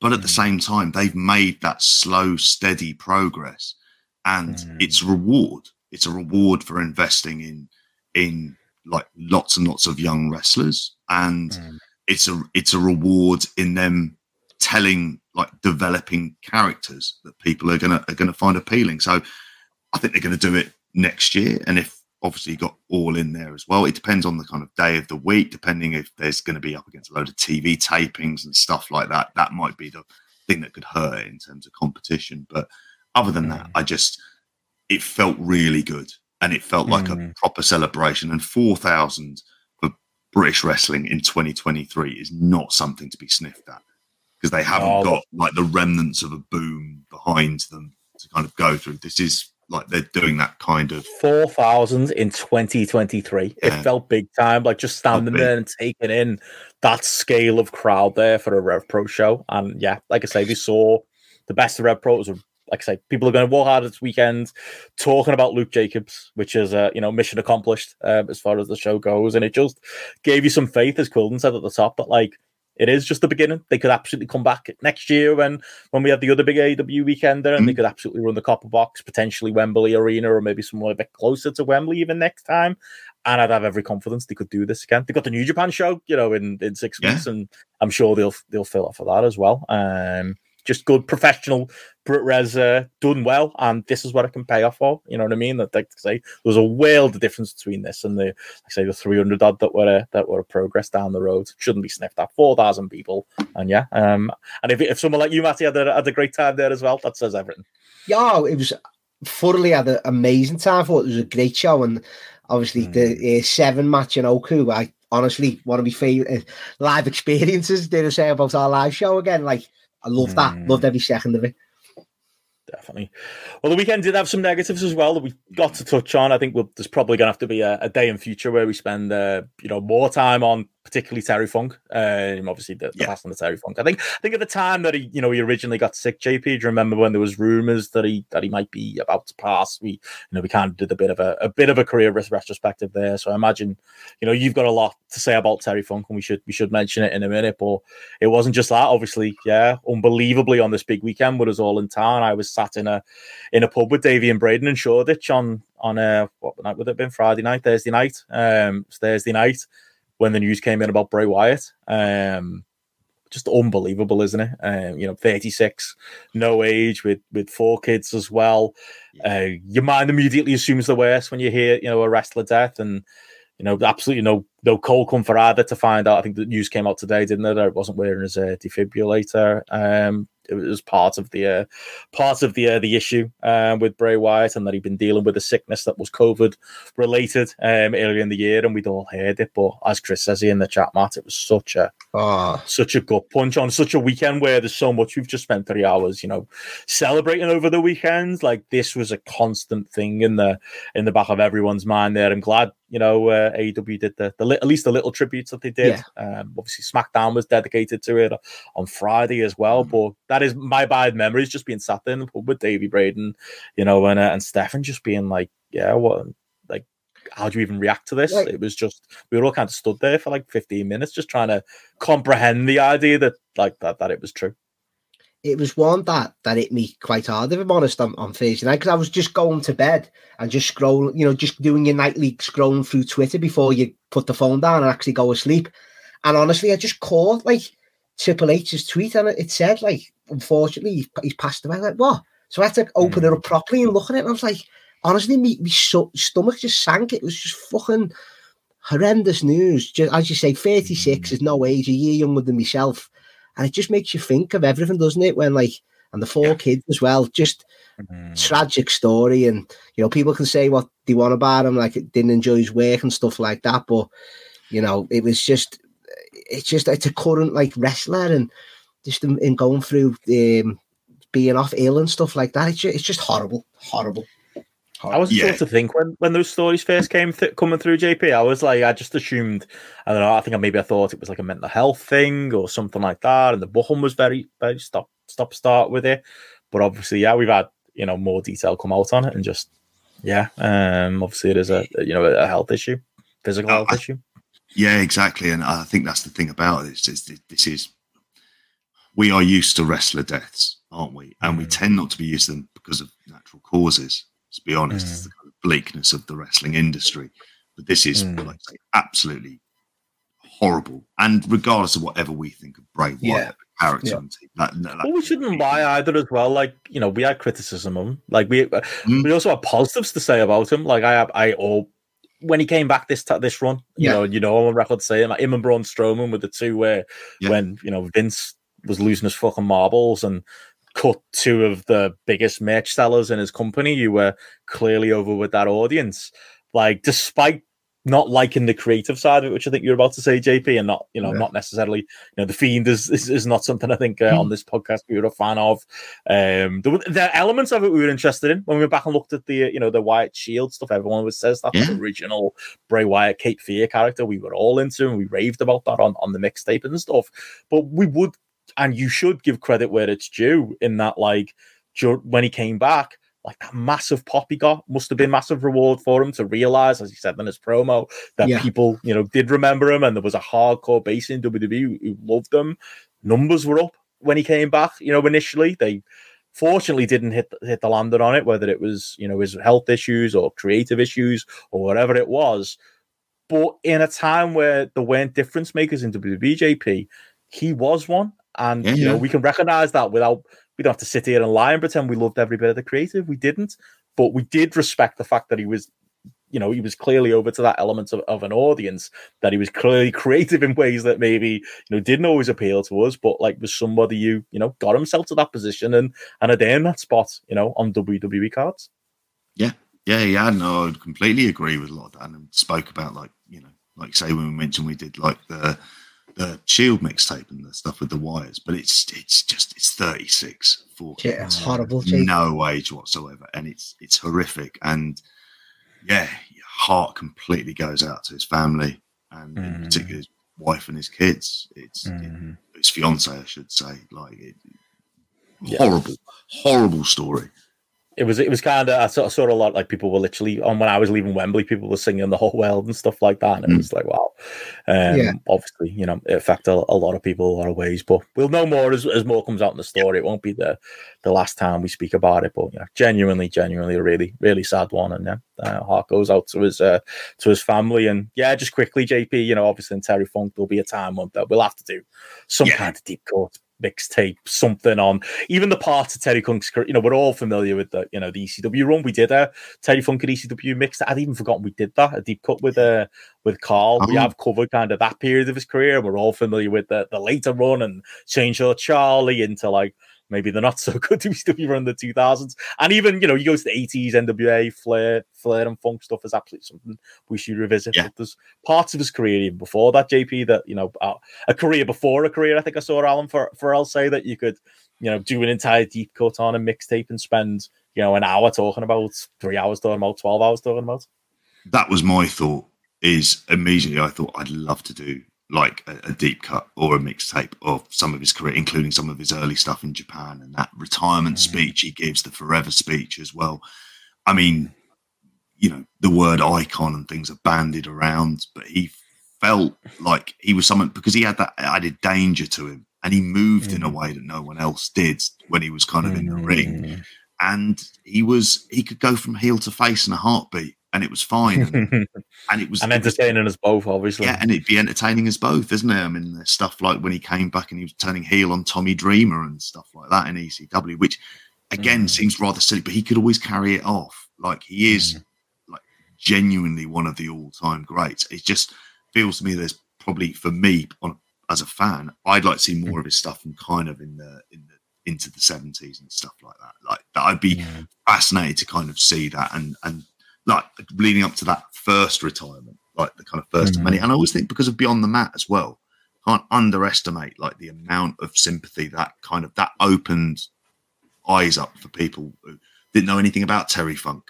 Speaker 2: But at mm. the same time, they've made that slow, steady progress, and mm. it's reward. It's a reward for investing in in like lots and lots of young wrestlers, and mm. it's a it's a reward in them telling like developing characters that people are gonna are gonna find appealing. So I think they're gonna do it next year, and if obviously got all in there as well. It depends on the kind of day of the week, depending if there's going to be up against a load of TV tapings and stuff like that. That might be the thing that could hurt in terms of competition. But other than that, mm. I just it felt really good and it felt like mm. a proper celebration. And 4,000 for British wrestling in 2023 is not something to be sniffed at because they haven't oh. got like the remnants of a boom behind them to kind of go through. This is like they're doing that kind of
Speaker 1: 4,000 in 2023. Yeah. It felt big time, like just standing there and taking in that scale of crowd there for a Rev Pro show. And yeah, like I say, we saw the best of Rev Pro. It was a like I say, people are going to walk hard this weekend talking about Luke Jacobs, which is, uh, you know, mission accomplished uh, as far as the show goes. And it just gave you some faith, as Quildan said at the top, that like it is just the beginning. They could absolutely come back next year when when we have the other big AEW weekend there, and mm-hmm. they could absolutely run the Copper Box, potentially Wembley Arena, or maybe somewhere a bit closer to Wembley even next time. And I'd have every confidence they could do this again. They got the New Japan show, you know, in, in six yeah. weeks, and I'm sure they'll they'll fill up for that as well. Um, just good professional BritWres uh, done well, and this is what I can pay off for. You know what I mean? That like say there's a world of difference between this and the like say the 300 odd that were a, that were a progress down the road. Shouldn't be sniffed at. Four thousand people, and yeah, um, and if if someone like you, Matty, had a, had a great time there as well, that says everything.
Speaker 3: Yeah, it was thoroughly had an amazing time. I thought it was a great show, and obviously mm. the uh, seven match in Oku. I honestly one of my favorite uh, live experiences. Did I say about our live show again? Like I love mm. that. Loved every second of it
Speaker 1: definitely. Well, the weekend did have some negatives as well that we got to touch on. I think we'll, there's probably going to have to be a, a, day in future where we spend, uh, you know, more time on particularly Terry Funk. Um, obviously, the, the yeah. on the Terry Funk. I think I think at the time that he, you know, he originally got sick. JP, do you remember when there was rumours that he that he might be about to pass? We, you know, we kind of did a bit of a, a bit of a career retrospective there. So I imagine, you know, you've got a lot to say about Terry Funk, and we should we should mention it in a minute. But it wasn't just that. Obviously, yeah, unbelievably on this big weekend with us all in town. I was sat in a in a pub with Davey and Braden and Shoreditch on on a what night would it have been? Friday night, Thursday night. Um, Thursday night when the news came in about Bray Wyatt. Um, just unbelievable, isn't it? Um, you know, 36, no age with with four kids as well. Uh, your mind immediately assumes the worst when you hear, you know, a wrestler death and you know, absolutely no no cold comfort either to find out. I think the news came out today, didn't it? That it wasn't wearing his uh, defibrillator. Um, it was part of the uh, part of the uh, the issue uh, with Bray Wyatt, and that he'd been dealing with a sickness that was COVID related um, earlier in the year, and we'd all heard it. But as Chris says here in the chat, Matt, it was such a oh. such a gut punch on such a weekend where there's so much. We've just spent three hours, you know, celebrating over the weekend. Like this was a constant thing in the in the back of everyone's mind. There, I'm glad you know, uh, AEW did the, the at least the little tributes that they did. Yeah. Um, obviously, SmackDown was dedicated to it on Friday as well. Mm-hmm. But that is my bad memories, just being sat in the pub with Davey Braden, you know, and uh, and Stefan just being like, yeah, what, like, how do you even react to this? Right. It was just we were all kind of stood there for like 15 minutes, just trying to comprehend the idea that like that that it was true
Speaker 3: it was one that that hit me quite hard, if I'm honest, on, on Thursday night because I was just going to bed and just scrolling, you know, just doing your nightly scrolling through Twitter before you put the phone down and actually go to sleep. And honestly, I just caught like Triple H's tweet and it, said like, unfortunately, he's passed away. Like what? So I had to hmm. open it up properly and look at it. And I was like, honestly, my, my stomach just sank. It was just fucking horrendous news. Just as you say, 36 hmm. is no age, a year younger than myself and it just makes you think of everything, doesn't it? When like and the four kids as well, just mm-hmm. tragic story, and you know people can say what they want about him, like it didn't enjoy his work and stuff like that, but you know it was just it's just it's a current like wrestler and just in, in going through um, being off ill and stuff like that. It's just, it's just horrible, horrible.
Speaker 1: I was yeah. sort of think when, when those stories first came th- coming through JP, I was like, I just assumed, I don't know, I think maybe I thought it was like a mental health thing or something like that, and the Buchum was very very stop stop start with it, but obviously, yeah, we've had you know more detail come out on it, and just yeah, um, obviously it is a you know a health issue, physical health I, issue.
Speaker 2: Yeah, exactly, and I think that's the thing about it. Is, this is we are used to wrestler deaths, aren't we? And we mm. tend not to be used to them because of natural causes to be honest. Mm. It's the kind of bleakness of the wrestling industry. But this is, mm. like I say, absolutely horrible. And regardless of whatever we think of Bray Wyatt, yeah. character, yeah.
Speaker 1: that, that, well, we shouldn't lie either as well. Like you know, we had criticism of him. Like we, uh, mm. we also have positives to say about him. Like I have, I all when he came back this t- this run, you yeah. know, you know, I'm on record saying like him and Braun Strowman with the two where yeah. when you know Vince was losing his fucking marbles and cut two of the biggest merch sellers in his company. You were clearly over with that audience. Like, despite not liking the creative side of it, which I think you're about to say, JP, and not, you know, yeah. not necessarily, you know, the fiend is is, is not something I think uh, mm. on this podcast we were a fan of. Um, the, the, elements of it we were interested in when we went back and looked at the, you know, the Wyatt Shield stuff. Everyone was says that's yeah. the original Bray Wyatt Cape Fear character. We were all into, and we raved about that on on the mixtape and stuff. But we would and you should give credit where it's due in that like when he came back like that massive pop he got must have been massive reward for him to realize, as he said in his promo, that yeah. people, you know, did remember him and there was a hardcore base in WWE who loved him. Numbers were up when he came back, you know, initially. They fortunately didn't hit hit the landing on it, whether it was, you know, his health issues or creative issues or whatever it was. But in a time where there weren't difference makers in WWJP, he was one. And yeah, you know, we can recognize that without we don't have to sit here and lie and pretend we loved every bit of the creative. We didn't, but we did respect the fact that he was, you know, he was clearly over to that element of, of an audience, that he was clearly [LAUGHS] creative in ways that maybe, you know, didn't always appeal to us, but like was somebody who, you know, got himself to that position and and had earned that spot, you know, on WWE cards.
Speaker 2: Yeah, yeah, yeah. No, I completely agree with a lot of that, and spoke about like you know, like say when we mentioned we did like the the Shield mixtape and the stuff with the wires, but it's it's just it's 36 for
Speaker 3: yeah, it's horrible. Jake.
Speaker 2: no age whatsoever, and it's it's horrific. And yeah, your heart completely goes out to his family and mm. in particular his wife and his kids. It's mm. it, his fiance, I should say. Like it, yeah. horrible, horrible story
Speaker 1: it was it was kind of I saw, I saw a lot like people were literally on when I was leaving Wembley, people were singing the whole world and stuff like that, and it mm. was like wow. Um, yeah. Obviously, you know, it affected a, a, lot of people a lot of ways, but we'll know more as, as more comes out in the story. It won't be the the last time we speak about it, but yeah, genuinely, genuinely, a really really sad one, and yeah, uh, heart goes out to his uh, to his family, and yeah, just quickly, JP, you know, obviously in Terry Funk, there'll be a time when we'll have to do some yeah. kind of deep cut mixtape, something on even the parts of Terry Funk's You know, we're all familiar with the you know the ECW run. We did a Terry Funk and ECW mix. I'd even forgotten we did that a deep cut with uh with Carl. We uh-huh. have covered kind of that period of his career. We're all familiar with the the later run and Chainsaw Charlie into like maybe the not so [LAUGHS] good WCW run the 2000s. And even, you know, you go to the 80s, NWA, Flair, Flair and Funk stuff is absolutely something we should revisit. Yeah. But there's parts of his career even before that, JP, that, you know, uh, a career before a career. I think I saw Alan for Farrell say that you could, you know, do an entire deep cut on a mixtape and spend, you know, an hour talking about, three hours talking about, 12 hours talking about.
Speaker 2: That was my thought. Is immediately I thought I'd love to do like a, a, deep cut or a mixtape of some of his career, including some of his early stuff in Japan and that retirement mm. speech he gives, the forever speech as well. I mean, you know, the word icon and things are bandied around, but he felt like he was someone because he had that added danger to him and he moved mm. in a mm. way that no one else did when he was kind of mm. in the ring. Mm. And he was, he could go from heel to face in a heartbeat and it was fine. And, [LAUGHS] and it was
Speaker 1: and entertaining us both, obviously.
Speaker 2: Yeah, and it'd be entertaining as both, isn't it? I mean, stuff like when he came back and he was turning heel on Tommy Dreamer and stuff like that in ECW, which again mm. seems rather silly, but he could always carry it off. Like he is mm. like genuinely one of the all-time greats. It just feels to me there's probably for me on as a fan, I'd like to see more mm. of his stuff and kind of in the in the into the 70s and stuff like that. Like that I'd be fascinated to kind of see that and and like leading up to that first retirement, like the kind of 1st mm-hmm. of many. And I always think because of Beyond the Mat as well, can't underestimate like the amount of sympathy that kind of that opened eyes up for people who didn't know anything about Terry Funk.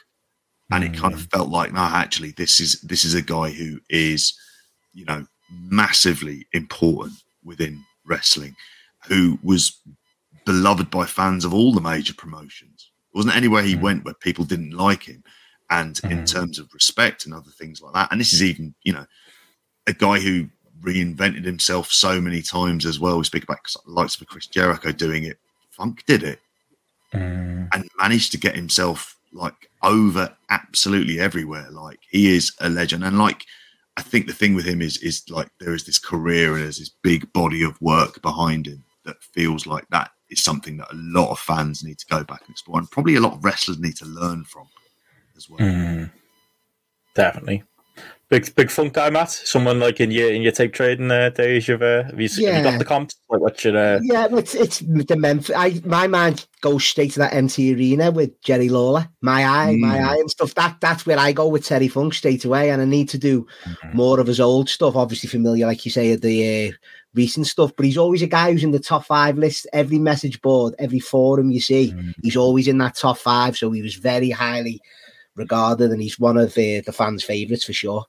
Speaker 2: And mm-hmm. it kind of mm. felt like, no, actually, this is this is a guy who is, you know, massively important within wrestling, who was beloved by fans of all the major promotions. There wasn't anywhere he mm-hmm. went where people didn't like him and mm. in terms of respect and other things like that. And this is even, you know, a guy who reinvented himself so many times as well. We speak about likes of Chris Jericho doing it. Funk did it mm. and managed to get himself like over absolutely everywhere. Like he is a legend. And like, I think the thing with him is, is like there is this career and there's this big body of work behind him that feels like that is something that a lot of fans need to go back and explore and probably a lot of wrestlers need to learn from as well.
Speaker 1: Mm, definitely. Big big funk guy, Matt. Someone like in your in your tape trading uh, days. You've uh, have, you, yeah. have you got the comps? Like what should uh...
Speaker 3: Yeah, it's it's the Memphis. I my mind goes straight to that MT arena with Jerry Lawler, my eye, mm. my eye, and stuff. That that's where I go with Terry Funk straight away. And I need to do mm-hmm. more of his old stuff. Obviously familiar, like you say, the uh, recent stuff. But he's always a guy who's in the top five list. Every message board, every forum you see, mm. he's always in that top five. So he was very highly regarded, and he's one of the, the fans' favourites for sure.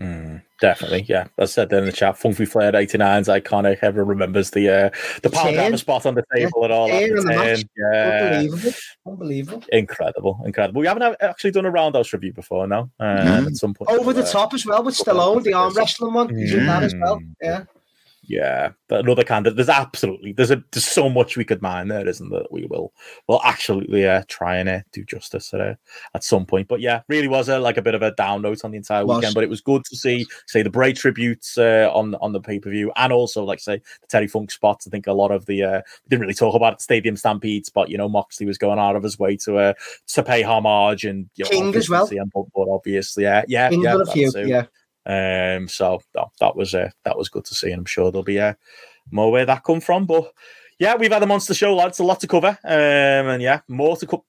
Speaker 1: Mm, definitely, yeah. I said in the chat, Funky Flair 89's iconic. Everyone remembers the uh, the power grabber spot on the table yeah. and all that.
Speaker 3: Yeah. Unbelievable. Unbelievable.
Speaker 1: Incredible. Incredible. We haven't actually done a roundhouse review before now. Um, mm. At some point.
Speaker 3: Over the uh, top as well with Stallone, the arm wrestling one. He's mm. in that as well. Mm. Yeah.
Speaker 1: Yeah, but another candidate. There's absolutely there's a there's so much we could mine there, isn't there? We will we'll absolutely uh, try and uh, do justice at uh, at some point. But yeah, really was a like a bit of a down note on the entire weekend. But it was good to see say the Bray tributes uh, on on the pay per view, and also like say the Terry Funk spots. I think a lot of the uh, we didn't really talk about it, Stadium Stampedes, but you know Moxley was going out of his way to uh, to pay homage and you know,
Speaker 3: King as well.
Speaker 1: But obviously, yeah, yeah,
Speaker 3: King
Speaker 1: yeah,
Speaker 3: a few, yeah.
Speaker 1: Um, so that, that was uh, that was good to see, and I'm sure there'll be uh, more where that come from. But yeah, we've had a monster show, lads. A lot to cover, um, and yeah, more to come.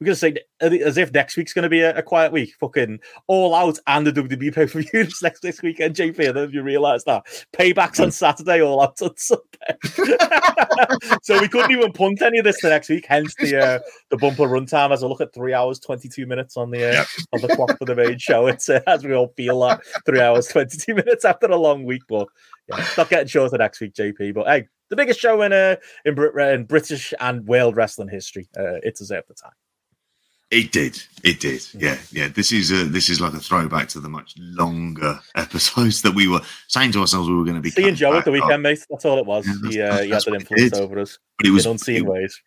Speaker 1: We're gonna say as if next week's gonna be a, a quiet week. Fucking all out and the WWE pay per view [LAUGHS] next next weekend. JP, I don't know if you realise that paybacks on Saturday, all out on Sunday. [LAUGHS] so we couldn't even punt any of this to next week. Hence the uh, the bumper runtime. As I look at three hours twenty two minutes on the uh, yep. on the clock for the main show, it's uh, as we all feel like three hours twenty two minutes after a long week, but yeah, not getting shorter next week, JP. But hey, the biggest show in uh, in, Brit- in British and world wrestling history. Uh, it deserved the time.
Speaker 2: It did. It did. Yeah, yeah. This is a, this is like a throwback to the much longer [LAUGHS] episodes that we were saying to ourselves we were going to be.
Speaker 1: Seeing Joe at the weekend, mate. That's all it was. Yeah, he, uh, he had an influence over us, but it was in unseen it, ways.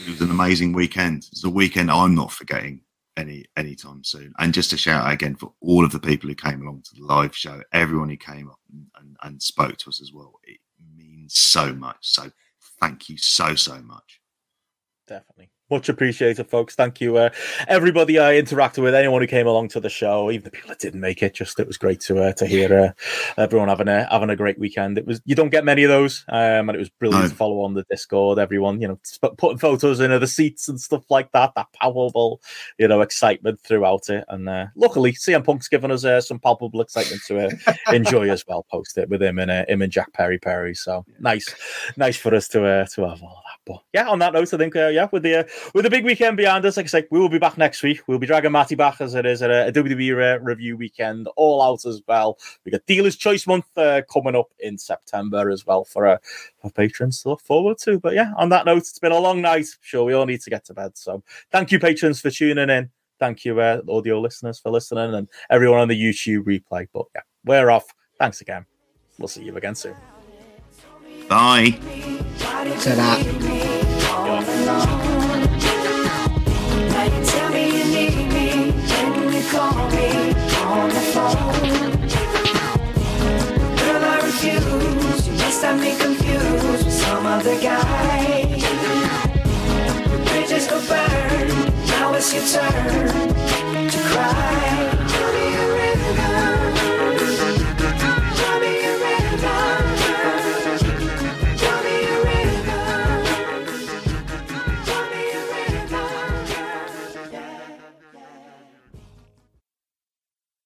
Speaker 2: It was an amazing weekend. It's a weekend I'm not forgetting any anytime soon. And just a shout out again for all of the people who came along to the live show, everyone who came up and, and, and spoke to us as well. It means so much. So thank you so so much.
Speaker 1: Definitely. Much appreciated, folks. Thank you, uh, everybody I interacted with, anyone who came along to the show, even the people that didn't make it. Just it was great to uh, to hear uh, everyone having a having a great weekend. It was you don't get many of those, um, and it was brilliant no. to follow on the Discord. Everyone, you know, putting photos in of the seats and stuff like that. That palpable, you know, excitement throughout it. And uh, luckily, CM Punk's given us uh, some palpable excitement to uh, [LAUGHS] enjoy as well. Post it with him and him and Jack Perry Perry. So nice, nice for us to to have all that. But yeah, on that note, I think yeah, with the with a big weekend behind us, like I said, we will be back next week. We'll be dragging Matty back as it is a, a WWE review weekend, all out as well. We got Dealer's Choice Month uh, coming up in September as well for uh, for patrons to look forward to. But yeah, on that note, it's been a long night. Sure, we all need to get to bed. So thank you, patrons, for tuning in. Thank you, uh, audio listeners, for listening, and everyone on the YouTube replay. But yeah, we're off. Thanks again. We'll see you again soon.
Speaker 2: Bye.
Speaker 3: Ta-da. It's your turn to cry.